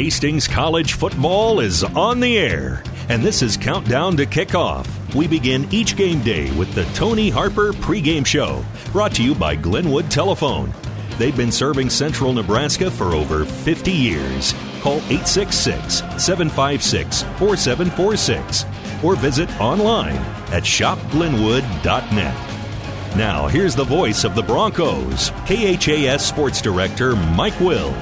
Hastings College football is on the air, and this is Countdown to Kickoff. We begin each game day with the Tony Harper pregame show, brought to you by Glenwood Telephone. They've been serving central Nebraska for over 50 years. Call 866 756 4746 or visit online at shopglenwood.net. Now, here's the voice of the Broncos, KHAS Sports Director Mike Will.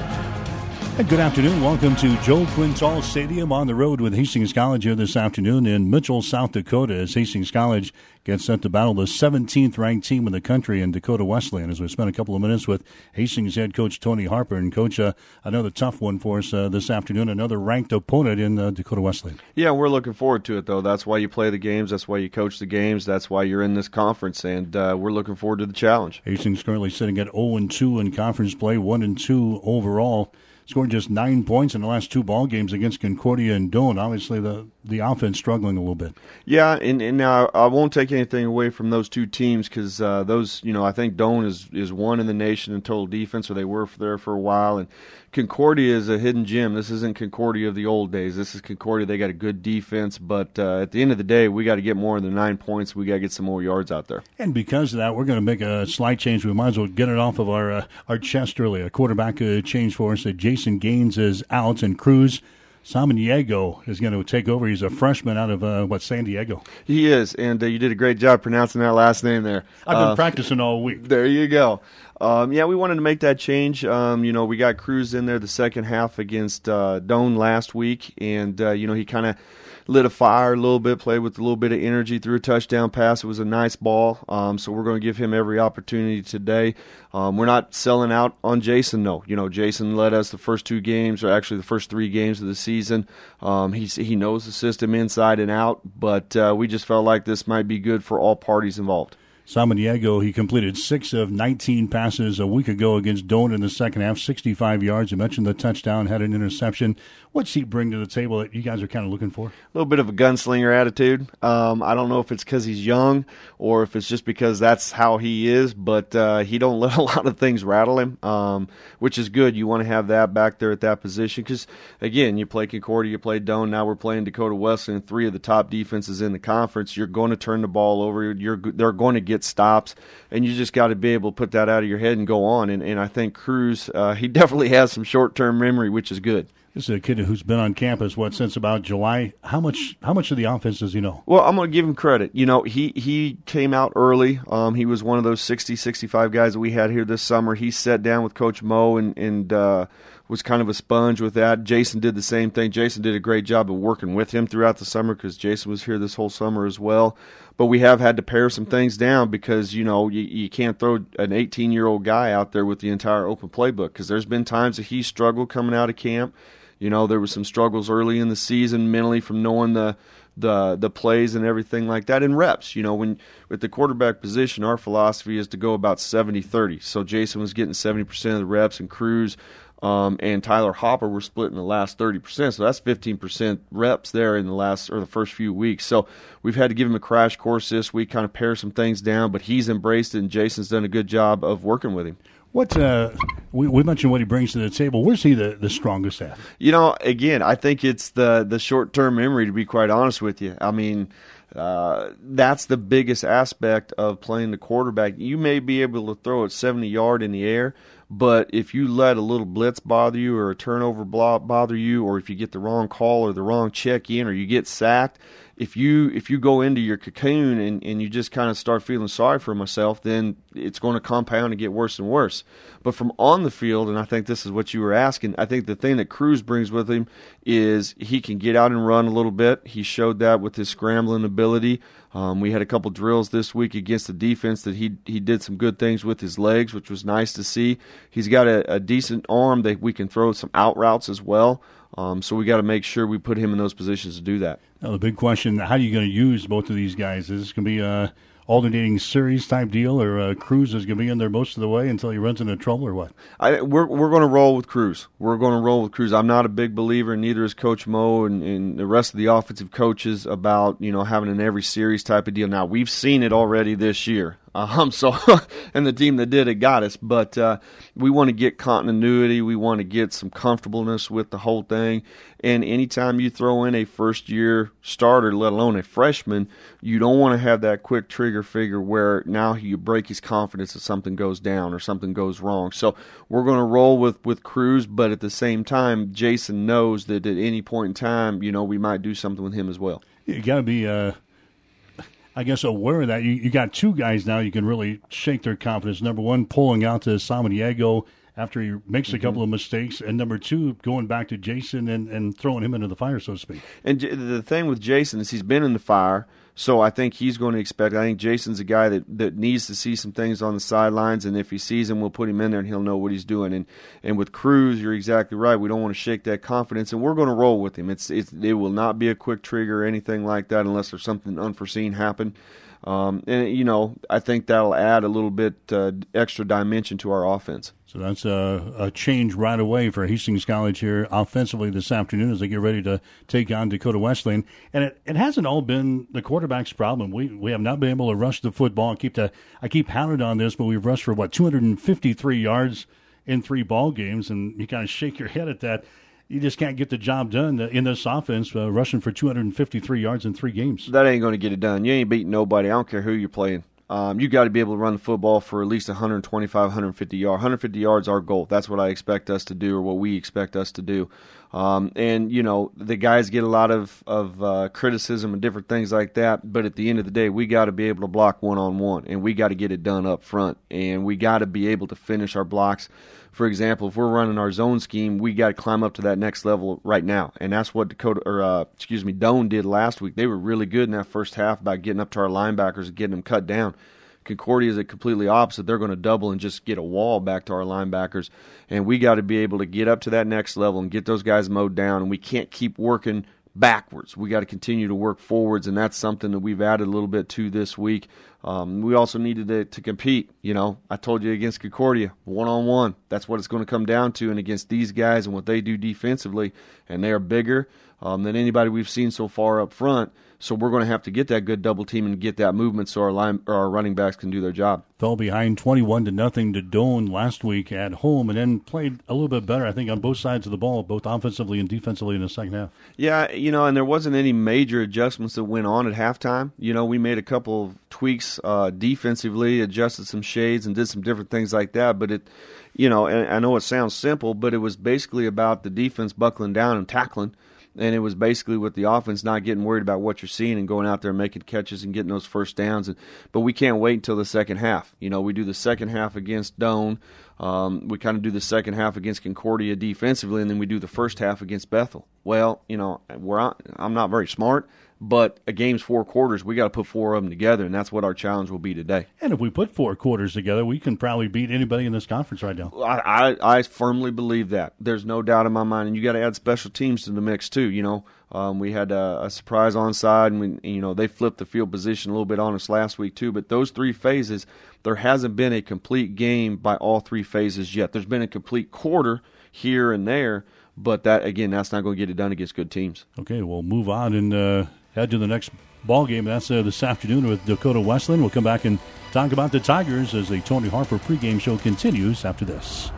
Good afternoon. Welcome to Joe Quintal Stadium on the road with Hastings College here this afternoon in Mitchell, South Dakota, as Hastings College gets set to battle the 17th ranked team in the country in Dakota Wesleyan. As we spent a couple of minutes with Hastings head coach Tony Harper and coach uh, another tough one for us uh, this afternoon, another ranked opponent in uh, Dakota Wesleyan. Yeah, we're looking forward to it though. That's why you play the games. That's why you coach the games. That's why you're in this conference, and uh, we're looking forward to the challenge. Hastings currently sitting at 0 and 2 in conference play, 1 and 2 overall scored just nine points in the last two ball games against Concordia and Doane. Obviously, the the offense struggling a little bit. Yeah, and, and now I won't take anything away from those two teams because uh, those, you know, I think Doane is is one in the nation in total defense, or they were there for a while, and Concordia is a hidden gem. This isn't Concordia of the old days. This is Concordia. They got a good defense, but uh, at the end of the day, we got to get more than nine points. We got to get some more yards out there. And because of that, we're going to make a slight change. We might as well get it off of our uh, our chest early. A quarterback uh, change for us. That Jason Gaines is out and Cruz. Samaniego is going to take over. He's a freshman out of uh, what San Diego. He is, and uh, you did a great job pronouncing that last name there. I've been Uh, practicing all week. There you go. Um, yeah, we wanted to make that change. Um, you know, we got Cruz in there the second half against uh, Doane last week, and uh, you know he kind of lit a fire a little bit, played with a little bit of energy, threw a touchdown pass. It was a nice ball. Um, so we're going to give him every opportunity today. Um, we're not selling out on Jason, though. You know, Jason led us the first two games, or actually the first three games of the season. Um, he's, he knows the system inside and out, but uh, we just felt like this might be good for all parties involved. Samaniego, he completed six of 19 passes a week ago against Doane in the second half, 65 yards. You mentioned the touchdown, had an interception. What's he bring to the table that you guys are kind of looking for? A little bit of a gunslinger attitude. Um, I don't know if it's because he's young or if it's just because that's how he is, but uh, he don't let a lot of things rattle him, um, which is good. You want to have that back there at that position because, again, you play Concordia, you play Doane, now we're playing Dakota Wesleyan, three of the top defenses in the conference. You're going to turn the ball over. You're they're going to get stops, and you just got to be able to put that out of your head and go on. And, and I think Cruz, uh, he definitely has some short term memory, which is good. This is a kid who's been on campus what since about July. How much? How much of the offense does he know? Well, I'm going to give him credit. You know, he he came out early. Um, he was one of those 60, 65 guys that we had here this summer. He sat down with Coach Mo and and uh, was kind of a sponge with that. Jason did the same thing. Jason did a great job of working with him throughout the summer because Jason was here this whole summer as well. But we have had to pare some things down because you know you, you can't throw an 18 year old guy out there with the entire open playbook because there's been times that he struggled coming out of camp. You know, there was some struggles early in the season mentally from knowing the the the plays and everything like that in reps. You know, when with the quarterback position, our philosophy is to go about 70-30. So Jason was getting 70% of the reps and Cruz um, and Tyler Hopper were splitting the last 30%. So that's 15% reps there in the last or the first few weeks. So we've had to give him a crash course this week, kind of pare some things down, but he's embraced it and Jason's done a good job of working with him. What uh, we, we mentioned what he brings to the table. Where's he the, the strongest at? You know, again, I think it's the the short term memory. To be quite honest with you, I mean, uh, that's the biggest aspect of playing the quarterback. You may be able to throw it seventy yard in the air, but if you let a little blitz bother you, or a turnover bother you, or if you get the wrong call or the wrong check in, or you get sacked, if you if you go into your cocoon and, and you just kind of start feeling sorry for myself, then it's going to compound and get worse and worse. But from on the field, and I think this is what you were asking, I think the thing that Cruz brings with him is he can get out and run a little bit. He showed that with his scrambling ability. Um, we had a couple drills this week against the defense that he he did some good things with his legs, which was nice to see. He's got a, a decent arm that we can throw some out routes as well. Um, so we got to make sure we put him in those positions to do that. Now, the big question: How are you going to use both of these guys? Is this going to be a alternating series type deal, or uh, Cruz is going to be in there most of the way until he runs into trouble, or what? I, we're we're going to roll with Cruz. We're going to roll with Cruz. I'm not a big believer, neither is Coach Mo and, and the rest of the offensive coaches about you know having an every series type of deal. Now we've seen it already this year. Um, so, and the team that did it got us. But uh, we want to get continuity. We want to get some comfortableness with the whole thing. And anytime you throw in a first year starter, let alone a freshman, you don't want to have that quick trigger figure where now you break his confidence if something goes down or something goes wrong. So we're going to roll with with Cruz, but at the same time, Jason knows that at any point in time, you know, we might do something with him as well. You got to be. Uh I guess aware of that. You, you got two guys now you can really shake their confidence. Number one, pulling out to Samaniego after he makes a mm-hmm. couple of mistakes, and number two, going back to Jason and, and throwing him into the fire, so to speak. And the thing with Jason is he's been in the fire, so I think he's going to expect. I think Jason's a guy that, that needs to see some things on the sidelines, and if he sees them, we'll put him in there, and he'll know what he's doing. And and with Cruz, you're exactly right. We don't want to shake that confidence, and we're going to roll with him. It's, it's it will not be a quick trigger or anything like that unless there's something unforeseen happen. Um, and you know, I think that'll add a little bit uh, extra dimension to our offense. So that's a, a, change right away for Hastings College here offensively this afternoon as they get ready to take on Dakota Wesleyan. And it, it hasn't all been the quarterback's problem. We we have not been able to rush the football. I keep the I keep pounding on this, but we've rushed for what 253 yards in three ball games, and you kind of shake your head at that you just can't get the job done in this offense, uh, rushing for 253 yards in three games. That ain't going to get it done. You ain't beating nobody. I don't care who you're playing. Um, you got to be able to run the football for at least 125, 150 yards. 150 yards our goal. That's what I expect us to do, or what we expect us to do. Um, and you know the guys get a lot of of uh, criticism and different things like that. But at the end of the day, we got to be able to block one on one, and we got to get it done up front, and we got to be able to finish our blocks for example, if we're running our zone scheme, we got to climb up to that next level right now, and that's what Dakota or uh, excuse me, Doane did last week. They were really good in that first half by getting up to our linebackers and getting them cut down. Concordia is a completely opposite. They're going to double and just get a wall back to our linebackers, and we got to be able to get up to that next level and get those guys mowed down. And we can't keep working backwards. We got to continue to work forwards, and that's something that we've added a little bit to this week. Um, we also needed to, to, compete. You know, I told you against Concordia, one on one. That's what it's going to come down to, and against these guys and what they do defensively, and they are bigger um, than anybody we've seen so far up front. So we're going to have to get that good double team and get that movement so our line or our running backs can do their job. Fell behind twenty one to nothing to Doane last week at home, and then played a little bit better, I think, on both sides of the ball, both offensively and defensively in the second half. Yeah, you know, and there wasn't any major adjustments that went on at halftime. You know, we made a couple of tweaks uh, defensively, adjusted some shades, and did some different things like that. But it, you know, and I know it sounds simple, but it was basically about the defense buckling down and tackling and it was basically with the offense not getting worried about what you're seeing and going out there and making catches and getting those first downs. And, but we can't wait until the second half. You know, we do the second half against Doane. Um, we kind of do the second half against Concordia defensively, and then we do the first half against Bethel. Well, you know, we're I'm not very smart. But a game's four quarters. We got to put four of them together, and that's what our challenge will be today. And if we put four quarters together, we can probably beat anybody in this conference right now. I, I, I firmly believe that. There's no doubt in my mind. And you got to add special teams to the mix too. You know, um, we had a, a surprise onside, and we, you know they flipped the field position a little bit on us last week too. But those three phases, there hasn't been a complete game by all three phases yet. There's been a complete quarter here and there, but that again, that's not going to get it done against good teams. Okay, we'll move on and. Uh head to the next ball game. That's uh, this afternoon with Dakota Wesleyan. We'll come back and talk about the Tigers as the Tony Harper pregame show continues after this.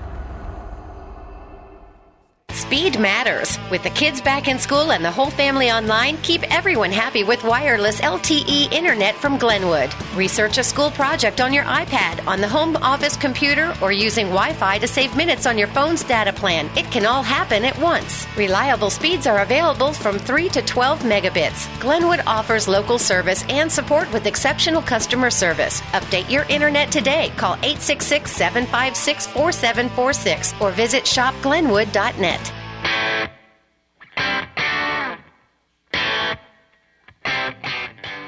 Speed matters. With the kids back in school and the whole family online, keep everyone happy with wireless LTE internet from Glenwood. Research a school project on your iPad, on the home office computer, or using Wi Fi to save minutes on your phone's data plan. It can all happen at once. Reliable speeds are available from 3 to 12 megabits. Glenwood offers local service and support with exceptional customer service. Update your internet today. Call 866 756 4746 or visit shopglenwood.net.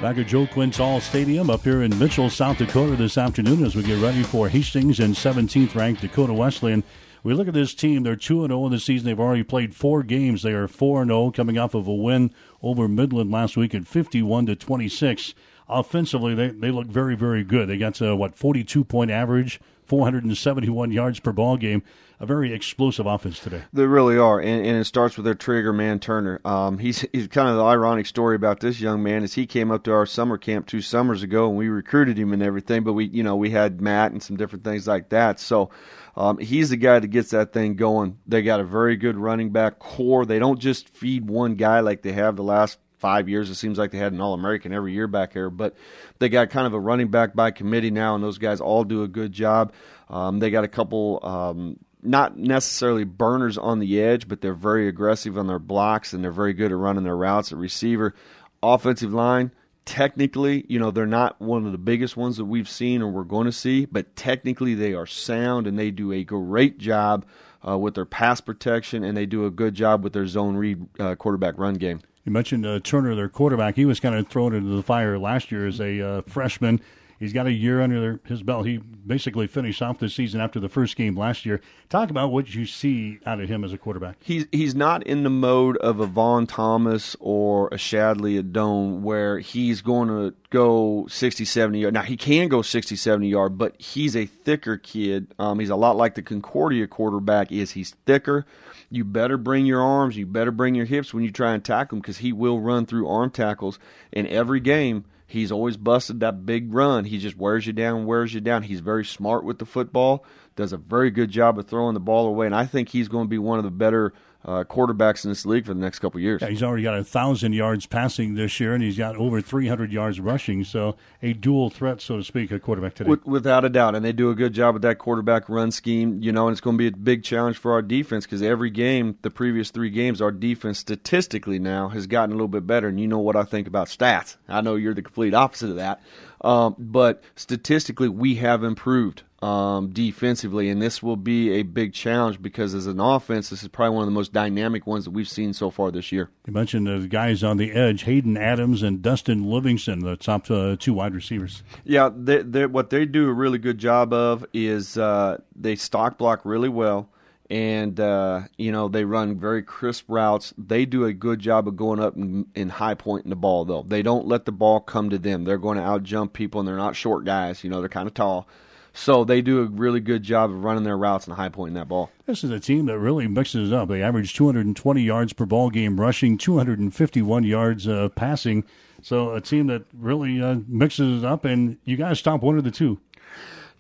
Back at Joe Quintal Stadium up here in Mitchell, South Dakota this afternoon as we get ready for Hastings and 17th ranked Dakota Wesleyan. We look at this team, they're 2 0 in the season. They've already played four games. They are 4 0 coming off of a win over Midland last week at 51 to 26. offensively, they, they look very, very good. They got, uh, what, 42 point average, 471 yards per ball game a very explosive offense today. They really are, and, and it starts with their trigger man Turner. Um, he's he's kind of the ironic story about this young man is he came up to our summer camp two summers ago and we recruited him and everything, but we you know we had Matt and some different things like that. So um, he's the guy that gets that thing going. They got a very good running back core. They don't just feed one guy like they have the last five years. It seems like they had an All American every year back there, but they got kind of a running back by committee now, and those guys all do a good job. Um, they got a couple um, not necessarily burners on the edge, but they're very aggressive on their blocks and they're very good at running their routes at receiver. Offensive line, technically, you know, they're not one of the biggest ones that we've seen or we're going to see, but technically they are sound and they do a great job uh, with their pass protection and they do a good job with their zone read uh, quarterback run game. You mentioned uh, Turner, their quarterback. He was kind of thrown into the fire last year as a uh, freshman. He's got a year under his belt. He basically finished off the season after the first game last year. Talk about what you see out of him as a quarterback. He's he's not in the mode of a Vaughn Thomas or a Shadley at Doane where he's going to go 60, 70 yard. Now, he can go 60, 70 yard, but he's a thicker kid. Um, he's a lot like the Concordia quarterback is. He's thicker. You better bring your arms. You better bring your hips when you try and tackle him because he will run through arm tackles in every game – He's always busted that big run. He just wears you down, wears you down. He's very smart with the football, does a very good job of throwing the ball away, and I think he's going to be one of the better uh, quarterbacks in this league for the next couple years. Yeah, he's already got a thousand yards passing this year, and he's got over 300 yards rushing. So a dual threat, so to speak, a quarterback today. With, without a doubt, and they do a good job with that quarterback run scheme. You know, and it's going to be a big challenge for our defense because every game, the previous three games, our defense statistically now has gotten a little bit better. And you know what I think about stats. I know you're the complete opposite of that. Um, but statistically, we have improved um, defensively, and this will be a big challenge because as an offense, this is probably one of the most dynamic ones that we've seen so far this year. You mentioned the guys on the edge, Hayden Adams and Dustin Livingston, the top uh, two wide receivers. Yeah, they, they, what they do a really good job of is uh, they stalk block really well and uh, you know they run very crisp routes. They do a good job of going up and, and high pointing the ball, though. They don't let the ball come to them. They're going to out jump people, and they're not short guys. You know, they're kind of tall. So they do a really good job of running their routes and high pointing that ball. This is a team that really mixes it up. They average 220 yards per ball game rushing, 251 yards uh, passing. So a team that really uh, mixes it up, and you got to stop one of the two.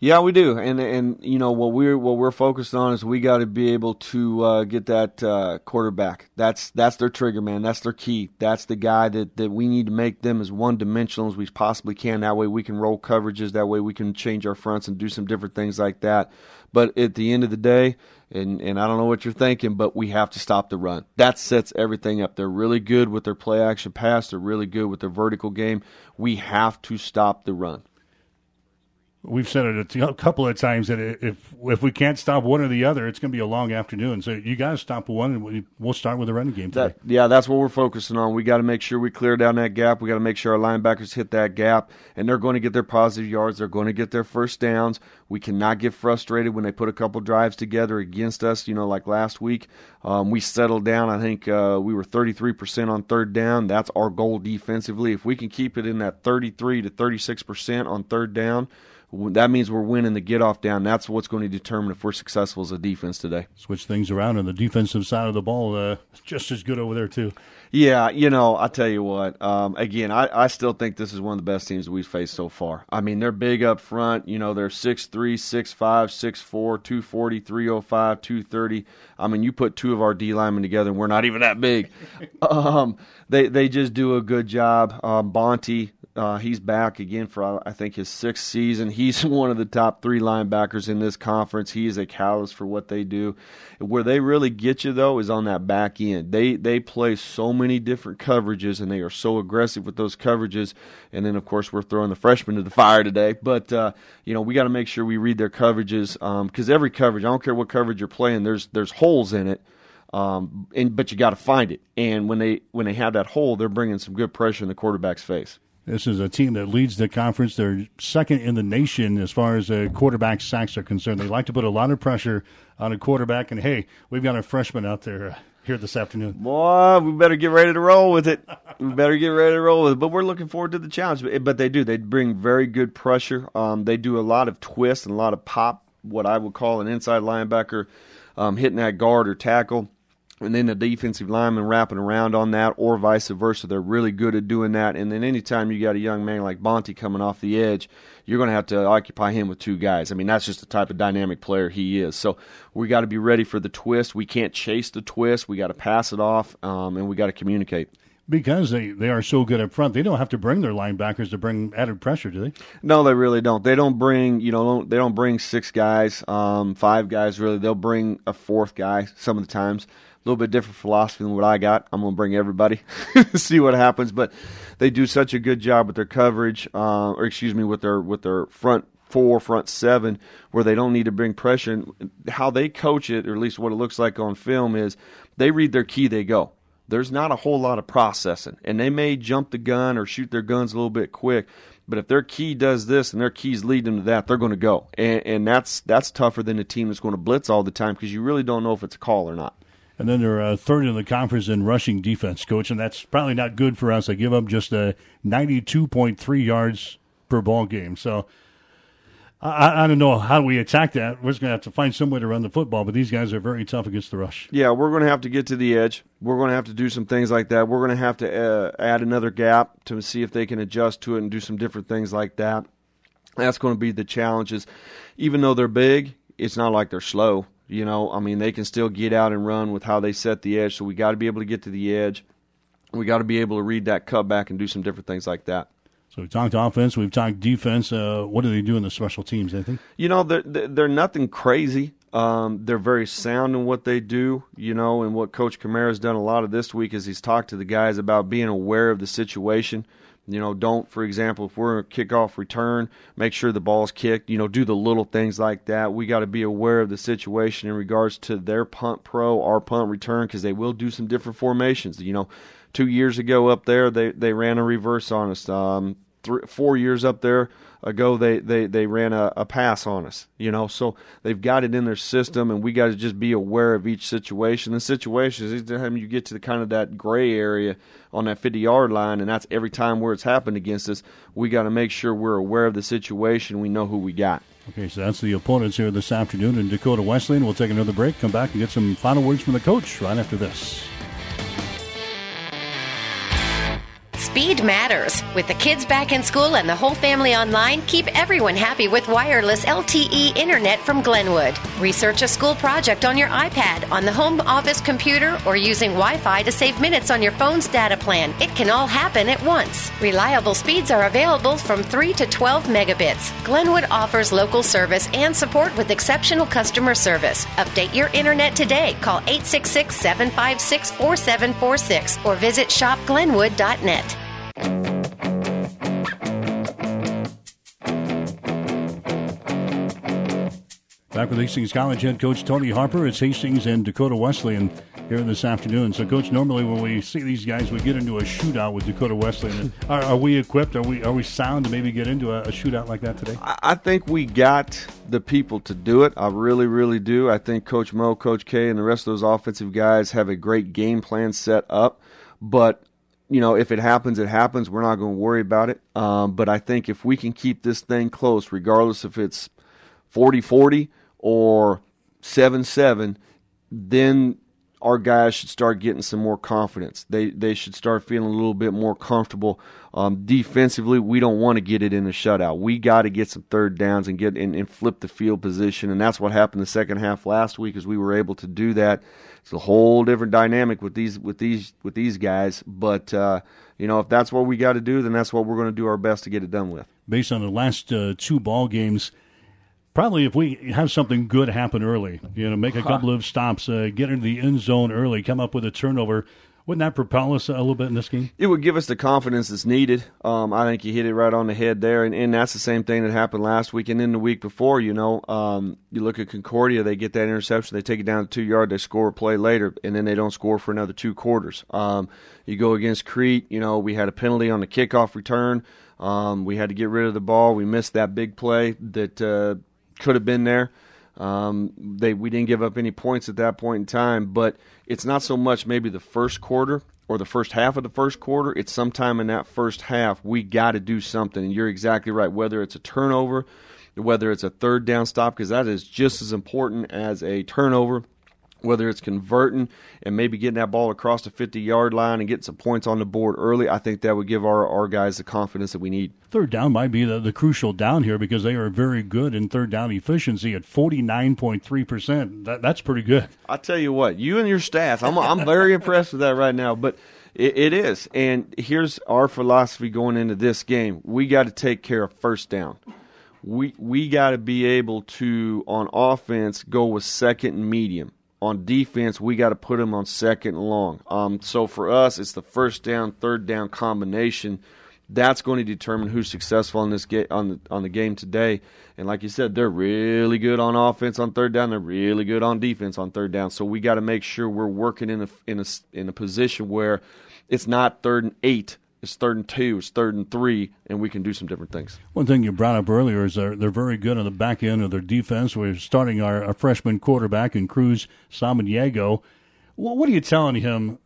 Yeah, we do, and and you know what we're what we're focused on is we got to be able to uh, get that uh, quarterback. That's that's their trigger man. That's their key. That's the guy that, that we need to make them as one dimensional as we possibly can. That way we can roll coverages. That way we can change our fronts and do some different things like that. But at the end of the day, and and I don't know what you're thinking, but we have to stop the run. That sets everything up. They're really good with their play action pass. They're really good with their vertical game. We have to stop the run we've said it a couple of times that if if we can't stop one or the other, it's going to be a long afternoon. So you got to stop one, and we'll start with the running game. Today. That, yeah, that's what we're focusing on. We got to make sure we clear down that gap. We got to make sure our linebackers hit that gap, and they're going to get their positive yards. They're going to get their first downs. We cannot get frustrated when they put a couple drives together against us. You know, like last week, um, we settled down. I think uh, we were 33% on third down. That's our goal defensively. If we can keep it in that 33 to 36% on third down that means we're winning the get off down. That's what's going to determine if we're successful as a defense today. Switch things around on the defensive side of the ball, uh, just as good over there too. Yeah, you know, I tell you what. Um, again, I, I still think this is one of the best teams we've faced so far. I mean, they're big up front. You know, they're 6'3", 6'5", 6'4", 240, 305, 230. I mean, you put two of our D linemen together, and we're not even that big. um, they they just do a good job. Um, Bonte, uh, he's back again for I think his sixth season. He's one of the top three linebackers in this conference. He is a catalyst for what they do. Where they really get you though is on that back end. They they play so many different coverages and they are so aggressive with those coverages. And then of course we're throwing the freshmen to the fire today. But uh, you know we got to make sure we read their coverages because um, every coverage, I don't care what coverage you're playing, there's there's holes in it. Um, and but you got to find it. And when they when they have that hole, they're bringing some good pressure in the quarterback's face. This is a team that leads the conference. They're second in the nation as far as uh, quarterback sacks are concerned. They like to put a lot of pressure on a quarterback. And hey, we've got a freshman out there uh, here this afternoon. Boy, we better get ready to roll with it. we better get ready to roll with it. But we're looking forward to the challenge. But they do. They bring very good pressure. Um, they do a lot of twists and a lot of pop, what I would call an inside linebacker um, hitting that guard or tackle and then the defensive lineman wrapping around on that, or vice versa. They're really good at doing that. And then anytime you got a young man like Bonte coming off the edge, you're going to have to occupy him with two guys. I mean, that's just the type of dynamic player he is. So we got to be ready for the twist. We can't chase the twist. We got to pass it off, um, and we got to communicate. Because they, they are so good up front, they don't have to bring their linebackers to bring added pressure, do they? No, they really don't. They don't bring you know they don't bring six guys, um, five guys really. They'll bring a fourth guy some of the times little bit different philosophy than what I got. I'm going to bring everybody, see what happens. But they do such a good job with their coverage, uh, or excuse me, with their with their front four, front seven, where they don't need to bring pressure. And how they coach it, or at least what it looks like on film, is they read their key, they go. There's not a whole lot of processing, and they may jump the gun or shoot their guns a little bit quick. But if their key does this and their keys lead them to that, they're going to go, and, and that's that's tougher than a team that's going to blitz all the time because you really don't know if it's a call or not. And then they're uh, third in the conference in rushing defense, coach, and that's probably not good for us. They give up just uh, 92.3 yards per ball game. So I, I, don't know how we attack that. We're just going to have to find some way to run the football, but these guys are very tough against the rush. Yeah, we're going to have to get to the edge. We're going to have to do some things like that. We're going to have to uh, add another gap to see if they can adjust to it and do some different things like that. That's going to be the challenges. Even though they're big, it's not like they're slow. You know, I mean, they can still get out and run with how they set the edge. So we got to be able to get to the edge. We got to be able to read that cutback and do some different things like that. So we've talked offense, we've talked defense. Uh, what do they do in the special teams? I think you know they're they're nothing crazy. Um, they're very sound in what they do. You know, and what Coach Kamara's done a lot of this week is he's talked to the guys about being aware of the situation. You know, don't, for example, if we're a kickoff return, make sure the ball's kicked. You know, do the little things like that. We got to be aware of the situation in regards to their punt pro, our punt return, because they will do some different formations. You know, two years ago up there, they they ran a reverse on us. Um, three, four years up there ago, they they they ran a, a pass on us. You know, so they've got it in their system, and we got to just be aware of each situation. The situations, time you get to the kind of that gray area on that 50 yard line, and that's every time where it's happened against us, we got to make sure we're aware of the situation. We know who we got. Okay, so that's the opponents here this afternoon in Dakota Wesleyan. We'll take another break, come back, and get some final words from the coach right after this. Speed matters. With the kids back in school and the whole family online, keep everyone happy with wireless LTE internet from Glenwood. Research a school project on your iPad, on the home office computer, or using Wi Fi to save minutes on your phone's data plan. It can all happen at once. Reliable speeds are available from 3 to 12 megabits. Glenwood offers local service and support with exceptional customer service. Update your internet today. Call 866 756 4746 or visit shopglenwood.net. Back with Hastings College head coach Tony Harper. It's Hastings and Dakota Wesleyan here this afternoon. So, coach, normally when we see these guys, we get into a shootout with Dakota Wesleyan. Are, are we equipped? Are we are we sound to maybe get into a, a, shootout like that today? I think we got the people to do it. I really, really do. I think Coach Mo, Coach K, and the rest of those offensive guys have a great game plan set up. But you know, if it happens, it happens. We're not going to worry about it. Um, but I think if we can keep this thing close, regardless if it's 40 40 or 7 7, then our guys should start getting some more confidence. They they should start feeling a little bit more comfortable. Um, defensively, we don't want to get it in a shutout. We got to get some third downs and get and, and flip the field position, and that's what happened the second half last week. Is we were able to do that. It's a whole different dynamic with these with these with these guys, but. Uh, you know, if that's what we got to do, then that's what we're going to do our best to get it done with. Based on the last uh, two ball games, Probably if we have something good happen early, you know, make a couple of stops, uh, get into the end zone early, come up with a turnover, wouldn't that propel us a little bit in this game? It would give us the confidence that's needed. Um, I think you hit it right on the head there, and, and that's the same thing that happened last week and in the week before. You know, um, you look at Concordia, they get that interception, they take it down to two yard, they score a play later, and then they don't score for another two quarters. Um, you go against Crete, you know, we had a penalty on the kickoff return. Um, we had to get rid of the ball. We missed that big play that uh, could have been there. Um, they we didn't give up any points at that point in time, but it's not so much maybe the first quarter or the first half of the first quarter. It's sometime in that first half we got to do something. And you're exactly right. Whether it's a turnover, whether it's a third down stop, because that is just as important as a turnover whether it's converting and maybe getting that ball across the 50 yard line and getting some points on the board early, I think that would give our, our guys the confidence that we need. Third down might be the, the crucial down here because they are very good in third down efficiency at 49.3%. That, that's pretty good. I tell you what, you and your staff, I'm, I'm very impressed with that right now. But it, it is. And here's our philosophy going into this game we got to take care of first down we we got to be able to on offense go with second and medium on defense, we got to put them on second and long. Um, so for us, it's the first down, third down combination. That's going to determine who's successful on this game on the on the game today. And like you said, they're really good on offense on third down. They're really good on defense on third down. So we got to make sure we're working in a in a in a position where it's not third and eight it's third and two, it's third and three, and we can do some different things. One thing you brought up earlier is they're, they're very good on the back end of their defense. We're starting our, our freshman quarterback in Cruz Samaniego. Well, what are you telling him?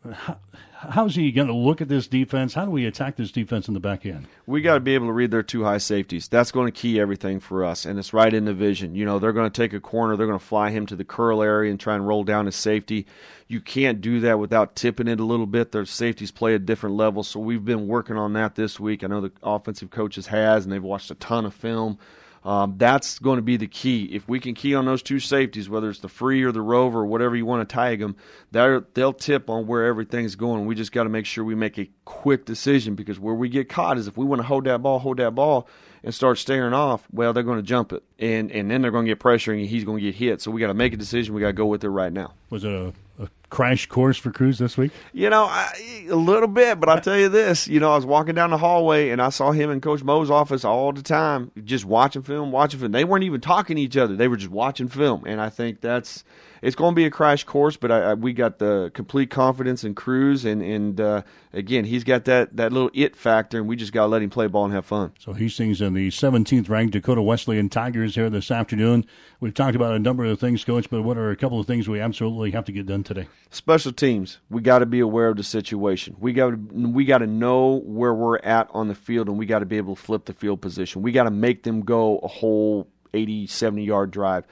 How, how's he going to look at this defense? How do we attack this defense in the back end? We got to be able to read their two high safeties. That's going to key everything for us, and it's right in the vision. You know, they're going to take a corner, they're going to fly him to the curl area and try and roll down his safety. You can't do that without tipping it a little bit. Their safeties play at different levels, so we've been working on that this week. I know the offensive coaches has, and they've watched a ton of film. Um, that's going to be the key. If we can key on those two safeties, whether it's the free or the rover or whatever you want to tag them, they'll tip on where everything's going. We just got to make sure we make a quick decision because where we get caught is if we want to hold that ball, hold that ball, and start staring off, well, they're going to jump it, and and then they're going to get pressure and he's going to get hit. So we got to make a decision. We got to go with it right now. Was it a, a crash course for Cruz this week? You know, I, a little bit, but I'll tell you this. You know, I was walking down the hallway and I saw him in Coach Mo's office all the time, just watching film, watching film. They weren't even talking to each other; they were just watching film, and I think that's it's going to be a crash course, but I, I, we got the complete confidence in Cruz, and and uh, again, he's got that that little it factor, and we just got to let him play ball and have fun. So Hastings in the 17th ranked Dakota Wesleyan Tigers here this afternoon. We've talked about a number of things, Coach, but what are a couple of things we absolutely have to get done today? Special teams, we got to be aware of the situation. We got to we got to know where we're at on the field, and we got to be able to flip the field position. We got to make them go a whole 80, 70 yard drive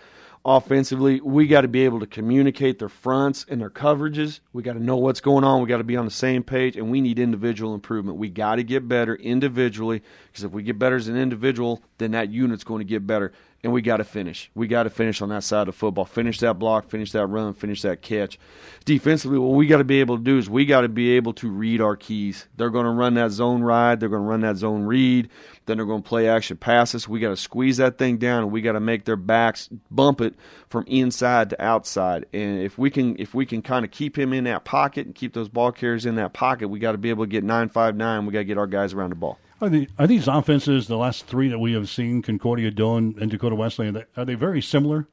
offensively, we got to be able to communicate their fronts and their coverages. We got to know what's going on. We got to be on the same page, and we need individual improvement. We got to get better individually because if we get better as an individual, then that unit's going to get better and we got to finish. We got to finish on that side of the football. Finish that block, finish that run, finish that catch. Defensively, what we got to be able to do is we got to be able to read our keys. They're going to run that zone ride, they're going to run that zone read, then they're going to play action passes. We got to squeeze that thing down and we got to make their backs bump it from inside to outside. And if we can if we can kind of keep him in that pocket and keep those ball carriers in that pocket, we got to be able to get 9-5-9. We got to get our guys around the ball. Are, are these offenses, the last three that we have seen, Concordia, Doane, and Dakota Wesleyan, are they very similar?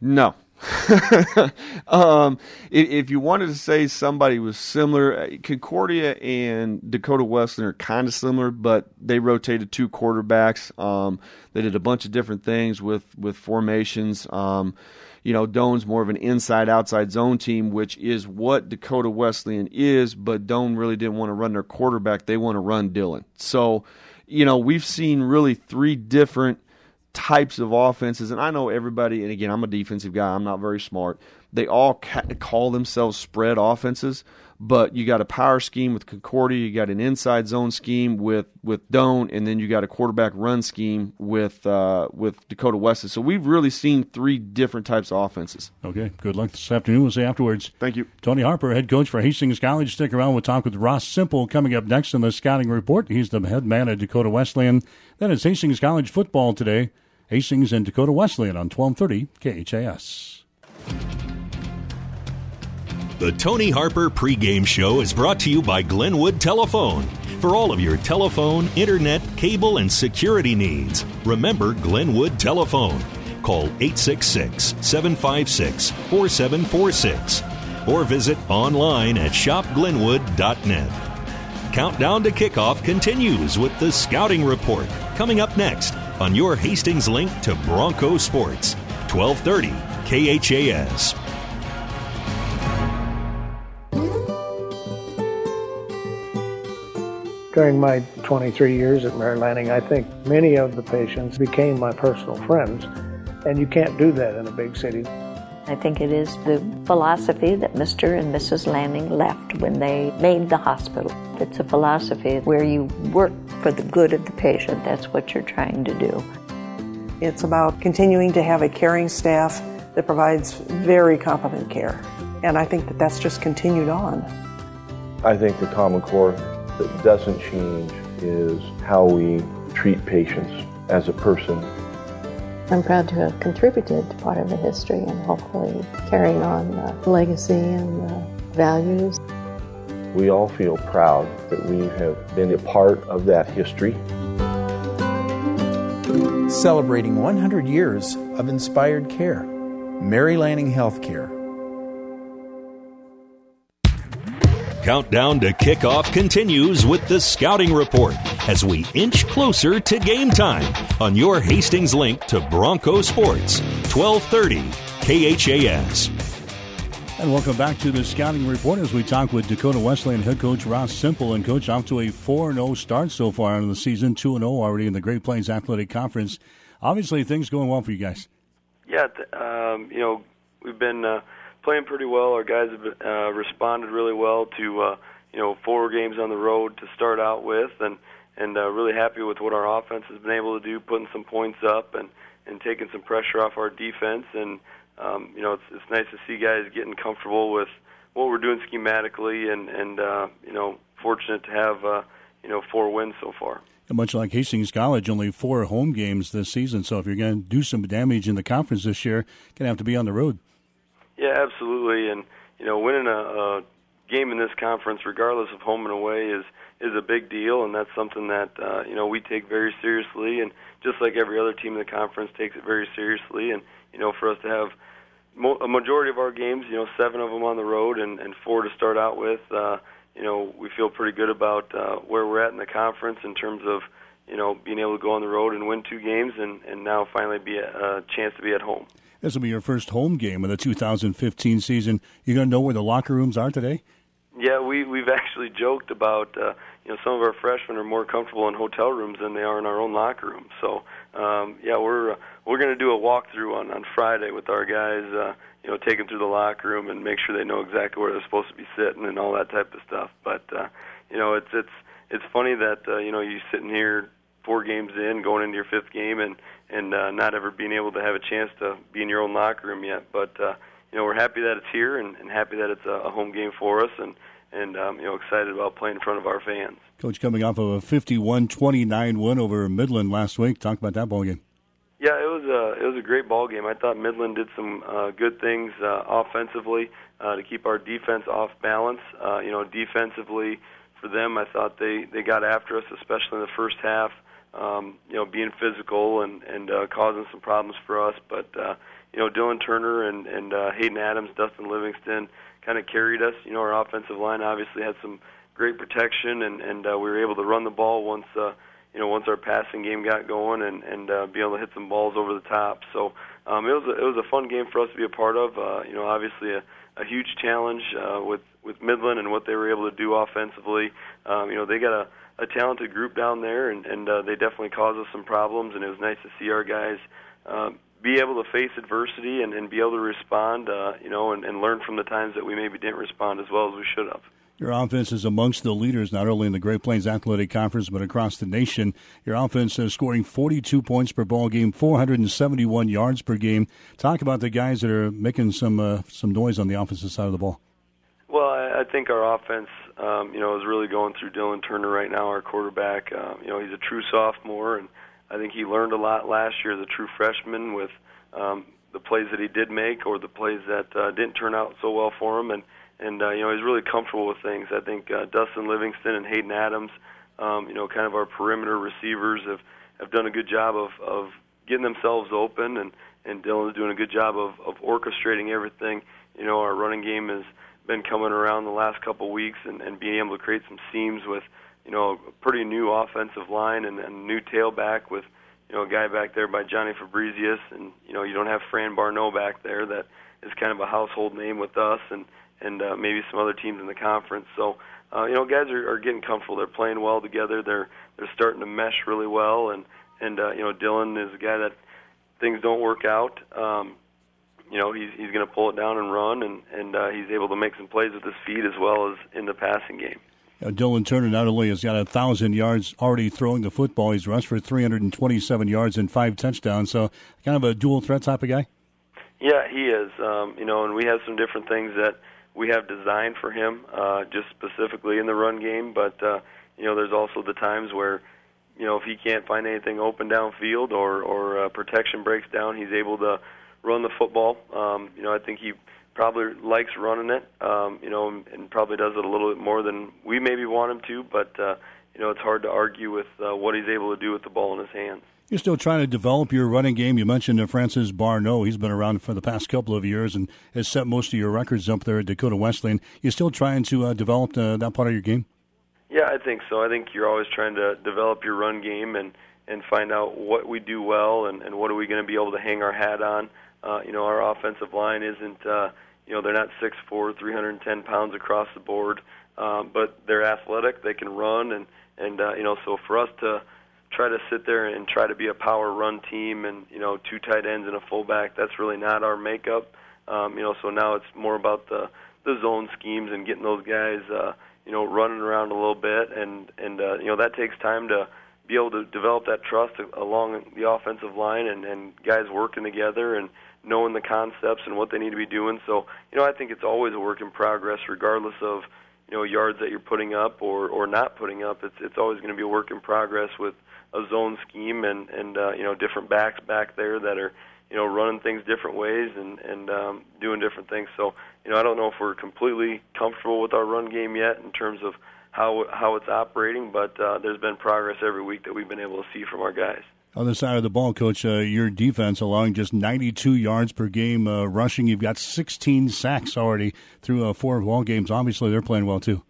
No. um, if, if, you wanted to say somebody was similar, uh, Concordia and Dakota Wesleyan are kind of similar, but they rotated two quarterbacks. Um, they did a bunch of different things with with formations. Um, you know, Doane's more of an inside outside zone team, which is what Dakota Wesleyan is, but Doane really didn't want to run their quarterback. They want to run Dylan. So, you know, we've seen really three different types of offenses, and I know everybody, and again, I'm a defensive guy, I'm not very smart. They all ca- call themselves spread offenses, but you got a power scheme with Concordia, you got an inside zone scheme with with Doane, and then you got a quarterback run scheme with uh, with Dakota West. So we've really seen three different types of offenses. Okay, good luck this afternoon. We'll see afterwards. Thank you, Tony Harper, head coach for Hastings College. Stick around. We'll talk with Ross Simple coming up next in the scouting report. He's the head man at Dakota Wesleyan. Then it's Hastings College football today. Hastings and Dakota Wesleyan on twelve thirty KHAS. The Tony Harper pregame show is brought to you by Glenwood Telephone. For all of your telephone, internet, cable, and security needs, remember Glenwood Telephone. Call 866 756 4746 or visit online at shopglenwood.net. Countdown to kickoff continues with the Scouting Report coming up next on your Hastings link to Bronco Sports. 1230 KHAS. During my 23 years at Mary Lanning, I think many of the patients became my personal friends, and you can't do that in a big city. I think it is the philosophy that Mr. and Mrs. Lanning left when they made the hospital. It's a philosophy where you work for the good of the patient. That's what you're trying to do. It's about continuing to have a caring staff that provides very competent care. And I think that that's just continued on. I think the common core that doesn't change is how we treat patients as a person. I'm proud to have contributed to part of the history and hopefully carrying on the legacy and the values. We all feel proud that we have been a part of that history. Celebrating 100 years of inspired care. Mary Lanning Healthcare. Countdown to kickoff continues with the Scouting Report as we inch closer to game time on your Hastings link to Bronco Sports, 1230 KHAS. And welcome back to the Scouting Report as we talk with Dakota Wesleyan head coach Ross Simple. And coach, off to a 4 0 start so far in the season, 2 0 already in the Great Plains Athletic Conference. Obviously, things going well for you guys. Yeah, um, you know, we've been. Uh, playing pretty well. Our guys have uh, responded really well to uh, you know four games on the road to start out with, and and uh, really happy with what our offense has been able to do, putting some points up and and taking some pressure off our defense. And um, you know it's it's nice to see guys getting comfortable with what we're doing schematically, and and uh, you know fortunate to have uh, you know four wins so far. Much like Hastings College, only four home games this season. So if you're going to do some damage in the conference this year, going to have to be on the road. Yeah, absolutely. And you know, winning a, a game in this conference, regardless of home and away, is is a big deal, and that's something that uh, you know we take very seriously. And just like every other team in the conference takes it very seriously. And you know, for us to have mo- a majority of our games, you know, seven of them on the road and, and four to start out with, uh, you know, we feel pretty good about uh, where we're at in the conference in terms of you know being able to go on the road and win two games, and and now finally be a, a chance to be at home. This will be your first home game of the 2015 season. You going to know where the locker rooms are today? Yeah, we we've actually joked about uh, you know some of our freshmen are more comfortable in hotel rooms than they are in our own locker room. So um, yeah, we're uh, we're going to do a walkthrough on on Friday with our guys. Uh, you know, take them through the locker room and make sure they know exactly where they're supposed to be sitting and all that type of stuff. But uh, you know, it's it's it's funny that uh, you know you sitting here four games in, going into your fifth game, and and uh, not ever being able to have a chance to be in your own locker room yet. But uh, you know, we're happy that it's here and, and happy that it's a, a home game for us, and and um, you know, excited about playing in front of our fans. Coach, coming off of a 51-29 win over Midland last week, talk about that ball game. Yeah, it was a it was a great ball game. I thought Midland did some uh, good things uh, offensively uh, to keep our defense off balance. Uh, you know, defensively for them, I thought they they got after us, especially in the first half um, you know, being physical and and uh, causing some problems for us. But uh, you know, Dylan Turner and and uh, Hayden Adams, Dustin Livingston kind of carried us. You know, our offensive line obviously had some great protection, and and uh, we were able to run the ball once. Uh, you know, once our passing game got going and and uh, be able to hit some balls over the top. So um, it was a, it was a fun game for us to be a part of. Uh, you know, obviously a, a huge challenge uh, with with Midland and what they were able to do offensively. Um, you know, they got a a talented group down there, and, and uh, they definitely caused us some problems. And it was nice to see our guys uh, be able to face adversity and, and be able to respond, uh, you know, and, and learn from the times that we maybe didn't respond as well as we should have. Your offense is amongst the leaders, not only in the Great Plains Athletic Conference, but across the nation. Your offense is scoring 42 points per ball game, 471 yards per game. Talk about the guys that are making some uh, some noise on the offensive side of the ball. Well, I, I think our offense, um, you know, is really going through Dylan Turner right now, our quarterback. Uh, you know, he's a true sophomore, and I think he learned a lot last year as a true freshman with um, the plays that he did make or the plays that uh, didn't turn out so well for him. And and uh, you know, he's really comfortable with things. I think uh, Dustin Livingston and Hayden Adams, um, you know, kind of our perimeter receivers have have done a good job of of getting themselves open, and and Dylan's doing a good job of of orchestrating everything. You know, our running game is been coming around the last couple weeks and, and being able to create some seams with, you know, a pretty new offensive line and, and new tailback with, you know a guy back there by Johnny Fabrizius, and you know you don't have Fran Barneau back there that is kind of a household name with us, and and uh, maybe some other teams in the conference. So uh, you know guys are, are getting comfortable. They're playing well together. They're they're starting to mesh really well, and and uh, you know Dylan is a guy that things don't work out. Um, you know he's he's going to pull it down and run, and and uh, he's able to make some plays with his feet as well as in the passing game. Uh, Dylan Turner not only has got a thousand yards already throwing the football, he's rushed for 327 yards and five touchdowns. So kind of a dual threat type of guy. Yeah, he is. Um, you know, and we have some different things that we have designed for him, uh, just specifically in the run game. But uh, you know, there's also the times where you know if he can't find anything open downfield or or uh, protection breaks down, he's able to run the football. Um, you know, I think he probably likes running it, um, you know, and, and probably does it a little bit more than we maybe want him to. But uh, you know, it's hard to argue with uh, what he's able to do with the ball in his hands. You're still trying to develop your running game. You mentioned Francis Barneau. He's been around for the past couple of years and has set most of your records up there at Dakota Wesleyan. You're still trying to uh, develop uh, that part of your game? Yeah, I think so. I think you're always trying to develop your run game and and find out what we do well and, and what are we going to be able to hang our hat on. Uh, you know, our offensive line isn't, uh, you know, they're not 6'4", 310 pounds across the board, um, but they're athletic. They can run, and and uh, you know, so for us to try to sit there and try to be a power run team, and you know, two tight ends and a fullback, that's really not our makeup. Um, you know, so now it's more about the the zone schemes and getting those guys, uh, you know, running around a little bit, and and uh, you know that takes time to be able to develop that trust along the offensive line and, and guys working together and knowing the concepts and what they need to be doing. So, you know, I think it's always a work in progress, regardless of you know yards that you're putting up or or not putting up. It's it's always going to be a work in progress with a zone scheme and and uh, you know different backs back there that are you know running things different ways and and um, doing different things. So, you know, I don't know if we're completely comfortable with our run game yet in terms of how how it's operating, but uh, there's been progress every week that we've been able to see from our guys. Other side of the ball, coach, uh, your defense allowing just 92 yards per game uh, rushing. You've got 16 sacks already through uh, four ball games. Obviously, they're playing well too.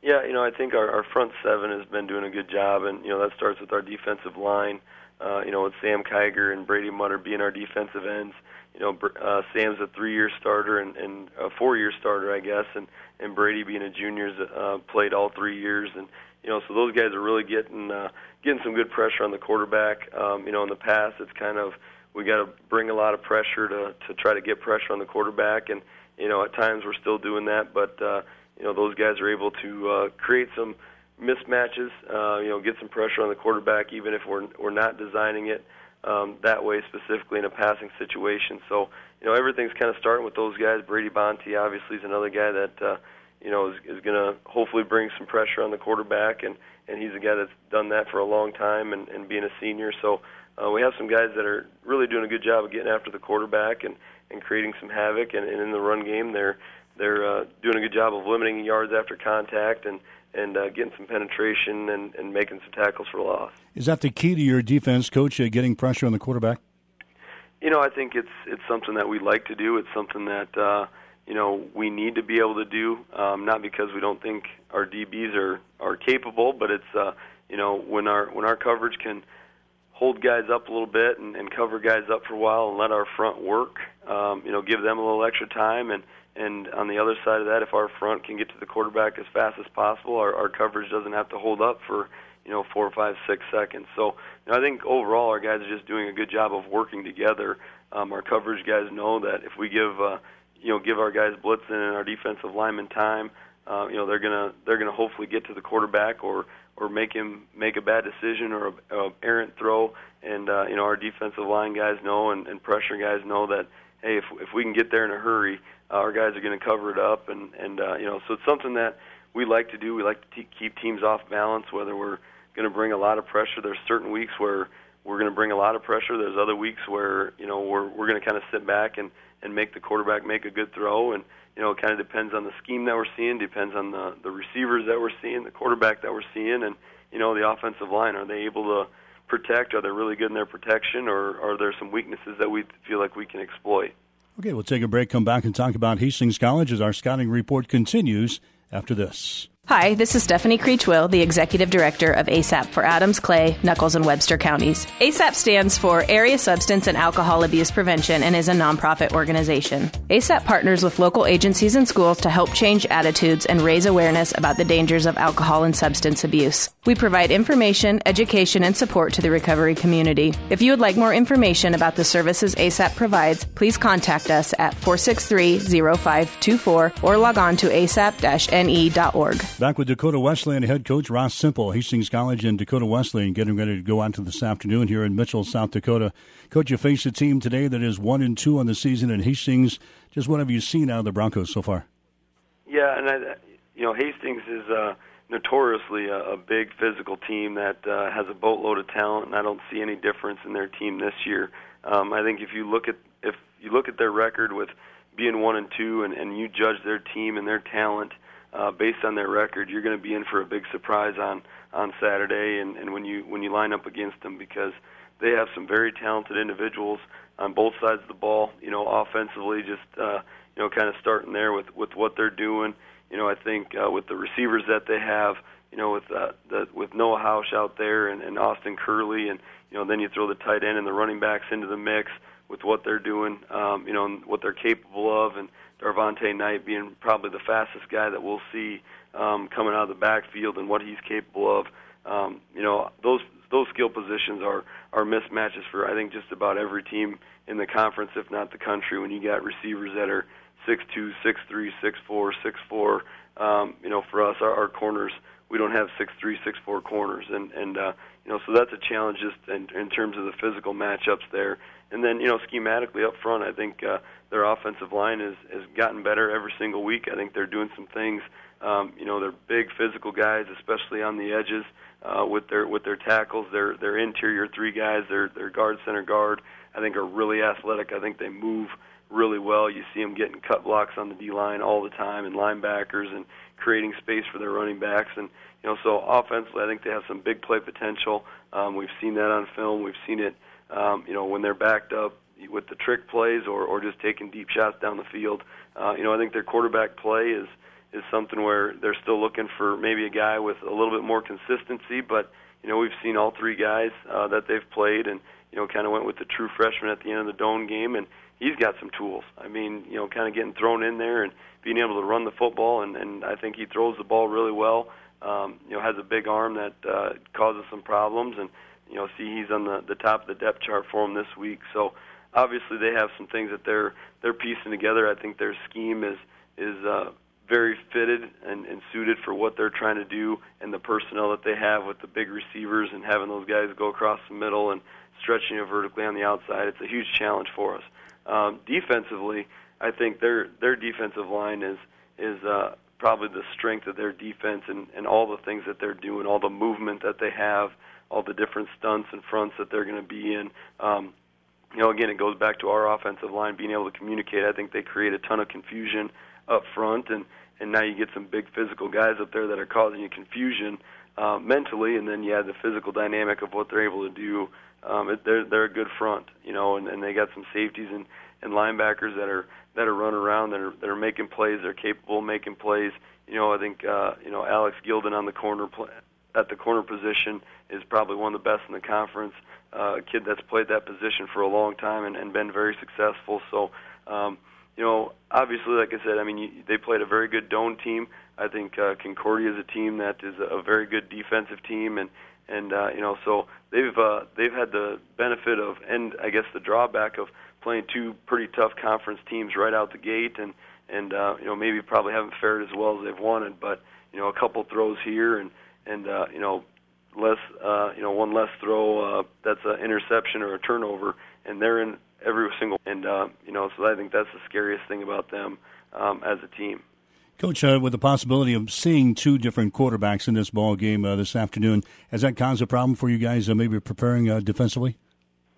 Yeah, you know, I think our, our front seven has been doing a good job, and you know that starts with our defensive line. Uh, you know, with Sam Kiger and Brady Mutter being our defensive ends. You know, uh, Sam's a three-year starter and, and a four-year starter, I guess, and and Brady being a junior uh, played all three years, and you know, so those guys are really getting uh, getting some good pressure on the quarterback. Um, you know, in the past, it's kind of we got to bring a lot of pressure to to try to get pressure on the quarterback, and you know, at times we're still doing that, but uh, you know, those guys are able to uh, create some mismatches. Uh, you know, get some pressure on the quarterback, even if we're we're not designing it um, that way specifically in a passing situation. So, you know, everything's kind of starting with those guys. Brady Bonte obviously is another guy that. Uh, you know, is, is going to hopefully bring some pressure on the quarterback, and and he's a guy that's done that for a long time, and, and being a senior. So uh, we have some guys that are really doing a good job of getting after the quarterback and and creating some havoc, and, and in the run game, they're they're uh, doing a good job of limiting yards after contact and and uh, getting some penetration and, and making some tackles for loss. Is that the key to your defense, coach? Uh, getting pressure on the quarterback. You know, I think it's it's something that we like to do. It's something that. Uh, you know we need to be able to do. Um, not because we don't think our DBs are are capable, but it's uh, you know when our when our coverage can hold guys up a little bit and, and cover guys up for a while and let our front work. Um, you know, give them a little extra time and and on the other side of that, if our front can get to the quarterback as fast as possible, our, our coverage doesn't have to hold up for you know four, five, six seconds. So you know, I think overall our guys are just doing a good job of working together. Um, our coverage guys know that if we give uh, you know give our guys blitzing and our defensive linemen time. Uh, you know they're gonna they're gonna hopefully get to the quarterback or or make him make a bad decision or a, a errant throw. And uh, you know our defensive line guys know and, and pressure guys know that hey if if we can get there in a hurry, uh, our guys are to cover it up. And and uh, you know so it's something that we like to do. We like to t- keep teams off balance. Whether we're to bring a lot of pressure, there's certain weeks where we're going to bring a lot of pressure. There's other weeks where you know we're we're going to kind of sit back and and make the quarterback make a good throw. And you know, it kind of depends on the scheme that we're seeing, depends on the the receivers that we're seeing, the quarterback that we're seeing, and you know, the offensive line. Are they able to protect? Are they really good in their protection, or are there some weaknesses that we feel like we can exploit? Okay, we'll take a break, come back, and talk about Hastings College as our scouting report continues after this. Hi, this is Stephanie Creechwill, the Executive Director of ASAP for Adams, Clay, Nuckolls, and Webster counties. ASAP stands for Area Substance and Alcohol Abuse Prevention and is a nonprofit organization. ASAP partners with local agencies and schools to help change attitudes and raise awareness about the dangers of alcohol and substance abuse. We provide information, education, and support to the recovery community. If you would like more information about the services ASAP provides, please contact us at 463 0524 or log on to asap ne.org. Back with Dakota Wesleyan head coach Ross Sempel, Hastings College and Dakota Wesleyan getting ready to go on to this afternoon here in Mitchell, South Dakota. Coach, you face a team today that is one and two on the season in Hastings. Just what have you seen out of the Broncos so far? Yeah, and I, you know Hastings is uh, notoriously a, a big physical team that uh, has a boatload of talent, and I don't see any difference in their team this year. Um, I think if you look at if you look at their record with being one and two, and, and you judge their team and their talent uh, based on their record, you're going to be in for a big surprise on on Saturday, and, and when you when you line up against them because they have some very talented individuals on both sides of the ball. You know, offensively, just uh, you know, kind of starting there with with what they're doing. You know, I think uh, with the receivers that they have, you know, with uh, the with Noah House out there and, and Austin Curley, and you know, then you throw the tight end and the running backs into the mix with what they're doing, um, you know, and what they're capable of, and Darvonte Knight being probably the fastest guy that we'll see um, coming out of the backfield and what he's capable of. Um, you know, those those skill positions are are mismatches for I think just about every team in the conference, if not the country. When you got receivers that are six two, six three, six four, six four. Um, you know, for us, our, our corners, we don't have six three, six four corners, and and uh, you know, so that's a challenge just in, in terms of the physical matchups there. And then, you know, schematically up front, I think uh, their offensive line has has gotten better every single week. I think they're doing some things. Um, you know, they're big physical guys, especially on the edges uh, with their with their tackles. Their their interior three guys, their their guard center guard, I think are really athletic. I think they move really well. You see them getting cut blocks on the D line all the time, and linebackers, and creating space for their running backs. And you know, so offensively, I think they have some big play potential. Um, we've seen that on film. We've seen it, um, you know, when they're backed up with the trick plays or or just taking deep shots down the field. Uh, you know, I think their quarterback play is is something where they're still looking for maybe a guy with a little bit more consistency. But you know, we've seen all three guys uh, that they've played, and you know, kind of went with the true freshman at the end of the Doane game, and he's got some tools. I mean, you know, kind of getting thrown in there and being able to run the football, and, and I think he throws the ball really well. Um, you know, has a big arm that uh, causes some problems, and you know, see he's on the the top of the depth chart for him this week. So obviously they have some things that they're they're piecing together. I think their scheme is is uh, very fitted and, and suited for what they're trying to do and the personnel that they have with the big receivers and having those guys go across the middle and stretching it vertically on the outside. It's a huge challenge for us. Um, defensively, I think their their defensive line is is uh, probably the strength of their defense and, and all the things that they're doing, all the movement that they have, all the different stunts and fronts that they're going to be in. Um, you know, again, it goes back to our offensive line being able to communicate. I think they create a ton of confusion up front, and and now you get some big physical guys up there that are causing you confusion uh, mentally, and then you add the physical dynamic of what they're able to do. Um, it, they're they're a good front, you know, and, and they got some safeties and and linebackers that are that are running around that are that are making plays. They're capable of making plays. You know, I think uh, you know Alex Gilden on the corner play, at the corner position is probably one of the best in the conference. Uh, a kid that's played that position for a long time and, and been very successful. So, um, you know, obviously, like I said, I mean, you, they played a very good Doane team. I think uh, Concordia is a team that is a very good defensive team, and and uh, you know, so they've uh, they've had the benefit of, and I guess the drawback of playing two pretty tough conference teams right out the gate, and and uh, you know maybe probably haven't fared as well as they've wanted, but you know a couple throws here and and uh, you know less uh, you know one less throw uh, that's an interception or a turnover, and they're in every single and uh, you know so I think that's the scariest thing about them um, as a team. Coach, uh, with the possibility of seeing two different quarterbacks in this ball game uh, this afternoon, has that caused a problem for you guys? Uh, maybe preparing uh, defensively.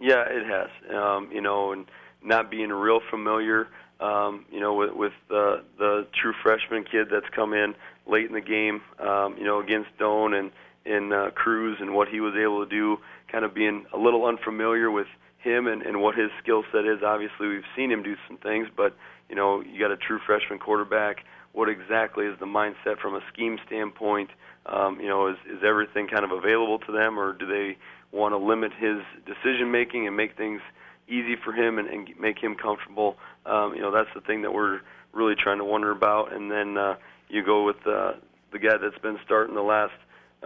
Yeah, it has. Um, you know, and not being real familiar. Um, you know, with, with uh, the true freshman kid that's come in late in the game. Um, you know, against Doane and in uh, Cruz and what he was able to do. Kind of being a little unfamiliar with him and, and what his skill set is. Obviously, we've seen him do some things, but you know, you got a true freshman quarterback what exactly is the mindset from a scheme standpoint. Um, you know, is is everything kind of available to them, or do they want to limit his decision making and make things easy for him and, and make him comfortable? Um, you know, that's the thing that we're really trying to wonder about. And then uh, you go with uh, the guy that's been starting the last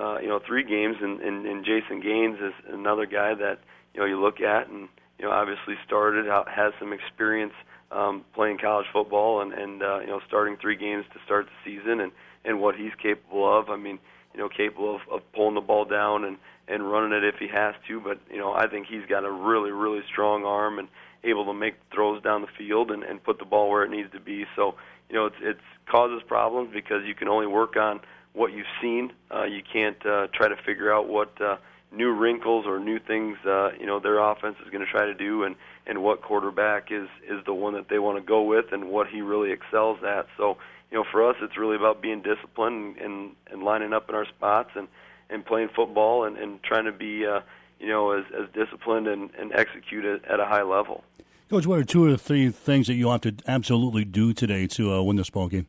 uh, you know three games, and, and, and Jason Gaines is another guy that you know you look at and you know obviously started out has some experience um, playing college football and and uh, you know starting three games to start the season and and what he's capable of. I mean you know capable of, of pulling the ball down and and running it if he has to. But you know I think he's got a really really strong arm and able to make throws down the field and, and put the ball where it needs to be. So you know it's it's causes problems because you can only work on what you've seen. Uh, you can't uh, try to figure out what uh, new wrinkles or new things uh, you know their offense is going to try to do, and and what quarterback is is the one that they want to go with, and what he really excels at. So you know, for us, it's really about being disciplined and and lining up in our spots and and playing football and and trying to be uh, you know as as disciplined and and execute it at a high level. Coach, what are two or three things that you have to absolutely do today to uh, win this ball game?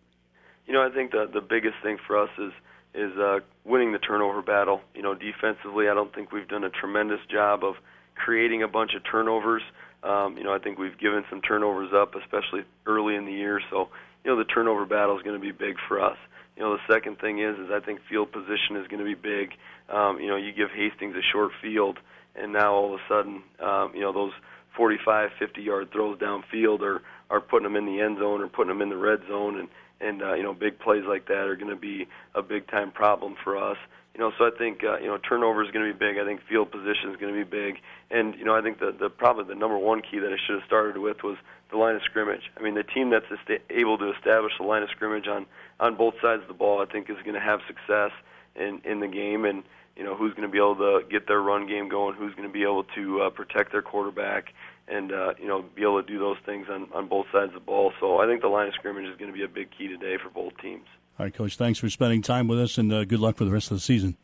You know, I think the the biggest thing for us is is uh, winning the turnover battle. You know, defensively, I don't think we've done a tremendous job of creating a bunch of turnovers. Um, you know, I think we've given some turnovers up, especially early in the year. So, you know, the turnover battle is going to be big for us. You know, the second thing is, is I think field position is going to be big. Um, you know, you give Hastings a short field, and now all of a sudden, um, you know, those 45, 50 yard throws downfield are are putting them in the end zone or putting them in the red zone, and and uh, you know big plays like that are going to be a big time problem for us. You know, so I think uh, you know turnover is going to be big. I think field position is going to be big, and you know I think the the probably the number one key that I should have started with was the line of scrimmage. I mean, the team that's est- able to establish the line of scrimmage on on both sides of the ball, I think, is going to have success in in the game, and you know who's going to be able to get their run game going, who's going to be able to uh, protect their quarterback, and uh, you know be able to do those things on on both sides of the ball. So I think the line of scrimmage is going to be a big key today for both teams. All right, Coach. Thanks for spending time with us, and uh, good luck for the rest of the season.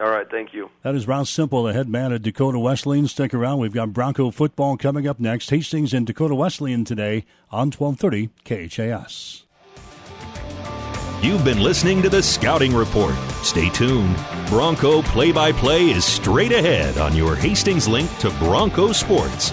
All right, thank you. That is Ross Sempel, the head man at Dakota Wesleyan. Stick around. We've got Bronco football coming up next. Hastings and Dakota Wesleyan today on 1230 KHAS. You've been listening to the Scouting Report. Stay tuned. Bronco play by play is straight ahead on your Hastings link to Bronco Sports.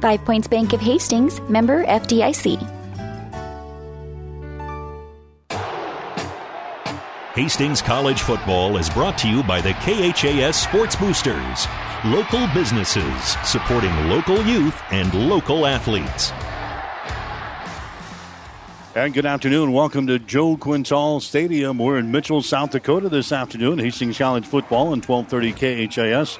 Five Points Bank of Hastings, member FDIC. Hastings College Football is brought to you by the KHAS Sports Boosters, local businesses supporting local youth and local athletes. And good afternoon. Welcome to Joe Quintal Stadium. We're in Mitchell, South Dakota this afternoon. Hastings College Football and 1230 KHAS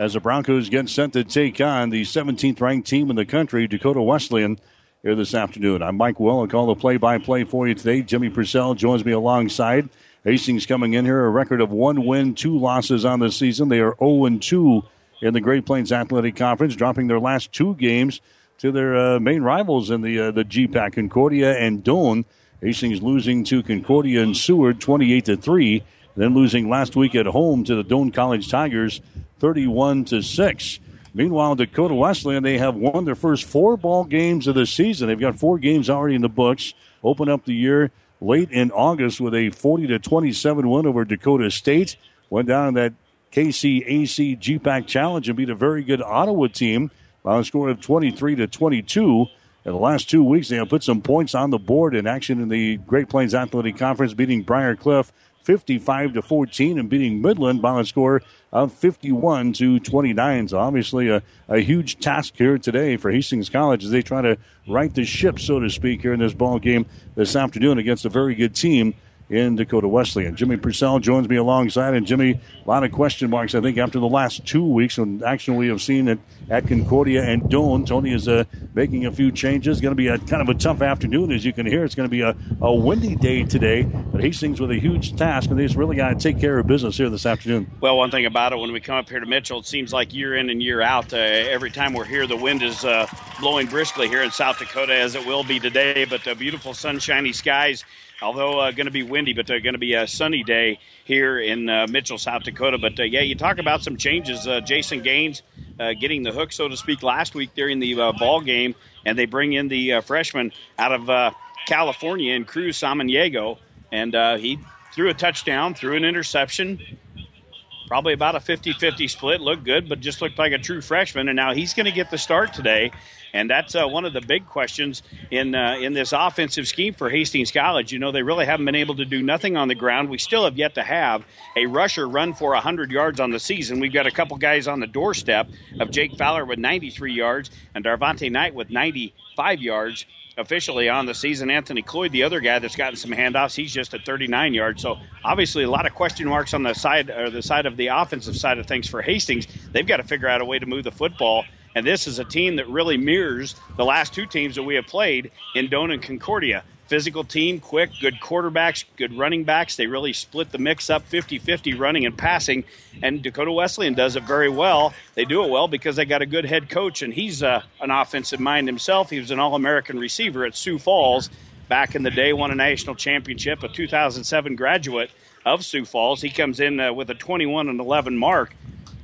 as the Broncos get set to take on the 17th ranked team in the country, Dakota Wesleyan, here this afternoon. I'm Mike Will. I'll call the play by play for you today. Jimmy Purcell joins me alongside. Hastings coming in here, a record of one win, two losses on the season. They are 0 2 in the Great Plains Athletic Conference, dropping their last two games to their uh, main rivals in the uh, the GPAC, Concordia and Doane. Hastings losing to Concordia and Seward 28 to 3, then losing last week at home to the Doane College Tigers 31 to 6. Meanwhile, Dakota Wesleyan, they have won their first four ball games of the season. They've got four games already in the books. Open up the year late in August with a 40 to 27 win over Dakota State. Went down in that KCAC GPAC Challenge and beat a very good Ottawa team by a score of 23 to 22. In the last two weeks, they have put some points on the board in action in the Great Plains Athletic Conference, beating Briar Cliff 55 to 14 and beating Midland by a score of 51 to 29. So obviously a, a huge task here today for Hastings College as they try to right the ship, so to speak, here in this ball game this afternoon against a very good team in Dakota Wesleyan. Jimmy Purcell joins me alongside, and Jimmy, a lot of question marks, I think, after the last two weeks and action we have seen it at Concordia and Doane. Tony is uh, making a few changes. Going to be a kind of a tough afternoon, as you can hear. It's going to be a, a windy day today, but Hastings with a huge task, and he's really got to take care of business here this afternoon. Well, one thing about it, when we come up here to Mitchell, it seems like year in and year out, uh, every time we're here, the wind is uh, blowing briskly here in South Dakota, as it will be today. But the beautiful sunshiny skies although uh, going to be windy, but uh, going to be a sunny day here in uh, Mitchell, South Dakota. But uh, yeah, you talk about some changes. Uh, Jason Gaines uh, getting the hook, so to speak, last week during the ball game, and they bring in the freshman out of California in Cruz Samaniego, and he threw a touchdown, threw an interception. Probably about a 50 50 split. Looked good, but just looked like a true freshman. And now he's going to get the start today and that's uh, one of the big questions in uh, in this offensive scheme for Hastings College. You know, they really haven't been able to do nothing on the ground. We still have yet to have a rusher run for 100 yards on the season. We've got a couple guys on the doorstep of Jake Fowler with 93 yards and Darvante Knight with 95 yards officially on the season. Anthony Cloyd, the other guy that's gotten some handoffs, he's just at 39 yards. So obviously a lot of question marks on the side or the side of the offensive side of things for Hastings. They've got to figure out a way to move the football and this is a team that really mirrors the last two teams that we have played in Doane and Concordia. Physical team, quick, good quarterbacks, good running backs. They really split the mix up 50 50 running and passing. And Dakota Wesleyan does it very well. They do it well because they got a good head coach, and he's uh, an offensive mind himself. He was an All American receiver at Sioux Falls back in the day, won a national championship, a 2007 graduate of Sioux Falls. He comes in uh, with a 21 and 11 mark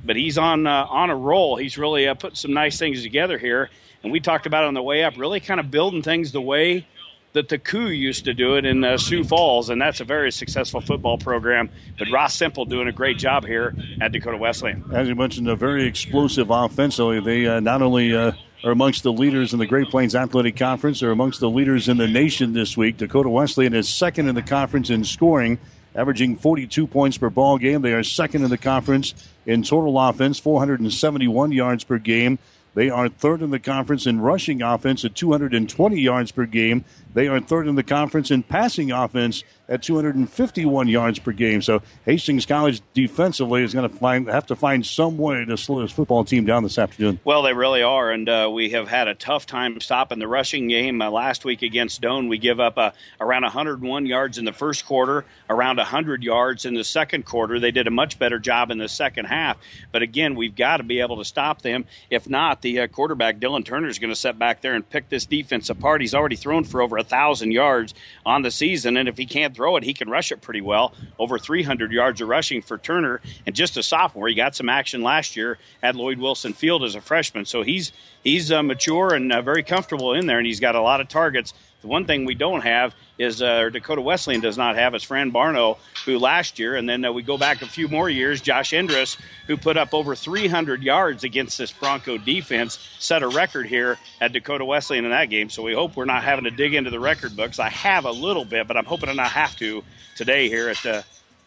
but he's on uh, on a roll. He's really uh, put some nice things together here, and we talked about it on the way up. Really, kind of building things the way that the Coup used to do it in uh, Sioux Falls, and that's a very successful football program. But Ross Sempel doing a great job here at Dakota Wesleyan. As you mentioned, a very explosive offensively. They uh, not only uh, are amongst the leaders in the Great Plains Athletic Conference, they're amongst the leaders in the nation this week. Dakota Wesleyan is second in the conference in scoring averaging 42 points per ball game. They are second in the conference in total offense, 471 yards per game. They are third in the conference in rushing offense at 220 yards per game. They are third in the conference in passing offense at 251 yards per game. So Hastings College defensively is going to find have to find some way to slow this football team down this afternoon. Well, they really are, and uh, we have had a tough time stopping the rushing game. Uh, last week against Doane, we give up uh, around 101 yards in the first quarter, around 100 yards in the second quarter. They did a much better job in the second half, but again, we've got to be able to stop them. If not, the uh, quarterback Dylan Turner is going to set back there and pick this defense apart. He's already thrown for over a thousand yards on the season, and if he can't throw it, he can rush it pretty well. Over 300 yards of rushing for Turner, and just a sophomore. He got some action last year at Lloyd Wilson Field as a freshman, so he's he's uh, mature and uh, very comfortable in there, and he's got a lot of targets. The one thing we don't have is uh, Dakota Wesleyan does not have is Fran Barno, who last year, and then uh, we go back a few more years, Josh Endress, who put up over 300 yards against this Bronco defense, set a record here at Dakota Wesleyan in that game. So we hope we're not having to dig into the record books. I have a little bit, but I'm hoping I not have to today here at uh,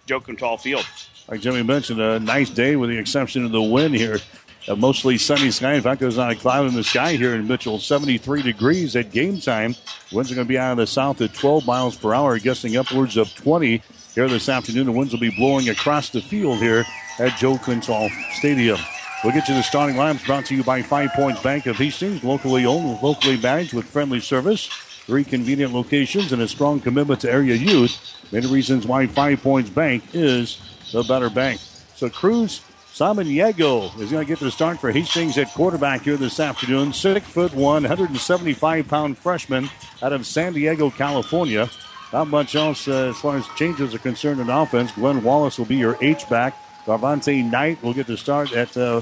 Joe Quintal Field. Like Jimmy mentioned, a nice day with the exception of the wind here a mostly sunny sky. In fact, there's not a cloud in the sky here in Mitchell. 73 degrees at game time. Winds are going to be out of the south at 12 miles per hour, gusting upwards of 20 here this afternoon. The winds will be blowing across the field here at Joe Quintal Stadium. We'll get you the starting lineups brought to you by Five Points Bank of Hastings, locally owned, locally managed with friendly service, three convenient locations, and a strong commitment to area youth. Many reasons why Five Points Bank is the better bank. So Cruz Samaniego is going to get the start for Hastings at quarterback here this afternoon. Six foot one, 175 pound freshman out of San Diego, California. Not much else uh, as far as changes are concerned in offense. Glenn Wallace will be your H back. Darvante Knight will get the start at uh,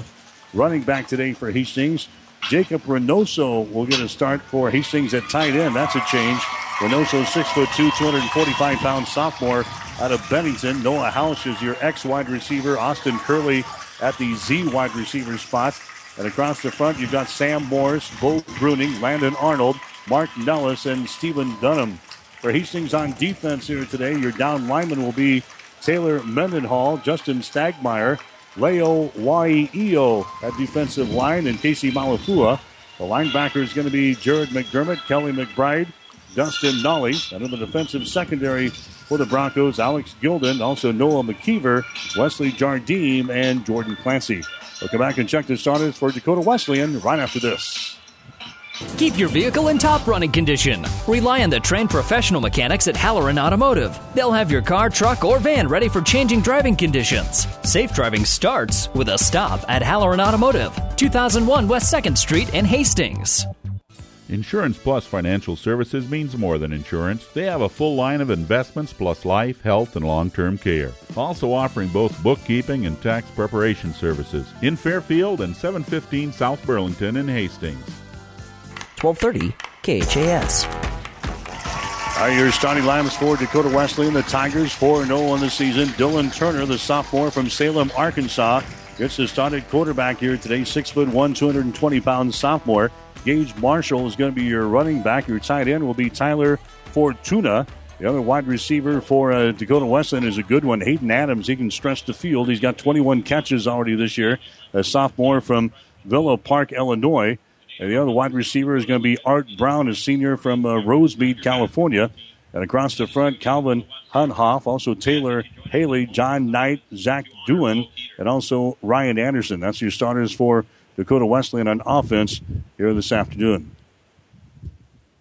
running back today for Hastings. Jacob Reynoso will get a start for Hastings at tight end. That's a change. Reynoso, six foot two, 245 pound sophomore out of Bennington. Noah House is your X wide receiver. Austin Curley at the Z wide receiver spot. And across the front, you've got Sam Morris, Bo Bruning, Landon Arnold, Mark Nellis, and Stephen Dunham. For Hastings on defense here today, your down lineman will be Taylor Mendenhall, Justin Stagmeyer, Leo Waio at defensive line, and Casey Malafua. The linebacker is going to be Jared McDermott, Kelly McBride, Dustin Nolly. And in the defensive secondary for the Broncos, Alex Gilden, also Noah McKeever, Wesley Jardim, and Jordan Clancy. We'll come back and check the starters for Dakota Wesleyan right after this. Keep your vehicle in top running condition. Rely on the trained professional mechanics at Halloran Automotive. They'll have your car, truck, or van ready for changing driving conditions. Safe driving starts with a stop at Halloran Automotive, 2001 West 2nd Street in Hastings. Insurance Plus Financial Services means more than insurance. They have a full line of investments plus life, health, and long term care. Also offering both bookkeeping and tax preparation services in Fairfield and 715 South Burlington in Hastings. 1230 KHAS. All right, your starting lineups for Dakota Wesleyan. The Tigers 4 0 on the season. Dylan Turner, the sophomore from Salem, Arkansas, gets the started quarterback here today. Six foot one, 220 pound sophomore. Gage Marshall is going to be your running back. Your tight end will be Tyler Fortuna. The other wide receiver for uh, Dakota Wesleyan is a good one. Hayden Adams, he can stretch the field. He's got 21 catches already this year. A sophomore from Villa Park, Illinois. And the other wide receiver is going to be Art Brown, a senior from uh, Rosemead, California. And across the front, Calvin Hunhoff, also Taylor Haley, John Knight, Zach Doohan, and also Ryan Anderson. That's your starters for Dakota Wesleyan on offense here this afternoon.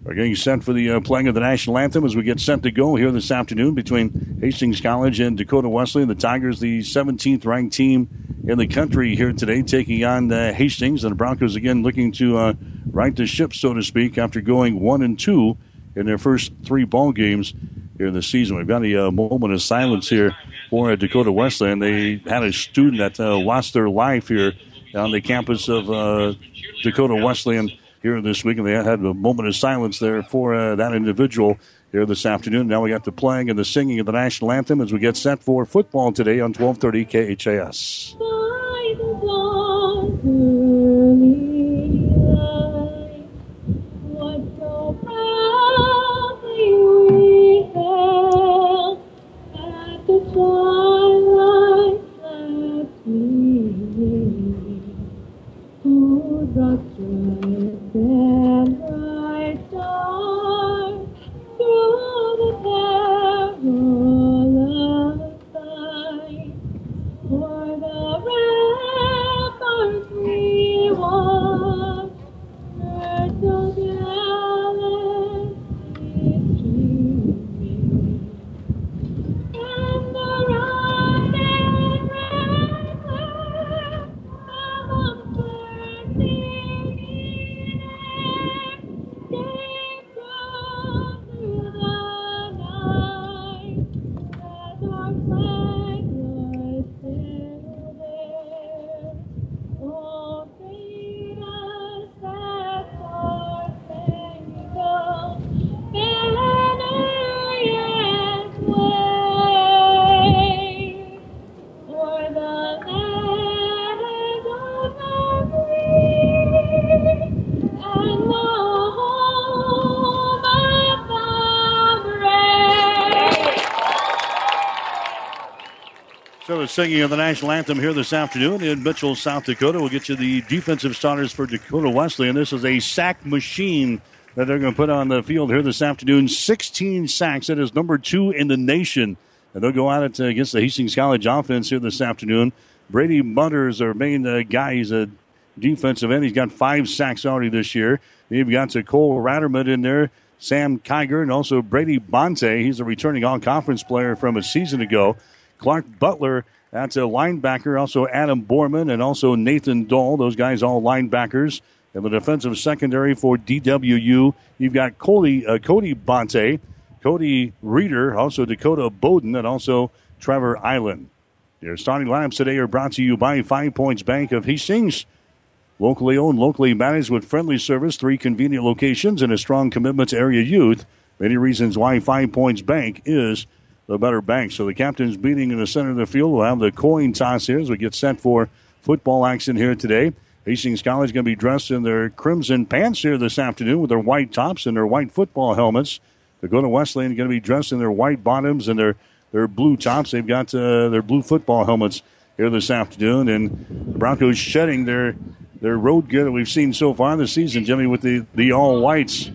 We're getting set for the uh, playing of the national anthem as we get set to go here this afternoon between Hastings College and Dakota Wesleyan. The Tigers, the 17th ranked team in the country here today, taking on uh, Hastings, and the Broncos again looking to uh, right the ship, so to speak, after going one and two in their first three ball games here this season. We've got a uh, moment of silence here for uh, Dakota Wesleyan. They had a student that uh, lost their life here on the campus of uh, Dakota Wesleyan here this week, and they had a moment of silence there for uh, that individual here this afternoon. Now we got the playing and the singing of the national anthem as we get set for football today on 1230 KHAS. Singing of the national anthem here this afternoon in Mitchell, South Dakota. We'll get you the defensive starters for Dakota Wesley, and this is a sack machine that they're going to put on the field here this afternoon. 16 sacks. That is number two in the nation. And they'll go at it against the Hastings College offense here this afternoon. Brady Mutters, our main uh, guy, he's a defensive end. He's got five sacks already this year. They've got to Cole Ratterman in there, Sam Kiger, and also Brady Bonte. He's a returning all conference player from a season ago. Clark Butler, that's a linebacker. Also Adam Borman and also Nathan Dahl. Those guys all linebackers. In the defensive secondary for DWU, you've got Cody, uh, Cody Bonte, Cody Reeder, also Dakota Bowden, and also Trevor Island. Your starting lineups today are brought to you by Five Points Bank of Hastings. Locally owned, locally managed with friendly service, three convenient locations, and a strong commitment to area youth. Many reasons why Five Points Bank is the better bank. So the captain's beating in the center of the field. We'll have the coin toss here as we get set for football action here today. Hastings College is going to be dressed in their crimson pants here this afternoon with their white tops and their white football helmets. They're going to Wesleyan going to be dressed in their white bottoms and their, their blue tops. They've got uh, their blue football helmets here this afternoon. And the Broncos shedding their their road gear that we've seen so far this season, Jimmy, with the, the all whites,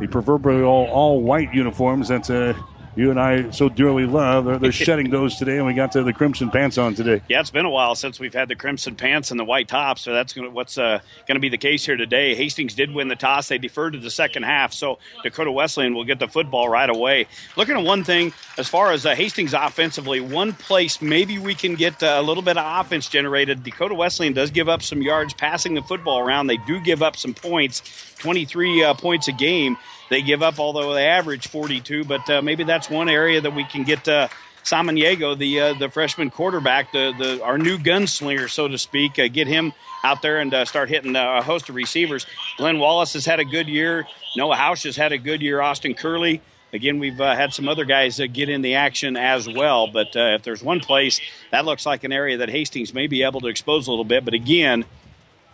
the proverbial all, all white uniforms that uh, you and I so dearly love. They're, they're shedding those today, and we got to the crimson pants on today. Yeah, it's been a while since we've had the crimson pants and the white tops, so that's gonna, what's uh, going to be the case here today. Hastings did win the toss; they deferred to the second half, so Dakota Wesleyan will get the football right away. Looking at one thing as far as uh, Hastings offensively, one place maybe we can get uh, a little bit of offense generated. Dakota Wesleyan does give up some yards passing the football around. They do give up some points, 23 uh, points a game they give up, although they average 42. But uh, maybe that's one area that we can get uh, Samaniego, the uh, the freshman quarterback, the, the our new gunslinger, so to speak, uh, get him out there and uh, start hitting uh, a host of receivers. Glenn Wallace has had a good year. Noah House has had a good year. Austin Curley. Again, we've had some other guys get in the action as well. But if there's one place, that looks like an area that Hastings may be able to expose a little bit. But again,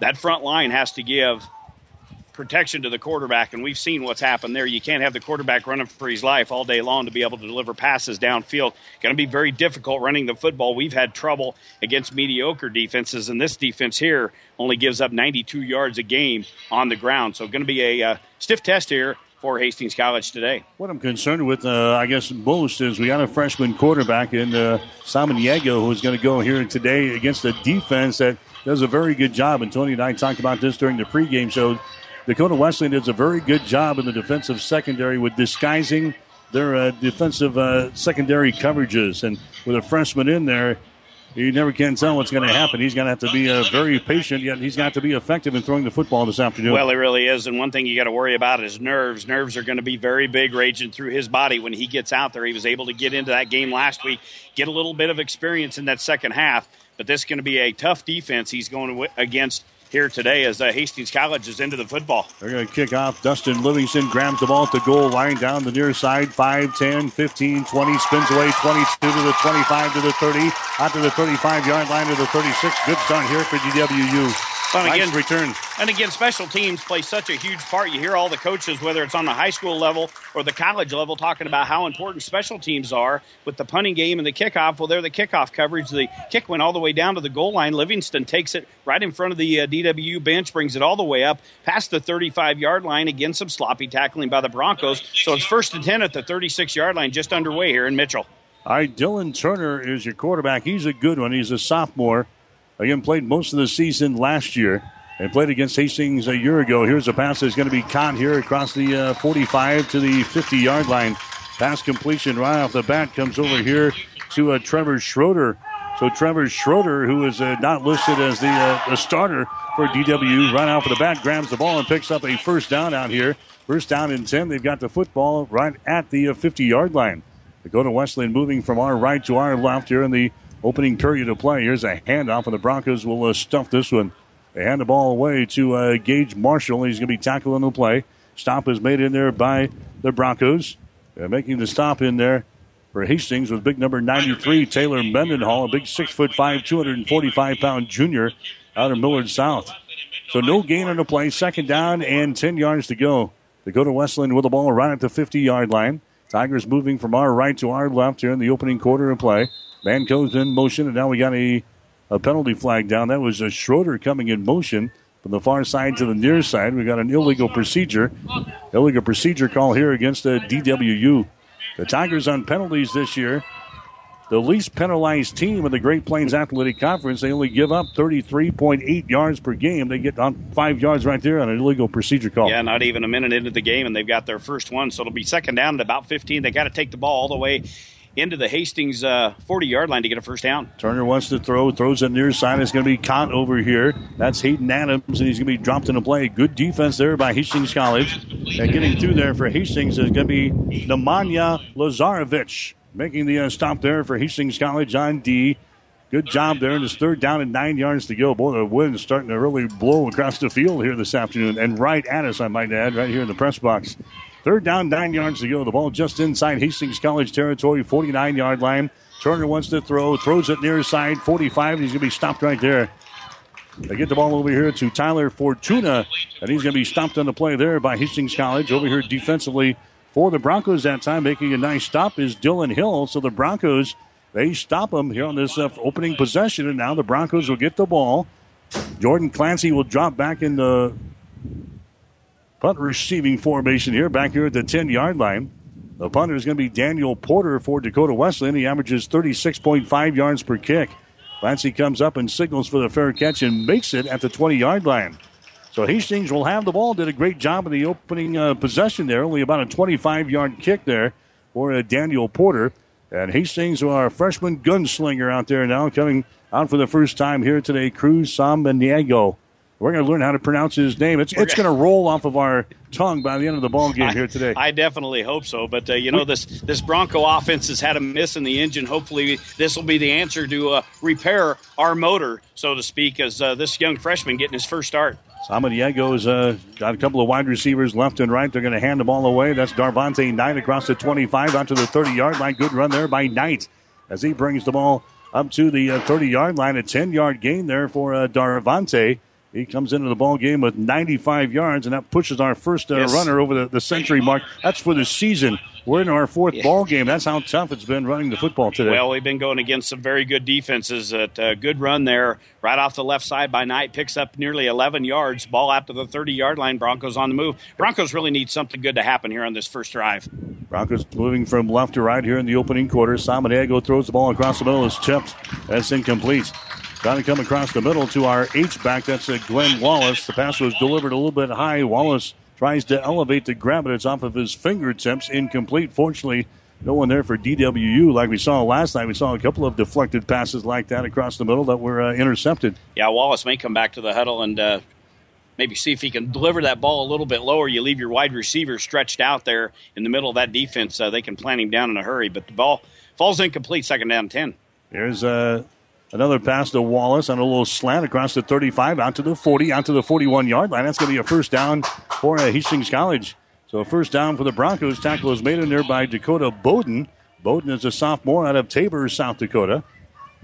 that front line has to give protection to the quarterback, and we've seen what's happened there. You can't have the quarterback running for his life all day long to be able to deliver passes downfield. Going to be very difficult running the football. We've had trouble against mediocre defenses, and this defense here only gives up 92 yards a game on the ground. So, going to be a uh, stiff test here for Hastings College today. What I'm concerned with, uh, I guess, most is we got a freshman quarterback in uh, Samaniego who's going to go here today against a defense that does a very good job. And Tony and I talked about this during the pregame show. Dakota Wesleyan does a very good job in the defensive secondary with disguising their uh, defensive uh, secondary coverages. And with a freshman in there, you never can tell what's going to happen. He's going to have to be uh, very patient, yet he's got to be effective in throwing the football this afternoon. Well, he really is. And one thing you got to worry about is nerves. Nerves are going to be very big raging through his body when he gets out there. He was able to get into that game last week, get a little bit of experience in that second half. But this is going to be a tough defense he's going against here today as uh, Hastings College is into the football. They're going to kick off. Dustin Livingston grabs the ball at the goal line down the near side. 5, 10, 15, 20. Spins away 22 to the 25 to the 30. Out to the 35 yard line to the 36. Good start here for DWU. And nice again, return. And again, special teams play such a huge part. You hear all the coaches, whether it's on the high school level or the college level, talking about how important special teams are with the punting game and the kickoff. Well, they're the kickoff coverage. The kick went all the way down to the goal line. Livingston takes it right in front of the uh, DWU bench, brings it all the way up past the 35 yard line. Again, some sloppy tackling by the Broncos. So it's first and 10 at the 36 yard line, just underway here in Mitchell. All right, Dylan Turner is your quarterback. He's a good one. He's a sophomore. Again, played most of the season last year and played against Hastings a year ago. Here's a pass that's going to be caught here across the uh, 45 to the 50 yard line. Pass completion right off the bat comes over here to uh, Trevor Schroeder. So Trevor Schroeder, who is uh, not listed as the, uh, the starter for DW, right off of the bat, grabs the ball and picks up a first down out here. First down and 10. They've got the football right at the 50 yard line. Dakota Wesleyan moving from our right to our left here in the opening period of play. Here's a handoff, and the Broncos will uh, stuff this one. They hand the ball away to uh, Gage Marshall. He's going to be tackled on the play. Stop is made in there by the Broncos. They're making the stop in there for Hastings with big number 93, Taylor Mendenhall, a big 6'5, 245 pound junior out of Millard South. So no gain on the play. Second down and 10 yards to go. They go to Westland with the ball right at the 50 yard line. Tigers moving from our right to our left here in the opening quarter of play. Man in motion, and now we got a a penalty flag down. That was a Schroeder coming in motion from the far side to the near side. We got an illegal procedure. Illegal procedure call here against the DWU. The Tigers on penalties this year. The least penalized team in the Great Plains Athletic Conference. They only give up 33.8 yards per game. They get on five yards right there on an illegal procedure call. Yeah, not even a minute into the game, and they've got their first one. So it'll be second down at about 15. They got to take the ball all the way into the Hastings 40 uh, yard line to get a first down. Turner wants to throw, throws it near side. It's going to be caught over here. That's Hayden Adams, and he's going to be dropped in a play. Good defense there by Hastings College. And getting through there for Hastings is going to be Nemanja Lazarevic making the uh, stop there for Hastings College on D. Good job there. And it's third down and nine yards to go. Boy, the wind's starting to really blow across the field here this afternoon. And right at us, I might add, right here in the press box. Third down, nine yards to go. The ball just inside Hastings College territory, 49 yard line. Turner wants to throw, throws it near side, 45. He's going to be stopped right there. They get the ball over here to Tyler Fortuna, and he's going to be stopped on the play there by Hastings College. Over here defensively for the Broncos that time, making a nice stop is Dylan Hill. So the Broncos, they stop him here on this uh, opening possession, and now the Broncos will get the ball. Jordan Clancy will drop back in the punt receiving formation here, back here at the 10 yard line. The punter is going to be Daniel Porter for Dakota Wesleyan. He averages 36.5 yards per kick. Clancy comes up and signals for the fair catch and makes it at the 20 yard line. So Hastings will have the ball. Did a great job in the opening uh, possession there. Only about a 25 yard kick there for uh, Daniel Porter. And Hastings, our freshman gunslinger out there now, coming out for the first time here today, Cruz Samaniego. We're going to learn how to pronounce his name. It's, it's going to roll off of our tongue by the end of the ball game here today. I, definitely hope so. But uh, you know, this this Bronco offense has had a miss in the engine. Hopefully, this will be the answer to uh, repair our motor, so to speak, as uh, this young freshman getting his first start. Samadiego's uh, got a couple of wide receivers left and right. They're going to hand the ball away. That's Darvante Knight across the 25 out to the 30 yard line. Good run there by Knight as he brings the ball up to the 30 uh, yard line. A 10 yard gain there for uh, Darvante. He comes into the ball game with 95 yards, and that pushes our first uh, yes. runner over the, the century mark. That's for the season. We're in our fourth yeah. ball game. That's how tough it's been running the football today. Well, we've been going against some very good defenses. A uh, good run there, right off the left side by Knight, picks up nearly 11 yards. Ball out to the 30 yard line. Broncos on the move. Broncos really need something good to happen here on this first drive. Broncos moving from left to right here in the opening quarter. Samaniego throws the ball across the middle. It's tipped. That's incomplete. Trying to come across the middle to our H back. That's a Glenn Wallace. The pass was delivered a little bit high. Wallace tries to elevate to grab it. It's off of his fingertips. Incomplete. Fortunately, no one there for DWU like we saw last night. We saw a couple of deflected passes like that across the middle that were uh, intercepted. Yeah, Wallace may come back to the huddle and uh, maybe see if he can deliver that ball a little bit lower. You leave your wide receiver stretched out there in the middle of that defense. Uh, they can plant him down in a hurry, but the ball falls incomplete, second down 10. There's uh, Another pass to Wallace on a little slant across the 35 out to the 40, out to the 41 yard line. That's going to be a first down for uh, Hastings College. So a first down for the Broncos. Tackle is made in there by Dakota Bowden. Bowden is a sophomore out of Tabor, South Dakota.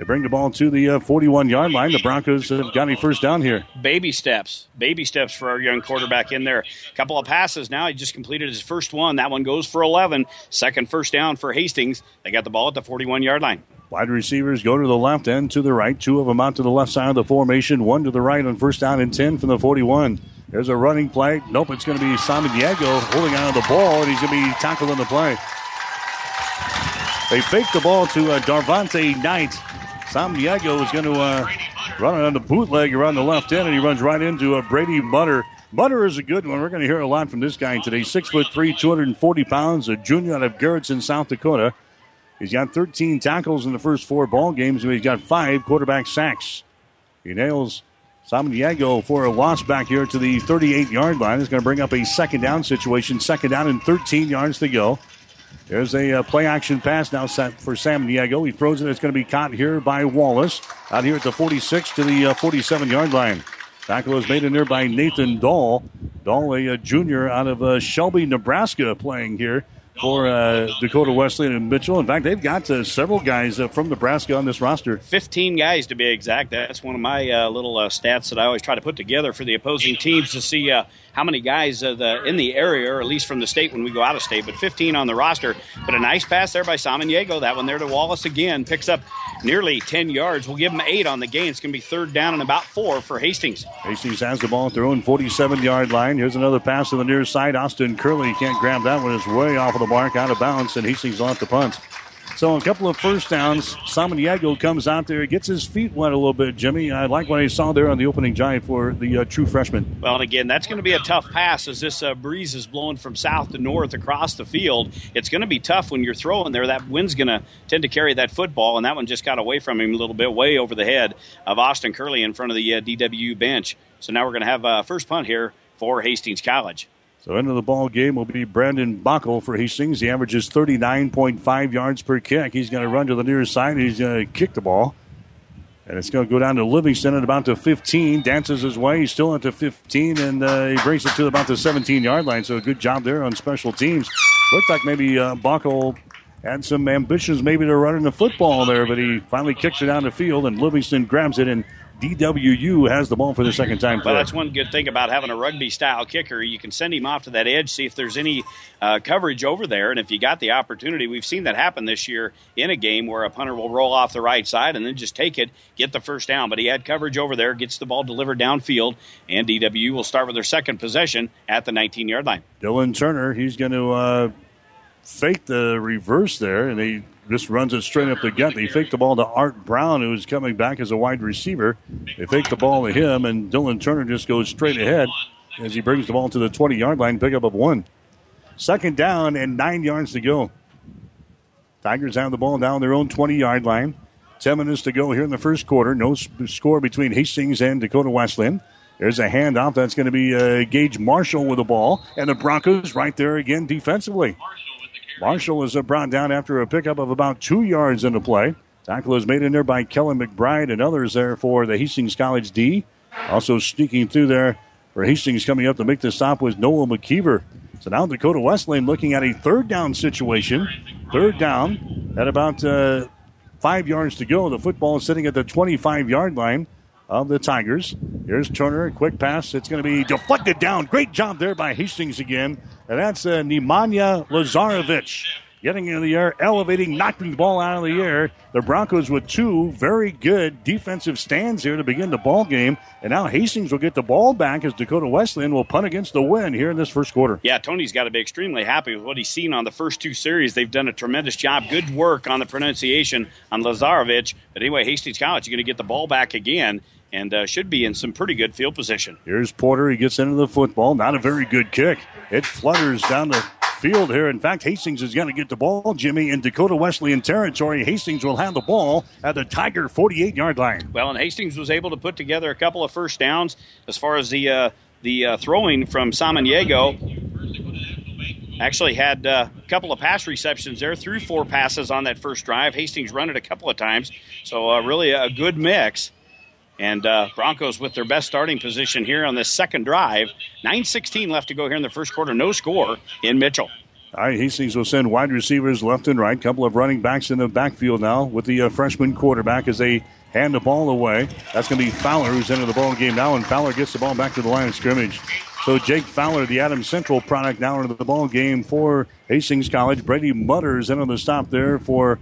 They bring the ball to the 41 uh, yard line. The Broncos have got a first down here. Baby steps. Baby steps for our young quarterback in there. A couple of passes now. He just completed his first one. That one goes for 11. Second first down for Hastings. They got the ball at the 41 yard line. Wide receivers go to the left and to the right. Two of them out to the left side of the formation. One to the right on first down and 10 from the 41. There's a running play. Nope, it's going to be Samaniego holding on to the ball, and he's going to be tackled on the play. They fake the ball to uh, Darvante Knight. Samaniego is going to uh, run it on the bootleg around the left end, and he runs right into uh, Brady Mutter. Mutter is a good one. We're going to hear a lot from this guy today. Six foot three, 240 pounds, a junior out of Garretson, South Dakota. He's got 13 tackles in the first four ball games, and he's got five quarterback sacks. He nails Samaniego for a loss back here to the 38 yard line. He's going to bring up a second down situation. Second down and 13 yards to go. There's a uh, play action pass now for Samaniego. He throws it. It's going to be caught here by Wallace out here at the 46 to the uh, 47 yard line. Tackle is made in there by Nathan Dahl. Dahl, a, a junior out of uh, Shelby, Nebraska, playing here for uh, Dakota Wesleyan and Mitchell. In fact, they've got uh, several guys uh, from Nebraska on this roster. 15 guys to be exact. That's one of my uh, little uh, stats that I always try to put together for the opposing teams to see uh, how many guys uh, the, in the area, or at least from the state when we go out of state, but 15 on the roster. But a nice pass there by Samaniego. That one there to Wallace again. Picks up nearly 10 yards. We'll give them eight on the game. It's going to be third down and about four for Hastings. Hastings has the ball at their own 47 yard line. Here's another pass to the near side. Austin Curley can't grab that one. It's way off of the mark, out of bounds, and Hastings off the punt. So a couple of first downs. Samaniego comes out there, gets his feet wet a little bit, Jimmy. I like what I saw there on the opening drive for the uh, true freshman. Well, and again, that's going to be a tough pass as this uh, breeze is blowing from south to north across the field. It's going to be tough when you're throwing there. That wind's going to tend to carry that football, and that one just got away from him a little bit, way over the head of Austin Curley in front of the uh, DW bench. So now we're going to have a uh, first punt here for Hastings College. So into the ball game will be Brandon Bockel for Hastings. He averages 39.5 yards per kick. He's going to run to the near side. He's going to kick the ball. And it's going to go down to Livingston at about the 15. Dances his way. He's still at the 15, and uh, he brings it to about the 17 yard line. So a good job there on special teams. Looked like maybe uh, Bockel had some ambitions maybe to run in the football there, but he finally kicks it down the field, and Livingston grabs it and DWU has the ball for the second time. Well, that's one good thing about having a rugby style kicker. You can send him off to that edge, see if there's any uh, coverage over there, and if you got the opportunity, we've seen that happen this year in a game where a punter will roll off the right side and then just take it, get the first down. But he had coverage over there, gets the ball delivered downfield, and DWU will start with their second possession at the 19 yard line. Dylan Turner, he's going to. Uh faked the reverse there, and he just runs it straight up the gut. They fake the ball to Art Brown, who's coming back as a wide receiver. They fake the ball to him, and Dylan Turner just goes straight ahead as he brings the ball to the 20 yard line, pickup of one. Second down and nine yards to go. Tigers have the ball down their own 20 yard line. 10 minutes to go here in the first quarter. No score between Hastings and Dakota Wesleyan. There's a handoff. That's going to be uh, Gage Marshall with the ball. And the Broncos right there again defensively. Marshall is brought down after a pickup of about two yards into play. Tackle is made in there by Kellen McBride and others there for the Hastings College D. Also sneaking through there for Hastings coming up to make the stop was Noah McKeever. So now Dakota Wesleyan looking at a third down situation. Third down at about uh, five yards to go. The football is sitting at the 25 yard line of the Tigers. Here's Turner, quick pass. It's going to be deflected down. Great job there by Hastings again. And that's uh, Nemanja Lazarevic getting in the air, elevating, knocking the ball out of the air. The Broncos with two very good defensive stands here to begin the ball game. And now Hastings will get the ball back as Dakota Wesleyan will punt against the wind here in this first quarter. Yeah, Tony's got to be extremely happy with what he's seen on the first two series. They've done a tremendous job. Good work on the pronunciation on Lazarevic. But anyway, Hastings College, you're going to get the ball back again and uh, should be in some pretty good field position. Here's Porter. He gets into the football. Not a very good kick. It flutters down the field here. In fact, Hastings is going to get the ball, Jimmy, in Dakota Wesleyan territory. Hastings will have the ball at the Tiger 48 yard line. Well, and Hastings was able to put together a couple of first downs as far as the uh, the uh, throwing from Samaniego. Actually, had uh, a couple of pass receptions there, threw four passes on that first drive. Hastings run it a couple of times, so uh, really a good mix. And uh, Broncos with their best starting position here on this second drive. 9.16 left to go here in the first quarter. No score in Mitchell. All right, Hastings will send wide receivers left and right. Couple of running backs in the backfield now with the uh, freshman quarterback as they hand the ball away. That's going to be Fowler who's into the ball game now, and Fowler gets the ball back to the line of scrimmage. So Jake Fowler, the Adams Central product, now into the ball game for Hastings College. Brady Mutters into the stop there for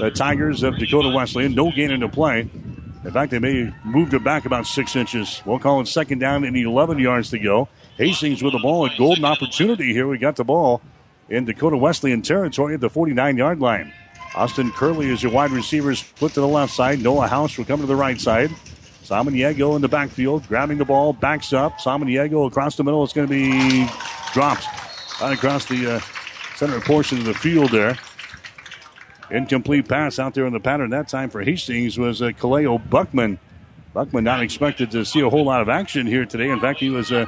the Tigers of Dakota Wesleyan. No gain into play. In fact, they may moved it back about six inches. We'll call it second down and 11 yards to go. Hastings with the ball, a golden opportunity here. We got the ball in Dakota Wesleyan territory at the 49 yard line. Austin Curley is your wide receiver, split to the left side. Noah House will come to the right side. Samaniego in the backfield, grabbing the ball, backs up. Samaniego across the middle. It's going to be dropped right across the uh, center portion of the field there. Incomplete pass out there in the pattern that time for Hastings was uh, Kaleo Buckman. Buckman not expected to see a whole lot of action here today. In fact, he was uh,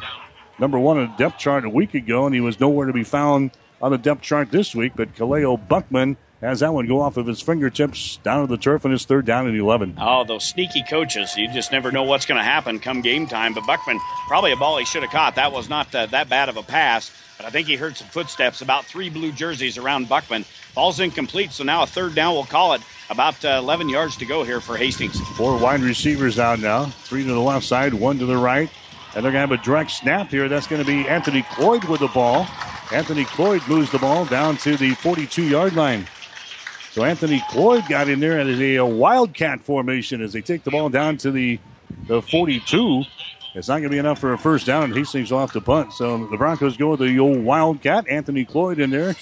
number one on the depth chart a week ago, and he was nowhere to be found on the depth chart this week. But Kaleo Buckman has that one go off of his fingertips down to the turf and his third down and 11. Oh, those sneaky coaches. You just never know what's going to happen come game time. But Buckman, probably a ball he should have caught. That was not uh, that bad of a pass. But I think he heard some footsteps, about three blue jerseys around Buckman. Ball's incomplete, so now a third down. We'll call it about uh, 11 yards to go here for Hastings. Four wide receivers out now. Three to the left side, one to the right. And they're going to have a direct snap here. That's going to be Anthony Cloyd with the ball. Anthony Cloyd moves the ball down to the 42 yard line. So Anthony Cloyd got in there as a, a wildcat formation as they take the ball down to the, the 42. It's not going to be enough for a first down, and Hastings off the punt. So the Broncos go with the old wildcat. Anthony Cloyd in there.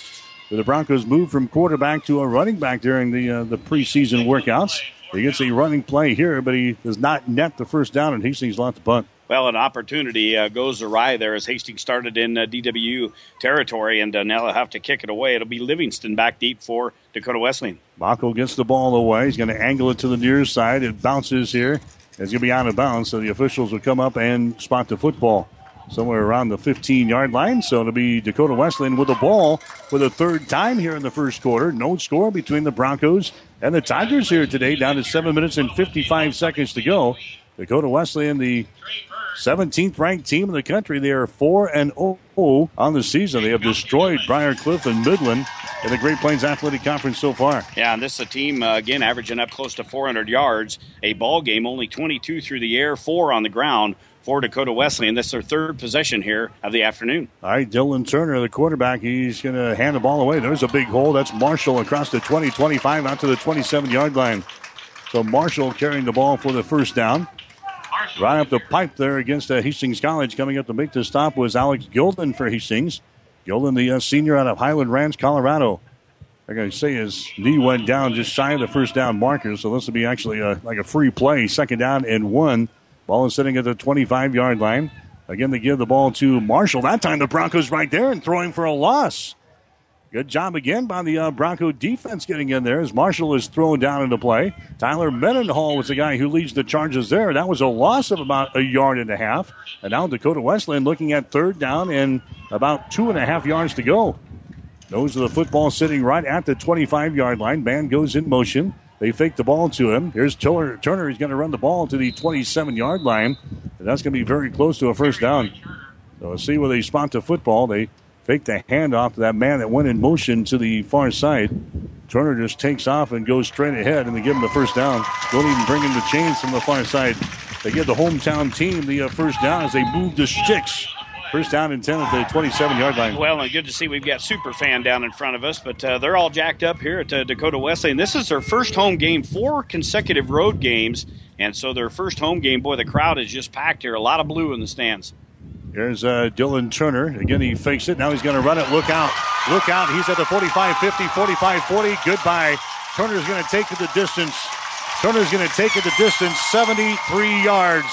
The Broncos move from quarterback to a running back during the uh, the preseason workouts. He gets a running play here, but he does not net the first down, and Hastings lost the punt. Well, an opportunity uh, goes awry there as Hastings started in uh, DWU territory, and uh, now they'll have to kick it away. It'll be Livingston back deep for Dakota Wesleyan. Mako gets the ball away. He's going to angle it to the near side. It bounces here. Going to be out of bounds, so the officials will come up and spot the football somewhere around the 15 yard line. So it'll be Dakota Wesleyan with the ball for the third time here in the first quarter. No score between the Broncos and the Tigers here today, down to 7 minutes and 55 seconds to go. Dakota Wesleyan, the 17th ranked team in the country. They are 4 and 0 on the season. They have destroyed Briar Cliff and Midland in the Great Plains Athletic Conference so far. Yeah, and this is a team, uh, again, averaging up close to 400 yards. A ball game, only 22 through the air, 4 on the ground for Dakota Wesleyan. This is their third possession here of the afternoon. All right, Dylan Turner, the quarterback, he's going to hand the ball away. There's a big hole. That's Marshall across the 20 25 out to the 27 yard line. So Marshall carrying the ball for the first down. Right up the pipe there against uh, Hastings College. Coming up to make the stop was Alex Gilden for Hastings. Gilden, the uh, senior out of Highland Ranch, Colorado. I gotta say his knee went down just shy of the first down marker, so this will be actually a, like a free play. Second down and one. Ball is sitting at the 25 yard line. Again, they give the ball to Marshall. That time the Broncos right there and throwing for a loss. Good job again by the uh, Bronco defense getting in there as Marshall is thrown down into play. Tyler Mendenhall was the guy who leads the charges there. That was a loss of about a yard and a half. And now Dakota Wesleyan looking at third down and about two and a half yards to go. Those are the football sitting right at the 25 yard line. Band goes in motion. They fake the ball to him. Here's Turner. Turner is going to run the ball to the 27 yard line. And that's going to be very close to a first down. So see where they spot the football. They fake the handoff to that man that went in motion to the far side. Turner just takes off and goes straight ahead, and they give him the first down. Don't even bring him the chains from the far side. They give the hometown team the uh, first down as they move the sticks. First down and 10 at the 27 yard line. Well, and good to see we've got Super Fan down in front of us, but uh, they're all jacked up here at uh, Dakota Wesleyan. This is their first home game, four consecutive road games, and so their first home game, boy, the crowd is just packed here. A lot of blue in the stands. Here's uh, Dylan Turner. Again, he fakes it. Now he's going to run it. Look out. Look out. He's at the 45 50, 45 40. Goodbye. Turner's going to take it the distance. Turner's going to take it the distance, 73 yards.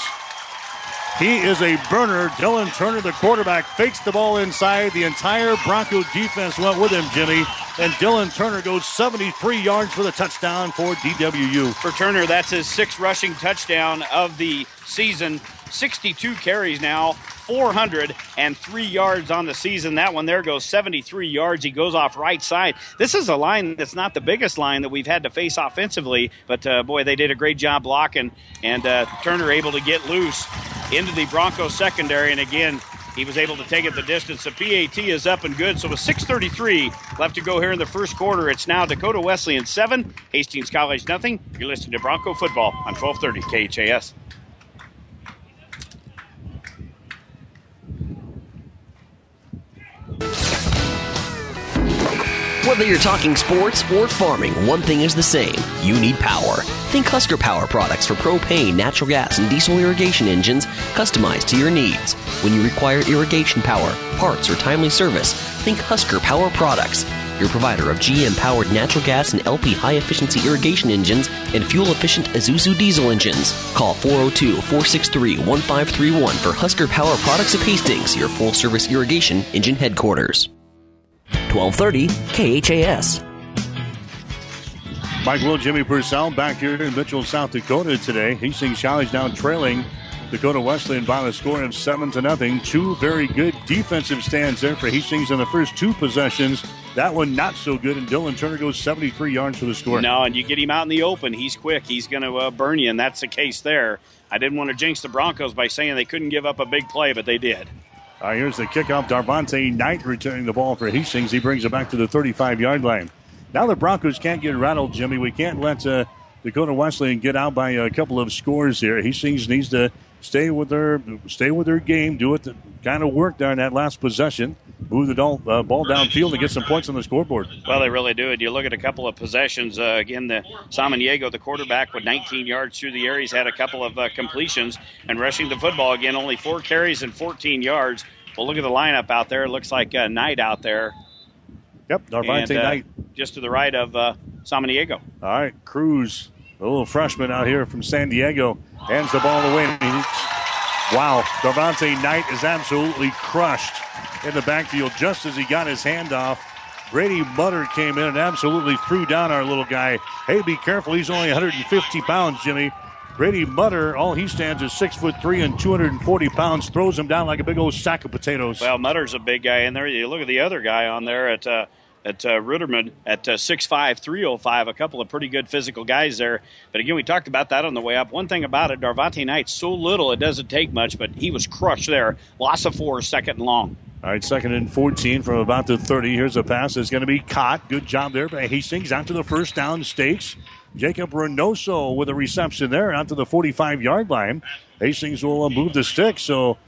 He is a burner. Dylan Turner, the quarterback, fakes the ball inside. The entire Bronco defense went with him, Jimmy. And Dylan Turner goes 73 yards for the touchdown for DWU. For Turner, that's his sixth rushing touchdown of the season. 62 carries now, 403 yards on the season. That one there goes 73 yards. He goes off right side. This is a line that's not the biggest line that we've had to face offensively, but uh, boy, they did a great job blocking, and uh, Turner able to get loose into the Broncos secondary, and again, he was able to take it the distance. The PAT is up and good. So with 6:33 left to go here in the first quarter, it's now Dakota Wesleyan seven, Hastings College nothing. You're listening to Bronco football on 1230 KHAS. Whether you're talking sports or farming, one thing is the same. You need power. Think Husker Power products for propane, natural gas, and diesel irrigation engines customized to your needs. When you require irrigation power, parts, or timely service, think Husker Power products. Your provider of GM powered natural gas and LP high efficiency irrigation engines and fuel efficient Isuzu diesel engines. Call 402 463 1531 for Husker Power Products of Hastings, your full service irrigation engine headquarters. 1230 KHAS. Mike Will, Jimmy Purcell back here in Mitchell, South Dakota today. Hastings College down trailing Dakota Wesleyan by the score of seven to nothing. Two very good defensive stands there for Hastings in the first two possessions. That one not so good, and Dylan Turner goes 73 yards for the score. No, and you get him out in the open, he's quick. He's going to uh, burn you, and that's the case there. I didn't want to jinx the Broncos by saying they couldn't give up a big play, but they did. All right, here's the kickoff. Darvante Knight returning the ball for Hastings. He brings it back to the 35 yard line. Now the Broncos can't get rattled, Jimmy. We can't let uh, Dakota Wesleyan get out by a couple of scores here. Hastings needs to stay with their stay with their game, do it the kind of work there in that last possession, move the ball, uh, ball downfield and get some points on the scoreboard. Well, they really do. And you look at a couple of possessions. Uh, again, the Samaniego, the quarterback, with 19 yards through the air. He's had a couple of uh, completions and rushing the football again, only four carries and 14 yards. Well, look at the lineup out there. It looks like uh, Knight out there. Yep, Darvante and, uh, Knight. Just to the right of uh, Samaniego. All right, Cruz, a little freshman out here from San Diego, hands the ball away. Wow, Darvante Knight is absolutely crushed in the backfield just as he got his hand off. Brady Mutter came in and absolutely threw down our little guy. Hey, be careful. He's only 150 pounds, Jimmy. Brady Mutter, all he stands is six foot three and 240 pounds, throws him down like a big old sack of potatoes. Well, Mutter's a big guy in there. You look at the other guy on there at uh, at uh, Ruderman at uh, 6'5", 305, a couple of pretty good physical guys there. But again, we talked about that on the way up. One thing about it, Darvante Knight's so little it doesn't take much, but he was crushed there. Loss of four, second and long. All right, second and 14 from about the 30. Here's a pass that's going to be caught. Good job there by Hastings out to the first down stakes. Jacob Reynoso with a reception there out to the 45 yard line. Hastings will uh, move the stick, so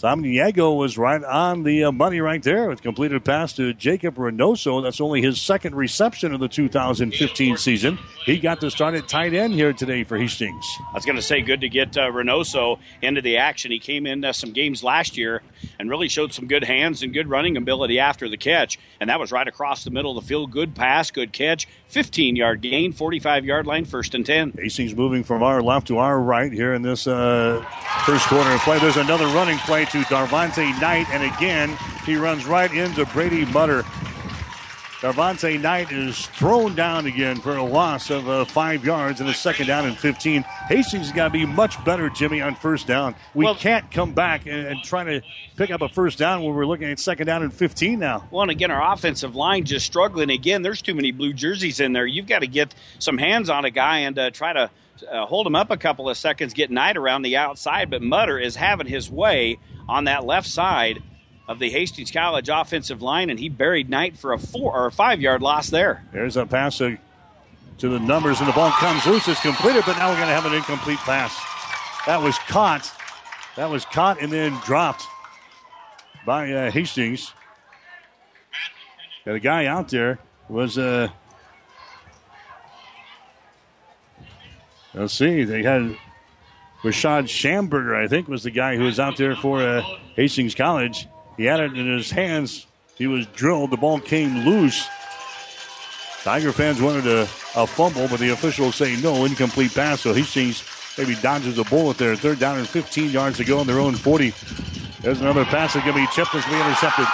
Samaniego was right on the uh, money right there with completed pass to Jacob Reynoso. That's only his second reception of the 2015 season. He got to start at tight end here today for Hastings. I was going to say, good to get uh, Reynoso into the action. He came in uh, some games last year and really showed some good hands and good running ability after the catch. And that was right across the middle of the field. Good pass, good catch. 15 yard gain, 45 yard line, first and 10. Hastings moving from our left to our right here in this uh, first quarter of play. There's another running play to Darvonte Knight, and again, he runs right into Brady Mutter. Darvonte Knight is thrown down again for a loss of uh, five yards and a second down and 15. Hastings has got to be much better, Jimmy, on first down. We well, can't come back and, and, try to pick up a first down when we're looking at second down and 15 now. Well, and again, our offensive line just struggling. Again, there's too many blue jerseys in there. You've got to get some hands on a guy and uh, try to uh, hold him up a couple of seconds, get Knight around the outside. But Mutter is having his way on that left side of the Hastings College offensive line, and he buried Knight for a four or a five yard loss there. There's a pass to, to the numbers, and the ball comes loose. It's completed, but now we're going to have an incomplete pass. That was caught. That was caught and then dropped by uh, Hastings. And the guy out there was. Uh, let's see. They had Rashad Schamberger, I think, was the guy who was out there for uh, Hastings College. He had it in his hands. He was drilled. The ball came loose. Tiger fans wanted a, a fumble, but the officials say no, incomplete pass. So Hastings maybe dodges a bullet there. Third down and 15 yards to go on their own 40. There's another pass that's going to be chipped as we intercepted.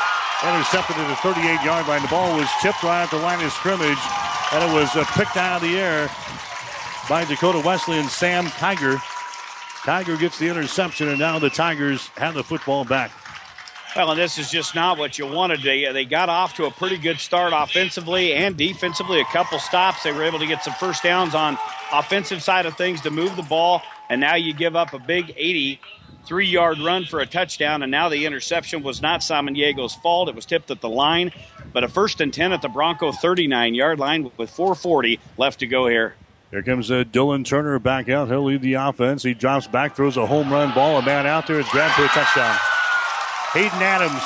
Intercepted at the 38 yard line. The ball was tipped right at the line of scrimmage, and it was uh, picked out of the air by Dakota Wesleyan Sam Kiger. Tiger gets the interception, and now the Tigers have the football back. Well, and this is just not what you wanted. They, they got off to a pretty good start offensively and defensively. A couple stops. They were able to get some first downs on offensive side of things to move the ball. And now you give up a big 83 yard run for a touchdown. And now the interception was not Samaniego's fault. It was tipped at the line. But a first and 10 at the Bronco 39 yard line with 440 left to go here. Here comes uh, Dylan Turner back out. He'll lead the offense. He drops back, throws a home run ball. A man out there is grabbed for a touchdown. Hayden Adams.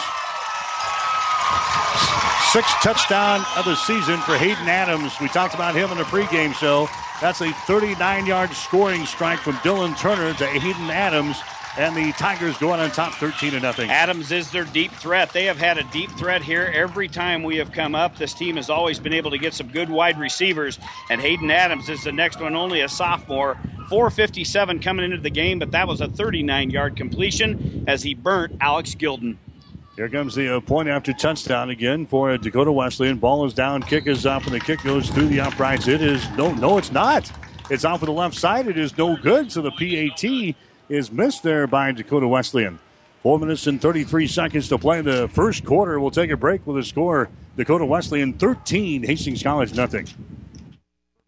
Sixth touchdown of the season for Hayden Adams. We talked about him in the pregame show. That's a 39 yard scoring strike from Dylan Turner to Hayden Adams. And the Tigers going on top 13 to nothing. Adams is their deep threat. They have had a deep threat here every time we have come up. This team has always been able to get some good wide receivers. And Hayden Adams is the next one, only a sophomore. 457 coming into the game, but that was a 39 yard completion as he burnt Alex Gilden. Here comes the uh, point after touchdown again for uh, Dakota Wesleyan. Ball is down, kick is up, and the kick goes through the uprights. It is no, no, it's not. It's off of the left side. It is no good. So the PAT is missed there by Dakota Wesleyan. Four minutes and 33 seconds to play the first quarter. We'll take a break with a score Dakota Wesleyan 13, Hastings College nothing.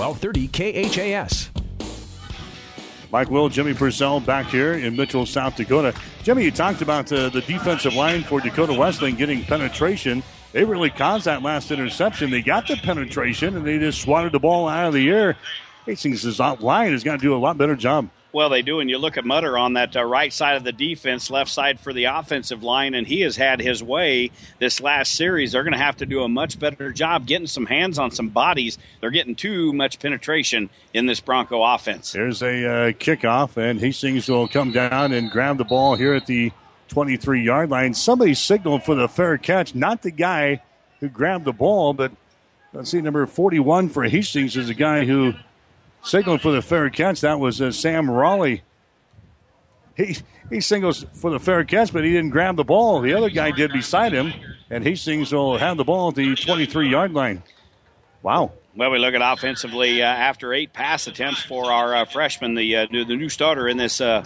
1230 KHAS. Mike Will, Jimmy Purcell back here in Mitchell, South Dakota. Jimmy, you talked about uh, the defensive line for Dakota Wesleyan getting penetration. They really caused that last interception. They got the penetration and they just swatted the ball out of the air. Hastings' line has got to do a lot better job. Well, they do. And you look at Mutter on that uh, right side of the defense, left side for the offensive line, and he has had his way this last series. They're going to have to do a much better job getting some hands on some bodies. They're getting too much penetration in this Bronco offense. There's a uh, kickoff, and Hastings will come down and grab the ball here at the 23 yard line. Somebody signaled for the fair catch, not the guy who grabbed the ball, but let's see, number 41 for Hastings is a guy who signaled for the fair catch. That was uh, Sam Raleigh. He he signals for the fair catch, but he didn't grab the ball. The other guy did beside him, and he Hastings will have the ball at the 23 yard line. Wow. Well, we look at offensively uh, after eight pass attempts for our uh, freshman, the uh, the new starter in this uh,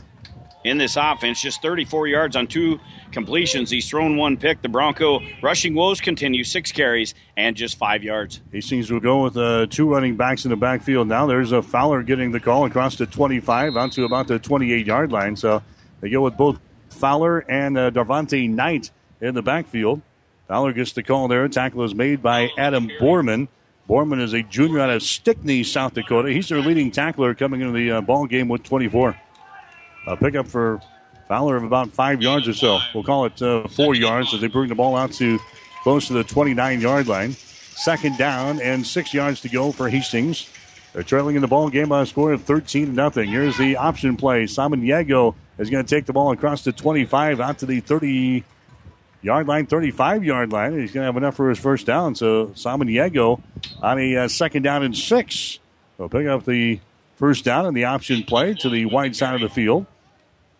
in this offense. Just 34 yards on two completions. He's thrown one pick. The Bronco rushing woes continue, six carries and just five yards. Hastings will go with uh, two running backs in the backfield now. There's a Fowler getting the call across the 25 out to about the 28 yard line. So they go with both Fowler and uh, Darvante Knight in the backfield. Fowler gets the call there. Tackle is made by Adam Borman. Borman is a junior out of Stickney, South Dakota. He's their leading tackler coming into the uh, ball game with 24. A pickup for Fowler of about five yards or so. We'll call it uh, four yards as they bring the ball out to close to the 29 yard line. Second down and six yards to go for Hastings. They're trailing in the ball game by a score of 13 to nothing. Here's the option play. Samaniego is going to take the ball across the 25 out to the 30 yard line, 35 yard line. He's going to have enough for his first down. So Samaniego on a uh, second down and six. They'll pick up the first down in the option play to the wide side of the field.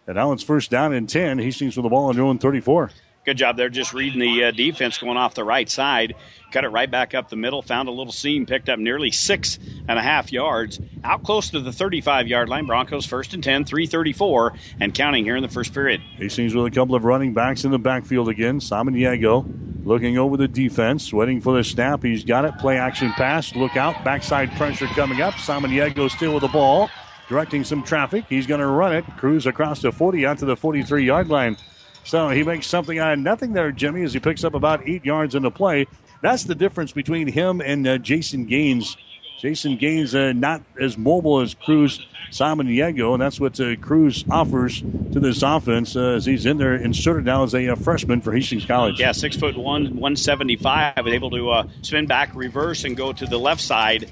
And now it's first down and 10. Hastings with the ball on their own 34. Good job there, just reading the uh, defense going off the right side. Cut it right back up the middle, found a little seam, picked up nearly six and a half yards. Out close to the 35 yard line. Broncos first and 10, 334, and counting here in the first period. Hastings with a couple of running backs in the backfield again. Samaniego looking over the defense, waiting for the snap. He's got it. Play action pass. Look out. Backside pressure coming up. Samaniego still with the ball directing some traffic. He's going to run it, cruise across the 40 out to the 43 yard line. So he makes something out of nothing there, Jimmy, as he picks up about eight yards in the play. That's the difference between him and uh, Jason Gaines. Jason Gaines uh, not as mobile as Cruz Samaniego, and that's what uh, Cruz offers to this offense uh, as he's in there inserted now as a, uh, freshman for Hastings College. Yeah, six foot one, one seventy five, was able to uh, spin back, reverse, and go to the left side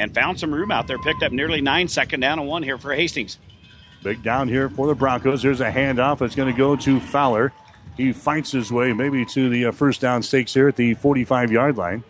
and found some room out there. Picked up nearly nine, second down and one here for Hastings. Big down here for the Broncos. There's a handoff. It's going to go to Fowler. He fights his way maybe to the uh, first down stakes here at the 45 yard line.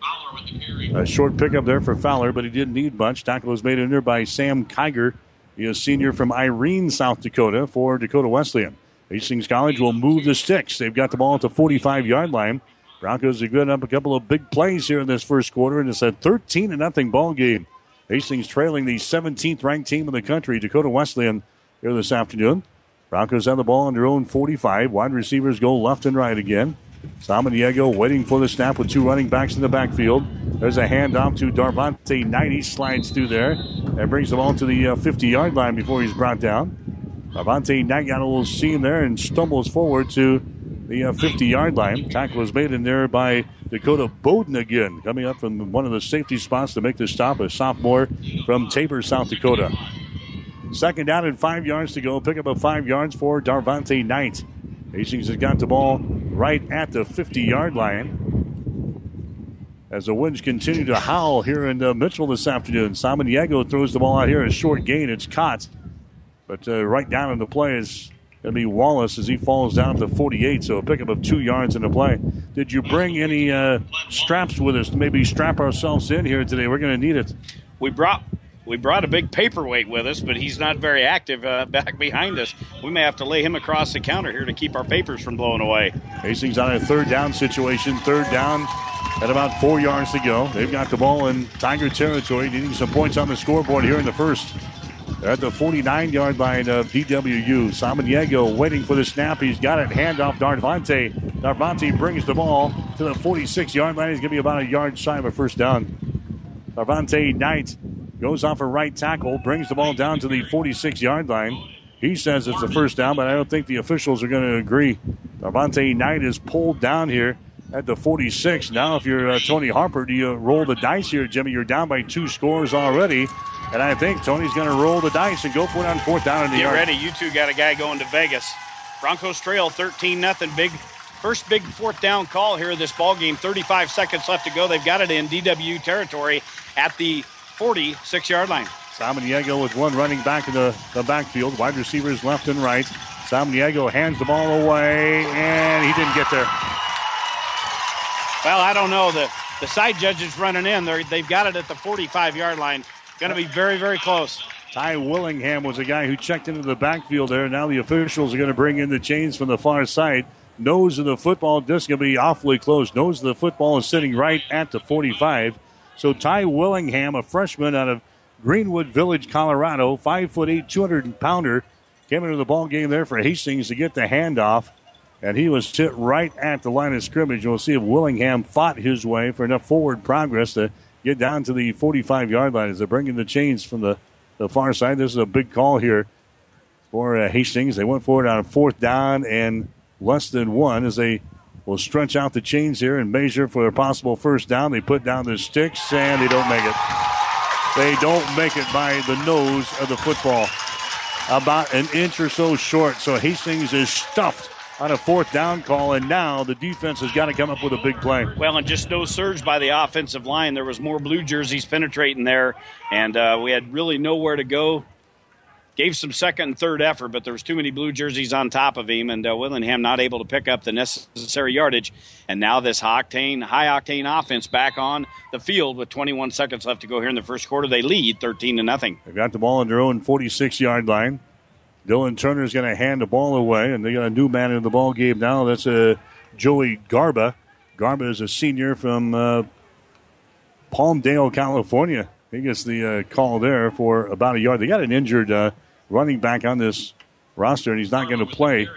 A short pickup there for Fowler, but he didn't need much. Tackle was made in there by Sam Kiger. He is senior from Irene, South Dakota for Dakota Wesleyan. Hastings College will move the sticks. They've got the ball at the 45 yard line. Broncos are good up a couple of big plays here in this first quarter, and it's a 13 to nothing ball game. Hastings trailing the 17th ranked team in the country, Dakota Wesleyan, here this afternoon. Broncos have the ball on their own 45. Wide receivers go left and right again. Samaniego waiting for the snap with two running backs in the backfield. There's a handoff to Darvante Knight. He slides through there and brings the ball to the 50 uh, yard line before he's brought down. Darvante Knight got a little seam there and stumbles forward to the uh, 50 yard line. Tackle was made in there by Dakota Bowden again, coming up from one of the safety spots to make the stop, a sophomore from Tabor, South Dakota. Second down and five yards to go. Pick up a five yards for Darvante Knight. Hastings has got the ball right at the 50 yard line. As the winds continue to howl here in uh, Mitchell this afternoon, Samaniego throws the ball out here. A short gain. It's caught. But uh, right down in the play is to be Wallace as he falls down to 48. So a pickup of two yards in the play. Did you bring any uh, straps with us to maybe strap ourselves in here today? We're going to need it. We brought we brought a big paperweight with us, but he's not very active uh, back behind us. We may have to lay him across the counter here to keep our papers from blowing away. Hastings on a third down situation. Third down at about four yards to go. They've got the ball in Tiger territory, needing some points on the scoreboard here in the first. They're at the 49 yard line of DWU. Samaniego waiting for the snap. He's got it. Handoff Darvante. Darvante brings the ball to the 46 yard line. He's going to be about a yard shy of a first down. Darvante Knight goes off a right tackle, brings the ball down to the 46 yard line. He says it's a first down, but I don't think the officials are going to agree. Darvante Knight is pulled down here at the 46. Now, if you're uh, Tony Harper, do you roll the dice here, Jimmy? You're down by two scores already. And I think Tony's going to roll the dice and go for it on fourth down in the Get yard. ready. You two got a guy going to Vegas. Broncos trail 13 nothing. Big first big fourth down call here this ball game. 35 seconds left to go. They've got it in DW territory at the 46 yard line. Samaniego with one running back in the, the backfield. Wide receivers left and right. Samaniego hands the ball away, and he didn't get there. Well, I don't know. The the side judges running in. They're, they've got it at the 45 yard line. Going to be very, very close. Ty Willingham was a guy who checked into the backfield there. Now the officials are going to bring in the chains from the far side. Nose of the football disc going to be awfully close. Nose of the football is sitting right at the 45. So Ty Willingham, a freshman out of Greenwood Village, Colorado, five foot eight, 200 pounder, came into the ball game there for Hastings to get the handoff, and he was hit right at the line of scrimmage. We'll see if Willingham fought his way for enough forward progress to get down to the 45 yard line as they're bringing the chains from the, the far side. This is a big call here for uh, Hastings. They went for it on a fourth down and less than one as they will stretch out the chains here and measure for a possible first down. They put down the sticks and they don't make it. They don't make it by the nose of the football. About an inch or so short. So Hastings is stuffed on a fourth down call, and now the defense has got to come up with a big play. Well, and just no surge by the offensive line. There was more blue jerseys penetrating there, and uh, we had really nowhere to go gave some second and third effort, but there was too many blue jerseys on top of him, and uh, Willingham not able to pick up the necessary yardage. And now this octane, high octane offense back on the field with 21 seconds left to go here in the first quarter. They lead 13 to nothing. They've got the ball on their own 46 yard line. Dylan Turner is going to hand the ball away, and they got a new man in the ball game now. That's uh, Joey Garba. Garba is a senior from uh, Palmdale, California. He gets the uh, call there for about a yard. They got an injured uh, running back on this roster, and he's not going to play.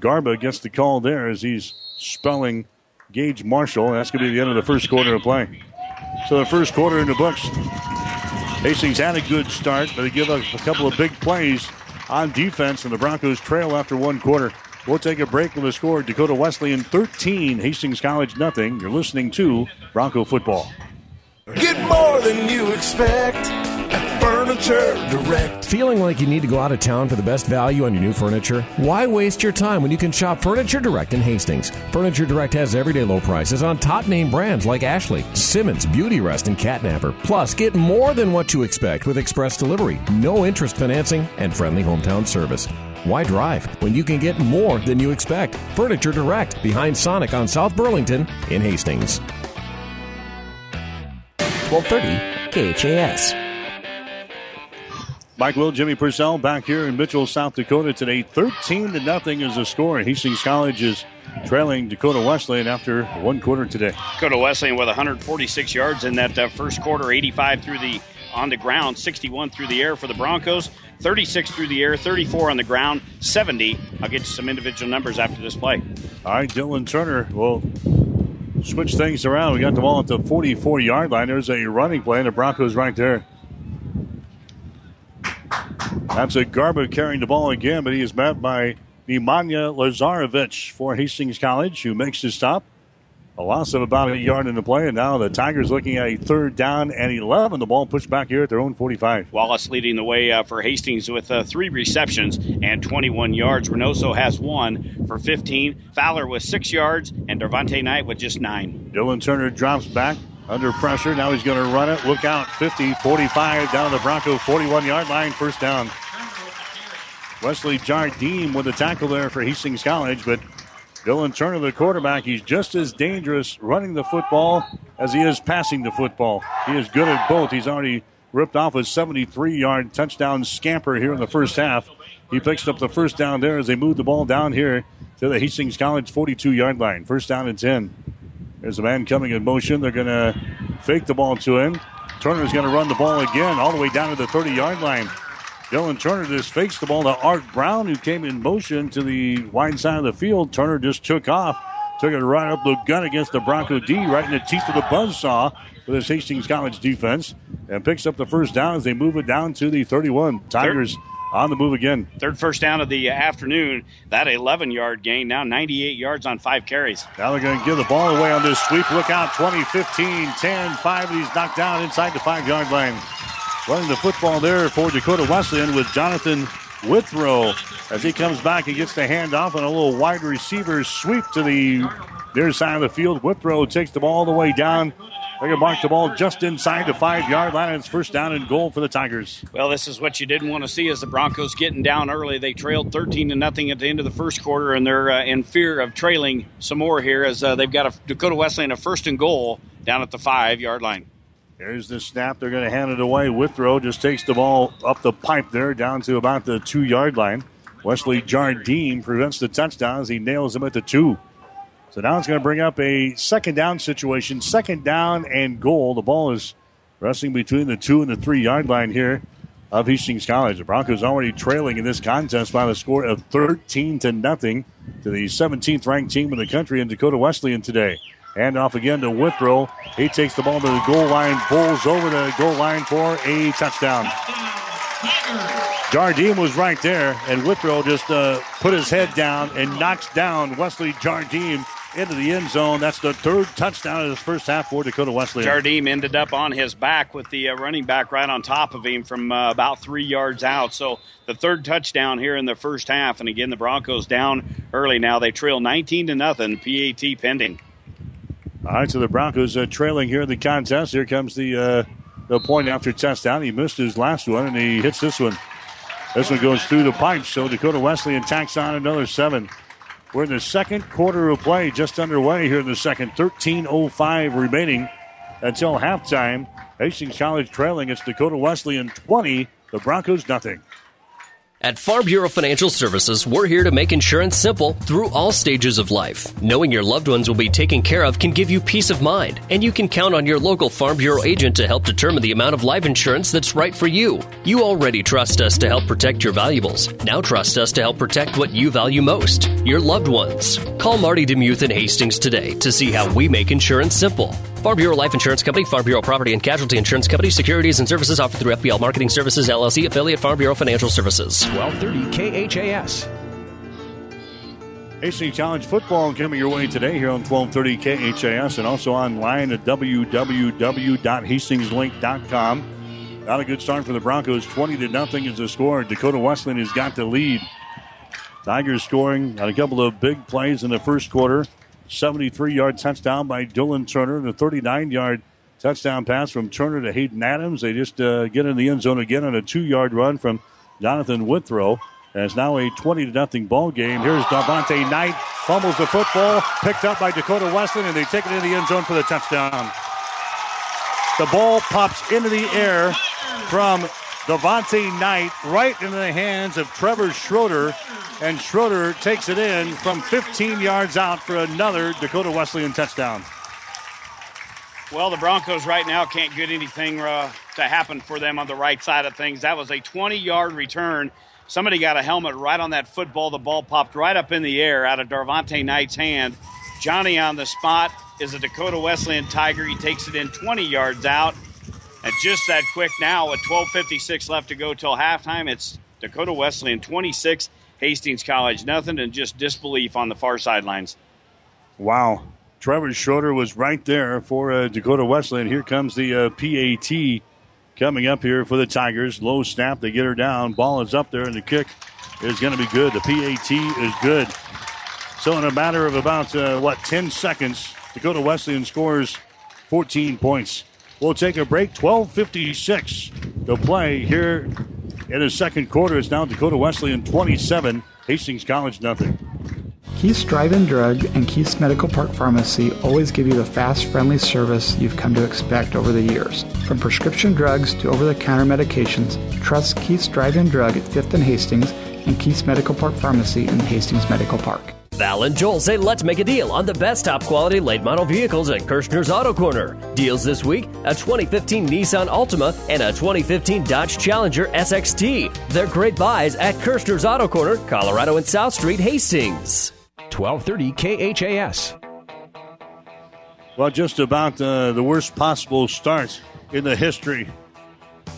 Garba gets the call there as he's spelling Gage Marshall. That's going to be the end of the first quarter of play. So the first quarter in the books. Hastings had a good start, but they give a, a couple of big plays on defense, and the Broncos trail after one quarter. We'll take a break with the score Dakota Wesleyan 13, Hastings College nothing. You're listening to Bronco Football. Get more than you expect Furniture Direct. Feeling like you need to go out of town for the best value on your new furniture? Why waste your time when you can shop Furniture Direct in Hastings? Furniture Direct has everyday low prices on top name brands like Ashley, Simmons, Beauty Rest, and Catnapper. Plus, get more than what you expect with express delivery, no interest financing, and friendly hometown service. Why drive when you can get more than you expect? Furniture Direct behind Sonic on South Burlington in Hastings. 1230 KHAS. Mike Will, Jimmy Purcell back here in Mitchell, South Dakota today. 13 to nothing is the score. Hastings College is trailing Dakota Wesleyan after one quarter today. Dakota Wesleyan with 146 yards in that uh, first quarter, 85 through the on the ground, 61 through the air for the Broncos, 36 through the air, 34 on the ground, 70. I'll get you some individual numbers after this play. All right, Dylan Turner will switch things around. We got the ball at the 44 yard line. There's a running play, and the Broncos right there. That's a Garba carrying the ball again, but he is met by Nemanja Lazarevic for Hastings College, who makes the stop. A loss of about a yard in the play, and now the Tigers looking at a third down and 11. The ball pushed back here at their own 45. Wallace leading the way uh, for Hastings with uh, three receptions and 21 yards. Reynoso has one for 15. Fowler with six yards, and Devontae Knight with just nine. Dylan Turner drops back under pressure. Now he's going to run it. Look out, 50, 45 down the Bronco 41 yard line, first down. Wesley Jardine with a tackle there for Hastings College, but Dylan Turner, the quarterback, he's just as dangerous running the football as he is passing the football. He is good at both. He's already ripped off a 73 yard touchdown scamper here in the first half. He picks up the first down there as they move the ball down here to the Hastings College 42 yard line. First down and 10. There's a man coming in motion. They're going to fake the ball to him. Turner's going to run the ball again all the way down to the 30 yard line. Dylan Turner just fakes the ball to Art Brown, who came in motion to the wide side of the field. Turner just took off, took it right up the gut against the Bronco D, right in the teeth of the buzzsaw with his Hastings College defense, and picks up the first down as they move it down to the 31. Tigers. On the move again. Third first down of the afternoon. That 11 yard gain, now 98 yards on five carries. Now they're going to give the ball away on this sweep. Look out 20, 15, 10, 5. He's knocked down inside the five yard line. Running the football there for Dakota Wesleyan with Jonathan Withrow as he comes back and gets the handoff and a little wide receiver sweep to the near side of the field. Withrow takes the ball all the way down. They're going to mark the ball just inside the five yard line. And it's first down and goal for the Tigers. Well, this is what you didn't want to see as the Broncos getting down early. They trailed 13 to nothing at the end of the first quarter, and they're uh, in fear of trailing some more here as uh, they've got a Dakota Wesleyan a first and goal down at the five yard line. Here's the snap. They're going to hand it away. Withrow just takes the ball up the pipe there down to about the two yard line. Wesley Jardine prevents the touchdown as he nails him at the two. So now it's going to bring up a second down situation. Second down and goal. The ball is resting between the two and the three yard line here of Hastings College. The Broncos already trailing in this contest by the score of 13 to nothing to the 17th ranked team in the country in Dakota Wesleyan today. Hand off again to Withrow. He takes the ball to the goal line, pulls over the goal line for a touchdown. Jardine was right there, and Withrow just uh, put his head down and knocks down Wesley Jardim into the end zone. That's the third touchdown of this first half for Dakota Wesleyan. Jardim ended up on his back with the uh, running back right on top of him from uh, about three yards out. So the third touchdown here in the first half. And again, the Broncos down early now. They trail 19 to nothing. PAT pending. All right, so the Broncos uh, trailing here in the contest. Here comes the uh, the point after touchdown. He missed his last one, and he hits this one. This one goes through the pipes. So Dakota Wesleyan tacks on another seven. We're in the second quarter of play, just underway here in the second. 13.05 remaining until halftime. Hastings College trailing. It's Dakota Wesleyan 20, the Broncos nothing. At Farm Bureau Financial Services, we're here to make insurance simple through all stages of life. Knowing your loved ones will be taken care of can give you peace of mind, and you can count on your local Farm Bureau agent to help determine the amount of life insurance that's right for you. You already trust us to help protect your valuables. Now trust us to help protect what you value most your loved ones. Call Marty Demuth in Hastings today to see how we make insurance simple. Farm Bureau Life Insurance Company, Farm Bureau Property and Casualty Insurance Company, securities and services offered through FBL Marketing Services LLC, affiliate Farm Bureau Financial Services. 1230 KHAS. Hastings College football coming your way today here on 1230 KHAS and also online at www.hastingslink.com. Not a good start for the Broncos. 20 to nothing is the score. Dakota Wesleyan has got the lead. Tigers scoring on a couple of big plays in the first quarter. 73 yard touchdown by Dylan Turner, the 39 yard touchdown pass from Turner to Hayden Adams. They just uh, get in the end zone again on a two yard run from Jonathan Withrow. And it's now a 20 to nothing ball game. Here's Davante Knight, fumbles the football, picked up by Dakota Wesleyan, and they take it into the end zone for the touchdown. The ball pops into the air from Devontae Knight right into the hands of Trevor Schroeder, and Schroeder takes it in from 15 yards out for another Dakota Wesleyan touchdown. Well, the Broncos right now can't get anything uh, to happen for them on the right side of things. That was a 20 yard return. Somebody got a helmet right on that football. The ball popped right up in the air out of Darvante Knight's hand. Johnny on the spot is a Dakota Wesleyan Tiger. He takes it in 20 yards out. And just that quick now, with 12.56 left to go till halftime, it's Dakota Wesleyan 26, Hastings College nothing, and just disbelief on the far sidelines. Wow. Trevor Schroeder was right there for uh, Dakota Wesleyan. Here comes the uh, PAT coming up here for the Tigers. Low snap, they get her down. Ball is up there, and the kick is going to be good. The PAT is good. So, in a matter of about, uh, what, 10 seconds, Dakota Wesleyan scores 14 points. We'll take a break. 12.56 to play here in the second quarter. It's now Dakota Wesleyan 27, Hastings College nothing. Keith's Drive-In Drug and Keith's Medical Park Pharmacy always give you the fast, friendly service you've come to expect over the years. From prescription drugs to over-the-counter medications, trust Keith's Drive-In Drug at 5th and Hastings and Keith's Medical Park Pharmacy in Hastings Medical Park. Val and Joel say let's make a deal on the best top quality late model vehicles at Kirshner's Auto Corner. Deals this week a 2015 Nissan Altima and a 2015 Dodge Challenger SXT. They're great buys at Kirshner's Auto Corner, Colorado and South Street, Hastings. 1230 KHAS. Well, just about uh, the worst possible start in the history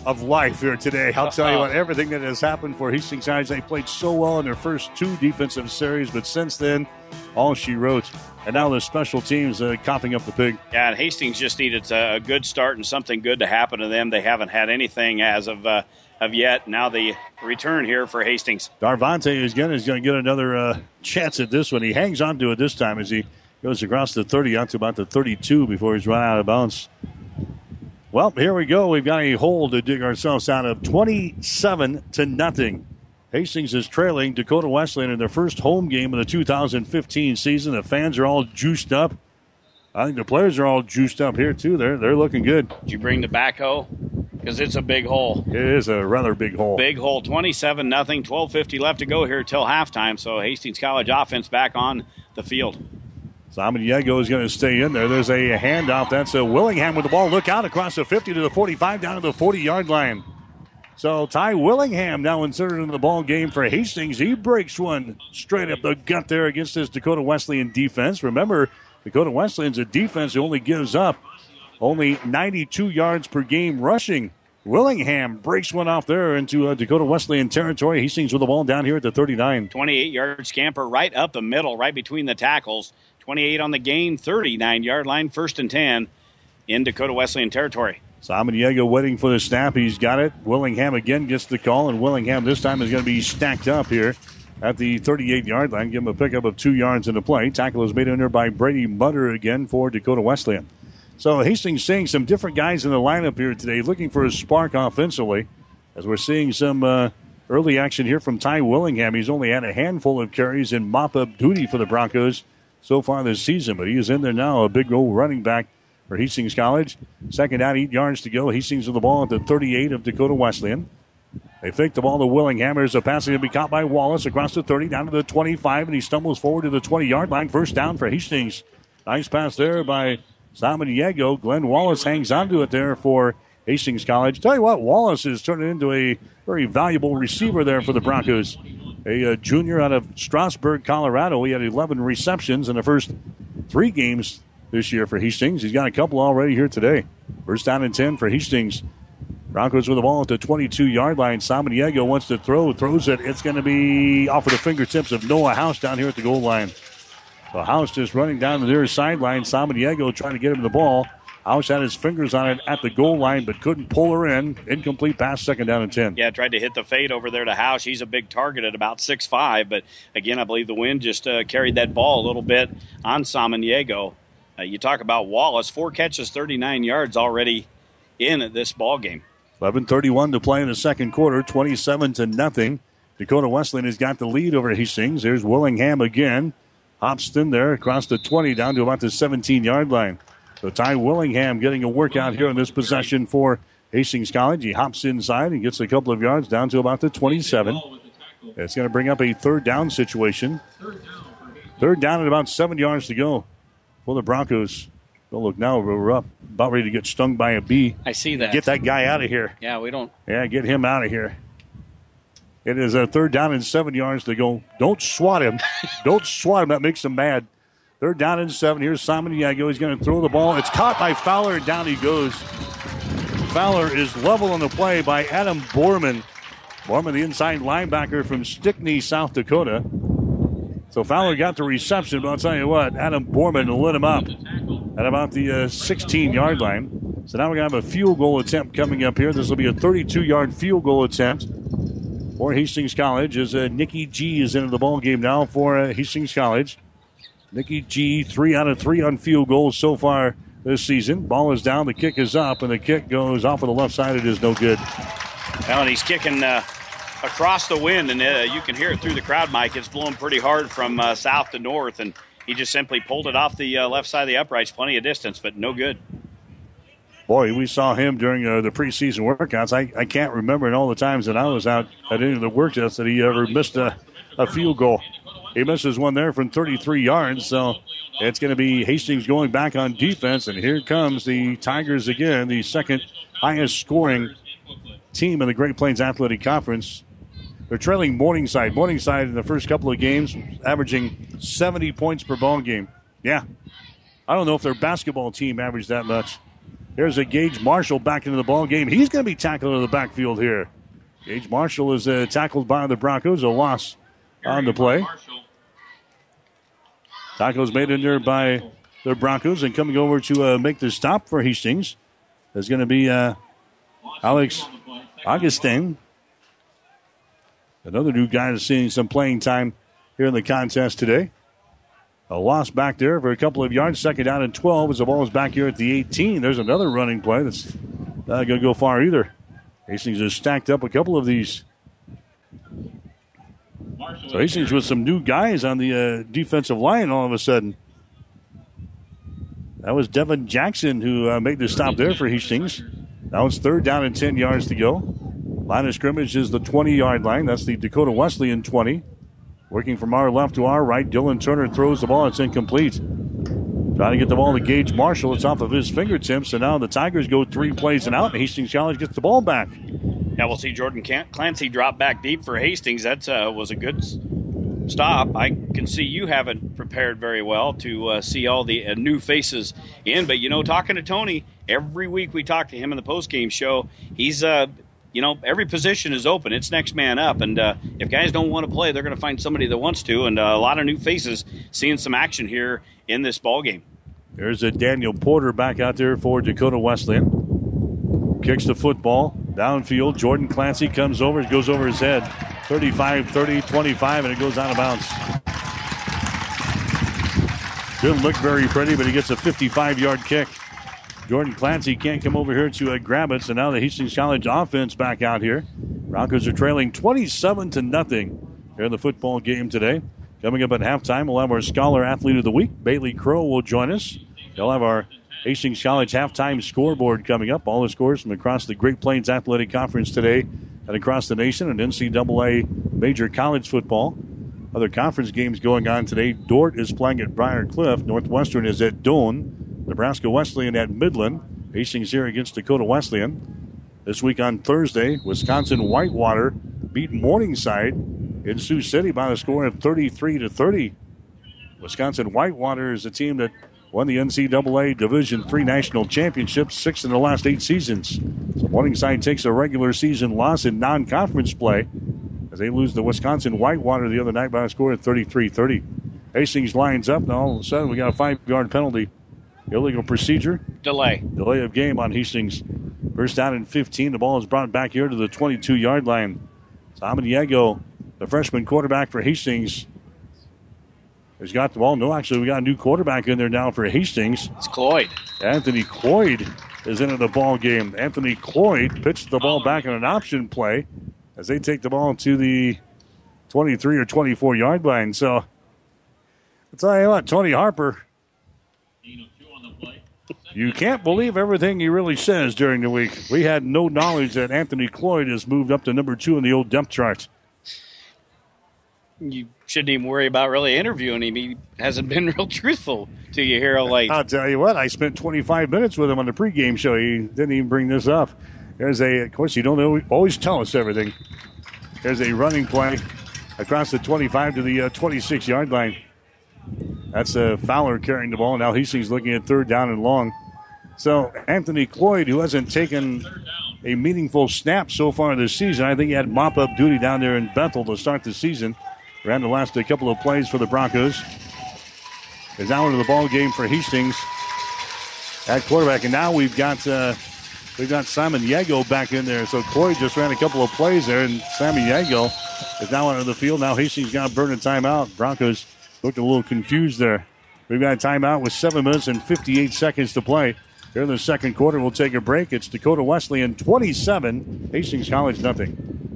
of life here today. I'll tell you what, everything that has happened for Hastings High, they played so well in their first two defensive series, but since then, all she wrote. And now the special teams uh, coughing up the pig. Yeah, and Hastings just needed a good start and something good to happen to them. They haven't had anything as of uh, of yet. Now the return here for Hastings. Darvante is going to get another uh, chance at this one. He hangs on to it this time as he goes across the 30 out to about the 32 before he's run out of bounds. Well, here we go. We've got a hole to dig ourselves out of 27 to nothing. Hastings is trailing Dakota Wesleyan in their first home game of the 2015 season. The fans are all juiced up. I think the players are all juiced up here too. They're they're looking good. Did you bring the backhoe? Because it's a big hole. It is a rather big hole. Big hole. Twenty-seven nothing. Twelve fifty left to go here till halftime. So Hastings College offense back on the field. Samaniego is going to stay in there. There's a handoff. That's a Willingham with the ball. Look out across the 50 to the 45 down to the 40 yard line. So Ty Willingham now inserted in the ball game for Hastings. He breaks one straight up the gut there against this Dakota Wesleyan defense. Remember, Dakota Wesleyan's a defense who only gives up only 92 yards per game rushing. Willingham breaks one off there into uh, Dakota Wesleyan territory. Hastings with the ball down here at the 39. 28 yard scamper right up the middle, right between the tackles. 28 on the gain, 39 yard line, first and 10 in Dakota Wesleyan territory. Samaniego waiting for the snap. He's got it. Willingham again gets the call, and Willingham this time is going to be stacked up here at the 38 yard line. Give him a pickup of two yards in the play. Tackle is made under by Brady Mutter again for Dakota Wesleyan. So Hastings seeing some different guys in the lineup here today, looking for a spark offensively. As we're seeing some uh, early action here from Ty Willingham. He's only had a handful of carries in mop up duty for the Broncos so far this season, but he is in there now, a big old running back for Hastings College. Second down, eight yards to go. Hastings with the ball at the 38 of Dakota Wesleyan. They fake the ball to Willingham. There's a pass to be caught by Wallace across the 30 down to the 25, and he stumbles forward to the 20 yard line. First down for Hastings. Nice pass there by Samaniego. Glenn Wallace hangs onto it there for Hastings College. Tell you what, Wallace is turning into a very valuable receiver there for the Broncos. A, uh, junior out of Strasburg, Colorado. He had 11 receptions in the first three games this year for Hastings. He's got a couple already here today. First down and 10 for Hastings. Broncos with the ball at the 22 yard line. Samaniego wants to throw, throws it. It's going to be off of the fingertips of Noah House down here at the goal line. So House just running down the near sideline. Samaniego trying to get him the ball. House had his fingers on it at the goal line, but couldn't pull her in. Incomplete pass, second down and 10. Yeah, tried to hit the fade over there to House. He's a big target at about six five, but again, I believe the wind just uh, carried that ball a little bit on Samaniego. Uh, you talk about Wallace, four catches, 39 yards already in at this ball game. 11:31 to play in the second quarter, 27 to nothing. Dakota Wesleyan has got the lead over Hastings. There's Willingham again. Hops in there across the 20 down to about the 17 yard line. So Ty Willingham getting a workout here in this possession for Hastings College. He hops inside and gets a couple of yards down to about the 27. It's going to bring up a third down situation. Third down at about seven yards to go for the Broncos. Don't look now. We're up, about ready to get stung by a bee. I see that. Get that guy out of here. Yeah, we don't. Yeah, get him out of here. It is a third down and seven yards to go. Don't swat him. don't swat him. That makes him mad. Third down and seven. Here's Samaniego. He's going to throw the ball. It's caught by Fowler, and down he goes. Fowler is level on the play by Adam Borman. Borman, the inside linebacker from Stickney, South Dakota. So Fowler got the reception, but I'll tell you what, Adam Borman lit him up at about the 16 uh, yard line. So now we're going to have a field goal attempt coming up here. This will be a 32 yard field goal attempt for Hastings College as uh, Nikki G is into the ball game now for uh, Hastings College. Nikki G, three out of three on field goals so far this season. Ball is down, the kick is up, and the kick goes off of the left side. It is no good. Well, and he's kicking uh, across the wind, and uh, you can hear it through the crowd, Mike. It's blowing pretty hard from uh, south to north, and he just simply pulled it off the uh, left side of the uprights, plenty of distance, but no good. Boy, we saw him during uh, the preseason workouts. I, I can't remember in all the times that I was out at any of the workouts that he ever missed a, a field goal. He misses one there from 33 yards, so it's going to be Hastings going back on defense, and here comes the Tigers again, the second highest scoring team in the Great Plains Athletic Conference. They're trailing Morningside. Morningside in the first couple of games, averaging 70 points per ball game. Yeah. I don't know if their basketball team averaged that much. There's a Gage Marshall back into the ball game. He's going to be tackled in the backfield here. Gage Marshall is uh, tackled by the Broncos. A loss on the play. Tackles made in there by the Broncos and coming over to uh, make the stop for Hastings is going to be uh, Alex Augustin. Another new guy that's seeing some playing time here in the contest today. A loss back there for a couple of yards. Second down and 12 as the ball is back here at the 18. There's another running play that's not going to go far either. Hastings has stacked up a couple of these. So Hastings with some new guys on the uh, defensive line all of a sudden. That was Devin Jackson who uh, made the stop there for Hastings. Now it's third down and 10 yards to go. Line of scrimmage is the 20 yard line. That's the Dakota Wesleyan 20. Working from our left to our right, Dylan Turner throws the ball. It's incomplete. Trying to get the ball to Gage Marshall. It's off of his fingertips. And now the Tigers go three plays and out. And Hastings College gets the ball back. Yeah, we'll see Jordan Clancy drop back deep for Hastings. That uh, was a good stop. I can see you haven't prepared very well to uh, see all the uh, new faces in. But, you know, talking to Tony, every week we talk to him in the post-game show, he's, uh, you know, every position is open. It's next man up. And uh, if guys don't want to play, they're going to find somebody that wants to. And uh, a lot of new faces seeing some action here in this ball game. There's a Daniel Porter back out there for Dakota Wesleyan. Kicks the football downfield. Jordan Clancy comes over, goes over his head. 35, 30, 25, and it goes out of bounds. Didn't look very pretty, but he gets a 55 yard kick. Jordan Clancy can't come over here to uh, grab it, so now the Hastings College offense back out here. Broncos are trailing 27 to nothing here in the football game today. Coming up at halftime, we'll have our Scholar Athlete of the Week. Bailey Crow will join us. They'll have our Hastings College halftime scoreboard coming up. All the scores from across the Great Plains Athletic Conference today and across the nation and NCAA major college football. Other conference games going on today. Dordt is playing at Briar Cliff. Northwestern is at Doane. Nebraska Wesleyan at Midland. Hastings here against Dakota Wesleyan. This week on Thursday, Wisconsin Whitewater beat Morningside in Sioux City by a score of 33 to 30. Wisconsin Whitewater is a team that won the NCAA Division Three national championship six in the last eight seasons. So Morningside takes a regular season loss in non-conference play as they lose to Wisconsin Whitewater the other night by a score of 33-30. Hastings lines up. and all of a sudden we got a five-yard penalty. Illegal procedure. Delay. Delay of game on Hastings. First down and 15. The ball is brought back here to the 22-yard line. Samaniego, the freshman quarterback for Hastings, has got the ball. No, actually, we got a new quarterback in there now for Hastings. It's Cloyd. Anthony Cloyd is into the ball game. Anthony Cloyd pitched the ball oh. back in an option play as they take the ball to the 23 or 24 yard line. So, I'll tell you what, Tony Harper, you can't believe everything he really says during the week. We had no knowledge that Anthony Cloyd has moved up to number two in the old depth chart. You shouldn't even worry about really interviewing him. He hasn't been real truthful to you here late. I'll tell you what, I spent 25 minutes with him on the pregame show. He didn't even bring this up. There's a, of course, you don't always tell us everything. There's a running play across the 25 to the 26 uh, yard line. That's a uh, Fowler carrying the ball. Now Hastings looking at third down and long. So Anthony Cloyd, who hasn't taken a meaningful snap so far this season, I think he had mop up duty down there in Bethel to start the season. Ran the last couple of plays for the Broncos. Is now into the ball game for Hastings at quarterback, and now we've got uh, we've got Samaniego back in there. So Cloyd just ran a couple of plays there, and Samaniego is now out of the field. Now Hastings got to burn a timeout. Broncos looked a little confused there. We've got a timeout with seven minutes and 58 seconds to play. Here in the second quarter, we'll take a break. It's Dakota Wesley Wesleyan 27, Hastings College nothing.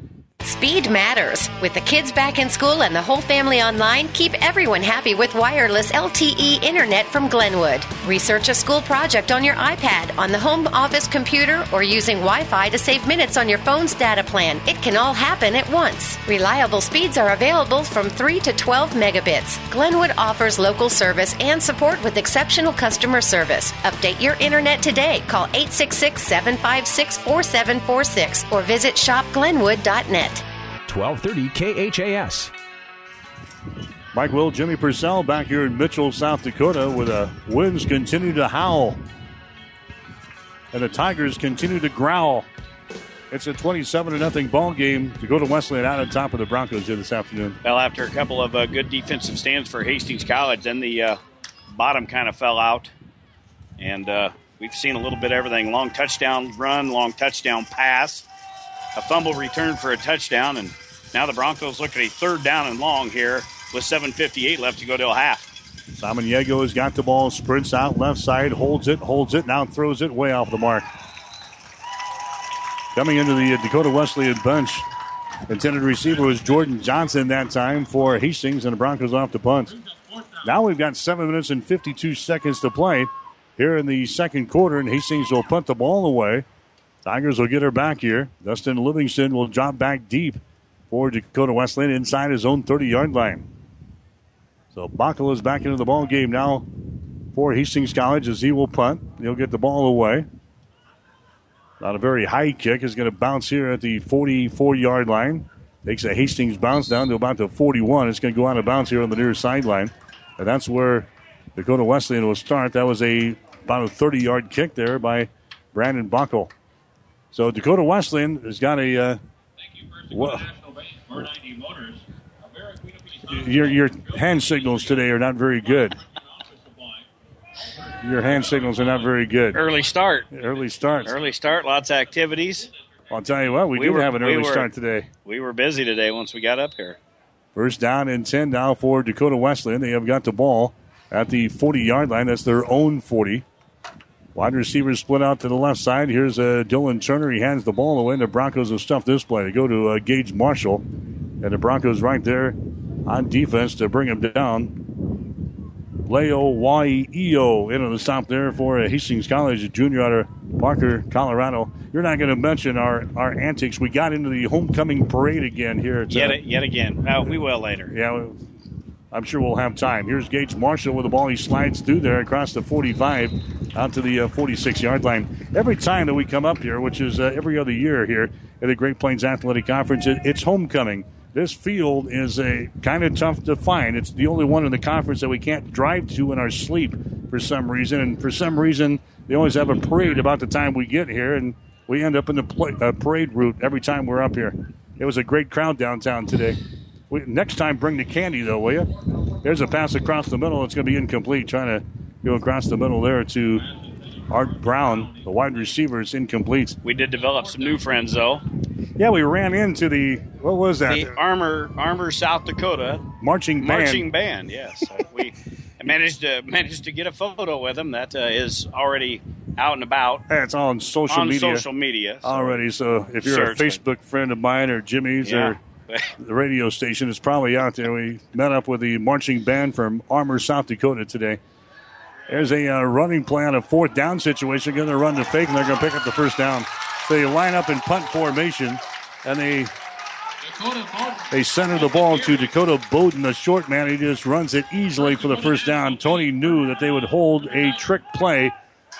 Speed matters. With the kids back in school and the whole family online, keep everyone happy with wireless LTE internet from Glenwood. Research a school project on your iPad, on the home office computer, or using Wi Fi to save minutes on your phone's data plan. It can all happen at once. Reliable speeds are available from 3 to 12 megabits. Glenwood offers local service and support with exceptional customer service. Update your internet today. Call 866 756 4746 or visit shopglenwood.net. 1230 KHAS. Mike Will, Jimmy Purcell back here in Mitchell, South Dakota, where the winds continue to howl. And the Tigers continue to growl. It's a 27 0 ball game Dakota Wesleyan out on top of the Broncos here this afternoon. Well, after a couple of uh, good defensive stands for Hastings College, then the uh, bottom kind of fell out. And uh, we've seen a little bit of everything long touchdown run, long touchdown pass, a fumble return for a touchdown, and now the Broncos look at a third down and long here with 7.58 left to go till half. Samaniego has got the ball, sprints out left side, holds it, holds it, now throws it way off the mark. Coming into the Dakota Wesleyan bench, intended receiver was Jordan Johnson that time for Hastings, and the Broncos off the punt. Now we've got seven minutes and 52 seconds to play here in the second quarter, and Hastings will punt the ball away. Tigers will get her back here. Dustin Livingston will drop back deep for Dakota Wesleyan inside his own 30 yard line. So Bacala is back into the ball game now for Hastings College as he will punt. He'll get the ball away. Not a very high kick is going to bounce here at the 44 yard line. Takes a Hastings bounce down to about the 41. It's going to go out of bounds here on the near sideline. And that's where Dakota Wesleyan will start. That was a about a 30 yard kick there by Brandon Buckle. So Dakota Wesleyan has got a. Uh, well, your your hand signals today are not very good. Your hand signals are not very good. Early start. Early start. Early start. Lots of activities. I'll tell you what, we, We did were- have an we early were- start today. We were busy today once we got up here. First down and 10 now for Dakota Wesleyan. They have got the ball at the 40 yard line. That's their own 40. Wide receivers split out to the left side. Here's uh, Dylan Turner. He hands the ball away, and the Broncos have stuff this play. They go to uh, Gage Marshall, and the Broncos right there on defense to bring him down. Leo Y-E-O into the stop there for uh, Hastings College, a junior out of Parker, Colorado. You're not going to mention our, our antics. We got into the homecoming parade again here. At, uh, Yet, yet again. Uh, we will later. yeah, I'm sure we'll have time. Here's Gage Marshall with the ball. He slides through there across the 45 out to the uh, 46 yard line. Every time that we come up here, which is uh, every other year here at the Great Plains Athletic Conference, it, it's homecoming. This field is a kind of tough to find. It's the only one in the conference that we can't drive to in our sleep for some reason. And for some reason, they always have a parade about the time we get here, and we end up in the pla uh, parade route every time we're up here. It was a great crowd downtown today. We, next time, bring the candy, though, will you? There's a pass across the middle. It's going to be incomplete. Trying to go across the middle there to Art Brown, the wide receiver. It's incomplete. We did develop some new friends, though. Yeah, we ran into the, what was that? The Armour Armour South Dakota Marching band. marching band. Yes, Uh, we managed to managed to get a photo with them. That uh, is already out and about Yeah, it's on social on media social media. so- already. So if you're Search, a Facebook friend of mine or Jimmy's Yeah. or the radio station, is probably out there. We met up with the marching band from Armour, South Dakota today. There's a uh, running play on a fourth down situation. They're Going to run the fake, and they're going to pick up the first down. So they line up in punt formation, and they they center the ball to Dakota Bowden, the short man. He just runs it easily for the first down. Tony knew that they would hold a trick play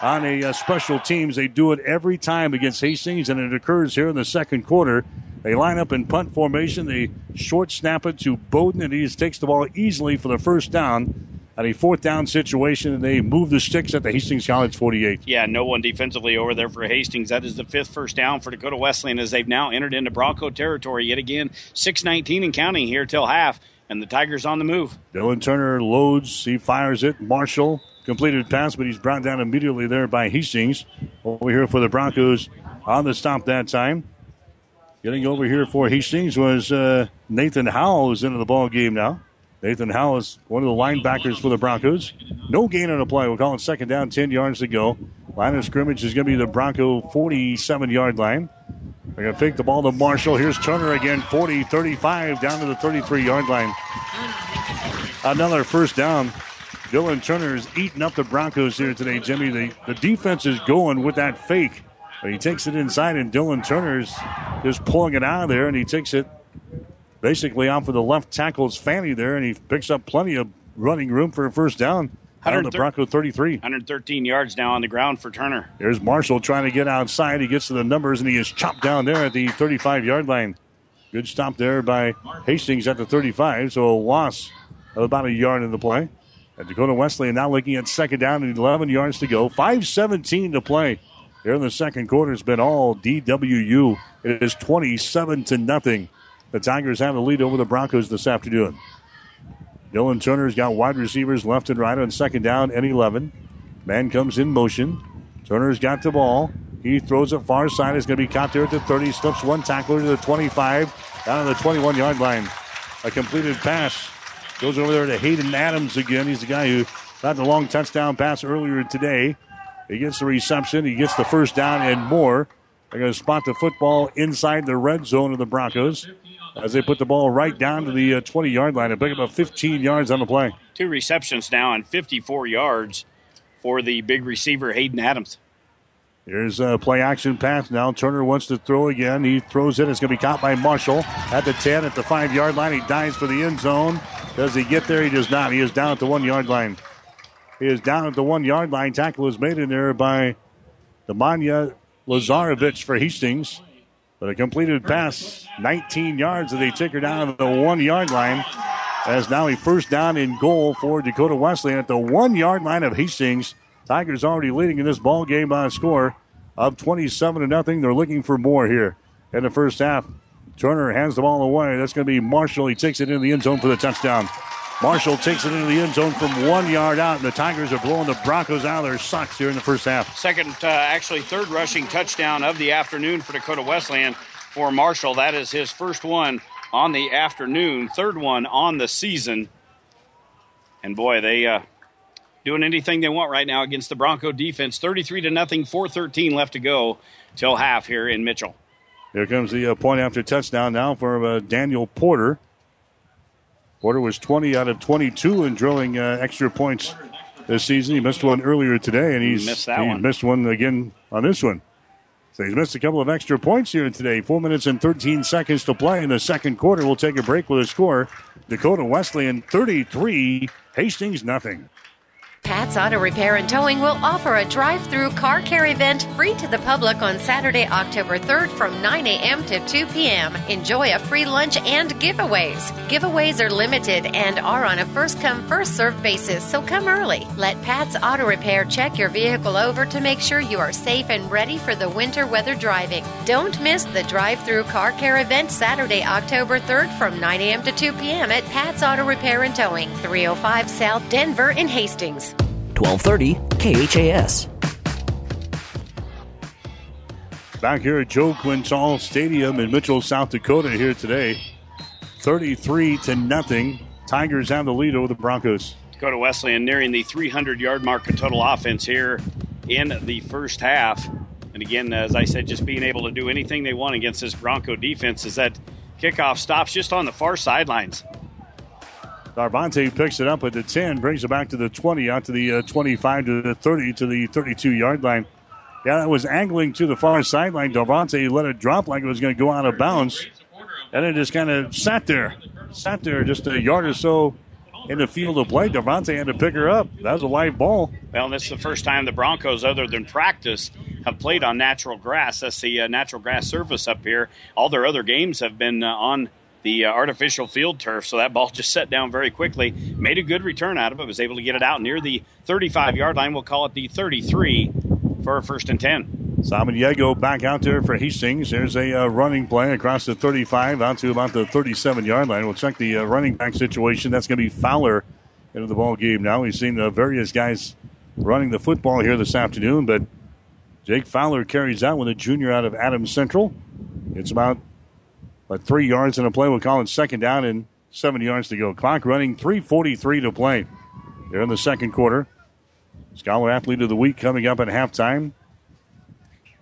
on a uh, special teams. They do it every time against Hastings, and it occurs here in the second quarter. They line up in punt formation. They short snap it to Bowden, and he just takes the ball easily for the first down. At a fourth down situation, and they move the sticks at the Hastings College 48. Yeah, no one defensively over there for Hastings. That is the fifth first down for Dakota Wesleyan as they've now entered into Bronco territory yet again. 6-19 and counting here till half, and the Tigers on the move. Dylan Turner loads. He fires it. Marshall completed pass, but he's brought down immediately there by Hastings. Over here for the Broncos on the stop that time. Getting over here for Hastings was uh, Nathan Howell, who's into the ball game now. Nathan Howell is one of the linebackers for the Broncos. No gain on the play. We'll call it second down, 10 yards to go. Line of scrimmage is going to be the Bronco 47 yard line. They're going to fake the ball to Marshall. Here's Turner again, 40 35 down to the 33 yard line. Another first down. Dylan Turner is eating up the Broncos here today, Jimmy. The, the defense is going with that fake. But he takes it inside, and Dylan Turner's just pulling it out of there, and he takes it basically off of the left tackle's fanny there, and he picks up plenty of running room for a first down. Of the 130 Bronco 33. 113 yards now on the ground for Turner. There's Marshall trying to get outside. He gets to the numbers, and he is chopped down there at the 35 yard line. Good stop there by Hastings at the 35, so a loss of about a yard in the play. And Dakota Wesley now looking at second down and 11 yards to go. 5.17 to play. Here in the second quarter, it's been all DWU. It is 27 to nothing. The Tigers have the lead over the Broncos this afternoon. Dylan Turner's got wide receivers left and right on second down and 11. Man comes in motion. Turner's got the ball. He throws it far side. It's going to be caught there at the 30. Slips one tackler to the 25. Down to the 21 yard line. A completed pass. Goes over there to Hayden Adams again. He's the guy who got the long touchdown pass earlier today. He gets the reception. He gets the first down and more. They're going to spot the football inside the red zone of the Broncos as they put the ball right down to the uh, 20 yard line and pick up about 15 yards on the play. Two receptions now and 54 yards for the big receiver Hayden Adams. Here's a play action pass now. Turner wants to throw again. He throws it. It's going to be caught by Marshall at the 10, at the 5 yard line. He dives for the end zone. Does he get there? He does not. He is down at the 1 yard line. He is down at the 1 yard line. Tackle was made in there by Demanya Lazarevich for Hastings. But a completed pass, 19 yards, and they take her down to the one yard line. As now a first down in goal for Dakota Wesleyan at the one yard line of Hastings. Tigers already leading in this ball game by a score of 27 to nothing. They're looking for more here in the first half. Turner hands the ball away. That's going to be Marshall. He takes it into the end zone for the touchdown. Marshall takes it into the end zone from one yard out, and the Tigers are blowing the Broncos out of their socks here in the first half. Second, uh, actually, third rushing touchdown of the afternoon for Dakota Wesleyan for Marshall. That is his first one on the afternoon, third one on the season. And boy, they uh, doing anything they want right now against the Bronco defense. 33 to nothing, 4:13 left to go till half here in Mitchell. Here comes the uh, point after touchdown now for uh, Daniel Porter. Porter was 20 out of 22 in drilling uh, extra points this season. He missed one earlier today, and he's missed that he one. missed one again on this one. So he's missed a couple of extra points here today. Four minutes and 13 seconds to play in the second quarter. We'll take a break with a score. Dakota Wesley Wesleyan 33, Hastings nothing. Pat's Auto Repair and Towing will offer a drive through car care event free to the public on Saturday, October 3rd from 9 a.m. to 2 p.m. Enjoy a free lunch and giveaways. Giveaways are limited and are on a first come, first served basis, so come early. Let Pat's Auto Repair check your vehicle over to make sure you are safe and ready for the winter weather driving. Don't miss the drive through car care event Saturday, October 3rd from 9 a.m. to 2 p.m. at Pat's Auto Repair and Towing, 305 South Denver in Hastings. 1230 KHAS. Back here at Joe Quintal Stadium in Mitchell, South Dakota here today. 33 to nothing. Tigers have the lead over the Broncos. Dakota Wesleyan nearing the 300 yard mark of total offense here in the first half. And again, as I said, just being able to do anything they want against this Bronco defense is that kickoff stops just on the far sidelines. Darvante picks it up at the 10, brings it back to the 20, out to the uh, 25, to the 30, to the 32 yard line. Yeah, that was angling to the far sideline. Darvante let it drop like it was going to go out of bounds. And it just kind of sat there. Sat there just a yard or so in the field of play. Darvante had to pick her up. That was a live ball. Well, this is the first time the Broncos, other than practice, have played on natural grass. That's the uh, natural grass surface up here. All their other games have been uh, on the uh, artificial field turf, so that ball just set down very quickly. Made a good return out of it, was able to get it out near the 35 yard line. We'll call it the 33 for a first and 10. Samaniego back out there for Hastings. There's a uh, running play across the 35 out to about the 37 yard line. We'll check the uh, running back situation. That's going to be Fowler into the ball game now. We've seen uh, various guys running the football here this afternoon, but Jake Fowler carries out with a junior out of Adams Central. It's about but three yards in a play. Call it second down and seven yards to go. Clock running, 3.43 to play. They're in the second quarter. Scholar Athlete of the Week coming up at halftime.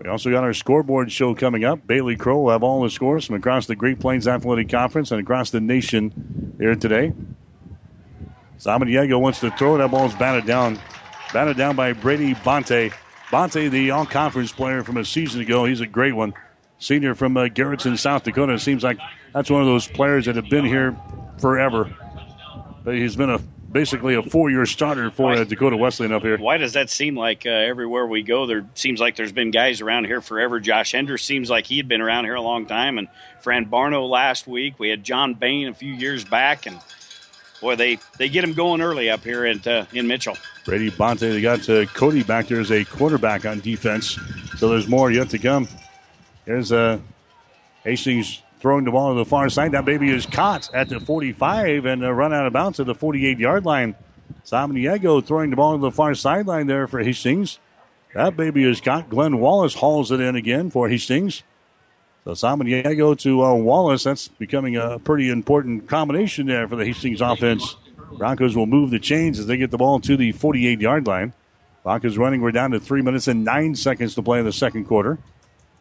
We also got our scoreboard show coming up. Bailey Crow will have all the scores from across the Great Plains Athletic Conference and across the nation here today. Samaniego wants to throw. That ball ball's batted down. Batted down by Brady Bonte. Bonte, the all conference player from a season ago. He's a great one senior from uh, Garretson, South Dakota. It seems like that's one of those players that have been here forever. But he's been a basically a four-year starter for uh, Dakota Wesleyan up here. Why does that seem like uh, everywhere we go, there seems like there's been guys around here forever. Josh Enders seems like he had been around here a long time, and Fran Barno last week. We had John Bain a few years back, and boy, they they get him going early up here at uh, in Mitchell. Brady Bonte, they got uh, Cody back there as a quarterback on defense, so there's more yet to come. Here's uh, Hastings throwing the ball to the far side. That baby is caught at the 45 and uh, run out of bounds at the 48 yard line. Samaniego throwing the ball to the far sideline there for Hastings. That baby is caught. Glenn Wallace hauls it in again for Hastings. So Samaniego to uh, Wallace. That's becoming a pretty important combination there for the Hastings offense. Broncos will move the chains as they get the ball to the 48 yard line. Broncos running. We're down to three minutes and nine seconds to play in the second quarter.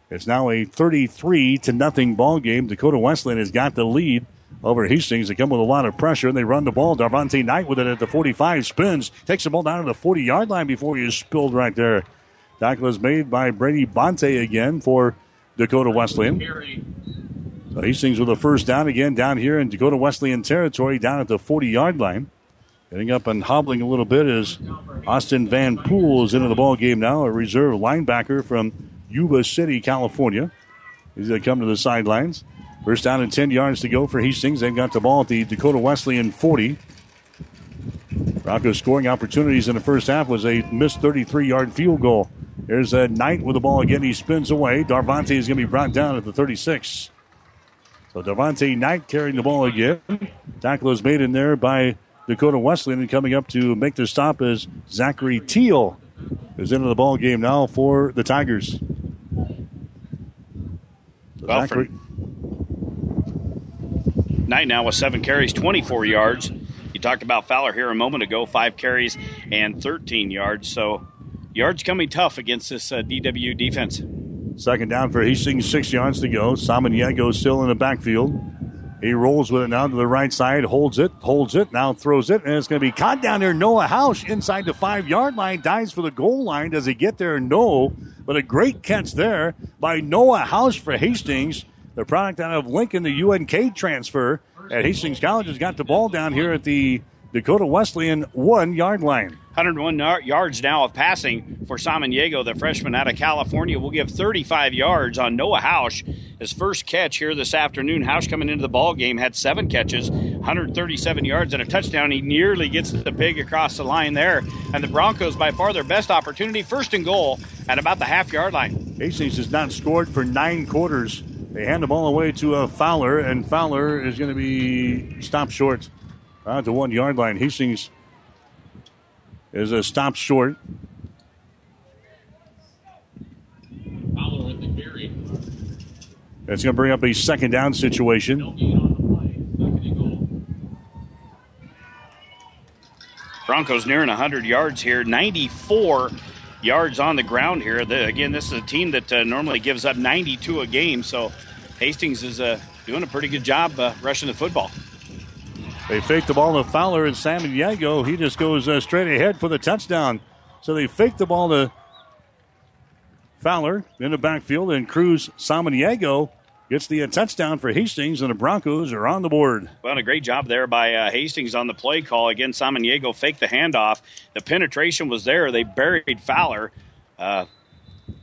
It's now a 33 to nothing ball game. Dakota Wesleyan has got the lead over Hastings. They come with a lot of pressure and they run the ball. Darvante Knight with it at the 45 spins, takes the ball down to the 40 yard line before he is spilled right there. Tackle is made by Brady Bonte again for Dakota Wesleyan. So Hastings with a first down again down here in Dakota Wesleyan territory, down at the 40 yard line. Getting up and hobbling a little bit is Austin Van Pool is into the ball game now, a reserve linebacker from Yuba City, California. He's going to come to the sidelines. First down and 10 yards to go for Hastings. They've got the ball at the Dakota Wesleyan 40. Broncos scoring opportunities in the first half was a missed 33 yard field goal. There's a Knight with the ball again. He spins away. Darvante is going to be brought down at the 36. So Darvante Knight carrying the ball again. Tackle is made in there by Dakota Wesleyan. And coming up to make the stop is Zachary Teal, who's into the ball game now for the Tigers. Well, Knight now with seven carries, 24 yards. You talked about Fowler here a moment ago, five carries and 13 yards. So yards coming tough against this uh, DW defense. Second down for Hastings, six yards to go. Samaniego still in the backfield. He rolls with it now to the right side, holds it, holds it, now throws it, and it's going to be caught down there. Noah House inside the five yard line, dives for the goal line. Does he get there? No. But a great catch there by Noah House for Hastings, the product out of Lincoln, the UNK transfer at Hastings College, has got the ball down here at the Dakota Wesleyan one yard line. 101 yards now of passing for Samaniego, the freshman out of California. Will give 35 yards on Noah Hausch. His first catch here this afternoon. Hausch coming into the ball game had seven catches, 137 yards and a touchdown. He nearly gets the pig across the line there. And the Broncos, by far their best opportunity, first and goal at about the half yard line. Hastings has not scored for nine quarters. They hand the ball away to a Fowler, and Fowler is going to be stopped short uh, at the one yard line. Hastings is a stop short. It's going to bring up a second down situation. Broncos nearing 100 yards here, 94 yards on the ground here. The, again, this is a team that uh, normally gives up 92 a game, so Hastings is uh, doing a pretty good job uh, rushing the football. They fake the ball to Fowler and Samaniego. He just goes uh, straight ahead for the touchdown. So they fake the ball to Fowler in the backfield, and Cruz Samaniego gets the uh, touchdown for Hastings, and the Broncos are on the board. Well, a great job there by uh, Hastings on the play call. Again, Samaniego faked the handoff. The penetration was there. They buried Fowler. Uh,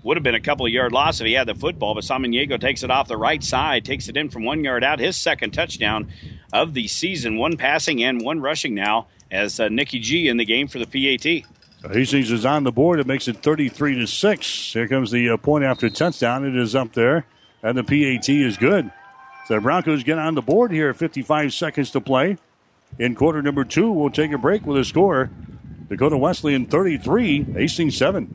would have been a couple of yard loss if he had the football, but Samaniego takes it off the right side, takes it in from one yard out. His second touchdown of the season, one passing and one rushing now, as uh, Nicky G in the game for the PAT. Hastings is on the board. It makes it 33 to 6. Here comes the uh, point after touchdown. It is up there, and the PAT is good. So the Broncos get on the board here. 55 seconds to play. In quarter number two, we'll take a break with a score. Dakota Wesleyan 33, Hastings 7.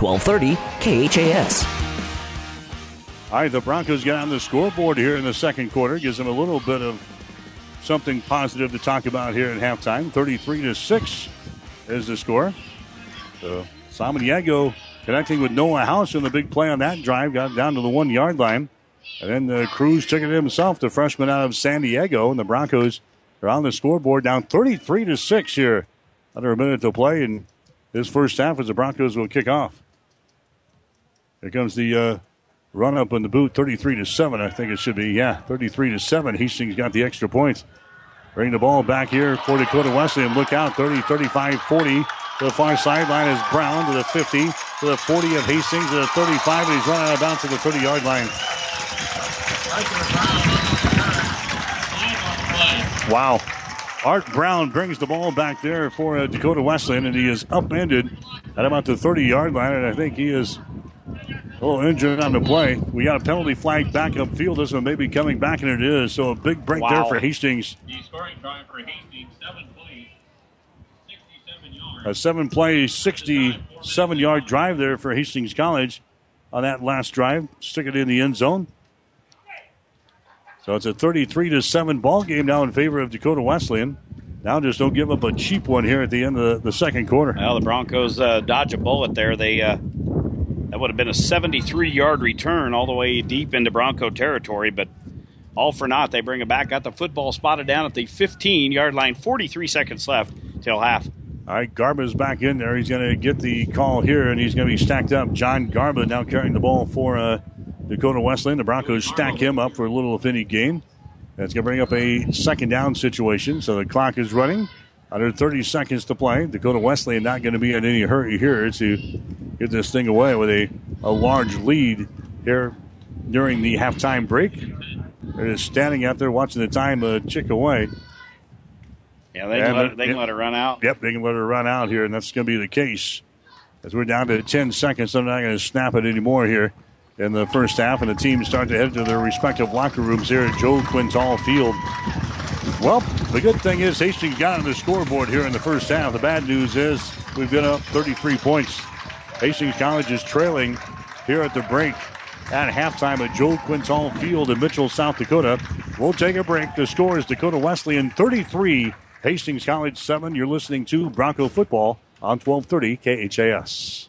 1230 KHAS. All right, the Broncos get on the scoreboard here in the second quarter. Gives them a little bit of something positive to talk about here at halftime. 33 to 6 is the score. So Samaniego connecting with Noah House in the big play on that drive, got down to the one yard line. And then the Cruz took it himself, the freshman out of San Diego, and the Broncos are on the scoreboard down 33 to 6 here. Under a minute to play and this first half as the Broncos will kick off. Here comes the uh, run up in the boot, 33 to 7, I think it should be. Yeah, 33 to 7. Hastings got the extra points. Bring the ball back here for Dakota Wesleyan. Look out, 30, 35, 40. To the far sideline is Brown to the 50, to the 40 of Hastings, to the 35, and he's running out of bounds to the 30 yard line. Wow. Art Brown brings the ball back there for uh, Dakota Wesleyan, and he is upended at about the 30 yard line, and I think he is little injured on the play. We got a penalty flag back upfield. This one may be coming back, and it is. So a big break there for Hastings. The scoring drive for Hastings, seven plays, 67 yards. A seven play, 67 yard drive there for Hastings College on that last drive. Stick it in the end zone. So it's a 33 to 7 ball game now in favor of Dakota Wesleyan. Now just don't give up a cheap one here at the end of the, the second quarter. Well, the Broncos uh, dodge a bullet there. They uh, that would have been a 73-yard return all the way deep into Bronco territory, but all for naught. They bring it back. Got the football spotted down at the 15-yard line. 43 seconds left till half. All right, Garba's back in there. He's going to get the call here, and he's going to be stacked up. John Garba now carrying the ball for uh, Dakota Wesleyan. The Broncos stack him up for a little, if any, gain. That's going to bring up a second down situation. So the clock is running. Under 30 seconds to play. Dakota Wesleyan not going to be in any hurry here to get this thing away with a, a large lead here during the halftime break. They're just standing out there watching the time uh, tick away. Yeah, they can, let, they can let it run out. Yep, they can let it run out here, and that's going to be the case. As we're down to 10 seconds, I'm not going to snap it anymore here in the first half, and the teams start to head to their respective locker rooms here at Joe Quintal Field. Well, the good thing is Hastings got on the scoreboard here in the first half. The bad news is we've been up 33 points. Hastings College is trailing here at the break at halftime at Joe Quintal Field in Mitchell, South Dakota. We'll take a break. The score is Dakota Wesleyan 33, Hastings College 7. You're listening to Bronco Football on 1230 KHAS.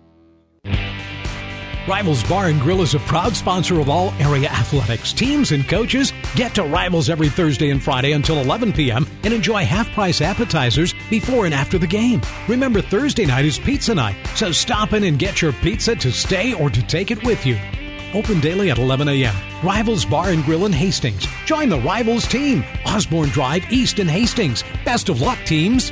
Rivals Bar and Grill is a proud sponsor of all area athletics. Teams and coaches get to Rivals every Thursday and Friday until 11 p.m. and enjoy half price appetizers before and after the game. Remember, Thursday night is pizza night, so stop in and get your pizza to stay or to take it with you. Open daily at 11 a.m. Rivals Bar and Grill in Hastings. Join the Rivals team. Osborne Drive East in Hastings. Best of luck, teams.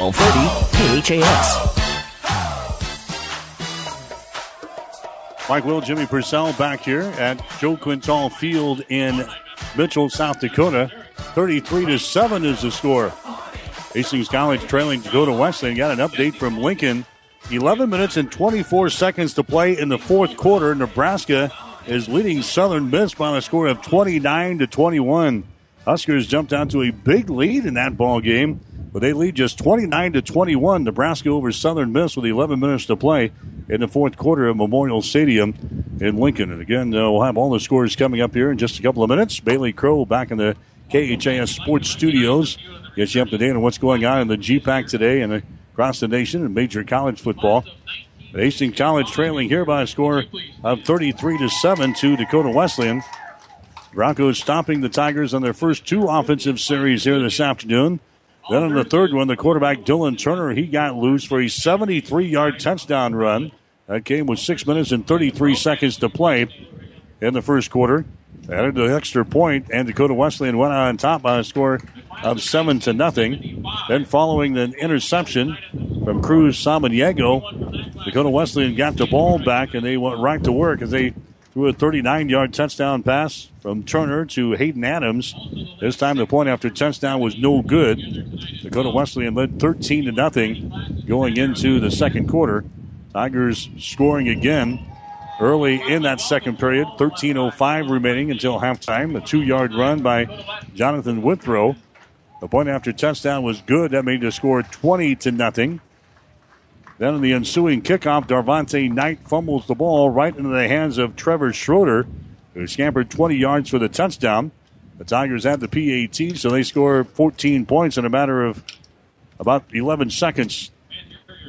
1230 KHAS. Mike Will, Jimmy Purcell back here at Joe Quintal Field in Mitchell, South Dakota. 33 to 7 is the score. Hastings College trailing Dakota Wesleyan. Got an update from Lincoln. 11 minutes and 24 seconds to play in the fourth quarter. Nebraska is leading Southern Miss by a score of 29 to 21. Huskers jumped out to a big lead in that ball game, but they lead just 29 to 21. Nebraska over Southern Miss with 11 minutes to play in the fourth quarter at Memorial Stadium in Lincoln. And again, uh, we'll have all the scores coming up here in just a couple of minutes. Bailey Crow back in the KHAS Sports Studios. Gets you up to date on what's going on in the GPAC today and across the nation in major college football. Hastings College trailing here by a score of 33 to 7 to Dakota Wesleyan. Broncos stopping the Tigers on their first two offensive series here this afternoon. Then in the third one, the quarterback Dylan Turner, he got loose for a 73 yard touchdown run. That came with six minutes and 33 seconds to play in the first quarter. Added the extra point, and Dakota Wesleyan went on top by a score of seven to nothing. Then, following the interception from Cruz Samaniego, Dakota Wesleyan got the ball back, and they went right to work as they threw a 39-yard touchdown pass from Turner to Hayden Adams. This time, the point after touchdown was no good. Dakota Wesleyan led 13 to nothing going into the second quarter. Tigers scoring again early in that second period. 13.05 remaining until halftime. A two yard run by Jonathan Withrow. The point after touchdown was good. That made the score 20 to nothing. Then in the ensuing kickoff, Darvante Knight fumbles the ball right into the hands of Trevor Schroeder, who scampered 20 yards for the touchdown. The Tigers had the PAT, so they score 14 points in a matter of about 11 seconds.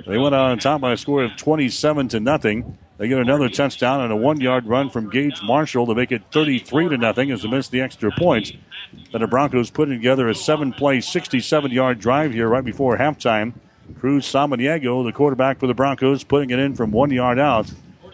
They went out on top by a score of 27 to nothing. They get another touchdown and a one-yard run from Gage Marshall to make it 33 to nothing as they miss the extra points. Then the Broncos put together a seven-play, 67-yard drive here right before halftime. Cruz Samaniego, the quarterback for the Broncos, putting it in from one yard out.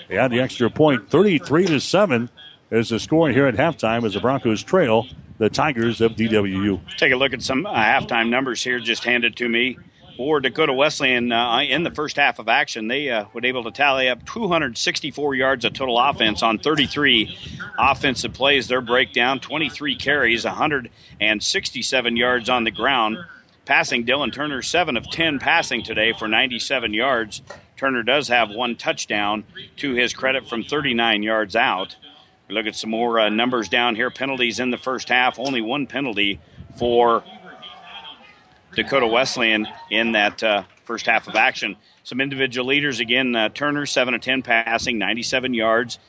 They had the extra point, 33 to seven, is the score here at halftime as the Broncos trail the Tigers of DWU. Take a look at some uh, halftime numbers here, just handed to me. For Dakota Wesleyan, uh, in the first half of action, they uh, were able to tally up 264 yards of total offense on 33 offensive plays. Their breakdown 23 carries, 167 yards on the ground. Passing, Dylan Turner, 7 of 10 passing today for 97 yards. Turner does have one touchdown to his credit from 39 yards out. We look at some more uh, numbers down here. Penalties in the first half. Only one penalty for Dakota Wesleyan in that uh, first half of action. Some individual leaders again. Uh, Turner seven of ten passing, 97 yards.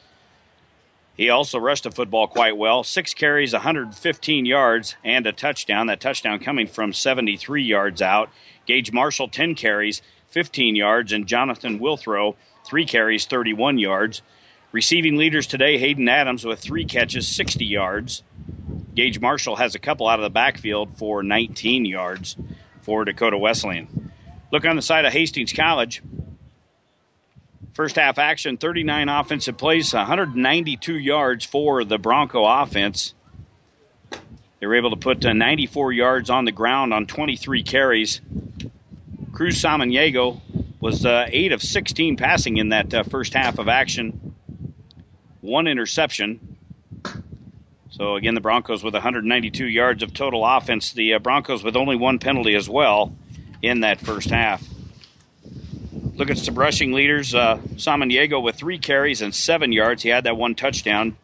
He also rushed the football quite well. Six carries, 115 yards, and a touchdown. That touchdown coming from 73 yards out. Gage Marshall, 10 carries, 15 yards, and Jonathan Withrow, three carries, 31 yards. Receiving leaders today Hayden Adams with three catches, 60 yards. Gage Marshall has a couple out of the backfield for 19 yards for Dakota Wesleyan. Look on the side of Hastings College. First half action 39 offensive plays, 192 yards for the Bronco offense. They were able to put uh, 94 yards on the ground on 23 carries. Cruz Samaniego was uh, 8 of 16 passing in that uh, first half of action one interception. So again, the Broncos with 192 yards of total offense. The Broncos with only one penalty as well in that first half. Look at some rushing leaders. Uh, Samaniego with three carries and seven yards. He had that one touchdown.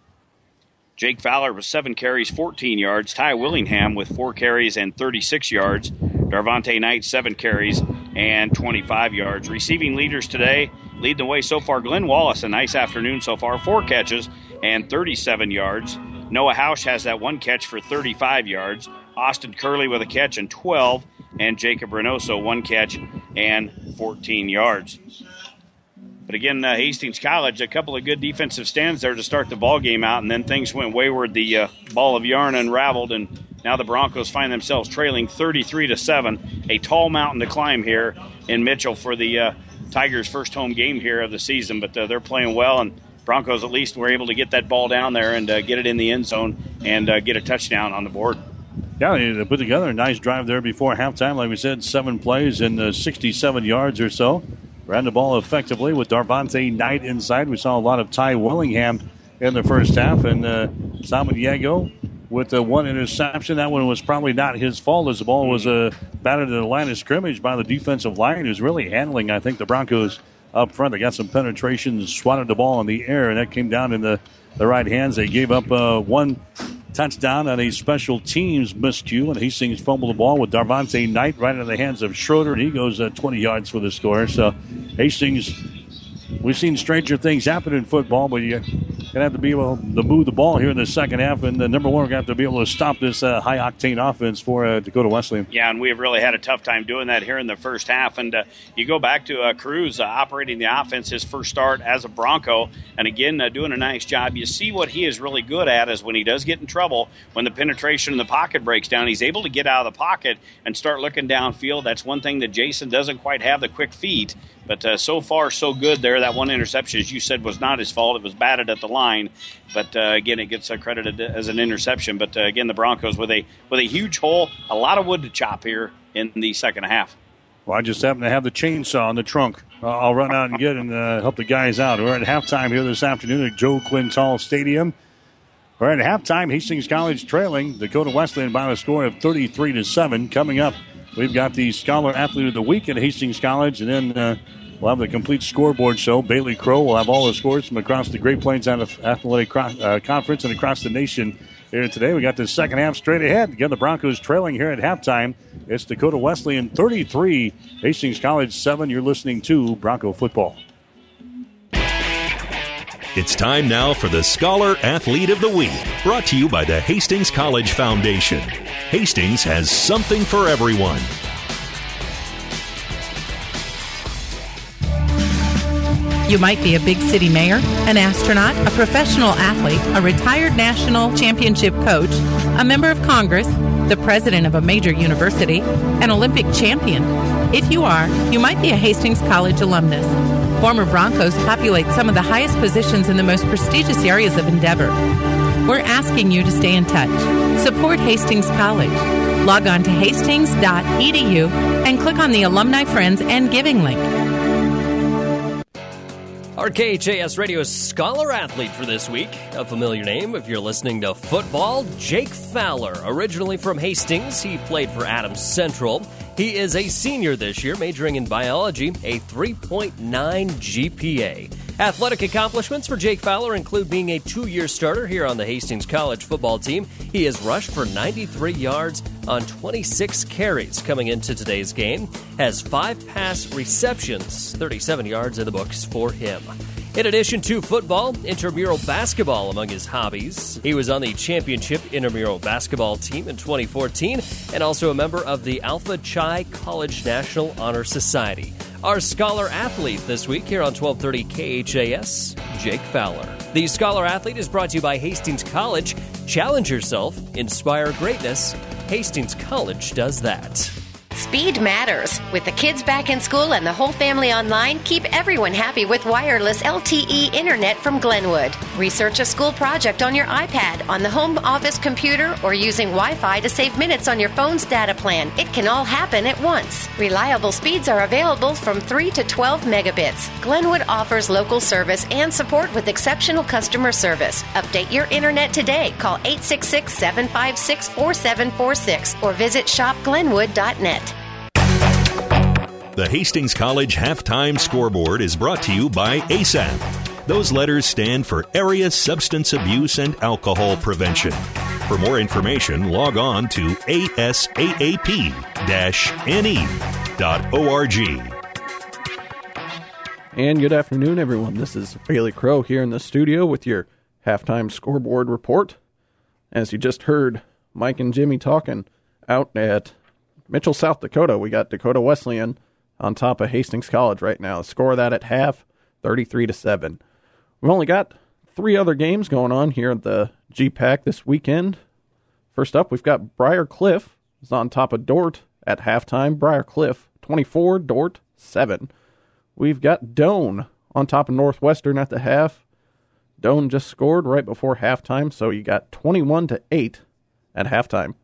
Jake Fowler with seven carries, 14 yards. Ty Willingham with four carries and 36 yards. Darvante Knight, seven carries and 25 yards. Receiving leaders today lead the way so far. Glenn Wallace, a nice afternoon so far, four catches and 37 yards. Noah Hausch has that one catch for 35 yards. Austin Curley with a catch and 12, and Jacob Reynoso one catch and 14 yards. But again, uh, Hastings College, a couple of good defensive stands there to start the ball game out, and then things went wayward. The uh, ball of yarn unraveled, and now the Broncos find themselves trailing 33 to seven. A tall mountain to climb here in Mitchell for the uh, Tigers' first home game here of the season, but uh, they're playing well, and Broncos at least were able to get that ball down there and uh, get it in the end zone and uh, get a touchdown on the board. Yeah, they put together a nice drive there before halftime. Like we said, seven plays and 67 yards or so. Ran the ball effectively with Darvante Knight inside. We saw a lot of Ty Willingham in the first half, and uh, Samaniego with the one interception. That one was probably not his fault as the ball was uh, batted to the line of scrimmage by the defensive line, who's really handling, I think, the Broncos up front. They got some penetration, swatted the ball in the air, and that came down in the, the right hands. They gave up uh, one touchdown on a special teams miscue, and Hastings fumbled the ball with Darvante Knight right into the hands of Schroeder, and he goes uh, 20 yards for the score. So Hastings, we've seen stranger things happen in football, but you're going to have to be able to move the ball here in the second half. And the number one, we're going to have to be able to stop this uh, high octane offense for uh, Dakota Wesleyan. Yeah, and we have really had a tough time doing that here in the first half. And uh, you go back to uh, Cruz uh, operating the offense, his first start as a Bronco, and again, doing a nice job. You see what he is really good at is when he does get in trouble, when the penetration in the pocket breaks down, he's able to get out of the pocket and start looking downfield. That's one thing that Jason doesn't quite have the quick feet. But so far, so good there. That one interception, as you said, was not his fault. It was batted at the line. But uh, again, it gets credited as an interception. But uh, again, the Broncos with a with a huge hole, a lot of wood to chop here in the second half. Well, I just happen to have the chainsaw in the trunk. I'll run out and get and uh, help the guys out. We're at halftime here this afternoon at Joe Quintal Stadium. We're at halftime. Hastings College trailing Dakota Wesleyan by a score of 33 to seven. Coming up, we've got the Scholar Athlete of the Week at Hastings College, and then uh, we'll have the complete scoreboard show. Bailey Crow will have all the scores from across the Great Plains Athletic uh, Conference and across the nation here today. We got the second half straight ahead. Again, the Broncos trailing here at halftime. It's Dakota Wesleyan 33, Hastings College 7. You're listening to Bronco Football. It's time now for the Scholar Athlete of the Week, brought to you by the Hastings College Foundation. Hastings has something for everyone. You might be a big city mayor, an astronaut, a professional athlete, a retired national championship coach, a member of Congress, the president of a major university, an Olympic champion. If you are, you might be a Hastings College alumnus. Former Broncos populate some of the highest positions in the most prestigious areas of endeavor. We're asking you to stay in touch. Support Hastings College. Log on to hastings.edu and click on the Alumni Friends and Giving link. Our KHAS Radio Scholar Athlete for this week, a familiar name if you're listening to football, Jake Fowler. Originally from Hastings, he played for Adams Central. He is a senior this year, majoring in biology, a 3.9 GPA. Athletic accomplishments for Jake Fowler include being a two year starter here on the Hastings College football team. He has rushed for 93 yards on 26 carries coming into today's game, has five pass receptions, 37 yards in the books for him. In addition to football, intramural basketball among his hobbies. He was on the championship intramural basketball team in 2014 and also a member of the Alpha Chi College National Honor Society. Our scholar athlete this week here on 1230 KHAS, Jake Fowler. The Scholar Athlete is brought to you by Hastings College. Challenge yourself, inspire greatness. Hastings College does that. Speed matters. With the kids back in school and the whole family online, keep everyone happy with wireless LTE internet from Glenwood. Research a school project on your iPad, on the home office computer, or using Wi Fi to save minutes on your phone's data plan. It can all happen at once. Reliable speeds are available from 3 to 12 megabits. Glenwood offers local service and support with exceptional customer service. Update your internet today. Call 866 756 4746 or visit shopglenwood.net. The Hastings College Halftime Scoreboard is brought to you by ASAP. Those letters stand for Area Substance Abuse and Alcohol Prevention. For more information, log on to asaap-ne.org. And good afternoon, everyone. This is Bailey Crow here in the studio with your halftime scoreboard report. As you just heard Mike and Jimmy talking out at Mitchell, South Dakota, we got Dakota Wesleyan on top of Hastings College right now. Score that at half, 33 to 7. We've only got three other games going on here at the GPAC this weekend. First up, we've got Briar Cliff is on top of Dordt at halftime. Briar Cliff 24, Dordt 7. We've got Doane on top of Northwestern at the half. Doane just scored right before halftime, so you got 21 to 8 at halftime.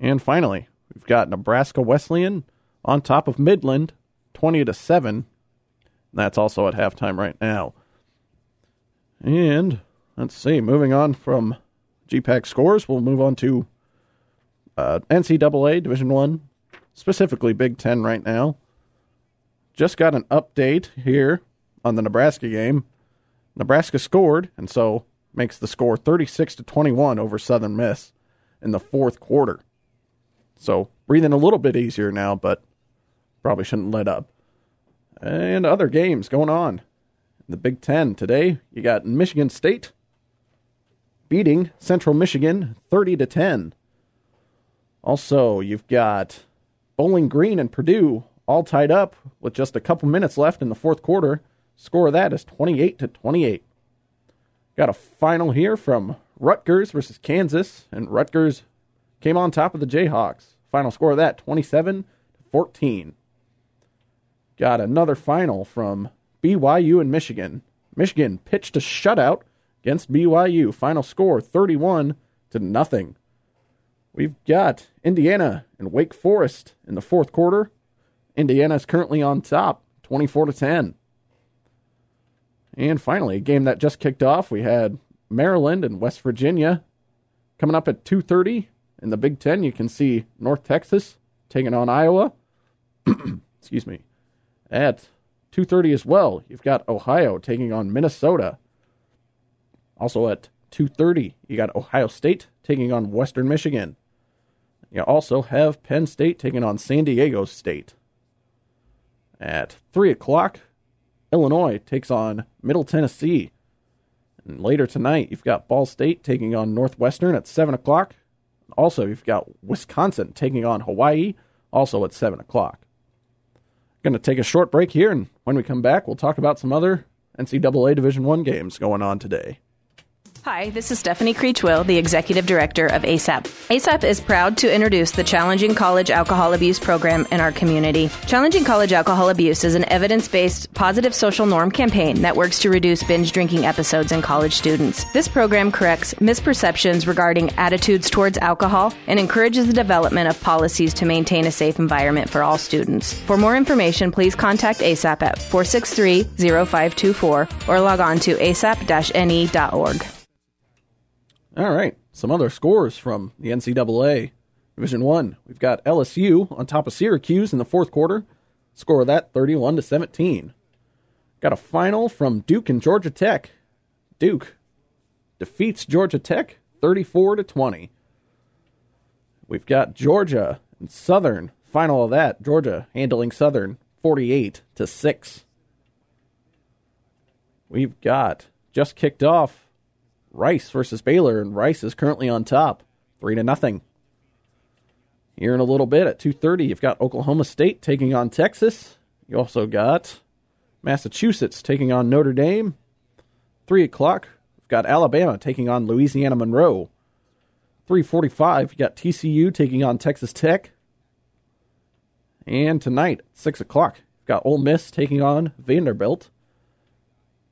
And finally, we've got Nebraska Wesleyan on top of Midland 20 to 7. That's also at halftime right now. And let's see, moving on from GPAC scores, we'll move on to uh, NCAA Division One, specifically Big Ten right now. Just got an update here on the Nebraska game. Nebraska scored, and so makes the score 36 to 21 over Southern Miss in the fourth quarter. So breathing a little bit easier now, but probably shouldn't let up. And other games going on. In the Big Ten today, you got Michigan State beating Central Michigan 30 to 10. Also, you've got Bowling Green and Purdue all tied up with just a couple minutes left in the fourth quarter. Score of that is 28 to 28. Got a final here from Rutgers versus Kansas, and Rutgers came on top of the Jayhawks. Final score of that 27 to 14. Got another final from BYU and Michigan. Michigan pitched a shutout against BYU. Final score 31 to nothing. We've got Indiana and Wake Forest in the fourth quarter. Indiana is currently on top, 24 to 10. And finally, a game that just kicked off, we had Maryland and West Virginia coming up at 2:30 in the Big 10. You can see North Texas taking on Iowa. Excuse me. At 2:30 as well, you've got Ohio taking on Minnesota. Also at 2:30, you got Ohio State taking on Western Michigan. You also have Penn State taking on San Diego State. At 3 o'clock, Illinois takes on Middle Tennessee. And later tonight, you've got Ball State taking on Northwestern at 7 o'clock. Also, you've got Wisconsin taking on Hawaii, also at 7 o'clock. Going to take a short break here, and when we come back, we'll talk about some other NCAA Division One games going on today. Hi, this is Stephanie Creechwill, the Executive Director of ASAP. ASAP is proud to introduce the Challenging College Alcohol Abuse program in our community. Challenging College Alcohol Abuse is an evidence based positive social norm campaign that works to reduce binge drinking episodes in college students. This program corrects misperceptions regarding attitudes towards alcohol and encourages the development of policies to maintain a safe environment for all students. For more information, please contact ASAP at 463 0524 or log on to asap ne.org. All right, some other scores from the NCAA Division One. We've got LSU on top of Syracuse in the fourth quarter. Score of that thirty-one to seventeen. Got a final from Duke and Georgia Tech. Duke defeats Georgia Tech thirty-four to twenty. We've got Georgia and Southern. Final of that, Georgia handling Southern forty-eight to six. We've got just kicked off Rice versus Baylor, and Rice is currently on top, three to nothing. Here in a little bit at two thirty, you've got Oklahoma State taking on Texas. You also got Massachusetts taking on Notre Dame. Three o'clock, we've got Alabama taking on Louisiana Monroe. Three forty-five, you got TCU taking on Texas Tech. And tonight, at six o'clock, you've got Ole Miss taking on Vanderbilt.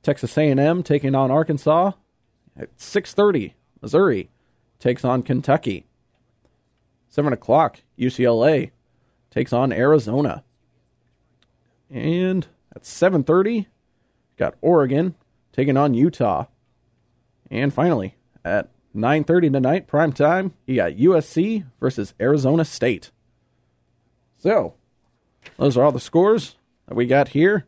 Texas A&M taking on Arkansas. At 6.30, Missouri takes on Kentucky. 7 o'clock, UCLA takes on Arizona. And at 7.30, got Oregon taking on Utah. And finally, at 9.30 tonight, prime time, you got USC versus Arizona State. So, those are all the scores that we got here.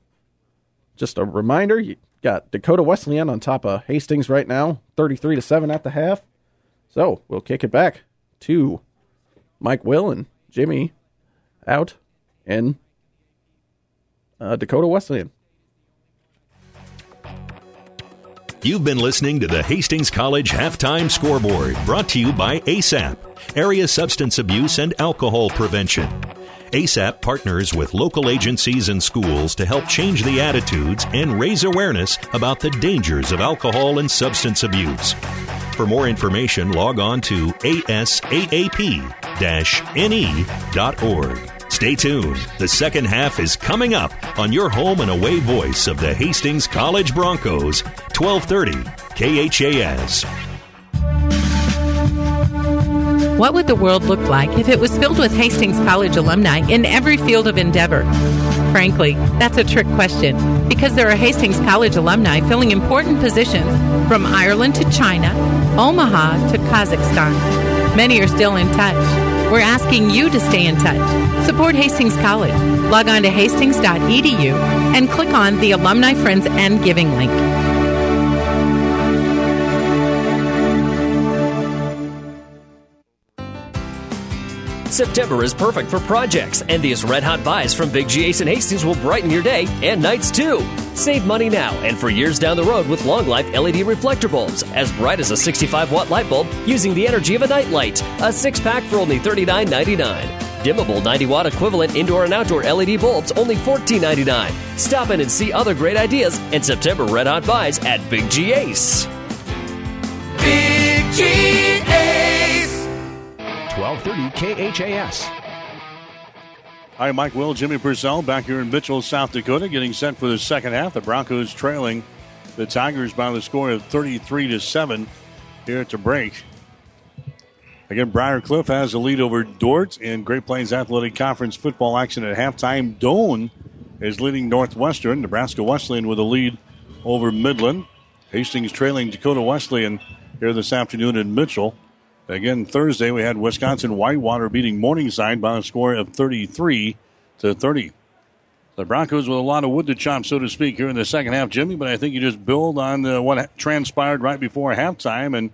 Just a reminder, got Dakota Wesleyan on top of Hastings right now, 33 to 7 at the half. So, we'll kick it back to Mike Will and Jimmy out in uh, Dakota Wesleyan. You've been listening to the Hastings College Halftime Scoreboard, brought to you by ASAP, Area Substance Abuse and Alcohol Prevention. ASAP partners with local agencies and schools to help change the attitudes and raise awareness about the dangers of alcohol and substance abuse. For more information, log on to asaap-ne.org. Stay tuned. The second half is coming up on your home and away voice of the Hastings College Broncos, 1230 KHAS. What would the world look like if it was filled with Hastings College alumni in every field of endeavor? Frankly, that's a trick question because there are Hastings College alumni filling important positions from Ireland to China, Omaha to Kazakhstan. Many are still in touch. We're asking you to stay in touch. Support Hastings College. Log on to hastings.edu and click on the Alumni Friends and Giving link. September is perfect for projects, and these red hot buys from Big G Ace and Hastings will brighten your day and nights too. Save money now and for years down the road with long life LED reflector bulbs, as bright as a 65 watt light bulb using the energy of a nightlight. A six pack for only $39.99. Dimmable 90 watt equivalent indoor and outdoor LED bulbs only $14.99. Stop in and see other great ideas and September red hot buys at Big G Ace. Big G. 1230 KHAS. Hi, Mike Will, Jimmy Purcell back here in Mitchell, South Dakota, getting set for the second half. The Broncos trailing the Tigers by the score of 33 to 7 here at the break. Again, Briar Cliff has the lead over Dordt in Great Plains Athletic Conference football action at halftime. Doane is leading Northwestern. Nebraska Wesleyan with a lead over Midland. Hastings trailing Dakota Wesleyan here this afternoon in Mitchell. Again, Thursday we had Wisconsin Whitewater beating Morningside by a score of 33 to 30. The Broncos with a lot of wood to chop, so to speak, here in the second half, Jimmy. But I think you just build on uh, what transpired right before halftime and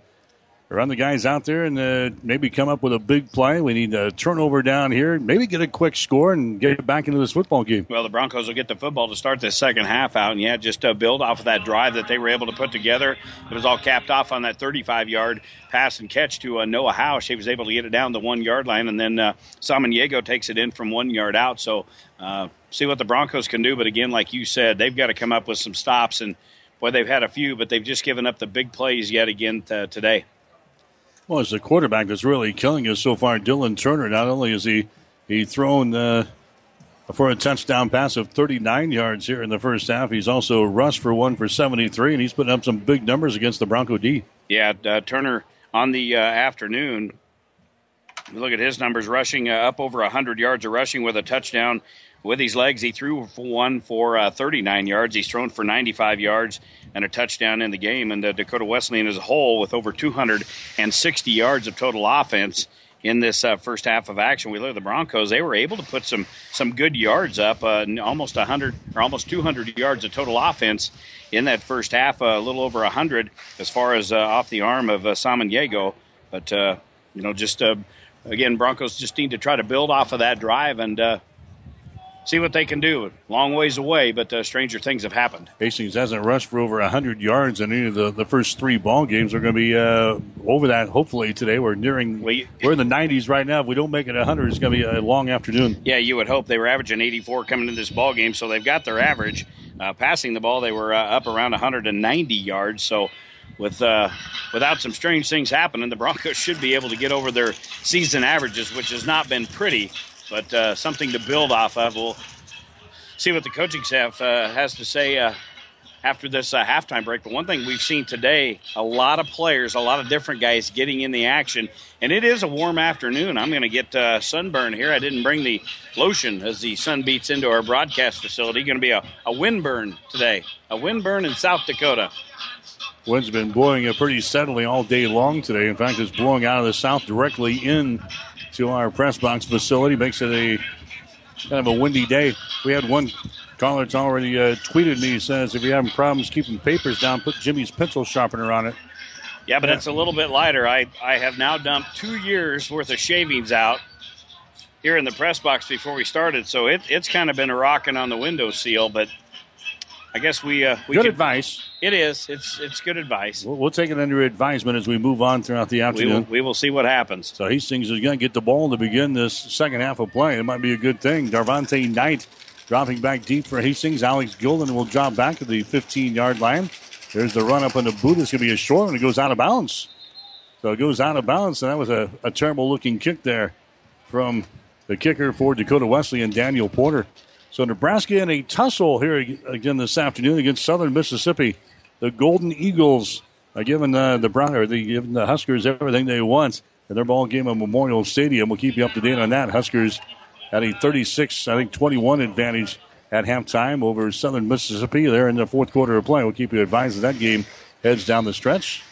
run the guys out there and uh, maybe come up with a big play. We need a turnover down here, maybe get a quick score and get back into this football game. Well, the Broncos will get the football to start the second half out, and yeah, just uh, build off of that drive that they were able to put together. It was all capped off on that 35 yard pass and catch to uh, Noah Hausch. He was able to get it down the one yard line, and then uh, Samaniego takes it in from one yard out. So, uh, see what the Broncos can do. But again, like you said, they've got to come up with some stops and boy, they've had a few, but they've just given up the big plays yet again t- today. Well, it's the quarterback that's really killing us so far. Dylan Turner. Not only is he he thrown uh, for a touchdown pass of 39 yards here in the first half, he's also rushed for one for 73, and he's putting up some big numbers against the Bronco D. Yeah, uh, Turner on the uh, afternoon. Look at his numbers, rushing uh, up over 100 yards of rushing with a touchdown with his legs. He threw for one for uh, 39 yards. He's thrown for 95 yards and a touchdown in the game. And uh, Dakota Wesleyan as a whole, with over 260 yards of total offense in this uh, first half of action. We look at the Broncos; they were able to put some some good yards up, uh, almost 100 or almost 200 yards of total offense in that first half. a little over 100 as far as uh, off the arm of uh, Samaniego, but uh, you know, just uh, again, Broncos just need to try to build off of that drive and see what they can do. Long ways away, but uh, stranger things have happened. Hastings hasn't rushed for over 100 yards in any of the, the first three ball games. We're going to be uh, over that hopefully today. We're nearing, we, we're in the 90s right now. If we don't make it 100, it's going to be a long afternoon. Yeah, you would hope. They were averaging 84 coming into this ball game, so they've got their average. Uh, passing the ball, they were uh, up around 190 yards, so with uh, without some strange things happening, the Broncos should be able to get over their season averages, which has not been pretty but uh, something to build off of. We'll see what the coaching staff uh, has to say uh, after this uh, halftime break. But one thing we've seen today, a lot of players, a lot of different guys getting in the action, and it is a warm afternoon. I'm going to get uh, sunburn here. I didn't bring the lotion as the sun beats into our broadcast facility. Going to be a, a wind burn today, a wind burn in South Dakota. Wind's been blowing pretty steadily all day long today. In fact, it's blowing out of the south directly in to our press box facility. Makes it a kind of a windy day. We had one caller that's already uh, tweeted me. Says, if you're having problems keeping papers down, put Jimmy's pencil sharpener on it. Yeah, but it's a little bit lighter. I, I have now dumped two years worth of shavings out here in the press box before we started, so it, it's kind of been a rocking on the window seal, but I guess we uh, we good advice. It is. It's it's good advice. We'll, we'll, take it under advisement as we move on throughout the afternoon. We will, we will see what happens. So Hastings is going to get the ball to begin this second half of play. It might be a good thing. Darvante Knight dropping back deep for Hastings. Alex Gilden will drop back to the 15 yard line. There's the run up on the boot. It's going to be a short one. It goes out of bounds. So it goes out of bounds, and that was a, a terrible looking kick there from the kicker for Dakota Wesleyan Daniel Porter. So Nebraska in a tussle here again this afternoon against Southern Mississippi. The Golden Eagles are giving uh, the Brown or the giving the Huskers everything they want in their ball game at Memorial Stadium. We'll keep you up to date on that. Huskers had a 36, I think 21 advantage at halftime over Southern Mississippi. They're in the fourth quarter of play. We'll keep you advised as that game heads down the stretch.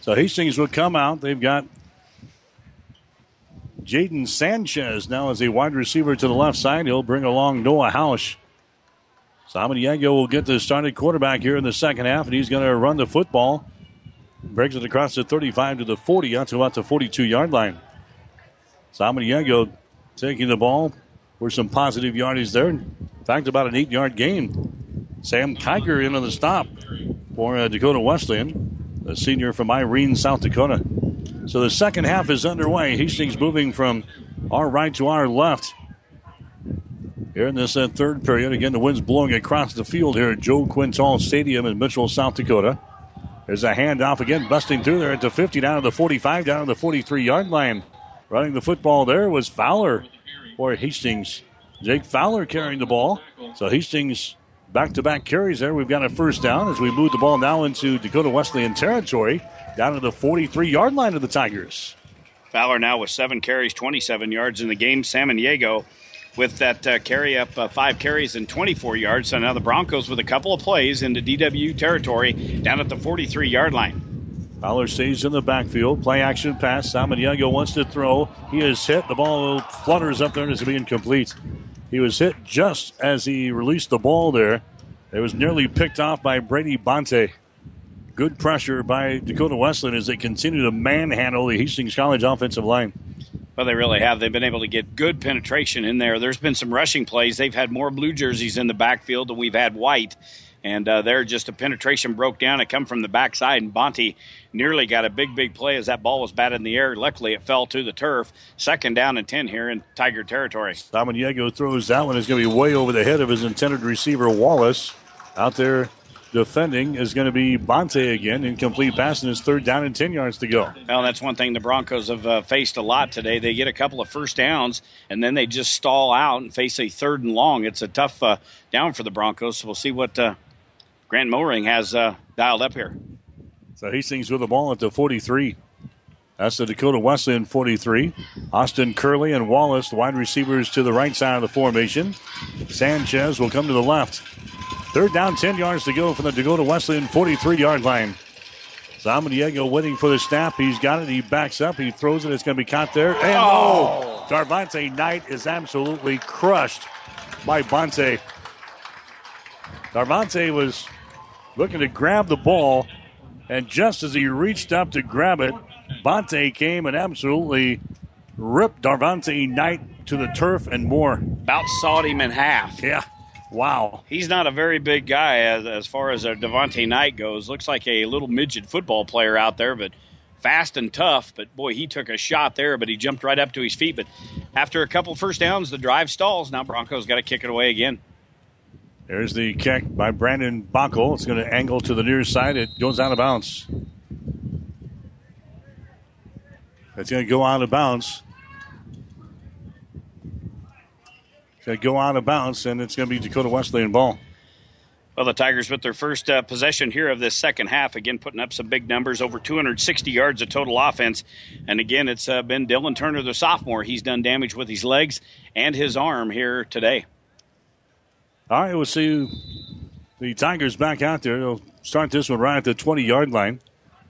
So Hastings will come out. They've got Jaden Sanchez now as a wide receiver to the left side. He'll bring along Noah Hausch. Samaniego will get the starting quarterback here in the second half, and he's going to run the football. Breaks it across the 35 to the 40, out to about the 42 yard line. Samaniego taking the ball for some positive yardage there. In fact, about an eight yard gain. Sam Kiger into the stop for uh, Dakota Wesleyan, a senior from Irene, South Dakota. So the second half is underway. Hastings moving from our right to our left. Here in this uh, third period, again, the wind's blowing across the field here at Joe Quintal Stadium in Mitchell, South Dakota. There's a handoff again, busting through there at the 50, down to the 45, down to the 43 yard line. Running the football there was Fowler for Hastings. Jake Fowler carrying the ball. So Hastings back to back carries there. We've got a first down as we move the ball now into Dakota Wesleyan territory down to the 43 yard line of the Tigers. Fowler now with seven carries, 27 yards in the game. Samaniego with that uh, carry up uh, five carries and 24 yards. So now the Broncos with a couple of plays into DW territory down at the 43 yard line. Fowler stays in the backfield. Play action pass. Simon Samaniego wants to throw. He is hit. The ball flutters up there and is being incomplete. He was hit just as he released the ball there. It was nearly picked off by Brady Bonte. Good pressure by Dakota Wesleyan as they continue to manhandle the Hastings College offensive line. Well, they really have. They've been able to get good penetration in there. There's been some rushing plays. They've had more blue jerseys in the backfield than we've had white. And uh, there, just a penetration broke down. It come from the backside, and Bonte nearly got a big, big play as that ball was batted in the air. Luckily, it fell to the turf. Second down and 10 here in Tiger territory. Samaniego throws that one. It's going to be way over the head of his intended receiver, Wallace. out there defending is going to be Bonte again. Incomplete pass, and his third down and 10 yards to go. Well, that's one thing the Broncos have uh, faced a lot today. They get a couple of first downs, and then they just stall out and face a third and long. It's a tough uh, down for the Broncos. So we'll see what uh, Grant has uh, dialed up here. So Hastings with the ball at the 43. That's the Dakota Wesleyan 43. Austin Curley and Wallace, the wide receivers to the right side of the formation. Sanchez will come to the left. Third down, 10 yards to go from the Dakota Wesleyan 43 yard line. Samaniego waiting for the snap. He's got it. He backs up. He throws it. It's going to be caught there. And oh! oh. Darvante Knight is absolutely crushed by Bonte. Darvante was looking to grab the ball, and just as he reached up to grab it, Bonte came and absolutely ripped Darvante Knight to the turf and more. About sawed him in half. Yeah. Wow. He's not a very big guy as, as far as uh, Darvante Knight goes. Looks like a little midget football player out there, but fast and tough. But boy, he took a shot there, but he jumped right up to his feet. But after a couple first downs, the drive stalls. Now Broncos got to kick it away again. There's the kick by Brandon Bockel. It's going to angle to the near side. It goes out of bounds. It's going to go out of bounds. It's going to go out of bounds, and it's going to be Dakota Wesleyan ball. Well, the Tigers with their first uh, possession here of this second half, again putting up some big numbers, over 260 yards of total offense. And again, it's uh, been Dylan Turner, the sophomore. He's done damage with his legs and his arm here today. All right, we'll see the Tigers back out there. They'll start this one right at the 20 yard line.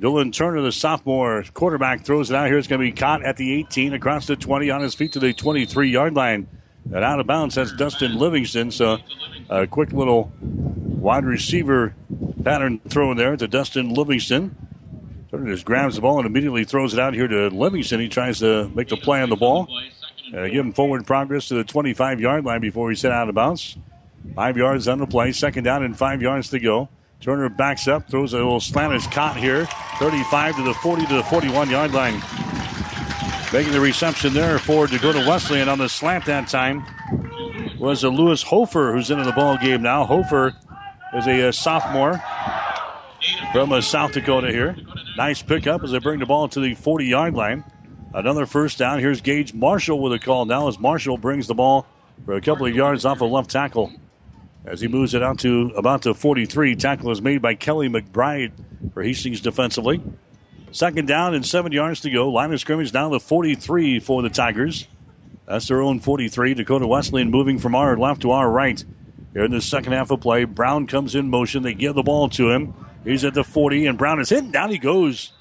Dylan Turner, the sophomore quarterback, throws it out here. It's going to be caught at the 18, across the 20, on his feet to the 23 yard line. And out of bounds, that's Dustin Livingston. So a quick little wide receiver pattern throw there to Dustin Livingston. Turner just grabs the ball and immediately throws it out here to Livingston. He tries to make the play on the ball. Uh, give him forward progress to the 25 yard line before he's set out of bounds. Five yards on the play, second down and five yards to go. Turner backs up, throws a little slant is caught here. 35 to the 40 to the 41 yard line. Making the reception there for Dakota Wesleyan on the slant that time was a Lewis Hofer who's into the ball game now. Hofer is a, a sophomore from uh, South Dakota here. Nice pickup as they bring the ball to the 40 yard line. Another first down. Here's Gage Marshall with a call now as Marshall brings the ball for a couple of yards off a of left tackle. As he moves it out to about the 43, tackle is made by Kelly McBride for Hastings defensively. Second down and seven yards to go. Line of scrimmage down to 43 for the Tigers. That's their own 43. Dakota Wesleyan moving from our left to our right. Here in the second half of play, Brown comes in motion. They give the ball to him. He's at the 40, and Brown is hit. Down he goes.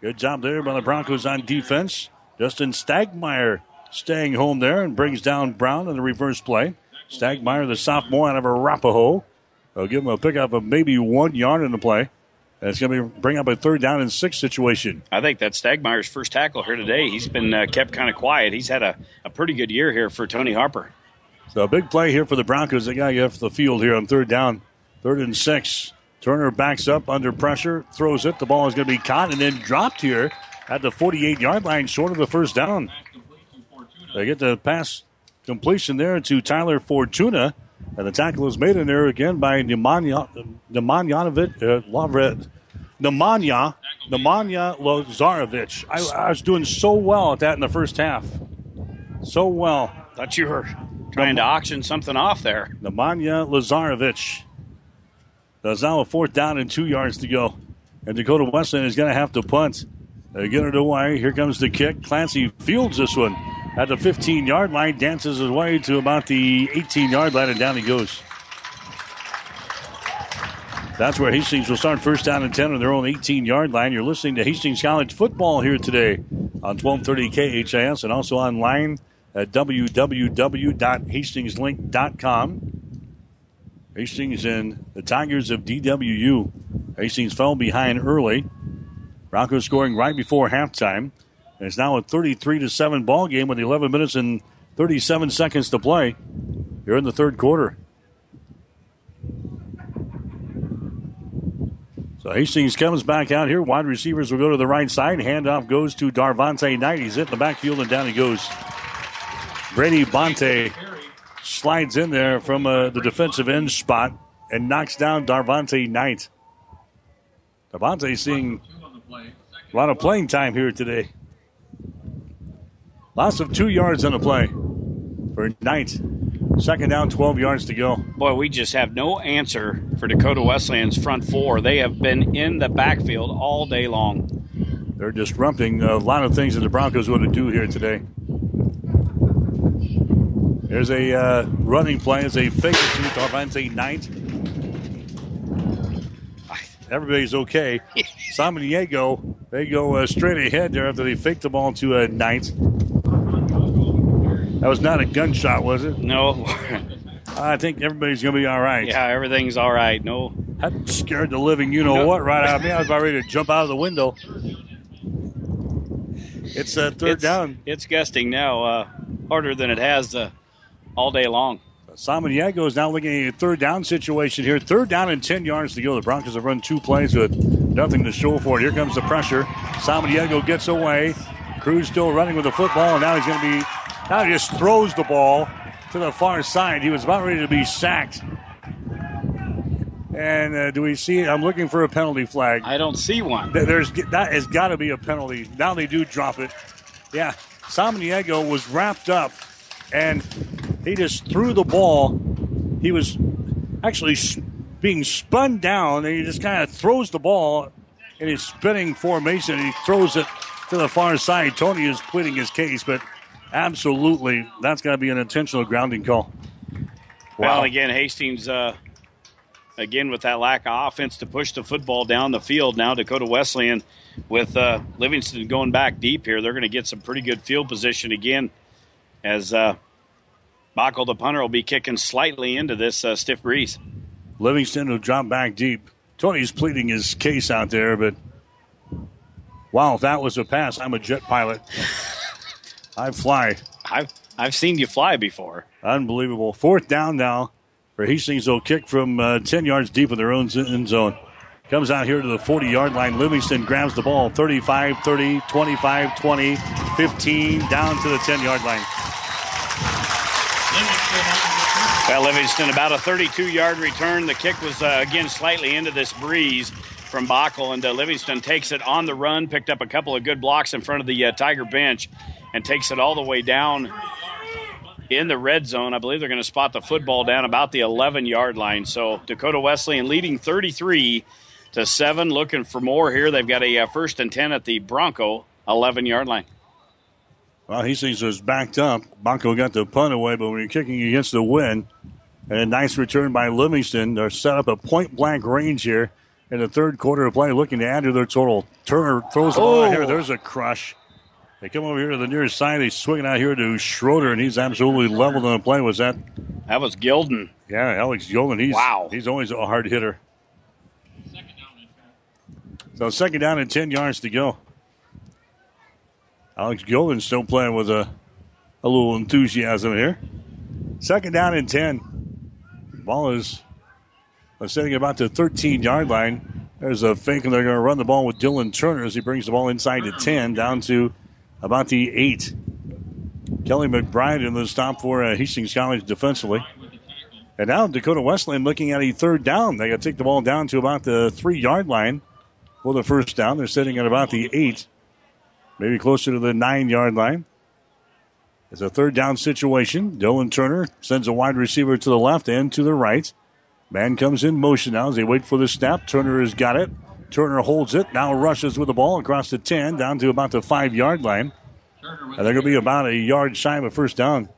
Good job there by the Broncos on defense. Justin Stagmeyer staying home there and brings down Brown in the reverse play. Stagmeyer, the sophomore out of Arapahoe, will give him a pickup of maybe one yard in the play. And it's going to be bring up a third down and six situation. I think that's Stagmeyer's first tackle here today. He's been uh, kept kind of quiet. He's had a, a pretty good year here for Tony Harper. So a big play here for the Broncos. They got to get off the field here on third down. Third and six. Turner backs up under pressure, throws it. The ball is going to be caught and then dropped here at the 48 yard line, short of the first down. They get the pass completion there to Tyler Fortuna. And the tackle is made in there again by Nemanja Nemanja uh, Lavret. Nemanja Nemanja Lazarevic. I, I, was doing so well at that in the first half. So well. Thought you were trying to auction something off there. Nemanja Lazarevic. There's now a fourth down and two yards to go. And Dakota Wesleyan is going to have to punt. They get it away. Here comes the kick. Clancy fields this one at the 15 yard line, dances his way to about the 18 yard line, and down he goes. That's where Hastings will start first down and 10 on their own 18 yard line. You're listening to Hastings College football here today on 1230 KHAS and also online at www.hastingslink.com. Hastings and the Tigers of DWU. Hastings fell behind early. Broncos scoring right before halftime. And it's now a 33 to 7 ball game with 11 minutes and 37 seconds to play here in the third quarter. So Hastings comes back out here. Wide receivers will go to the right side. Handoff goes to Darvante Knight. He's in the backfield and down he goes. Brady Bonte slides in there from uh, the defensive end spot. and knocks down Darvante Knight. Darvante seeing a lot of playing time here today. Loss of two yards on the play for Knight. Second down, 12 yards to go. Boy, we just have no answer for Dakota Wesleyan's front four. They have been in the backfield all day long. They're disrupting a lot of things that the Broncos want to do here today. There's a uh, running play as a fake it to Darvante Knight. Everybody's okay. Samaniego, they go uh, straight ahead there after they fake the ball to uh, Knight. That was not a gunshot, was it? No. I think everybody's going to be all right. Yeah, everything's all right. No. That scared the living you know No. what right out of me. I was about ready to jump out of the window. It's uh, third it's, down. It's gusting now, uh, harder than it has uh, all day long. Samaniego is now looking at a third down situation here. Third down and 10 yards to go. The Broncos have run two plays with nothing to show for it. Here comes the pressure. Samaniego gets away. Cruz still running with the football, and now he's going to be, now he just throws the ball to the far side. He was about ready to be sacked. And uh, do we see? I'm looking for a penalty flag. I don't see one. There's that has got to be a penalty. Now they do drop it. Yeah, Samaniego was wrapped up, and he just threw the ball. He was actually being spun down, and he just kind of throws the ball in his spinning formation. He throws it to the far side. Tony is pleading his case, but absolutely, that's got to be an intentional grounding call. Well, again, Hastings, uh, again, with that lack of offense to push the football down the field. Now, Dakota Wesleyan with uh, Livingston going back deep here, they're going to get some pretty good field position again as uh, Backel, the punter, will be kicking slightly into this uh, stiff breeze. Livingston will drop back deep. Tony's pleading his case out there, but wow, if that was a pass, I'm a jet pilot. I fly. I've I've seen you fly before. Unbelievable. Fourth down now for Hastings. They'll kick from uh, 10 yards deep in their own end zone. Comes out here to the 40 yard line. Livingston grabs the ball 35 30, 25 20, 15, down to the 10 yard line. Well, Livingston about a 32 yard return. The kick was uh, again slightly into this breeze from Bockel, and uh, Livingston takes it on the run, picked up a couple of good blocks in front of the uh, Tiger bench, and takes it all the way down in the red zone. I believe they're going to spot the football down about the 11 yard line. So Dakota Wesleyan leading 33 to 7, looking for more here. They've got a uh, first and 10 at the Bronco 11 yard line. Well, Hastings was backed up. Bronco got the punt away, but when you're kicking against the wind, and a nice return by Livingston, they're set up a point blank range here in the third quarter of play, looking to add to their total. Turner throws the ball Oh. here. There's a crush. They come over here to the near side. They swing it out here to Schroeder, and he's absolutely leveled on the play. Was that? That was Gilden. Yeah, Alex Gilden. He's Wow. He's always a hard hitter. So second down and ten yards to go. Alex Gilden still playing with a a little enthusiasm here. Second down and ten. Ball is uh, sitting about the 13 yard line. There's a fake, and they're going to run the ball with Dylan Turner as he brings the ball inside the 10 down to about the 8. Kelly McBride in the stop for uh, Hastings College defensively. And now Dakota Wesleyan looking at a third down. They got to take the ball down to about the three yard line for the first down. They're sitting at about the 8, maybe closer to the 9 yard line. It's a third down situation. Dylan Turner sends a wide receiver to the left and to the right. Man comes in motion now as they wait for the snap. Turner has got it. Turner holds it. Now rushes with the ball across the 10 down to about the 5 yard line. And they're going to be about a yard shy of a first down.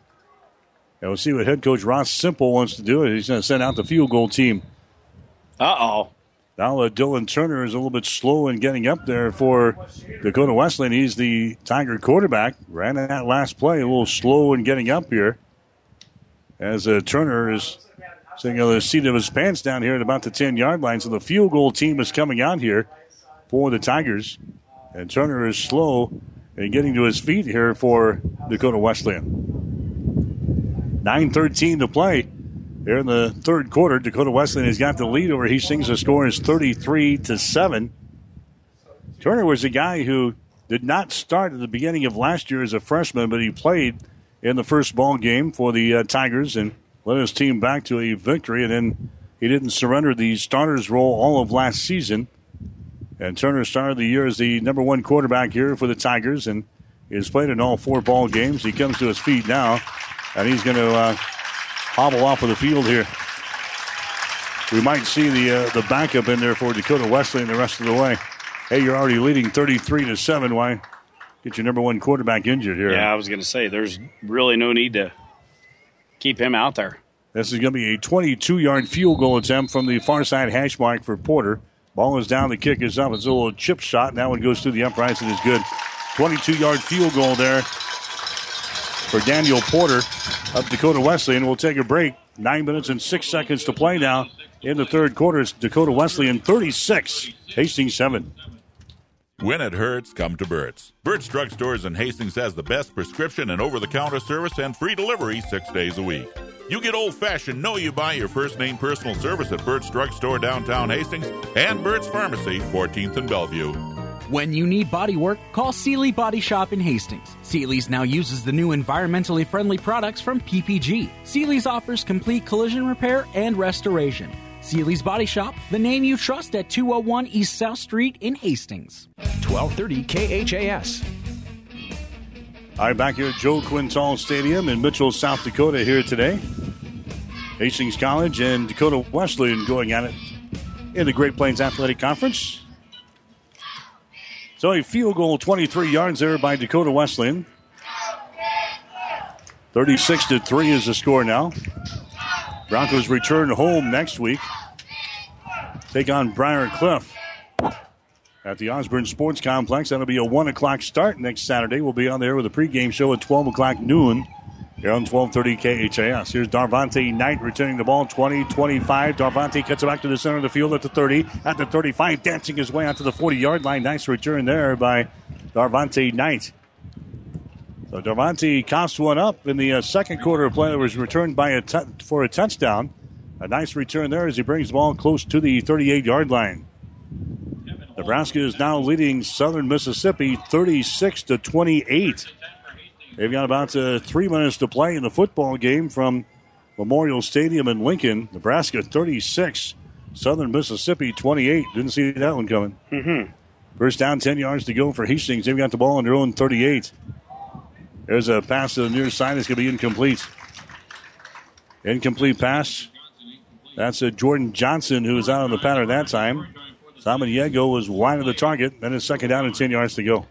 And we'll see what head coach Ross Sempel wants to do. He's going to send out the field goal team. Uh oh. Now uh, Dylan Turner is a little bit slow in getting up there for Dakota Wesleyan. He's the Tiger quarterback. Ran in that last play a little slow in getting up here. As uh, Turner is on the seat of his pants down here at about the 10 yard line. So the field goal team is coming out here for the Tigers. And Turner is slow in getting to his feet here for Dakota Wesleyan. 9.13 to play. Here in the third quarter, Dakota Wesleyan has got the lead over Hastings. The score is 33 to 7. Turner was a guy who did not start at the beginning of last year as a freshman, but he played in the first ball game for the uh, Tigers and led his team back to a victory. And then He didn't surrender the starter's role all of last season. And Turner started the year as the number one quarterback here for the Tigers and he has played in all four ball games. He comes to his feet now, and he's going to uh, hobble off of the field here. We might see the uh, the backup in there for Dakota Wesleyan the rest of the way. Hey, you're already leading 33 to seven. Why get your number one quarterback injured here? Yeah, I was going to say there's really no need to keep him out there. This is going to be a 22 yard field goal attempt from the far side hash mark for Porter. Ball is down, the kick is up. It's a little chip shot, and that one goes through the uprights and is good. 22 yard field goal there for Daniel Porter of Dakota Wesleyan. We'll take a break. Nine minutes and six seconds to play now in the third quarter. It's Dakota Wesleyan 36, Hastings 7. When it hurts, come to Burt's. Burt's Drug Stores in Hastings has the best prescription and over the counter service and free delivery six days a week. You get old fashioned, know you buy your first name personal service at Burt's Drug Store downtown Hastings and Burt's Pharmacy, 14th and Bellevue. When you need body work, call Seely Body Shop in Hastings. Seely's now uses the new environmentally friendly products from PPG. Seely's offers complete collision repair and restoration. Seely's Body Shop, the name you trust at 201 East South Street in Hastings. 1230 KHAS. All right, back here at Joe Quintal Stadium in Mitchell, South Dakota here today. Hastings College and Dakota Wesleyan going at it in the Great Plains Athletic Conference. So a field goal, 23 yards there by Dakota Wesleyan. 36 to 3 is the score now. Broncos return home next week. Take on Briar Cliff at the Osborne Sports Complex. That'll be a 1 o'clock start next Saturday. We'll be on there with a pregame show at 12 o'clock noon here on 1230 KHAS. Here's Darvante Knight returning the ball 20 25. Darvante cuts it back to the center of the field at the 30, at the 35, dancing his way out to the 40 yard line. Nice return there by Darvante Knight. So Darvante costs one up in the uh, second quarter of play that was returned by a t- for a touchdown. A nice return there as he brings the ball close to the 38 yard line. Nebraska is now leading Southern Mississippi 36 to 28. They've got about uh, three minutes to play in the football game from Memorial Stadium in Lincoln. Nebraska 36, Southern Mississippi 28. Didn't see that one coming. Mm-hmm. First down, 10 yards to go for Hastings. They've got the ball on their own 38. There's a pass to the near side. It's going to be incomplete. Incomplete pass. That's a Jordan Johnson who was out on the pattern that time. Samaniego was wide of the target. Then it's second down and 10 yards to go.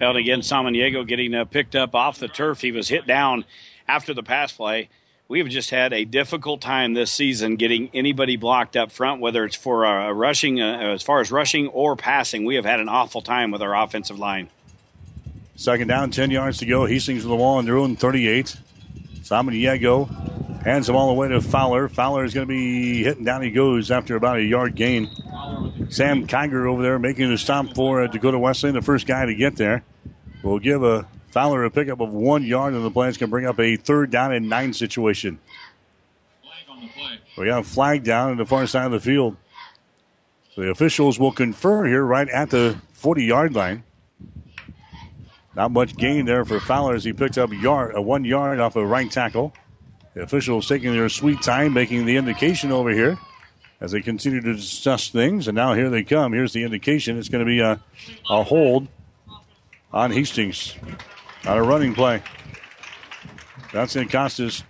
Held again, Samaniego getting uh, picked up off the turf. He was hit down after the pass play. We've just had a difficult time this season getting anybody blocked up front, whether it's for uh, rushing, uh, as far as rushing or passing. We have had an awful time with our offensive line. Second down, 10 yards to go. Hastings with the ball on their own 38. Samaniego hands them all the ball away to Fowler. Fowler is going to be hitting down. He goes after about a yard gain. Sam Kiger over there making the stop for uh, Dakota Wesleyan, the first guy to get there. Will give a Fowler a pickup of one yard, and the play can bring up a third down and nine situation. We got a flag down in the far side of the field. So the officials will confer here right at the 40 yard line. Not much gain there for Fowler as he picked up yard, a one yard off a right tackle. The officials taking their sweet time, making the indication over here as they continue to discuss things. And now here they come. Here's the indication. It's going to be a, a hold on Hastings on a running play. That's going to cost us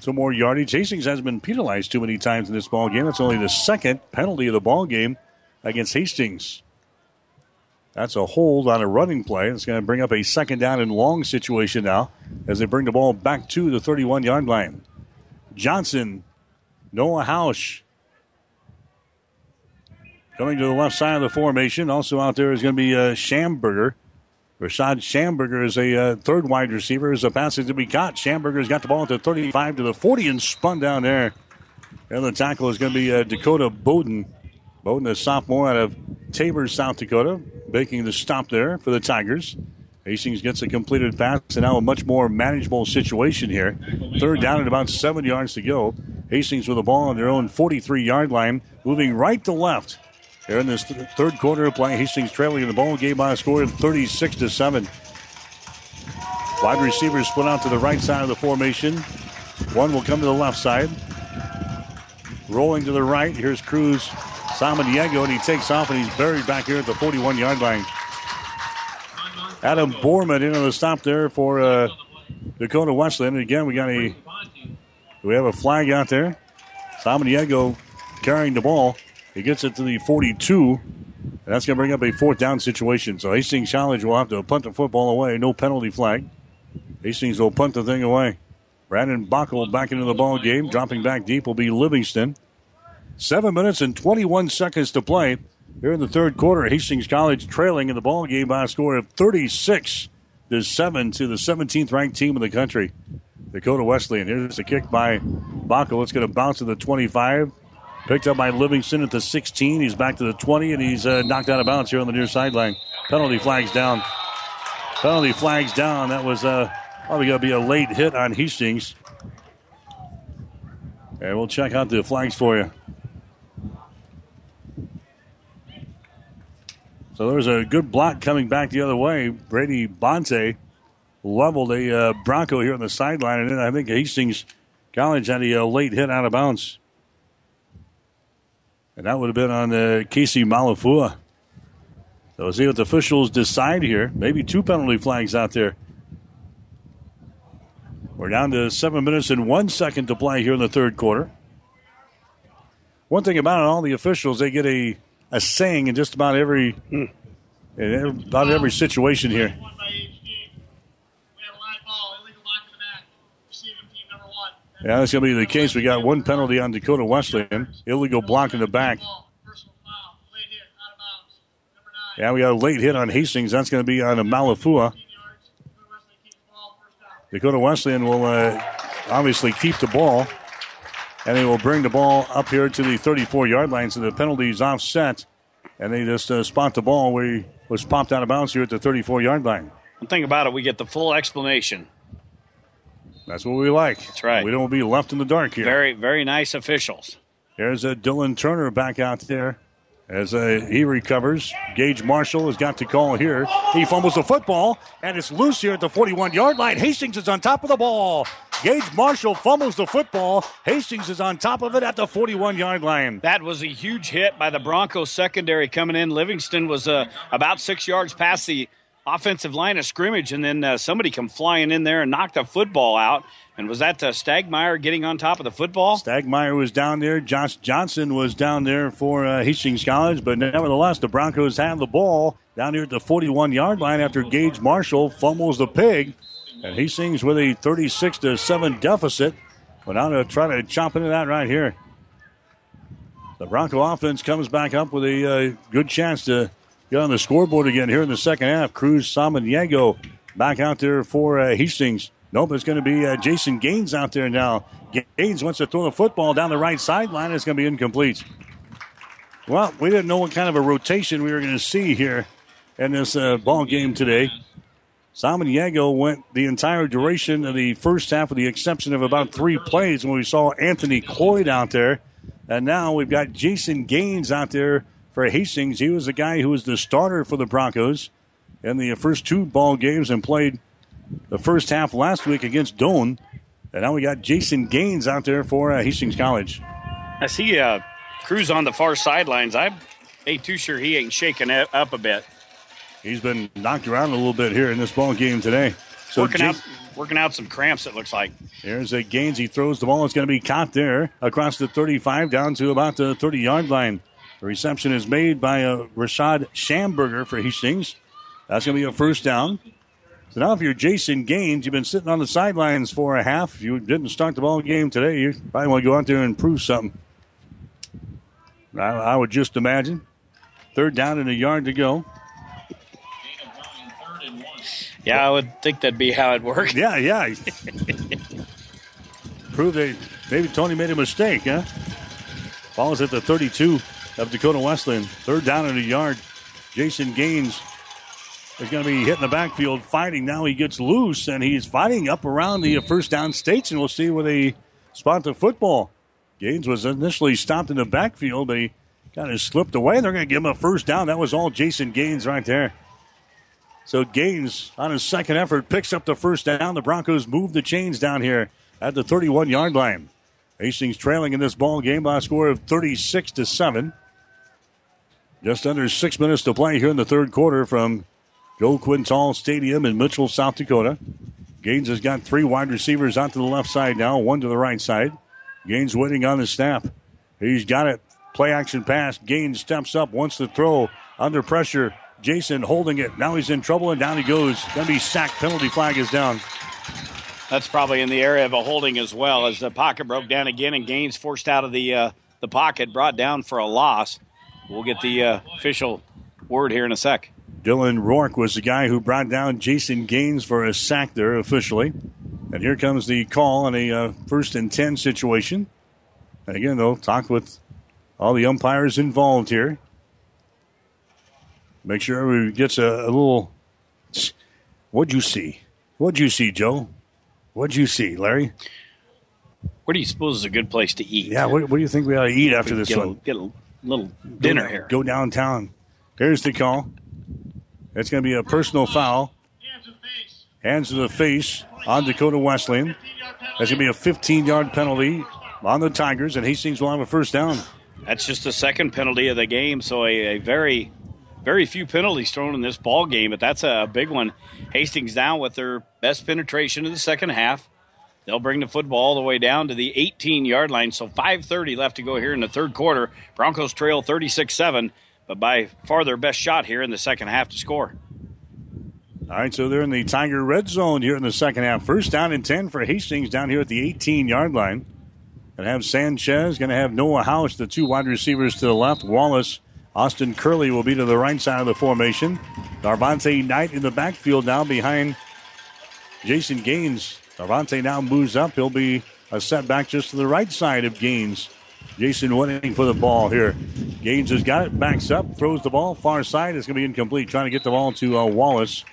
some more yardage. Hastings has been penalized too many times in this ball game. It's only the second penalty of the ball game against Hastings. That's a hold on a running play. It's going to bring up a second down and long situation now as they bring the ball back to the 31 yard line. Johnson, Noah Hausch coming to the left side of the formation. Also out there is going to be uh, Schamberger. Rashad Schamberger is a uh, third wide receiver. As a pass is to be caught. Schamberger's got the ball at the 35 to the 40 and spun down there. And the tackle is going to be uh, Dakota Bowden. Bowden, a sophomore out of Tabor, South Dakota, making the stop there for the Tigers. Hastings gets a completed pass and now a much more manageable situation here. Third down and about seven yards to go. Hastings with the ball on their own 43 yard line, moving right to left. Here in this th- third quarter of play, Hastings trailing in the ball game by a score of 36 to 7. Wide receivers split out to the right side of the formation. One will come to the left side. rolling to the right. Here's Cruz Samaniego, and he takes off and he's buried back here at the 41 yard line. Adam Borman into the stop there for uh, Dakota Wesleyan. And again, we got a we have a flag out there. Samaniego carrying the ball. He gets it to the 42. And that's going to bring up a fourth down situation. So Hastings College will have to punt the football away. No penalty flag. Hastings will punt the thing away. Brandon Bockel back into the ball game. Dropping back deep will be Livingston. Seven minutes and 21 seconds to play here in the third quarter. Hastings College trailing in the ball game by a score of 36 to 7 to the 17th ranked team in the country. Dakota Wesleyan. Here's a kick by Bockel. It's going to bounce to the 25. Picked up by Livingston at the 16. He's back to the 20, and he's uh, knocked out of bounds here on the near sideline. Penalty flags down. Penalty flags down. That was uh, probably going to be a late hit on Hastings. And we'll check out the flags for you. So there's a good block coming back the other way. Brady Bonte leveled a uh, Bronco here on the sideline, and then I think Hastings College had a uh, late hit out of bounds. And that would have been on uh, Casey Malafua. So we'll see what the officials decide here. Maybe two penalty flags out there. We're down to seven minutes and one second to play here in the third quarter. One thing about it, all the officials, they get a, a saying in just about every in about every situation here. Yeah, that's going to be the case. We got one penalty on Dakota Wesleyan. Illegal block in the back. Yeah, we got a late hit on Hastings. That's going to be on a Malafua. Dakota Wesleyan will uh, obviously keep the ball, and they will bring the ball up here to the 34 yard line. So the penalty is offset, and they just uh, spot the ball where he was popped out of bounds here at the 34 yard line. One thing about it, we get the full explanation. That's what we like. That's right. We don't be left in the dark here. Very, very nice officials. There's a Dylan Turner back out there as uh, he recovers. Gage Marshall has got to call here. He fumbles the football, and it's loose here at the 41 yard line. Hastings is on top of the ball. Gage Marshall fumbles the football. Hastings is on top of it at the 41 yard line. That was a huge hit by the Broncos secondary coming in. Livingston was uh, about six yards past the offensive line of scrimmage, and then uh, somebody come flying in there and knocked the football out. And was that uh, Stagmeyer getting on top of the football? Stagmeyer was down there. Josh Johnson was down there for uh, Hastings College, but nevertheless, the Broncos have the ball down here at the 41 yard line after Gage Marshall fumbles the pig. And Hastings with a 36 to 7 deficit. But now to try to chop into that right here. The Bronco offense comes back up with a uh, good chance to get on the scoreboard again here in the second half. Cruz Samaniego back out there for uh, Hastings. Nope, it's going to be uh, Jason Gaines out there now. Gaines wants to throw the football down the right sideline. It's going to be incomplete. Well, we didn't know what kind of a rotation we were going to see here in this uh, ball game today. Samaniego went the entire duration of the first half with the exception of about three plays when we saw Anthony Cloyd out there. And now we've got Jason Gaines out there for Hastings. He was the guy who was the starter for the Broncos in the first two ball games and played the first half last week against Doane. And now we got Jason Gaines out there for uh, Hastings College. I see uh, Cruz on the far sidelines. I ain't too sure he ain't shaking it up a bit. He's been knocked around a little bit here in this ball game today. So working Jas- out, working out some cramps. It looks like. Here's a Gaines. He throws the ball. It's going to be caught there across the 35 down to about the 30 yard line. The reception is made by uh, Rashad Schamberger for Hastings. That's going to be a first down. So now, if you're Jason Gaines, you've been sitting on the sidelines for a half. If you didn't start the ball game today, you probably want to go out there and prove something. I, I would just imagine. Third down and a yard to go. Yeah, I would think that'd be how it worked. Yeah, yeah. Prove that maybe Tony made a mistake, huh? Ball is at the 32 of Dakota Wesleyan. Third down and a yard. Jason Gaines is going to be hitting the backfield fighting. Now he gets loose and he's fighting up around the first down stakes, and we'll see where they spot the football. Gaines was initially stopped in the backfield, but he kind of slipped away. They're going to give him a first down. That was all Jason Gaines right there. So Gaines, on his second effort, picks up the first down. The Broncos move the chains down here at the 31 yard line. Hastings trailing in this ball game by a score of 36 to 7. Just under six minutes to play here in the third quarter from Joe Quintal Stadium in Mitchell, South Dakota. Gaines has got three wide receivers out to the left side now, one to the right side. Gaines waiting on the snap. He's got it. Play action pass. Gaines steps up, wants to throw under pressure. Jason holding it. Now he's in trouble and down he goes. Going to be sacked. Penalty flag is down. That's probably in the area of a holding as well as the pocket broke down again and Gaines forced out of the uh, the pocket, brought down for a loss. We'll get the uh, official word here in a sec. Dylan Rourke was the guy who brought down Jason Gaines for a sack there officially. And here comes the call on a uh, first and 10 situation. And again, they'll talk with all the umpires involved here. Make sure everybody gets a, a little. What'd you see? What'd you see, Joe? What'd you see, Larry? Where do you suppose is a good place to eat? Yeah, what, what do you think we ought to eat after this get one? A, get a little dinner go, here. Go downtown. Here's the call. It's going to be a personal foul. Hands to the face on Dakota Wesleyan. That's going to be a 15 yard penalty on the Tigers, and Hastings will have a first down. That's just the second penalty of the game, so a, a very, very few penalties thrown in this ball game, but that's a big one. Hastings down with their best penetration of the second half. They'll bring the football all the way down to the 18 yard line, so 5.30 left to go here in the third quarter. Broncos trail 36 7, but by far their best shot here in the second half to score. All right, so they're in the Tiger red zone here in the second half. First down and 10 for Hastings down here at the 18 yard line. Going to have Sanchez, going to have Noah Hausch, the two wide receivers to the left. Wallace, Austin Curley will be to the right side of the formation. Darvante Knight in the backfield now behind Jason Gaines. Darvante now moves up. He'll be a setback just to the right side of Gaines. Jason waiting for the ball here. Gaines has got it, backs up, throws the ball far side. It's going to be incomplete. Trying to get the ball to uh, Wallace.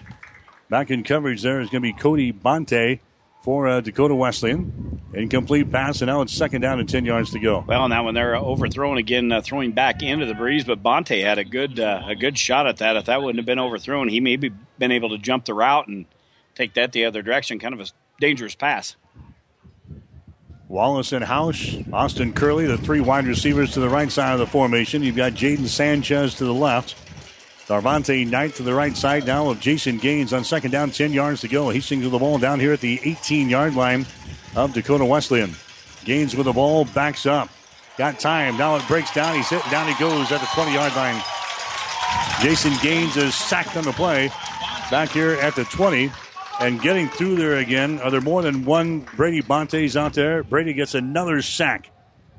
Back in coverage there is going to be Cody Bonte for uh, Dakota Wesleyan. Incomplete pass, and now it's second down and 10 yards to go. Well, now when they're uh, overthrown again, uh, throwing back into the breeze, but Bonte had a good uh, a good shot at that. If that wouldn't have been overthrown, he maybe been able to jump the route and take that the other direction. Kind of a dangerous pass. Wallace and Hausch, Austin Curley, the three wide receivers to the right side of the formation. You've got Jaden Sanchez to the left. Darvante Knight to the right side now of Jason Gaines on second down, 10 yards to go. Hastings with the ball down here at the 18 yard line of Dakota Wesleyan. Gaines with the ball, backs up. Got time. Now it breaks down. He's hit. Down he goes at the 20 yard line. Jason Gaines is sacked on the play back here at the 20. And getting through there again, are there more than one Brady Bontes out there? Brady gets another sack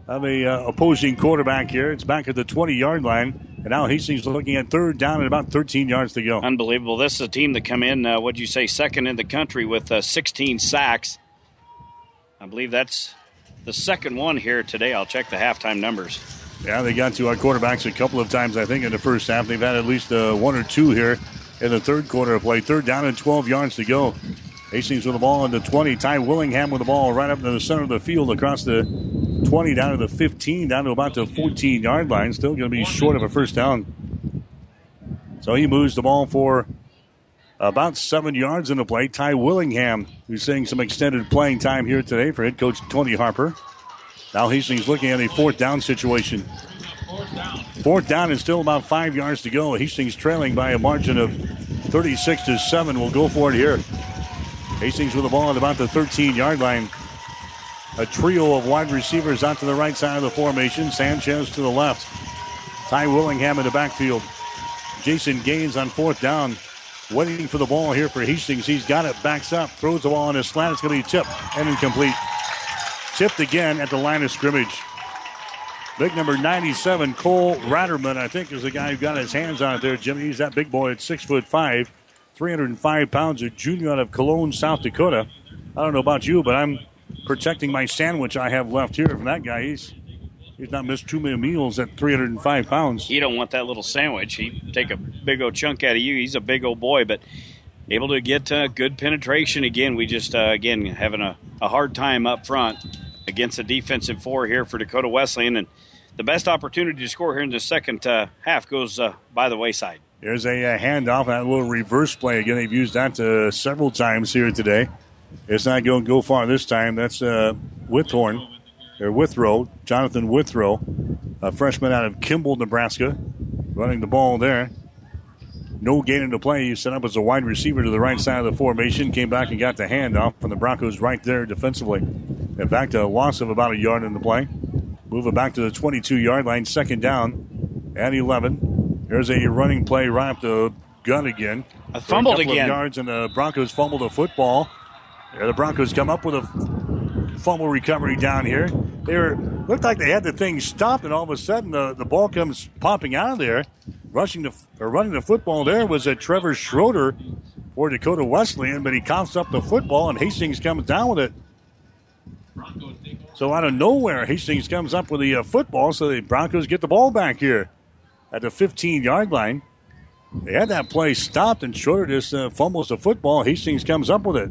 of a uh, opposing quarterback here. It's back at the 20 yard line. And now Hastings looking at third down and about 13 yards to go. Unbelievable. This is a team that come in, uh, what'd you say, second in the country with uh, 16 sacks. I believe that's the second one here today. I'll check the halftime numbers. Yeah, they got to our quarterbacks a couple of times, I think, in the first half. They've had at least uh, one or two here in the third quarter of play. Third down and 12 yards to go. Hastings with the ball in the 20. Ty Willingham with the ball right up to the center of the field across the 20 down to the 15, down to about the 14 yard line. Still going to be short of a first down. So he moves the ball for about seven yards in the play. Ty Willingham, who's seeing some extended playing time here today for head coach Tony Harper. Now Hastings looking at a fourth down situation. Fourth down and still about five yards to go. Hastings trailing by a margin of 36 to 7. We'll go for it here. Hastings with the ball at about the 13 yard line. A trio of wide receivers out to the right side of the formation. Sanchez to the left. Ty Willingham in the backfield. Jason Gaines on fourth down. Waiting for the ball here for Hastings. He's got it, backs up, throws the ball on his slant. It's going to be tipped and incomplete. Tipped again at the line of scrimmage. Big number 97, Cole Ratterman, I think, is the guy who got his hands on it there, Jimmy. He's that big boy at six foot five, 305 pounds, a junior out of Colome, South Dakota. I don't know about you, but I'm protecting my sandwich I have left here from that guy. He's he's not missed too many meals at 305 pounds. You don't want that little sandwich. He'd take a big old chunk out of you. He's a big old boy, but able to get uh, good penetration again. We just uh, again having a, a hard time up front against a defensive four here for Dakota Wesleyan, and the best opportunity to score here in the second uh, half goes uh, by the wayside. There's a, a handoff, that little reverse play again. They've used that uh, several times here today. It's not going to go far this time. That's uh, Withorn. or Withrow, Jonathan Withrow, a freshman out of Kimball, Nebraska, running the ball there. No gain in the play. He set up as a wide receiver to the right side of the formation. Came back and got the handoff from the Broncos right there defensively. In fact, a loss of about a yard in the play. Moving back to the 22 yard line, second down and 11. There's a running play right up the gun again. I fumbled a again. Yards and the Broncos fumbled the football. Yeah, the Broncos come up with a fumble recovery down here. They were looked like they had the thing stopped, and all of a sudden the, the ball comes popping out of there. Rushing the or running the football there was a Trevor Schroeder for Dakota Wesleyan, but he coughs up the football, and Hastings comes down with it. So out of nowhere, Hastings comes up with the uh, football, so the Broncos get the ball back here at the 15 yard line. They had that play stopped, and Schroeder just uh, fumbles the football. Hastings comes up with it.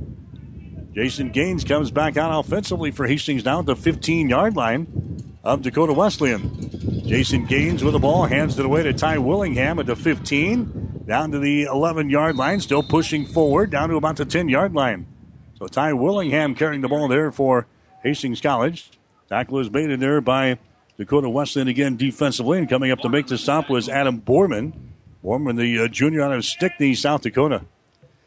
Jason Gaines comes back out offensively for Hastings down at the 15 yard line of Dakota Wesleyan. Jason Gaines with the ball, hands it away to Ty Willingham at the 15, down to the 11 yard line, still pushing forward, down to about the 10 yard line. So Ty Willingham carrying the ball there for Hastings College. Tackle is made in there by Dakota Wesleyan again defensively, and coming up to make the stop was Adam Borman. Borman, the uh, junior out of Stickney, South Dakota.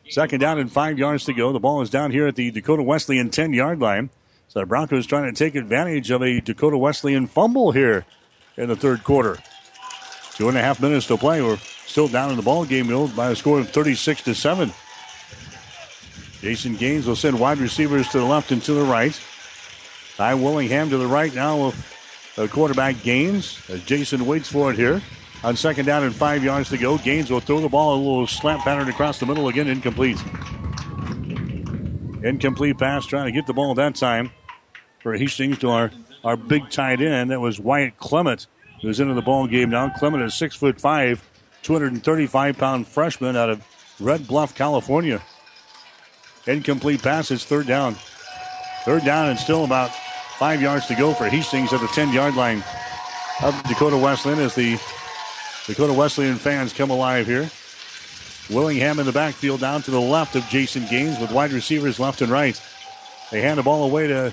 Second down and five yards to go. The ball is down here at the Dakota Wesleyan 10 yard line. So the Broncos trying to take advantage of a Dakota Wesleyan fumble here in the third quarter. Two and a half minutes to play. We're still down in the ball game though, by a score of 36 to 7. Jason Gaines will send wide receivers to the left and to the right. Ty Willingham to the right now with uh, the quarterback Gaines as Jason waits for it here. On second down and five yards to go, Gaines will throw the ball a little slant pattern across the middle again, incomplete. Incomplete pass, trying to get the ball that time for Hastings to our, our big tight end. That was Wyatt Clement, who's into the ball game now. Clement is six foot five, 235 pound freshman out of Red Bluff, California. Incomplete pass is third down. Third down and still about five yards to go for Hastings at the 10 yard line of Dakota Wesleyan as the Dakota Wesleyan fans come alive here. Willingham in the backfield down to the left of Jason Gaines with wide receivers left and right. They hand the ball away to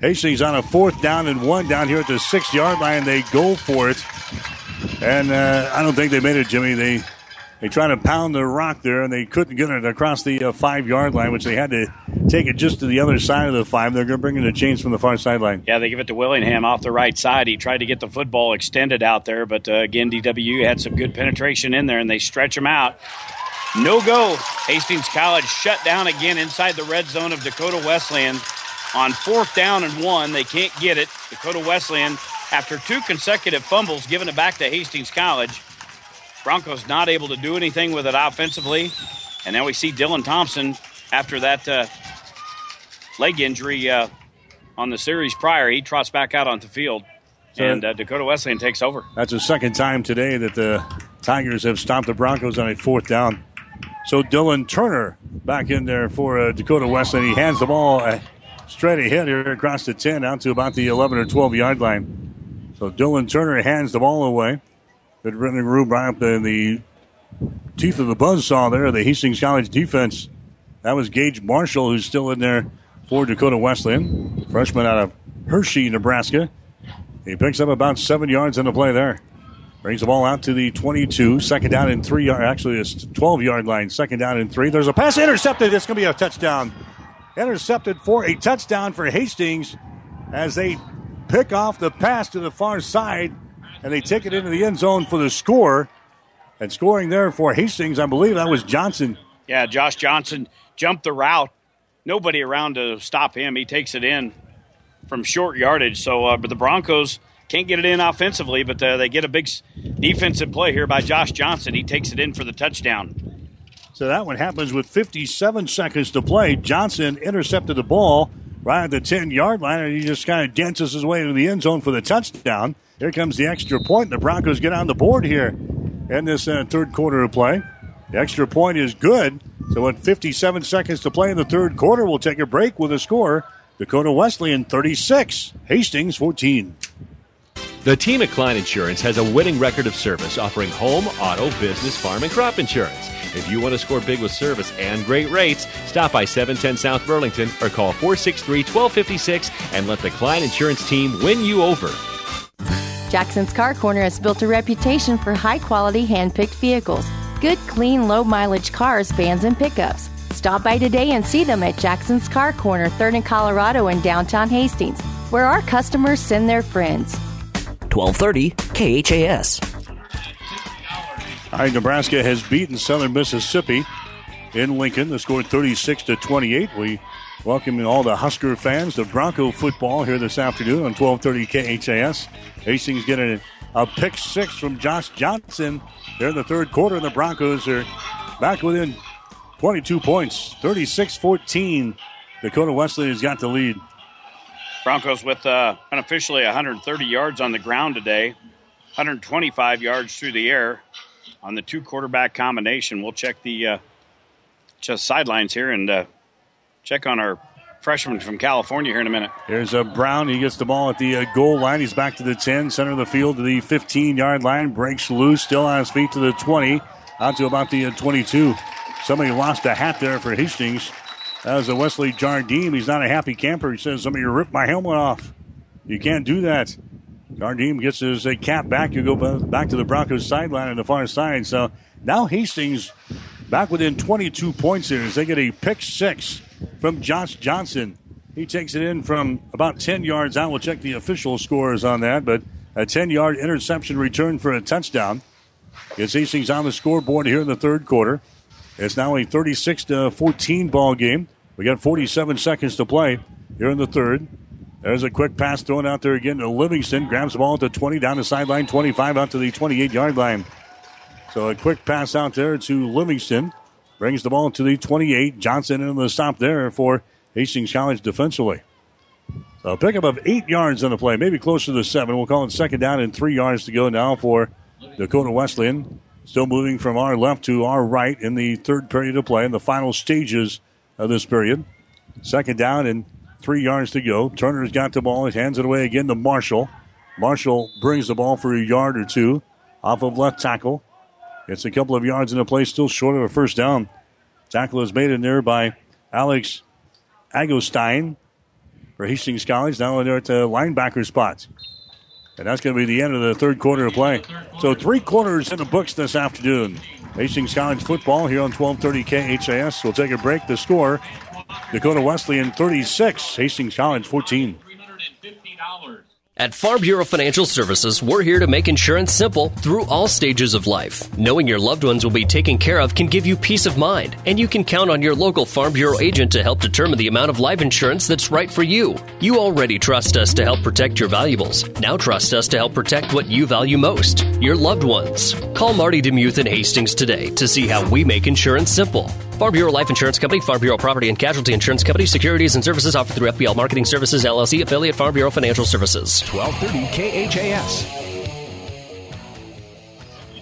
Hastings on a fourth down and one down here at the six yard line. They go for it. And uh, I don't think they made it, Jimmy. They they try to pound the rock there, and they couldn't get it across the uh, five yard line, which they had to take it just to the other side of the five. They're going to bring in the chains from the far sideline. Yeah, they give it to Willingham off the right side. He tried to get the football extended out there, but uh, again, DWU had some good penetration in there, and they stretch him out. No go. Hastings College shut down again inside the red zone of Dakota Wesleyan. On fourth down and one, they can't get it. Dakota Wesleyan, after two consecutive fumbles, giving it back to Hastings College. Broncos not able to do anything with it offensively. And now we see Dylan Thompson after that uh, leg injury uh, on the series prior. He trots back out onto the field. So- and uh, Dakota Wesleyan takes over. That's the second time today that the Tigers have stopped the Broncos on a fourth down. So Dylan Turner back in there for uh, Dakota Wesleyan. He hands the ball straight ahead here across the 10 out to about the 11 or 12 yard line. So Dylan Turner hands the ball away. Good running room right up in the teeth of the buzzsaw there, the Hastings College defense. That was Gage Marshall, who's still in there for Dakota Wesleyan, freshman out of Hershey, Nebraska. He picks up about seven yards in the play there. Brings the ball out to the 22. Second down and three. Actually, it's 12 yard line. Second down and three. There's a pass intercepted. It's going to be a touchdown. Intercepted for a touchdown for Hastings as they pick off the pass to the far side. and they take it into the end zone for the score. And scoring there for Hastings, I believe that was Johnson. Yeah, Josh Johnson jumped the route. Nobody around to stop him. He takes it in from short yardage. So, uh, but the Broncos can't get it in offensively, but uh, they get a big defensive play here by Josh Johnson. He takes it in for the touchdown. So that one happens with 57 seconds to play. Johnson intercepted the ball right at the 10 yard line, and he just kind of dances his way into the end zone for the touchdown. Here comes the extra point. The Broncos get on the board here in this uh, third quarter of play. The extra point is good. So, with 57 seconds to play in the third quarter, we'll take a break with a score Dakota Wesleyan 36, Hastings 14. The team at Klein Insurance has a winning record of service offering home, auto, business, farm, and crop insurance. If you want to score big with service and great rates, stop by 710 South Burlington or call 463 1256 and let the Klein Insurance team win you over. Jackson's Car Corner has built a reputation for high quality hand picked vehicles, good, clean, low mileage cars, vans, and pickups. Stop by today and see them at Jackson's Car Corner, 3rd and Colorado in downtown Hastings, where our customers send their friends. 1230 KHAS. All right, Nebraska has beaten Southern Mississippi in Lincoln. The score 36 to 28. We welcome all the Husker fans to Bronco football here this afternoon on 1230 KHAS. Hastings getting a, pick six from Josh Johnson. There in the third quarter, and the Broncos are back within 22 points, 36 14. Dakota Wesley has got the lead. Broncos with uh, unofficially 130 yards on the ground today, 125 yards through the air on the two quarterback combination. We'll check the uh, just sidelines here and uh, check on our freshman from California here in a minute. Here's a Brown. He gets the ball at the uh, goal line. He's back to the 10, center of the field to the 15 yard line. Breaks loose, still on his feet to the 20, out to about the uh, 22. Somebody lost a hat there for Hastings. That was a Wesley Jardim. He's not a happy camper. He says, Somebody ripped my helmet off. You can't do that. Jardim gets his uh, cap back. You go back to the Broncos sideline on the far side. So now Hastings back within 22 points here as they get a pick six from Josh Johnson. He takes it in from about 10 yards out. We'll check the official scores on that, but a 10 yard interception return for a touchdown. It's Hastings on the scoreboard here in the third quarter. It's now a 36 to 14 ball game. We got 47 seconds to play here in the third. There's a quick pass thrown out there again to Livingston. Grabs the ball at the 20 down the sideline, 25 out to the 28 yard line. So a quick pass out there to Livingston. Brings the ball to the 28. Johnson in the stop there for Hastings College defensively. So a pickup of eight yards on the play, maybe closer to seven. We'll call it second down and three yards to go now for Dakota Wesleyan. Still moving from our left to our right in the third period of play in the final stages of this period. Second down and three yards to go. Turner's got the ball. He hands it away again to Marshall. Marshall brings the ball for a yard or two off of left tackle. It's a couple of yards in the play, still short of a first down. Tackle is made in there by Alex Agostein for Hastings College. Now they're at the linebacker spot. And that's going to be the end of the third quarter of play. So three quarters in the books this afternoon. Hastings College football here on 1230 KHAS. We'll take a break. The score, Dakota Wesleyan 36, Hastings College 14. At Farm Bureau Financial Services, we're here to make insurance simple through all stages of life. Knowing your loved ones will be taken care of can give you peace of mind, and you can count on your local Farm Bureau agent to help determine the amount of life insurance that's right for you. You already trust us to help protect your valuables. Now trust us to help protect what you value most your loved ones. Call Marty Demuth in Hastings today to see how we make insurance simple. Farm Bureau Life Insurance Company, Farm Bureau Property and Casualty Insurance Company, securities and services offered through FBL Marketing Services, LLC, affiliate Farm Bureau Financial Services. 1230 KHAS.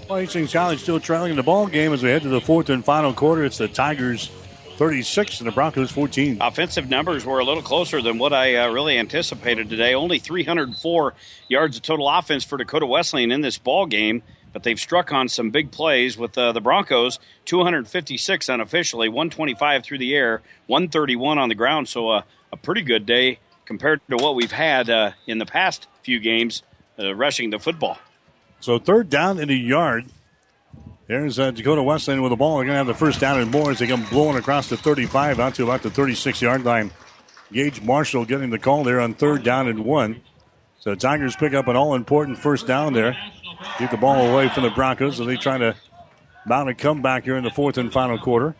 Well, Hastings College still trailing in the ball game as we head to the fourth and final quarter. It's the Tigers 36 and the Broncos 14. Offensive numbers were a little closer than what I uh, really anticipated today. Only 304 yards of total offense for Dakota Wesleyan in this ball game but they've struck on some big plays with uh, the Broncos 256 unofficially, 125 through the air, 131 on the ground. So uh, a pretty good day compared to what we've had uh, in the past few games uh, rushing the football. So third down in the yard. There's uh, Dakota Wesleyan with the ball. They're going to have the first down and more as they come blowing across the 35 out to about the 36 yard line. Gage Marshall getting the call there on third down and one. So Tigers pick up an all important first down there. Keep the ball away from the Broncos as they try to mount a comeback here in the fourth and final quarter.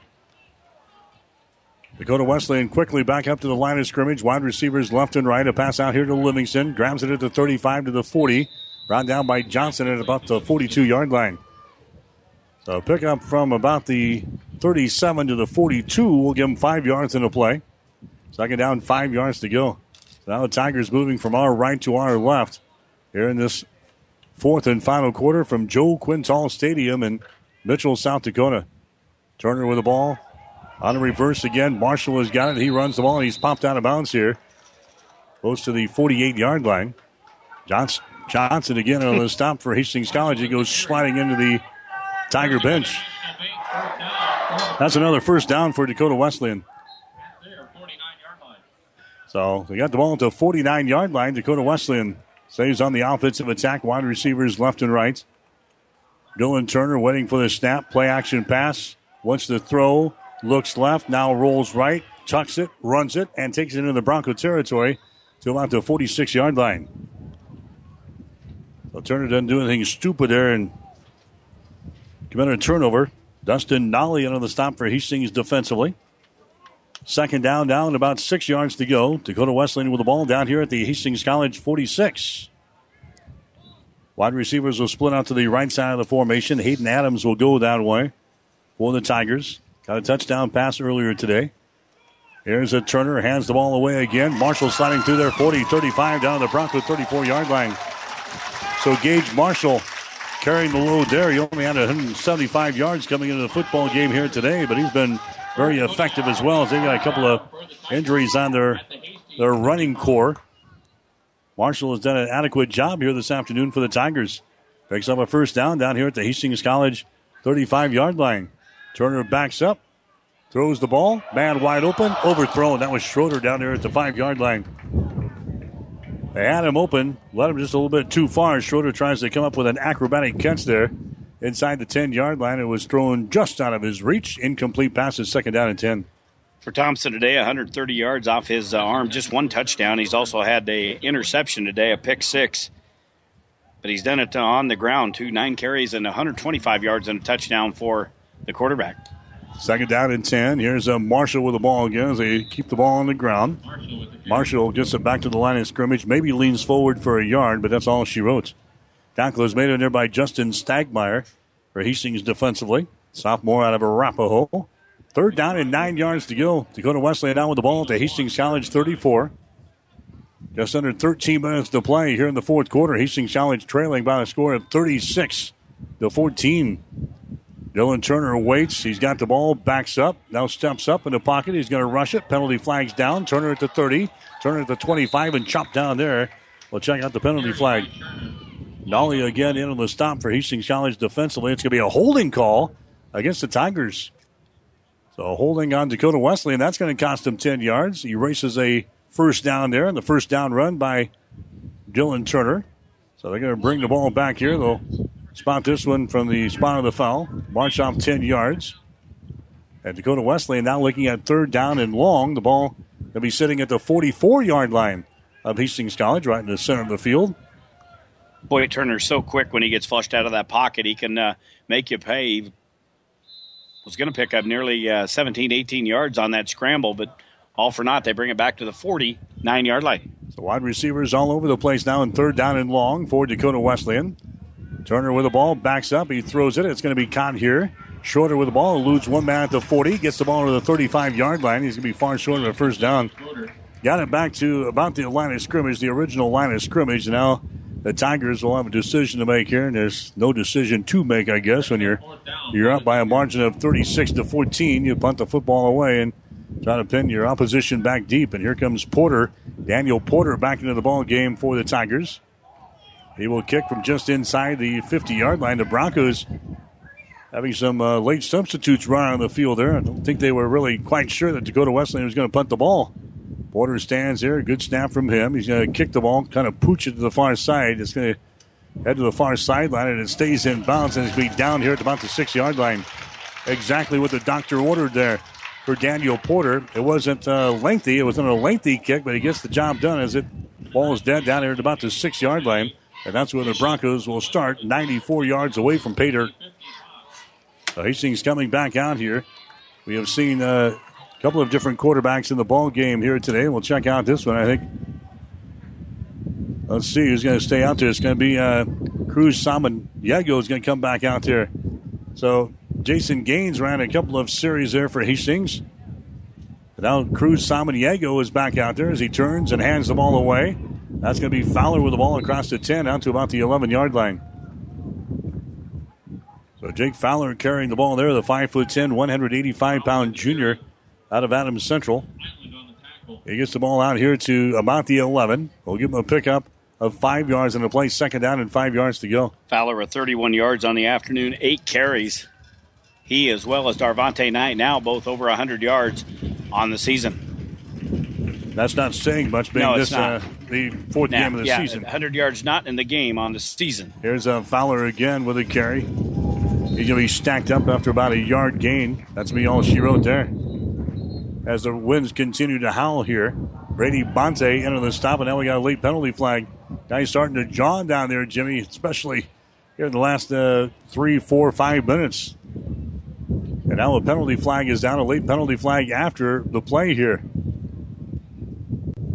Dakota Wesleyan quickly back up to the line of scrimmage. Wide receivers left and right. A pass out here to Livingston. Grabs it at the 35 to the 40. Brought down by Johnson at about the 42 yard line. So pick up from about the 37 to the 42. We'll give them five yards in the play. Second down, five yards to go. Now the Tigers moving from our right to our left here in this fourth and final quarter from Joe Quintal Stadium in Mitchell, South Dakota. Turner with the ball. On the reverse again. Marshall has got it. He runs the ball and he's popped out of bounds here. Close to the 48 yard line. Johnson, Johnson again on the stop for Hastings College. He goes sliding into the Tiger bench. That's another first down for Dakota Wesleyan. So they got the ball the 49 yard line. Dakota Wesleyan stays on the offensive attack. Wide receivers left and right. Dylan Turner waiting for the snap. Play action pass. Wants the throw. Looks left. Now rolls right. Tucks it. Runs it. And takes it into the Bronco territory to about the 46 yard line. So Turner doesn't do anything stupid there and committed a turnover. Dustin Nolly under the stop for Hastings defensively. Second down, down, about six yards to go. Dakota Wesleyan with the ball down here at the Hastings College 46. Wide receivers will split out to the right side of the formation. Hayden Adams will go that way for the Tigers. Got a touchdown pass earlier today. Here's a Turner, hands the ball away again. Marshall sliding through there, 40 35 down to the Bronco 34 yard line. So Gage Marshall carrying the load there. He only had 175 yards coming into the football game here today, but he's been very effective as well as they got a couple of injuries on their their running core. Marshall has done an adequate job here this afternoon for the Tigers. Picks up a first down down here at the Hastings College 35 yard line. Turner backs up, throws the ball, man wide open, overthrown. That was Schroeder down there at the five yard line. They had him open, let him just a little bit too far. Schroeder tries to come up with an acrobatic catch there inside the 10 yard line. It was thrown just out of his reach. Incomplete passes, second down and 10. For Thompson today, 130 yards off his uh, arm, just one touchdown. He's also had a interception today, a pick six. But he's done it on the ground, too. Nine carries and 125 yards and a touchdown for the quarterback. Second down and 10. Here's a Marshall with the ball again as they keep the ball on the ground. Marshall gets it back to the line of scrimmage, maybe leans forward for a yard, but that's all she wrote. Tackle is made in there by Justin Stagmeyer for Hastings defensively. Sophomore out of Arapahoe. Third down and nine yards to go. Dakota Wesleyan down with the ball the Hastings College 34. Just under 13 minutes to play here in the fourth quarter. Hastings College trailing by a score of 36 to 14. Dylan Turner waits. He's got the ball, backs up, now steps up in the pocket. He's going to rush it. Penalty flags down. Turner at the 30, Turner at the 25, and chopped down there. We'll check out the penalty flag. Nolly again in on the stop for Hastings College defensively. It's going to be a holding call against the Tigers. So holding on Dakota Wesley, and that's going to cost him 10 yards. He races a first down there, and the first down run by Dylan Turner. So they're going to bring the ball back here. They'll spot this one from the spot of the foul. March off 10 yards. And Dakota Wesley now looking at third down and long. The ball will be sitting at the 44 yard line of Hastings College, right in the center of the field. Boy, Turner's so quick when he gets flushed out of that pocket. He can uh, make you pay. He was going to pick up nearly uh, 17, 18 yards on that scramble, but all for naught. They bring it back to the 49 yard line. So wide receivers all over the place now in third down and long for Dakota Wesleyan. Turner with the ball, backs up. He throws it. It's going to be caught here. Shorter with the ball, eludes one man at the 40, gets the ball to the 35 yard line. He's going to be far short of a first down. Got it back to about the line of scrimmage, the original line of scrimmage. Now the Tigers will have a decision to make here, and there's no decision to make, I guess, when you're you're up by a margin of 36 to 14. You punt the football away and try to pin your opposition back deep. And here comes Porter, Daniel Porter, back into the ball game for the Tigers. He will kick from just inside the 50 yard line. The Broncos having some uh, late substitutes run on the field there. I don't think they were really quite sure that Dakota Wesleyan was going to punt the ball. Porter stands there. Good snap from him. He's going to kick the ball, kind of pooch it to the far side. It's going to head to the far sideline, and it stays in bounds, and it's going to be down here at about the six yard line. Exactly what the doctor ordered there for Daniel Porter. It wasn't uh, lengthy. It wasn't a lengthy kick, but he gets the job done as it Ball is dead down here at about the six yard line. And that's where the Broncos will start, 94 yards away from Pater. So Hastings coming back out here. We have seen uh, a couple of different quarterbacks in the ball game here today. We'll check out this one, I think. Let's see who's going to stay out there. It's going to be uh, Cruz Samaniego is going to come back out there. So Jason Gaines ran a couple of series there for Hastings. Now Cruz Samaniego is back out there as he turns and hands the ball away. That's going to be Fowler with the ball across the 10 out to about the 11 yard line. So Jake Fowler carrying the ball there, the 5'10, 185 pound junior out of Adams Central. He gets the ball out here to about the 11. We'll give him a pickup of five yards in the play, second down and five yards to go. Fowler with 31 yards on the afternoon, eight carries. He, as well as Darvante Knight, now both over 100 yards on the season. That's not saying much, being No, this. Uh, the fourth Now, game of the yeah, season. 100 yards not in the game on the season. Here's uh, Fowler again with a carry. He's going to be stacked up after about a yard gain. That's me all she wrote there. As the winds continue to howl here, Brady Bonte into the stop, and now we got a late penalty flag. Guys starting to jaw down there, Jimmy, especially here in the last uh, three, four, five minutes. And now a penalty flag is down, a late penalty flag after the play here.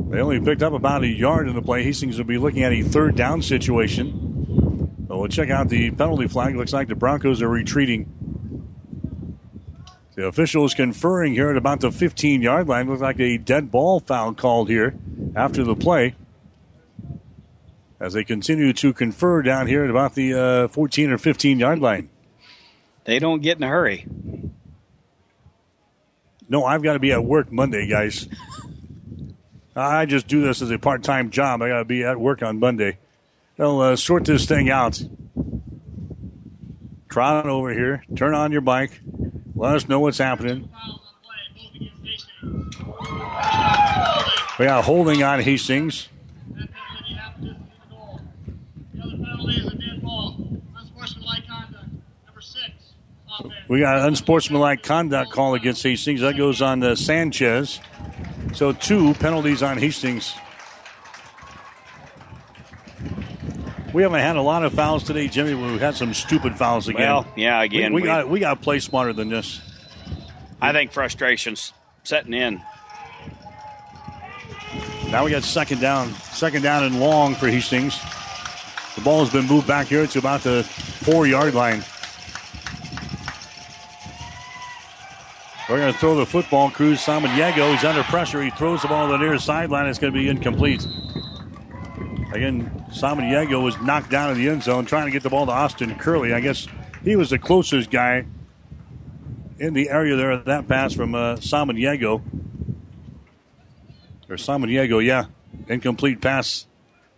They only picked up about a yard in the play. Hastings will be looking at a third down situation. So we'll check out the penalty flag. Looks like the Broncos are retreating. The officials conferring here at about the 15 yard line. Looks like a dead ball foul called here after the play. As they continue to confer down here at about the uh, 14 or 15 yard line. They don't get in a hurry. No, I've got to be at work Monday, guys. I just do this as a part time job. I got to be at work on Monday. They'll uh, sort this thing out. Trot over here. Turn on your bike. Let us know what's happening. We got holding on Hastings. We got unsportsmanlike conduct call against Hastings. That goes on to Sanchez. So two penalties on Hastings. We haven't had a lot of fouls today, Jimmy. We've had some stupid fouls again. Well, yeah, again, we, we we- got we got to play smarter than this. I think frustration's setting in. Now we got second down, second down and long for Hastings. The ball has been moved back here to about the four yard line. We're going to throw the football. Cruz Samaniego. He's under pressure. He throws the ball to the near sideline. It's going to be incomplete. Again, Simon Samaniego was knocked down in the end zone trying to get the ball to Austin Curley. I guess he was the closest guy in the area there. That pass from uh, Samaniego. Or Samaniego, yeah. Incomplete pass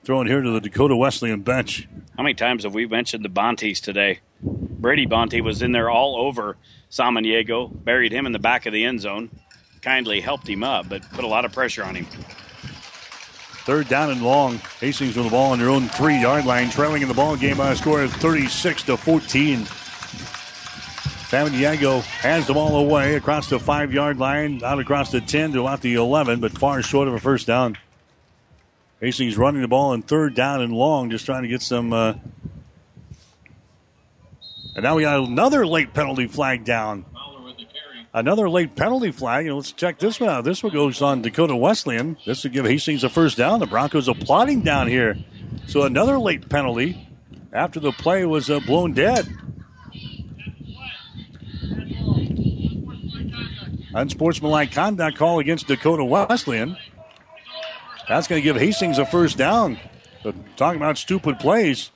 thrown here to the Dakota Wesleyan bench. How many times have we mentioned the Bontes today? Brady Bonte was in there all over Simon Samaniego, buried him in the back of the end zone, kindly helped him up, but put a lot of pressure on him. Third down and long. Hastings with the ball on their own three yard line, trailing in the ball game by a score of 36 to 14. Samaniego hands the ball away across the five yard line, out across the 10 to about the 11, but far short of a first down. Hastings running the ball in third down and long, just trying to get some. Uh... And now we got another late penalty flag down. Another late penalty flag. And let's check this one out. This one goes on Dakota Wesleyan. This would give Hastings a first down. The Broncos are plotting down here. So another late penalty after the play was uh, blown dead. Unsportsmanlike conduct call against Dakota Wesleyan. That's going to give Hastings a first down. But talking about stupid plays.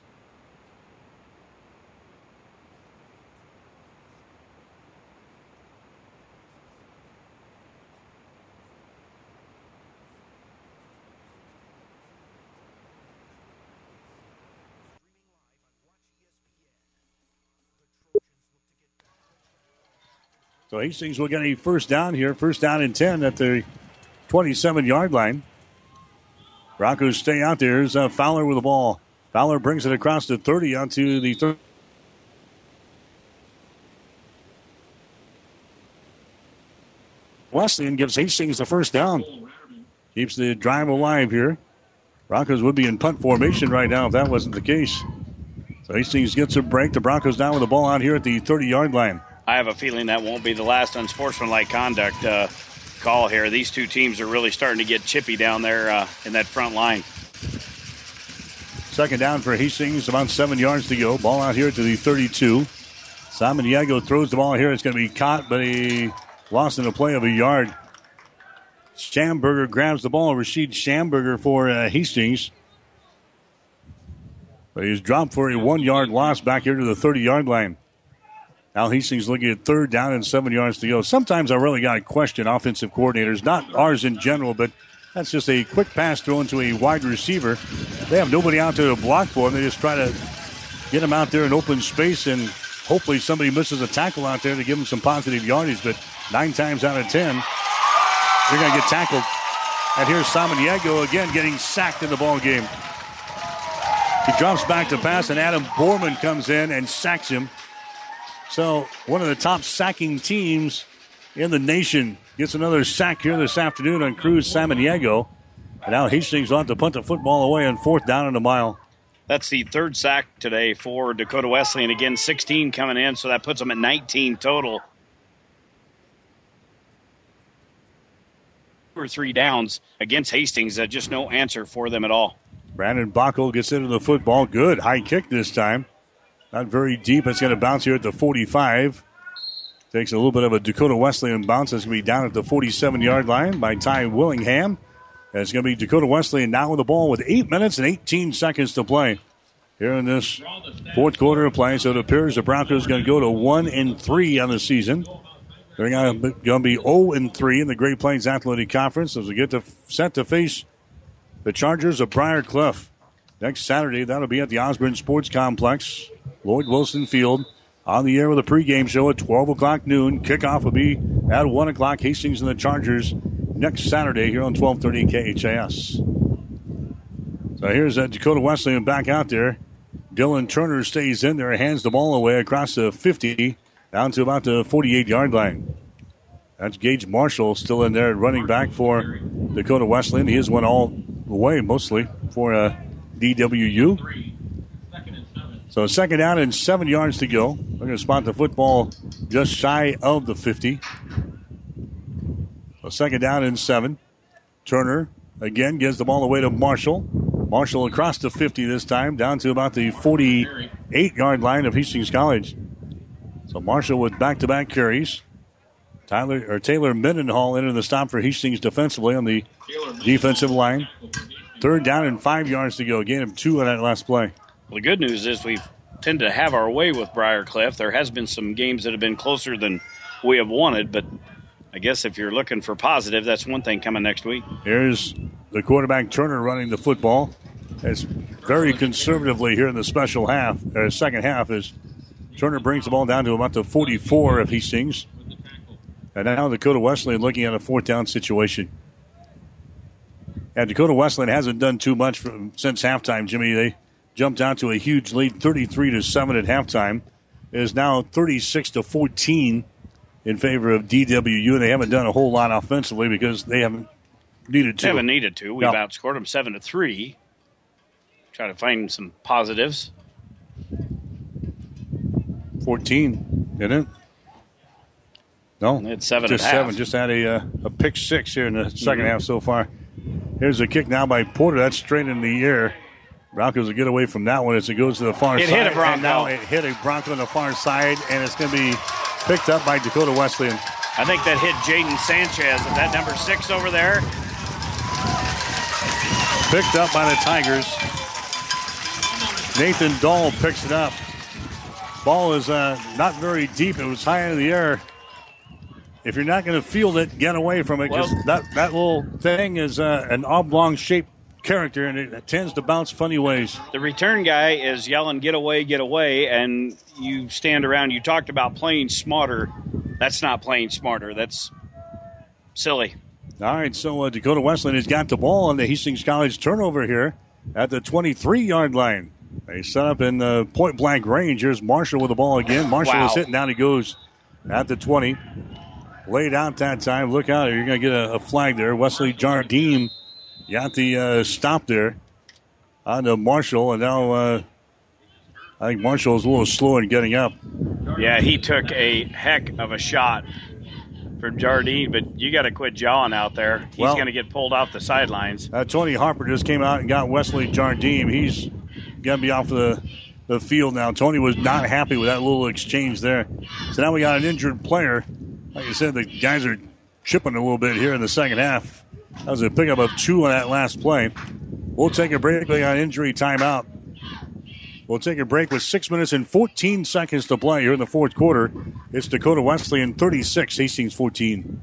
So Hastings will get a first down here, first down and 10 at the 27 yard line. Broncos stay out there. Uh, Fowler with the ball. Fowler brings it across the 30 onto the 30. Wesleyan gives Hastings the first down. Keeps the drive alive here. Broncos would be in punt formation right now if that wasn't the case. So Hastings gets a break. The Broncos down with the ball out here at the 30 yard line. I have a feeling that won't be the last unsportsmanlike conduct uh, call here. These two teams are really starting to get chippy down there uh, in that front line. Second down for Hastings, about seven yards to go. Ball out here to the 32. Samaniego throws the ball here. It's going to be caught, but he lost in a play of a yard. Schamberger grabs the ball. Rashid Schamberger for uh, Hastings. But he's dropped for a one yard loss back here to the 30 yard line. Now Hastings looking at third down and seven yards to go. Sometimes I really got to question offensive coordinators, not ours in general, but that's just a quick pass thrown to a wide receiver. They have nobody out there to block for him. They just try to get him out there in open space, and hopefully somebody misses a tackle out there to give him some positive yardage. But nine times out of ten, you're going to get tackled. And here's Samaniego again getting sacked in the ball game. He drops back to pass, and Adam Borman comes in and sacks him. So one of the top sacking teams in the nation gets another sack here this afternoon on Cruz Samaniego. And now Hastings will have to punt the football away on fourth down and a mile. That's the third sack today for Dakota Wesleyan. And again, 16 coming in, so that puts them at 19 total. Two or three downs against Hastings. Uh, just no answer for them at all. Brandon Bockel gets into the football. Good. High kick this time. Not very deep. It's going to bounce here at the 45. Takes a little bit of a Dakota Wesleyan bounce. It's going to be down at the 47 yard line by Ty Willingham. And it's going to be Dakota Wesleyan now with the ball with 8 minutes and 18 seconds to play here in this fourth quarter of play. So it appears the Broncos are going to go to 1 and 3 on the season. They're going to be 0 and 3 in the Great Plains Athletic Conference as we get to set to face the Chargers of Briar Cliff. Next Saturday, that'll be at the Osborne Sports Complex, Lloyd Wilson Field. On the air with a pregame show at 12 o'clock noon. Kickoff will be at 1 o'clock. Hastings and the Chargers next Saturday here on 1230 KHAS. So here's uh, Dakota Wesleyan back out there. Dylan Turner stays in there, hands the ball away across the 50 down to about the 48 yard line. That's Gage Marshall still in there running back for Dakota Wesleyan. He has went all the way mostly for uh, DWU. So second down and seven yards to go. We're going to spot the football just shy of the 50. So second down and seven. Turner again gives the ball away to Marshall. Marshall across the 50 this time, down to about the 48 yard line of Hastings College. So Marshall with back to back carries. Tyler or Taylor Mendenhall into the stop for Hastings defensively on the defensive line. Third down and five yards to go. Gain of two on that last play. Well, the good news is we tend to have our way with Briar Cliff. There has been some games that have been closer than we have wanted, but I guess if you're looking for positive, that's one thing coming next week. Here's the quarterback Turner running the football. It's very conservatively here in the special half, or second half, as Turner brings the ball down to about the 44 if he sings. And now Dakota Wesleyan looking at a fourth down situation. And Dakota Wesleyan hasn't done too much from, since halftime, Jimmy. They jumped out to a huge lead, 33 to 7 at halftime. It is now 36 to 14 in favor of DWU. and They haven't done a whole lot offensively because they haven't needed to. They haven't needed to. We've No. outscored them 7 to 3. Try to find some positives. 14, didn't it? No, It's seven just and a half. seven. Just had a uh, a pick six here in the 2nd half so far. Here's a kick now by Porter. That's straight in the air. Broncos will get away from that one as it goes to the far It side. It hit a Bronco. Now it hit a Bronco on the far side, and it's going to be picked up by Dakota Wesleyan. I think that hit Jaden Sanchez. Is that number six over there? Picked up by the Tigers. Nathan Dahl picks it up. Ball is uh, not very deep. It was high in the air. If you're not going to field it, get away from it because Well- that, that little thing is uh, an oblong shaped character and it tends to bounce funny ways. The return guy is yelling, get away, get away, and you stand around. You talked about playing smarter. That's not playing smarter. That's silly. All right, so uh, Dakota Wesleyan has got the ball on the Hastings College turnover here at the 23 yard line. They set up in the point blank range. Here's Marshall with the ball again. Marshall Wow. is hitting down. He goes at the 20. Laid out that time. Look out. You're going to get a, a flag there. Wesley Jardine got the uh, stop there. on to Marshall, and now uh, I think Marshall's a little slow in getting up. Yeah, he took a heck of a shot from Jardine, but you got to quit jawing out there. He's Well- going to get pulled off the sidelines. Uh, Tony Harper just came out and got Wesley Jardine. He's going to be off the, the field now. Tony was not happy with that little exchange there. So now we got an injured player. Like I said, the guys are chipping a little bit here in the second half. That was a pickup of two on that last play. We'll take a break. We injury timeout. We'll take a break with six minutes and 14 seconds to play here in the fourth quarter. It's Dakota Wesleyan 36, Hastings 14.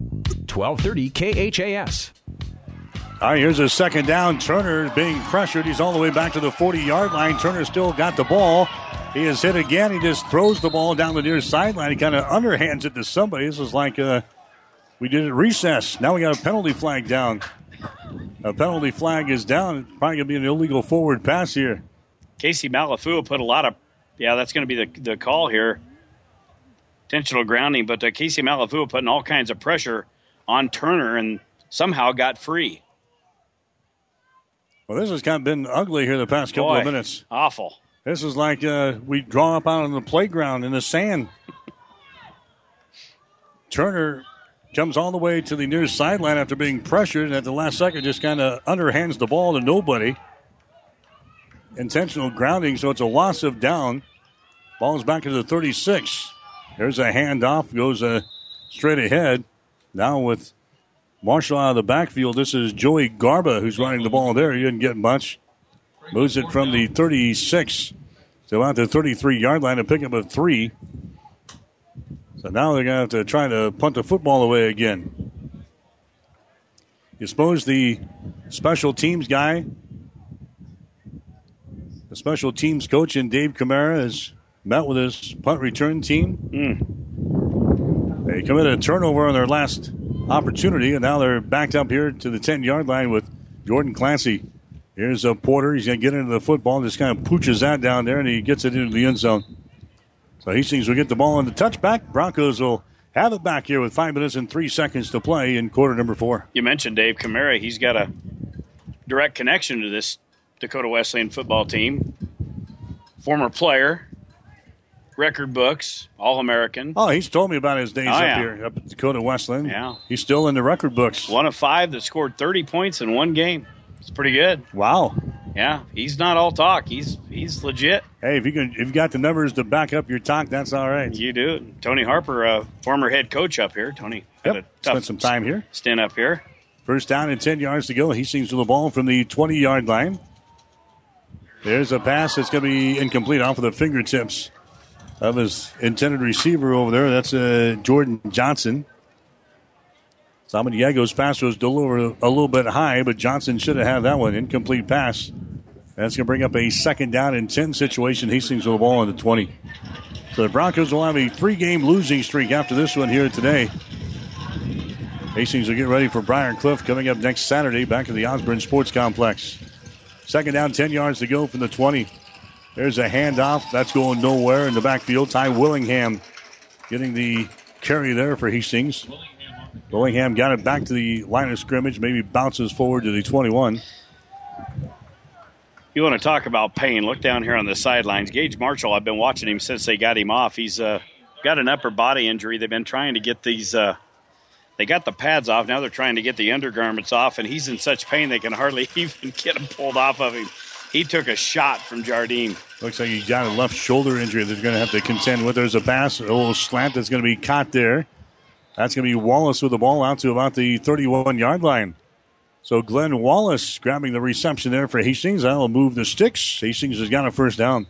1230 KHAS. All right, here's a second down. Turner being pressured. He's all the way back to the 40 yard line. Turner still got the ball. He is hit again. He just throws the ball down the near sideline. He kind of underhands it to somebody. This is like uh, we did at recess. Now we got a penalty flag down. A penalty flag is down. It's probably going to be an illegal forward pass here. Casey Malafua put a lot of, yeah, that's going to be the, the call here. Intentional grounding, but uh, Casey Malafua putting all kinds of pressure on Turner and somehow got free. Well, this has kind of been ugly here the past couple Boy, of minutes. Awful. This is like uh, we draw up out on the playground in the sand. Turner comes all the way to the near sideline after being pressured, and at the last second, just kind of underhands the ball to nobody. Intentional grounding, so it's a loss of down. Ball's back to the 36. There's a handoff, goes uh, straight ahead. Now with Marshall out of the backfield, this is Joey Garba who's running the ball there. He didn't get much. Moves it from the 36 to about the 33 yard line, a pickup of three. So now they're going to have to try to punt the football away again. You suppose the special teams guy, the special teams coach in Dave Kamara, has met with his punt return team. Hmm. They committed a turnover on their last opportunity, and now they're backed up here to the 10 yard line with Jordan Clancy. Here's a Porter. He's going to get into the football, just kind of pooches that down there, and he gets it into the end zone. So Hastings will get the ball on the touchback. Broncos will have it back here with five minutes and three seconds to play in quarter number four. You mentioned Dave Kamara. He's got a direct connection to this Dakota Wesleyan football team. Former player, record books, All American. Oh, he's told me about his days Oh, up yeah. here, up at Dakota Wesleyan. Yeah. He's still in the record books. One of five that scored 30 points in one game. It's pretty good. Wow. Yeah, he's not all talk. He's he's legit. Hey, if you can, if you got the numbers to back up your talk, that's all right. You do. Tony Harper, uh, former head coach up here. Tony had Yep. a tough Spent some time here. Stand up here. First down and 10 yards to go. Hastings to the ball from the 20 yard line. There's a pass that's going to be incomplete off of the fingertips of his intended receiver over there. That's uh, Jordan Johnson. Samaniego's pass was delivered a little bit high, but Johnson should have had that one. Incomplete pass. That's going to bring up a second down and 10 situation. Hastings with the ball on the 20. So the Broncos will have a three game losing streak after this one here today. Hastings will get ready for Briar Cliff coming up next Saturday back at the Osborne Sports Complex. Second down, 10 yards to go from the 20. There's a handoff. That's going nowhere in the backfield. Ty Willingham getting the carry there for Hastings. Willingham got it back to the line of scrimmage, maybe bounces forward to the 21. You want to talk about pain? Look down here on the sidelines. Gage Marshall, I've been watching him since they got him off. He's uh, got an upper body injury. They've been trying to get these. Uh, they got the pads off. Now they're trying to get the undergarments off, and he's in such pain they can hardly even get them pulled off of him. He took a shot from Jardine. Looks like he got a left shoulder injury they're going to have to contend with. There's a pass, a little slant that's going to be caught there. That's going to be Wallace with the ball out to about the 31 yard line. So Glenn Wallace grabbing the reception there for Hastings. That'll move the sticks. Hastings has got a first down.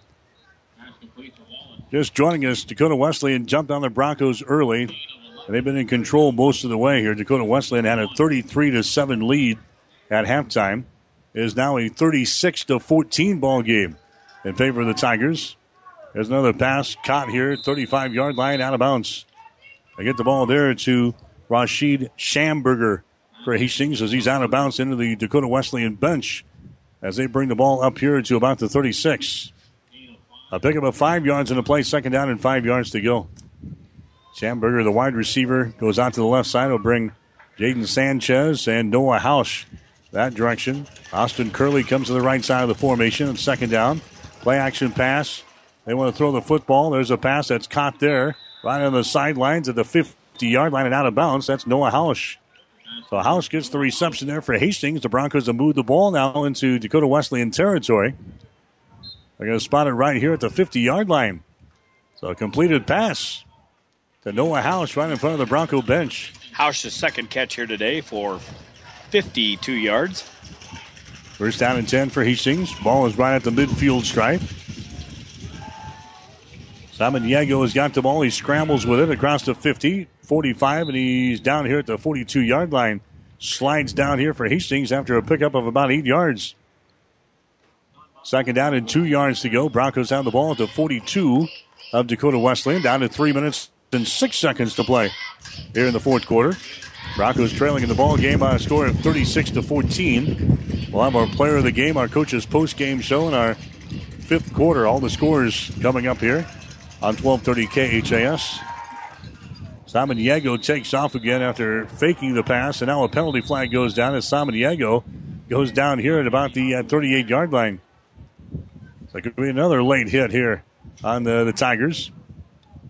Just joining us, Dakota Wesleyan jumped on the Broncos early, and they've been in control most of the way here. Dakota Wesleyan had a 33 to seven lead at halftime. It is now a 36 to 14 ball game in favor of the Tigers. There's another pass caught here, 35 yard line out of bounds. They get the ball there to Rashid Schamberger for Hastings as he's out of bounds into the Dakota Wesleyan bench as they bring the ball up here to about the 36. A pickup of five yards in the play, second down and five yards to go. Schamberger, the wide receiver, goes out to the left side. Will bring Jaden Sanchez and Noah Hausch that direction. Austin Curley comes to the right side of the formation and second down. Play action pass. They want to throw the football. There's a pass that's caught there, right on the sidelines at the 50 yard line and out of bounds. That's Noah Hausch. So Hausch gets the reception there for Hastings. The Broncos have moved the ball now into Dakota Wesleyan territory. They're going to spot it right here at the 50 yard line. So a completed pass to Noah Hausch right in front of the Bronco bench. Hausch's second catch here today for 52 yards. First down and 10 for Hastings. Ball is right at the midfield stripe. Samaniego has got the ball. He scrambles with it across the 50, 45, and he's down here at the 42 yard line. Slides down here for Hastings after a pickup of about eight yards. Second down and two yards to go. Broncos have the ball at the 42 of Dakota Wesleyan. Down to three minutes and six seconds to play here in the fourth quarter. Broncos trailing in the ball game by a score of 36 to 14. We'll have our player of the game, our coach's post game show in our fifth quarter. All the scores coming up here on 1230 KHAS. Samaniego takes off again after faking the pass, and now a penalty flag goes down as Samaniego goes down here at about the 38 uh, yard line. So it could be another late hit here on the, the Tigers.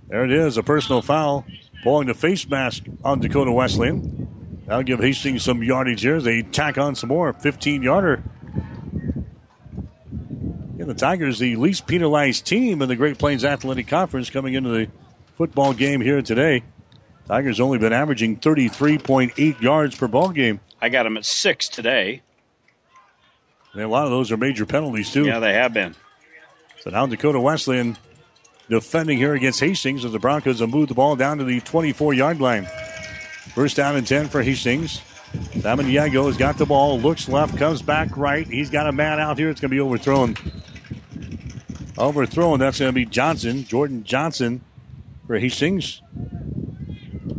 There it is, a personal foul, pulling the face mask on Dakota Wesleyan. That'll give Hastings some yardage here as they tack on some more. 15 yarder and the Tigers, the least penalized team in the Great Plains Athletic Conference, coming into the football game here today. Tigers only been averaging 33.8 yards per ball game. I got them at six today. And a lot of those are major penalties, too. Yeah, they have been. So now Dakota Wesleyan defending here against Hastings as the Broncos have moved the ball down to the 24 yard line. First down and 10 for Hastings. Samaniego has got the ball, looks left, comes back right. He's got a man out here. It's going to be overthrown. Overthrown. That's going to be Johnson, Jordan Johnson for Hastings.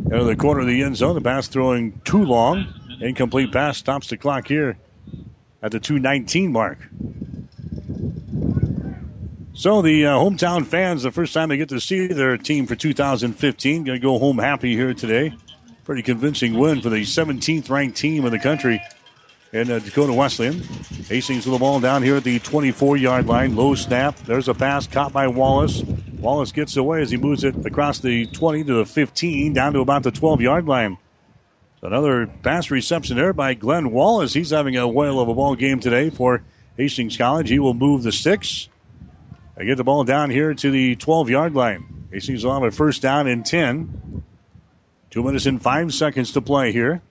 Out of the corner of the end zone. The pass throwing too long. Incomplete pass stops the clock here at the 219 mark. So the uh, hometown fans, the first time they get to see their team for 2015, going to go home happy here today. Pretty convincing win for the 17th ranked team in the country in uh, Dakota Wesleyan. Hastings with the ball down here at the 24 yard line. Low snap. There's a pass caught by Wallace. Wallace gets away as he moves it across the 20 to the 15, down to about the 12 yard line. Another pass reception there by Glenn Wallace. He's having a whale of a ball game today for Hastings College. He will move the sticks. They get the ball down here to the 12 yard line. Hastings will have a first down in 10. Two minutes and five seconds to play here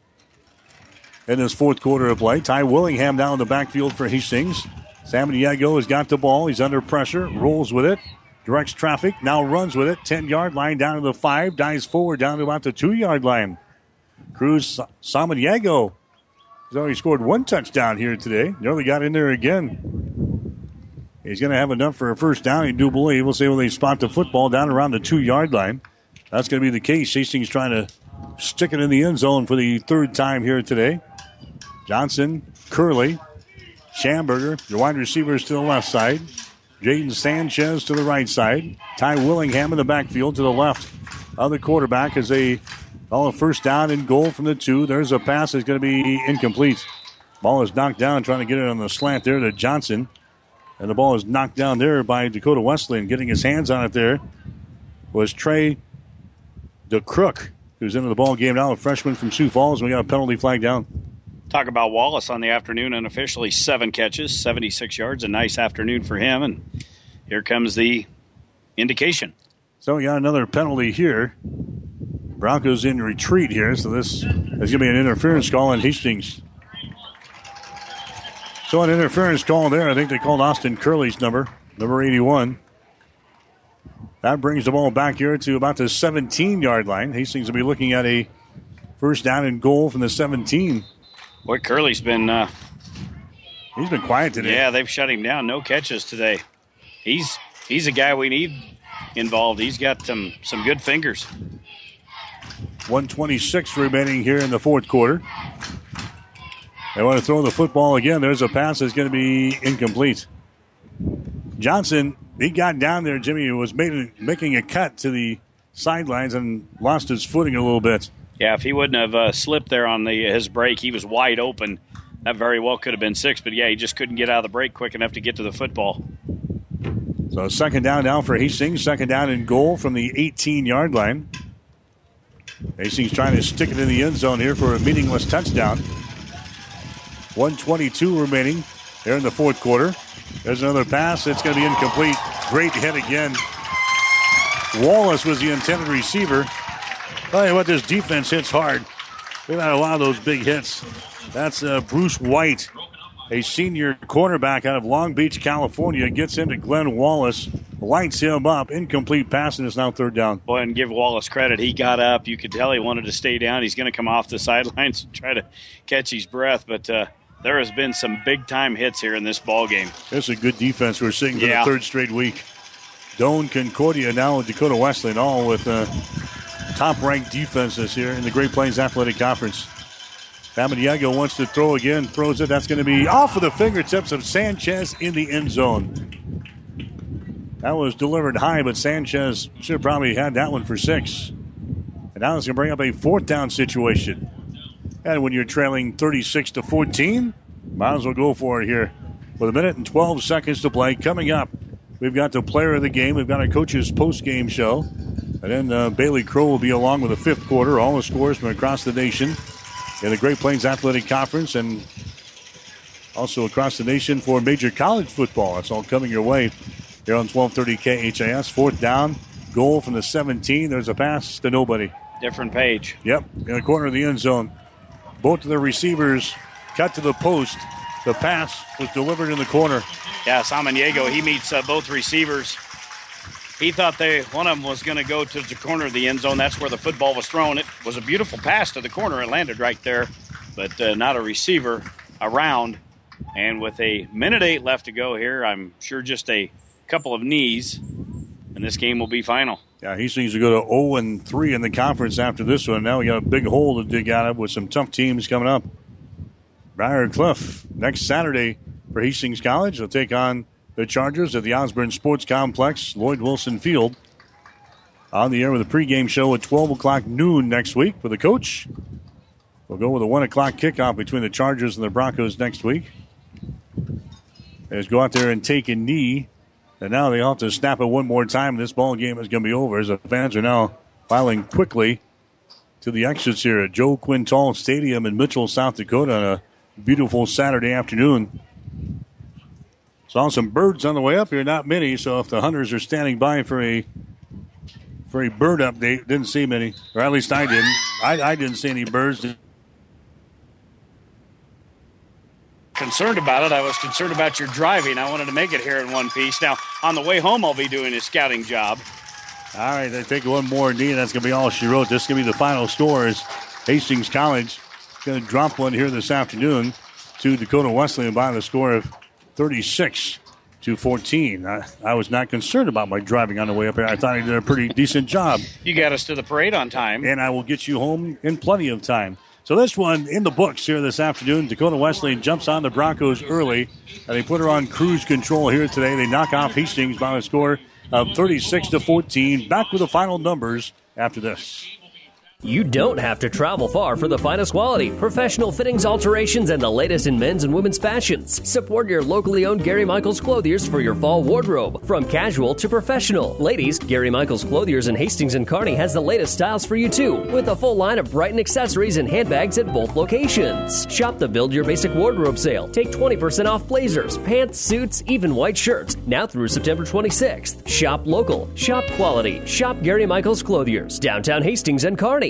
in this fourth quarter of play. Ty Willingham down in the backfield for Hastings. Samaniego has got the ball. He's under pressure, rolls with it, directs traffic, now runs with it. 10 yard line down to the five, dives forward down to about the two yard line. Cruz Samaniego has already scored one touchdown here today. Nearly got in there again. He's going to have enough for a first down, I do believe. We'll see when they spot the football down around the two yard line. That's going to be the case. Hastings trying to stick it in the end zone for the third time here today. Johnson, Curley, Schamberger, your wide receivers to the left side. Jaden Sanchez to the right side. Ty Willingham in the backfield to the left of the quarterback as they call a first down and goal from the two. There's a pass that's going to be incomplete. Ball is knocked down, trying to get it on the slant there to Johnson. And the ball is knocked down there by Dakota Wesleyan. Getting his hands on it there was Trey DeCrook, who's into the ball game now, a freshman from Sioux Falls. We got a penalty flag down. Talk about Wallace on the afternoon unofficially seven catches, 76 yards. A nice afternoon for him. And here comes the indication. So we got another penalty here. Broncos in retreat here, so this is going to be an interference call in Hastings. So an interference call there. I think they called Austin Curley's number, number 81. That brings the ball back here to about the 17 yard line. Hastings will be looking at a first down and goal from the 17. Boy, Curley's been uh, He's been quiet today. Yeah, they've shut him down. No catches today. He's he's a guy we need involved. He's got some some good fingers. 126 remaining here in the fourth quarter. They want to throw the football again. There's a pass that's going to be incomplete. Johnson, he got down there. Jimmy was made, making a cut to the sidelines and lost his footing a little bit. Yeah, if he wouldn't have uh, slipped there on the his break, he was wide open. That very well could have been six, but yeah, he just couldn't get out of the break quick enough to get to the football. So second down now for Hastings. Second down in goal from the 18 yard line. Hastings trying to stick it in the end zone here for a meaningless touchdown. 122 remaining here in the fourth quarter. There's another pass. It's going to be incomplete. Great hit again. Wallace was the intended receiver. Tell you what, this defense hits hard. They've had a lot of those big hits. That's uh, Bruce White, a senior cornerback out of Long Beach, California, gets into Glenn Wallace, lights him up. Incomplete pass, and it's now third down. Boy, and give Wallace credit. He got up. You could tell he wanted to stay down. He's going to come off the sidelines and try to catch his breath, but uh, there has been some big time hits here in this ball game. Is a good defense we're seeing for Yeah. the third straight week. Doane, Concordia, now with Dakota Wesleyan, all with uh, top ranked defenses here in the Great Plains Athletic Conference. Samaniego wants to throw again, throws it. That's going to be off of the fingertips of Sanchez in the end zone. That was delivered high, but Sanchez should have probably had that one for six. And now it's going to bring up a fourth down situation. And when you're trailing 36 to 14, might as well go for it here. With a minute and 12 seconds to play, coming up, we've got the player of the game. We've got our coach's post game show. And then uh, Bailey Crow will be along with the fifth quarter, all the scores from across the nation in the Great Plains Athletic Conference and also across the nation for major college football. That's all coming your way here on 1230 KHAS. Fourth down, goal from the 17. There's a pass to nobody. Different page. Yep, in the corner of the end zone. Both of the receivers cut to the post. The pass was delivered in the corner. Yeah, Samaniego, he meets uh, both receivers. He thought they one of them was going to go to the corner of the end zone. That's where the football was thrown. It was a beautiful pass to the corner. It landed right there, but uh, not a receiver around. And with a minute eight left to go here, I'm sure just a couple of knees, and this game will be final. Yeah, he seems to go to 0 and 3 in the conference after this one. Now we got a big hole to dig out of with some tough teams coming up. Briar Cliff next Saturday for Hastings College. They'll take on the Chargers at the Osborne Sports Complex, Lloyd Wilson Field. On the air with a pregame show at 12 o'clock noon next week for the coach. We'll go with a 1 o'clock kickoff between the Chargers and the Broncos next week. Just go out there and take a knee. And now they have to snap it one more time. This ball game is going to be over as the fans are now filing quickly to the exits here at Joe Quintal Stadium in Mitchell, South Dakota on a beautiful Saturday afternoon. Saw some birds on the way up here, not many. So if the hunters are standing by for a for a bird update, didn't see many, or at least I didn't. I, I didn't see any birds. Concerned about it. I was concerned about your driving. I wanted to make it here in one piece. Now, on the way home, I'll be doing a scouting job. All right, I take one more knee. That's going to be all she wrote. This is going to be the final score. Is Hastings College going to drop one here this afternoon to Dakota Wesleyan by the score of 36 to 14. I, I was not concerned about my driving on the way up here. I thought I did a pretty decent job. You got us to the parade on time. And I will get you home in plenty of time. So this one in the books here this afternoon. Dakota Wesleyan jumps on the Broncos early, and they put her on cruise control here today. They knock off Hastings by a score of 36 to 14. Back with the final numbers after this. You don't have to travel far for the finest quality, professional fittings, alterations, and the latest in men's and women's fashions. Support your locally owned Gary Michaels Clothiers for your fall wardrobe, from casual to professional. Ladies, Gary Michaels Clothiers in Hastings and Kearney has the latest styles for you too, with a full line of Brighton accessories and handbags at both locations. Shop the Build Your Basic Wardrobe sale. Take 20% off blazers, pants, suits, even white shirts, now through September 26th. Shop local, shop quality, shop Gary Michaels Clothiers, downtown Hastings and Kearney.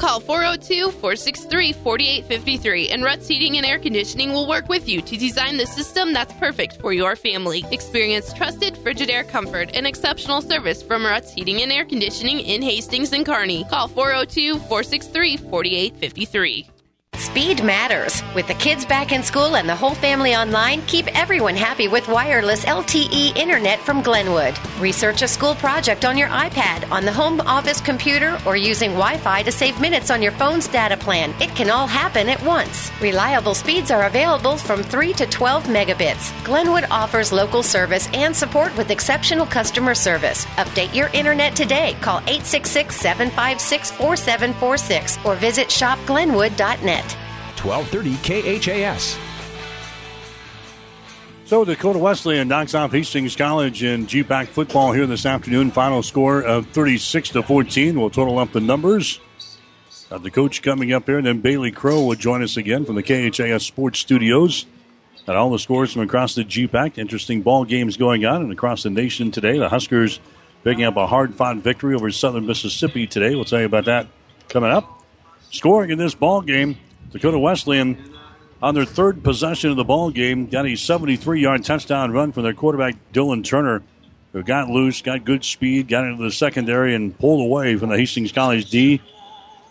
Call 402 463 4853 and Ruts Heating and Air Conditioning will work with you to design the system that's perfect for your family. Experience trusted Frigidaire comfort and exceptional service from Ruts Heating and Air Conditioning in Hastings and Kearney. Call 402 463 4853. Speed matters. With the kids back in school and the whole family online, keep everyone happy with wireless LTE internet from Glenwood. Research a school project on your iPad, on the home office computer, or using Wi Fi to save minutes on your phone's data plan. It can all happen at once. Reliable speeds are available from 3 to 12 megabits. Glenwood offers local service and support with exceptional customer service. Update your internet today. Call 866 756 4746 or visit shopglenwood.net. 1230 KHAS. So Dakota Wesleyan knocks off Hastings College in GPAC football here this afternoon. Final score of 36 to 14. We'll total up the numbers. Got the coach coming up here, and then Bailey Crow will join us again from the KHAS Sports Studios. Got all the scores from across the GPAC. Interesting ball games going on and across the nation today. The Huskers picking up a hard-fought victory over Southern Mississippi today. We'll tell you about that coming up. Scoring in this ball game, Dakota Wesleyan on their third possession of the ball game got a 73-yard touchdown run from their quarterback Dylan Turner, who got loose, got good speed, got into the secondary and pulled away from the Hastings College D.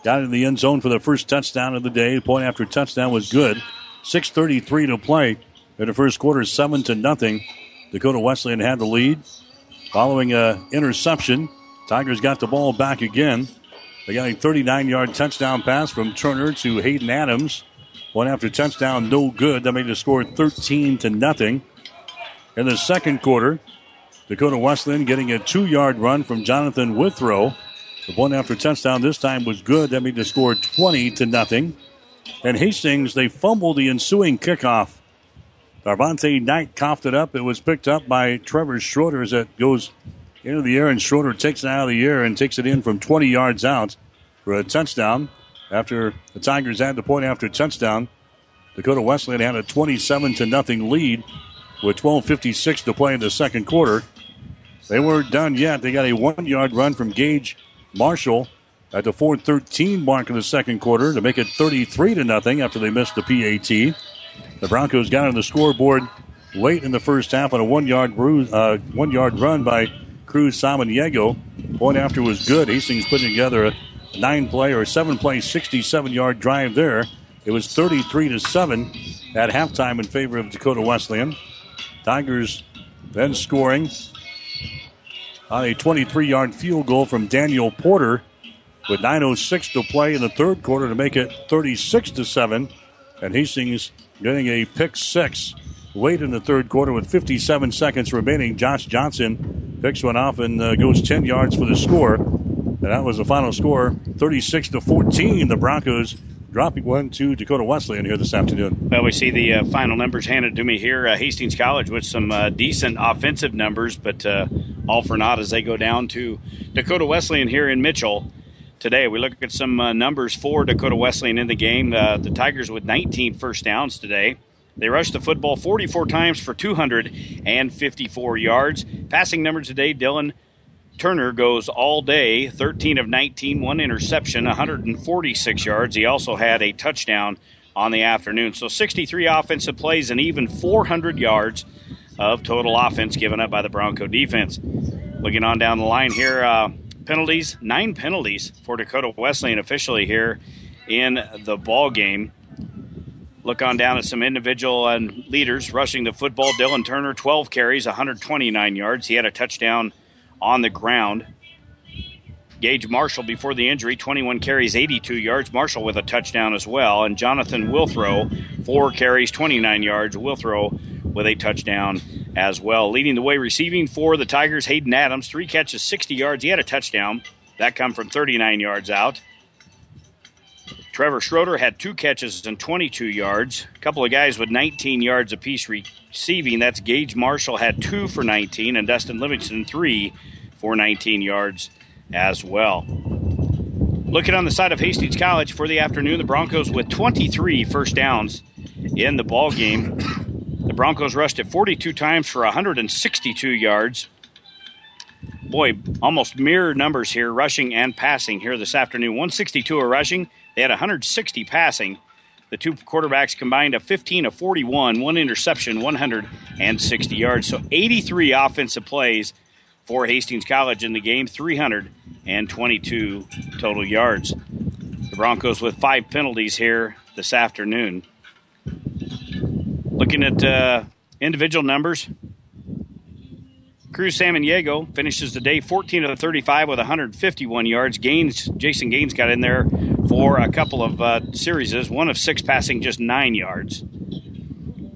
Got in the end zone for the first touchdown of the day. Point after touchdown was good. 6:33 to play in the first quarter, seven to nothing. Dakota Wesleyan had the lead. Following a interception, Tigers got the ball back again. They got a 39-yard touchdown pass from Turner to Hayden Adams. One after touchdown, no good. That made the score 13 to nothing. In the second quarter, Dakota Wesleyan getting a two-yard run from Jonathan Withrow. The one after touchdown this time was good. That made the score 20 to nothing. And Hastings, they fumbled the ensuing kickoff. Darvante Knight coughed it up. It was picked up by Trevor Schroeder as it goes into the air, and Schroeder takes it out of the air and takes it in from 20 yards out for a touchdown. After the Tigers had the point after a touchdown, Dakota Wesleyan had a 27 to nothing lead with 12:56 to play in the second quarter. They weren't done yet. They got a one-yard run from Gage Marshall at the 4:13 mark of the second quarter to make it 33 to nothing after they missed the PAT. The Broncos got on the scoreboard late in the first half on a one-yard uh, one-yard run by Cruz Samaniego. Point after was good. Hastings putting together a nine-play or seven-play, 67-yard drive there. It was 33 to seven at halftime in favor of Dakota Wesleyan. Tigers then scoring on a 23-yard field goal from Daniel Porter with 9:06 to play in the third quarter to make it 36 to seven. And Hastings getting a pick six late in the third quarter with 57 seconds remaining. Josh Johnson picks one off and uh, goes 10 yards for the score. And that was the final score 36 to 14. The Broncos dropping one to Dakota Wesleyan here this afternoon. Well, we see the uh, final numbers handed to me here. Uh, Hastings College with some uh, decent offensive numbers, but uh, all for naught as they go down to Dakota Wesleyan here in Mitchell today. We look at some uh, numbers for Dakota Wesleyan in the game. Uh, the Tigers with 19 first downs today. They rushed the football 44 times for 254 yards. Passing numbers today, Dylan Turner goes all day, 13 of 19, one interception, 146 yards. He also had a touchdown on the afternoon. So 63 offensive plays and even 400 yards of total offense given up by the Bronco defense. Looking on down the line here, uh, penalties, nine penalties for Dakota Wesleyan officially here in the ball game. Look on down at some individual and leaders rushing the football. Dylan Turner, 12 carries, 129 yards. He had a touchdown on the ground. Gage Marshall, before the injury, 21 carries, 82 yards. Marshall with a touchdown as well. And Jonathan Withrow, four carries, 29 yards. Withrow with a touchdown as well. Leading the way receiving for the Tigers, Hayden Adams, three catches, 60 yards. He had a touchdown. That come from 39 yards out. Trevor Schroeder had two catches and 22 yards. A couple of guys with 19 yards apiece receiving. That's Gage Marshall had two for 19, and Dustin Livingston three for 19 yards as well. Looking on the side of Hastings College for the afternoon, the Broncos with 23 first downs in the ball game. The Broncos rushed it 42 times for 162 yards. boy, almost mirror numbers here, rushing and passing here this afternoon. 162 are rushing. They had 160 passing. The two quarterbacks combined a 15 of 41, one interception, 160 yards. So 83 offensive plays for Hastings College in the game, 322 total yards. The Broncos with five penalties here this afternoon. Looking at uh, individual numbers, Cruz Samaniego finishes the day 14 of 35 with 151 yards. Gaines, Jason Gaines got in there for a couple of uh, series, one of six passing just nine yards.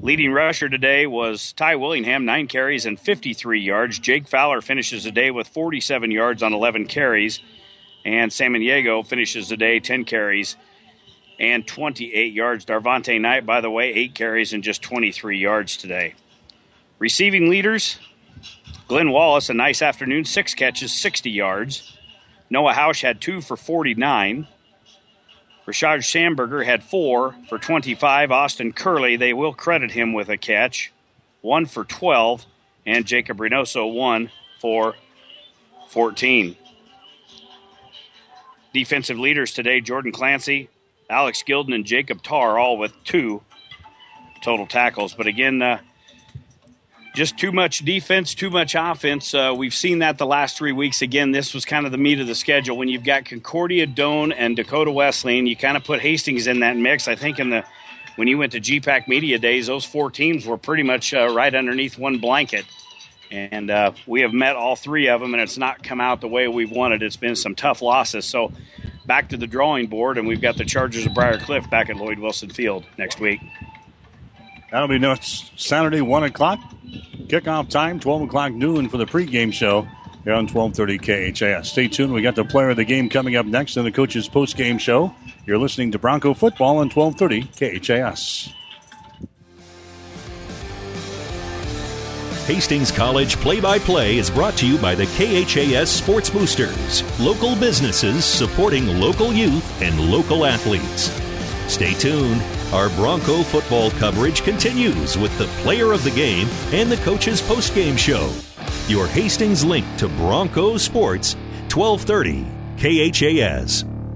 Leading rusher today was Ty Willingham, nine carries and 53 yards. Jake Fowler finishes the day with 47 yards on 11 carries. And Samaniego finishes the day 10 carries and 28 yards. Darvante Knight, by the way, eight carries and just 23 yards today. Receiving leaders Glenn Wallace, a nice afternoon, six catches, 60 yards. Noah Hausch had two for 49. Rashad Schamberger had four for 25. Austin Curley, they will credit him with a catch, one for 12. And Jacob Reynoso, one for 14. Defensive leaders today Jordan Clancy, Alex Gilden, and Jacob Tarr, all with two total tackles. But again, uh, just too much defense, too much offense. Uh, we've seen that the last three weeks. Again, this was kind of the meat of the schedule. When you've got Concordia, Doane, and Dakota Wesleyan, you kind of put Hastings in that mix. I think in the when you went to GPAC Media Days, those four teams were pretty much uh, right underneath one blanket. And uh, we have met all three of them, and it's not come out the way we've wanted. It's been some tough losses. So back to the drawing board, and we've got the Chargers of Briar Cliff back at Lloyd Wilson Field next week. That'll be next Saturday, 1 o'clock. Kickoff time, 12 o'clock noon for the pregame show here on 1230 KHAS. Stay tuned. We got the player of the game coming up next in the coach's postgame show. You're listening to Bronco Football on 1230 KHAS. Hastings College Play by Play is brought to you by the KHAS Sports Boosters, local businesses supporting local youth and local athletes. Stay tuned. Our Bronco football coverage continues with the player of the game and the coach's postgame show. Your Hastings link to Bronco Sports, 1230 KHAS.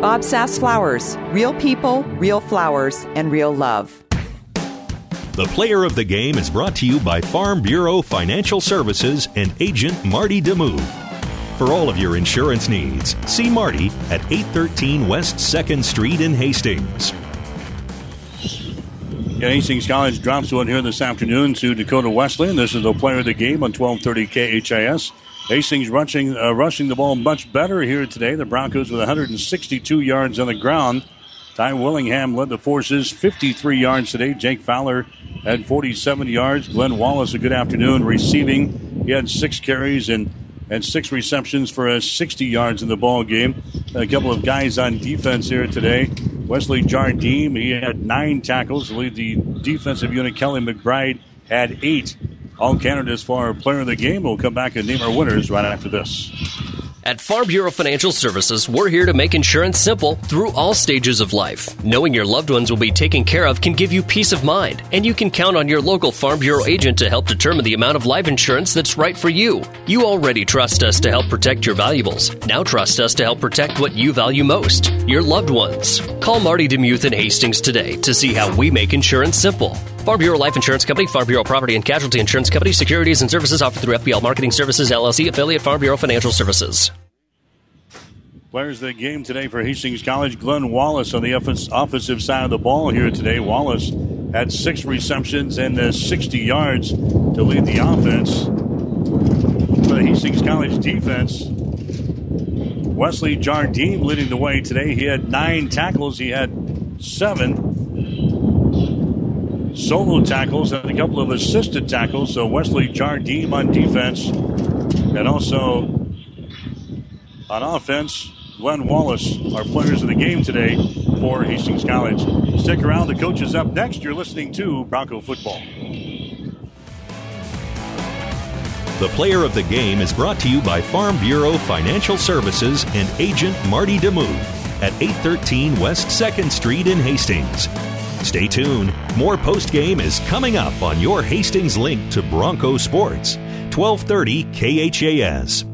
Bob Sass Flowers. Real people, real flowers, and real love. The player of the game is brought to you by Farm Bureau Financial Services and agent Marty DeMove. For all of your insurance needs, see Marty at 813 West 2nd Street in Hastings. Yeah, Hastings College drops one here this afternoon to Dakota Wesleyan. This is the player of the game on 1230 KHAS. Hastings rushing uh, rushing the ball much better here today. The Broncos with 162 yards on the ground. Ty Willingham led the forces, 53 yards today. Jake Fowler had 47 yards. Glenn Wallace, a good afternoon receiving. He had six carries and and six receptions for uh, 60 yards in the ball game. A couple of guys on defense here today. Wesley Jardim, he had nine tackles. Lead the defensive unit, Kelly McBride, had eight. All candidates for player of the game. We'll come back and name our winners right after this. At Farm Bureau Financial Services, we're here to make insurance simple through all stages of life. Knowing your loved ones will be taken care of can give you peace of mind, and you can count on your local Farm Bureau agent to help determine the amount of life insurance that's right for you. You already trust us to help protect your valuables. Now trust us to help protect what you value most your loved ones. Call Marty Demuth in Hastings today to see how we make insurance simple. Farm Bureau Life Insurance Company, Farm Bureau Property and Casualty Insurance Company, securities and services offered through FBL Marketing Services, LLC, affiliate Farm Bureau Financial Services. Of the game today for Hastings College. Glenn Wallace on the offensive side of the ball here today. Wallace had six receptions and uh, 60 yards to lead the offense. For the Hastings College defense, Wesley Jardim leading the way today. He had nine tackles. He had seven solo tackles and a couple of assisted tackles. So Wesley Jardim on defense. And also on offense, Glenn Wallace, our players of the game today for Hastings College. Stick around. The coach is up next. You're listening to Bronco Football. The player of the game is brought to you by Farm Bureau Financial Services and agent Marty DeMove at 813 West 2nd Street in Hastings. Stay tuned. More post game is coming up on your Hastings link to Bronco Sports. 1230 KHAS.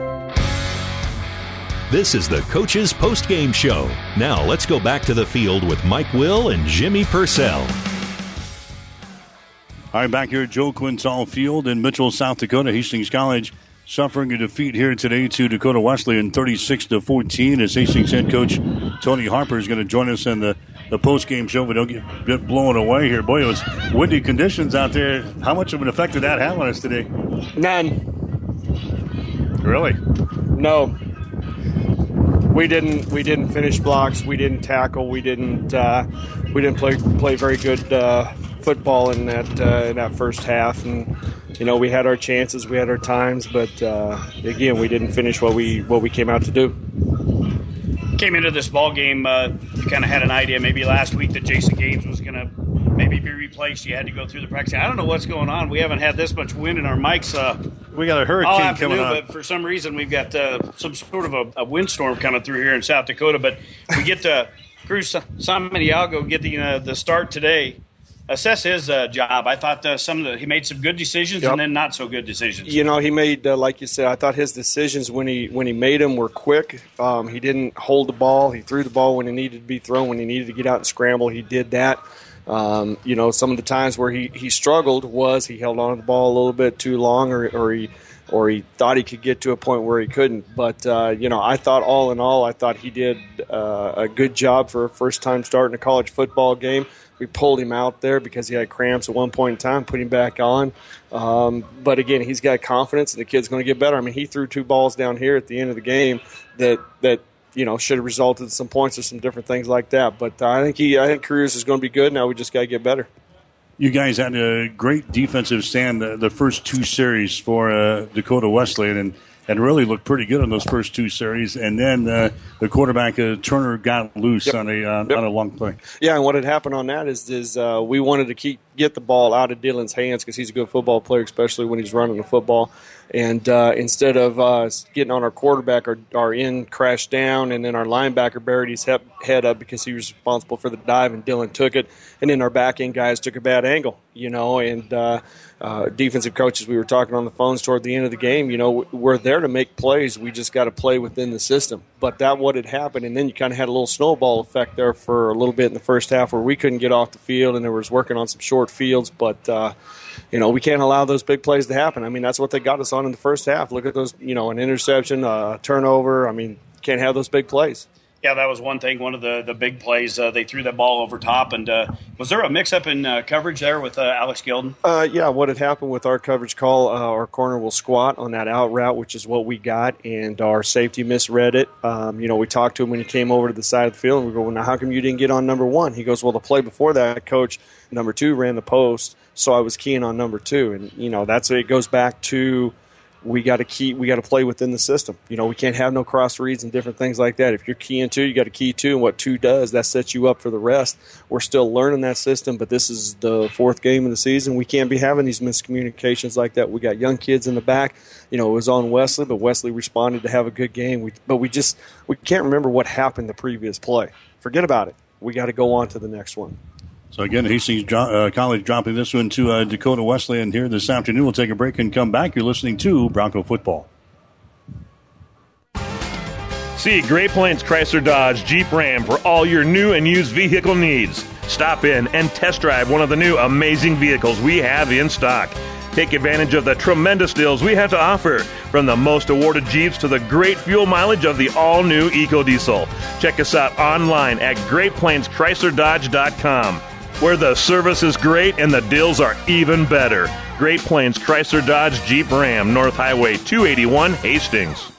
This is the Coach's Post Game Show. Now let's go back to the field with Mike Will and Jimmy Purcell. All right, back here at Joe Quintal Field in Mitchell, South Dakota. Hastings College suffering a defeat here today to Dakota Wesleyan 36 to 14 as Hastings head coach Tony Harper is going to join us in the, the post game show. We don't get, get blown away here. Boy, it was windy conditions out there. How much of an effect did that have on us today? None. Really? No. We didn't. We didn't finish blocks. We didn't tackle. We didn't. Uh, we didn't play play very good uh, football in that uh, in that first half. And you know, we had our chances. We had our times, but uh, again, we didn't finish what we what we came out to do. Came into this ball game, uh, you kind of had an idea maybe last week that Jason Gaines was going to maybe be replaced. You had to go through the practice. I don't know what's going on. We haven't had this much wind in our mics. Uh, we got a hurricane all coming on. but for some reason we've got uh, some sort of a, a windstorm coming through here in South Dakota. But we get to Cruz Samaniego get the uh, the start today. Assess his uh, job. I thought uh, some of the he made some good decisions Yep. and then not so good decisions. You know, he made uh, like you said. I thought his decisions when he when he made them were quick. Um, he didn't hold the ball. He threw the ball when he needed to be thrown. When he needed to get out and scramble, he did that. Um, you know, some of the times where he, he struggled was he held on to the ball a little bit too long, or, or he or he thought he could get to a point where he couldn't. But uh, you know, I thought all in all, I thought he did uh, a good job for a first time starting a college football game. We pulled him out there because he had cramps at one point in time, put him back on. Um, but again, he's got confidence, and the kid's going to get better. I mean, he threw two balls down here at the end of the game that that you know should have resulted in some points or some different things like that. But uh, I think he, I think Cruz is going to be good. Now we just got to get better. You guys had a great defensive stand the, the first two series for uh, Dakota Wesleyan and, and really looked pretty good on those first two series. And then uh, the quarterback, uh, Turner, got loose on, a, uh, on a long play. Yeah, and what had happened on that is is uh, we wanted to keep get the ball out of Dylan's hands because he's a good football player, especially when he's running the football. And uh, instead of uh, getting on our quarterback, our, our end crashed down, and then our linebacker buried his he- head up because he was responsible for the dive, and Dylan took it. And then our back end guys took a bad angle, you know. And uh, uh, defensive coaches, we were talking on the phones toward the end of the game. You know, we're there to make plays. We just got to play within the system. But that what had happened, and then you kind of had a little snowball effect there for a little bit in the first half, where we couldn't get off the field, and there was working on some short fields, but. You know, we can't allow those big plays to happen. I mean, that's what they got us on in the first half. Look at those, you know, an interception, a turnover. I mean, can't have those big plays. Yeah, that was one thing. One of the, the big plays, uh, they threw that ball over top. And uh, was there a mix up in uh, coverage there with uh, Alex Gilden? Uh, yeah, what had happened with our coverage call, uh, our corner will squat on that out route, which is what we got, and our safety misread it. Um, you know, we talked to him when he came over to the side of the field, and we go, well, now how come you didn't get on number one? He goes, well, the play before that, coach, number two ran the post, so I was keying on number two. And, you know, that's it goes back to we got to keep we got to play within the system. You know, we can't have no cross reads and different things like that. If you're keying two, you got to key two, and what two does, that sets you up for the rest. We're still learning that system, but this is the fourth game of the season. We can't be having these miscommunications like that. We got young kids in the back. You know, it was on Wesley, but Wesley responded to have a good game. We, but we just we can't remember what happened the previous play. Forget about it. We got to go on to the next one. So again, Hastings uh, College dropping this one to uh, Dakota Wesleyan here this afternoon. We'll take a break and come back. You're listening to Bronco Football. See Great Plains Chrysler Dodge Jeep Ram for all your new and used vehicle needs. Stop in and test drive one of the new amazing vehicles we have in stock. Take advantage of the tremendous deals we have to offer, from the most awarded Jeeps to the great fuel mileage of the all new EcoDiesel. Check us out online at GreatPlainsChryslerDodge.com, where the service is great and the deals are even better. Great Plains Chrysler Dodge Jeep Ram, North Highway 281, Hastings.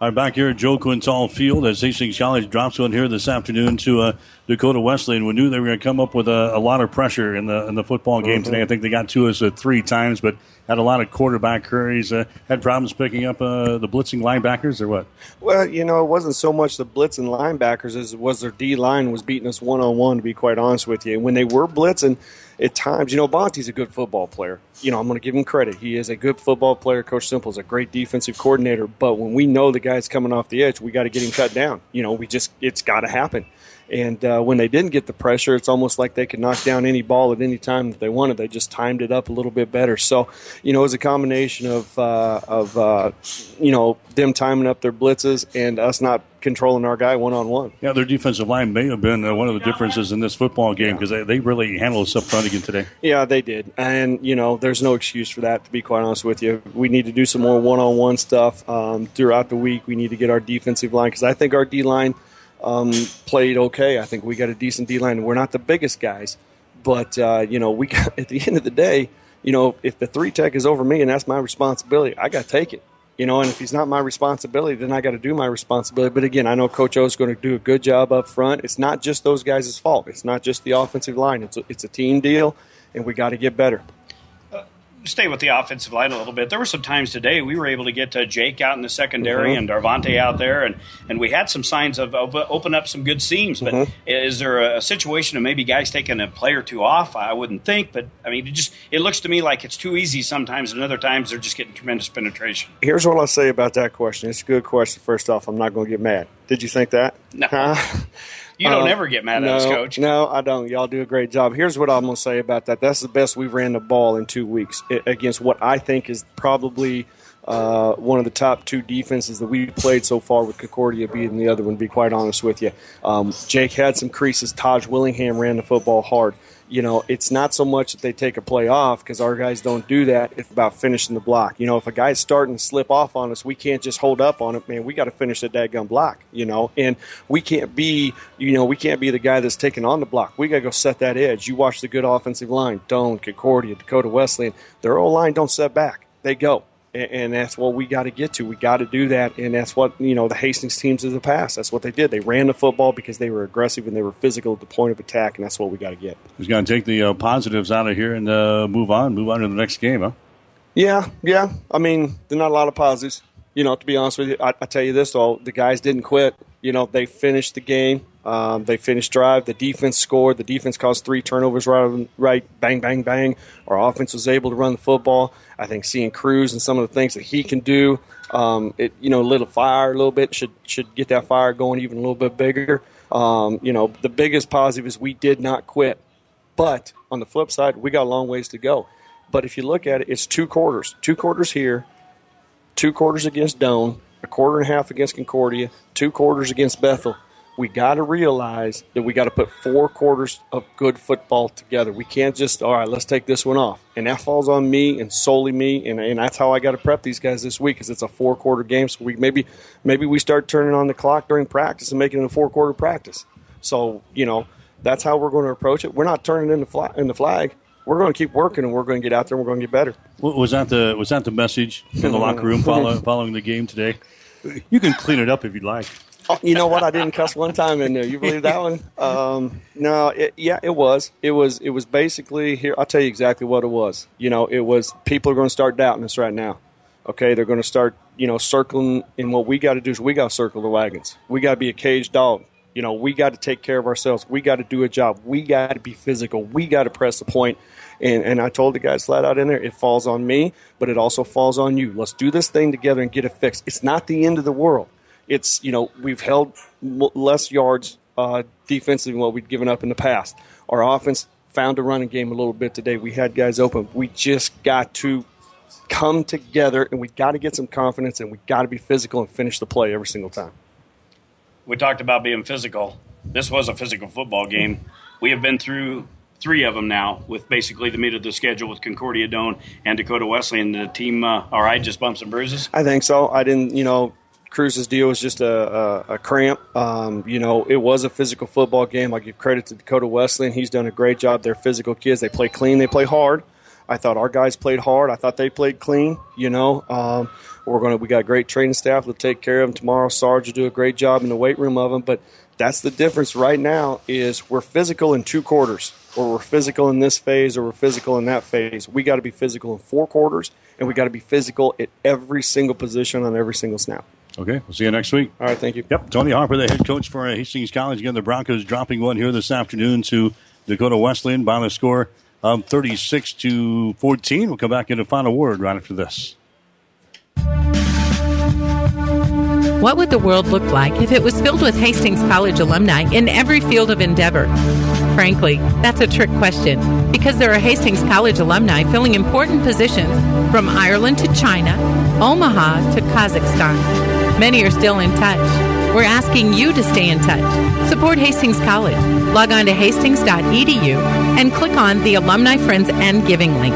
All right, back here at Joe Quintal Field as Hastings College drops one here this afternoon to uh, Dakota Wesleyan. We knew they were going to come up with a, a, lot of pressure in the in the football game mm-hmm. today. I think they got to us uh, three times, but had a lot of quarterback hurries. Uh, had problems picking up uh, the blitzing linebackers, or what? Well, you know, it wasn't so much the blitzing linebackers as it was their D line was beating us one on one. To be quite honest with you, and when they were blitzing at times, you know, Bonte's a good football player. You know, I'm going to give him credit. He is a good football player. Coach Sempel is a great defensive coordinator. But when we know the guy's coming off the edge, we got to get him cut down. You know, we just, it's got to happen. And uh, when they didn't get the pressure, it's almost like they could knock down any ball at any time that they wanted. They just timed it up a little bit better. So, you know, it was a combination of, uh, of uh, you know, them timing up their blitzes and us not controlling our guy one on one. Yeah, their defensive line may have been uh, one of the differences in this football game because they, they really handled us up front again today. Yeah, they did. And, you know, there's no excuse for that, to be quite honest with you. We need to do some more one on one stuff um, throughout the week. We need to get our defensive line because I think our D line – um, played okay. I think we got a decent D line. We're not the biggest guys, but uh, you know, we got, at the end of the day, you know, if the three tech is over me and that's my responsibility, I got to take it. You know, and if he's not my responsibility, then I got to do my responsibility. But again, I know Coach O is going to do a good job up front. It's not just those guys' fault. It's not just the offensive line. It's a, it's a team deal, and we got to get better stay with the offensive line a little bit. There were some times today we were able to get uh, Jake out in the secondary mm-hmm. and Darvante out there, and, and we had some signs of, open up some good seams. But mm-hmm. is there a, situation of maybe guys taking a play or two off? I wouldn't think, but I mean, it just it looks to me like it's too easy sometimes, and other times they're just getting tremendous penetration. Here's what I'll say about that question. It's a good question. First off, I'm not going to get mad. Did you think that? No. Huh? You don't um, ever get mad no, at us, coach. No, I don't. Y'all do a great job. Here's what I'm going to say about that. That's the best we've ran the ball in two weeks against what I think is probably uh, one of the top two defenses that we played so far, with Concordia being the other one. To be quite honest with you, um, Jake had some creases. Taj Willingham ran the football hard you know, it's not so much that they take a play off because our guys don't do that. It's about finishing the block. You know, if a guy's starting to slip off on us, we can't just hold up on it, man. We got to finish the daggum block, you know, and we can't be, you know, we can't be the guy that's taking on the block. We got to go set that edge. You watch the good offensive line, Doane, Concordia, Dakota Wesleyan, their old line don't set back. They go and that's what we got to get to. We got to do that, and that's what you know the Hastings teams of the past. That's what they did. They ran the football because they were aggressive and they were physical at the point of attack, and that's what we got to get. He's going to take the uh, positives out of here and uh, move on, move on to the next game, huh? Yeah, yeah. I mean, there's not a lot of positives. You know, to be honest with you, I, I tell you this though: the guys didn't quit. You know, they finished the game. Um, they finished drive. The defense scored. The defense caused three turnovers right, right, bang, bang, bang. Our offense was able to run the football. I think seeing Cruz and some of the things that he can do, um, it you know, lit a fire a little bit. Should should get that fire going even a little bit bigger. Um, you know, the biggest positive is we did not quit. But on the flip side, we got a long ways to go. But if you look at it, it's two quarters. Two quarters here, two quarters against Doane, a quarter and a half against Concordia, two quarters against Bethel we got to realize that we got to put four quarters of good football together. We can't just, all right, let's take this one off. And that falls on me and solely me. And, and that's how I got to prep these guys this week because it's a four quarter game. So we maybe maybe we start turning on the clock during practice and making it a four quarter practice. So, you know, that's how we're going to approach it. We're not turning in the, flag, in the flag. We're going to keep working and we're going to get out there and we're going to get better. Was that the was that the message in the locker room following, following the game today? You can clean it up if you'd like you know what? I didn't cuss one time in there. You believe that one? Um, no, it, yeah, it was. It was. It was basically here. I'll tell you exactly what it was. You know, it was people are going to start doubting us right now. Okay, they're going to start, you know, circling. And what we got to do is we got to circle the wagons. We got to be a caged dog. You know, we got to take care of ourselves. We got to do a job. We got to be physical. We got to press the point. And, and I told the guys flat out in there, it falls on me, but it also falls on you. Let's do this thing together and get it fixed. It's not the end of the world it's you know we've held less yards uh, defensively than what we'd given up in the past. Our offense found a running game a little bit today. We had guys open. We just got to come together and we got to get some confidence and we got to be physical and finish the play every single time. We talked about being physical. This was a physical football game. We have been through three of them now with basically the meat of the schedule with Concordia Doane and Dakota Wesleyan. And the team, uh, all right, just bumps and bruises. I think so. I didn't, you know, Cruz's deal was just a, a, a cramp. Um, you know, it was a physical football game. I give credit to Dakota Wesleyan. He's done a great job. They're physical kids. They play clean. They play hard. I thought our guys played hard. I thought they played clean. You know, um, we're gonna we got great training staff to take care of them tomorrow. Sarge will do a great job in the weight room of them. But that's the difference right now is we're physical in two quarters, or we're physical in this phase, or we're physical in that phase. We got to be physical in four quarters, and we got to be physical at every single position on every single snap. Okay, we'll see you next week. All right, thank you. Yep, Tony Harper, the head coach for Hastings College. Again, the Broncos dropping one here this afternoon to Dakota Wesleyan by the score of 36 to 14. We'll come back in a final word right after this. What would the world look like if it was filled with Hastings College alumni in every field of endeavor? Frankly, that's a trick question because there are Hastings College alumni filling important positions from Ireland to China, Omaha to Kazakhstan. Many are still in touch. We're asking you to stay in touch. Support Hastings College. Log on to hastings.edu and click on the Alumni Friends and Giving link.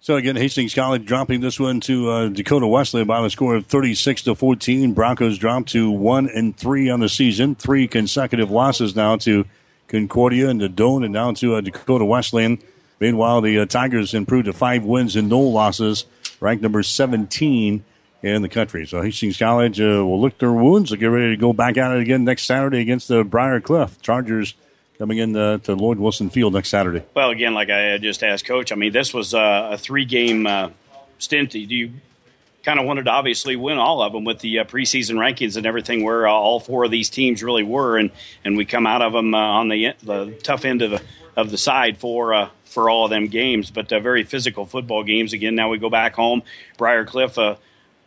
So again, Hastings College dropping this one to uh, Dakota Wesleyan by the score of 36 to 14. Broncos dropped to one and three on the season, three consecutive losses now to Concordia and the Doane, and now to uh, Dakota Wesleyan. Meanwhile, the uh, Tigers improved to five wins and no losses, ranked number 17 in the country. So Hastings College uh, will lick their wounds. They'll get ready to go back at it again next Saturday against the Briar Cliff Chargers coming in uh, to Lloyd Wilson Field next Saturday. Well, again, like I just asked Coach, I mean, this was uh, a three game uh, stint. Do you kind of wanted to obviously win all of them with the uh, preseason rankings and everything, where uh, all four of these teams really were, and, and we come out of them uh, on the the tough end of the of the side for uh, for all of them games, but uh, very physical football games. Again, now we go back home. Briar Cliff, uh,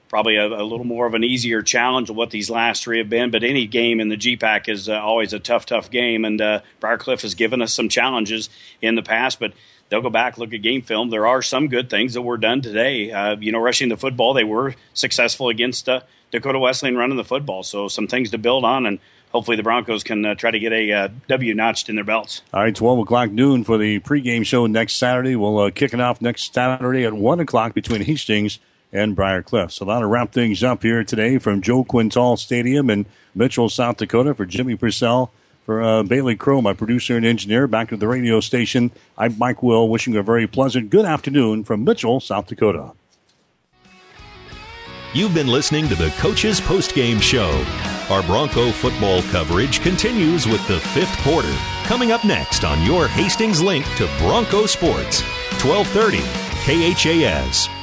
probably a, a, little more of an easier challenge of what these last three have been. But any game in the GPAC is uh, always a tough, tough game. And uh, Briar Cliff has given us some challenges in the past, but they'll go back look at game film. There are some good things that were done today. Uh, you know, rushing the football, they were successful against uh, Dakota Wesleyan running the football. So some things to build on and. Hopefully the Broncos can uh, try to get a uh, W notched in their belts. All right, 12 o'clock noon for the pregame show next Saturday. We'll uh, kick it off next Saturday at 1 o'clock between Hastings and Briar Cliff. So that'll wrap things up here today from Joe Quintal Stadium in Mitchell, South Dakota. For Jimmy Purcell, for uh, Bailey Crow, my producer and engineer, back at the radio station. I'm Mike Will, wishing you a very pleasant good afternoon from Mitchell, South Dakota. You've been listening to the Coach's Postgame Show. Our Bronco football coverage continues with the fifth quarter. Coming up next on your Hastings link to Bronco Sports, 1230 KHAS.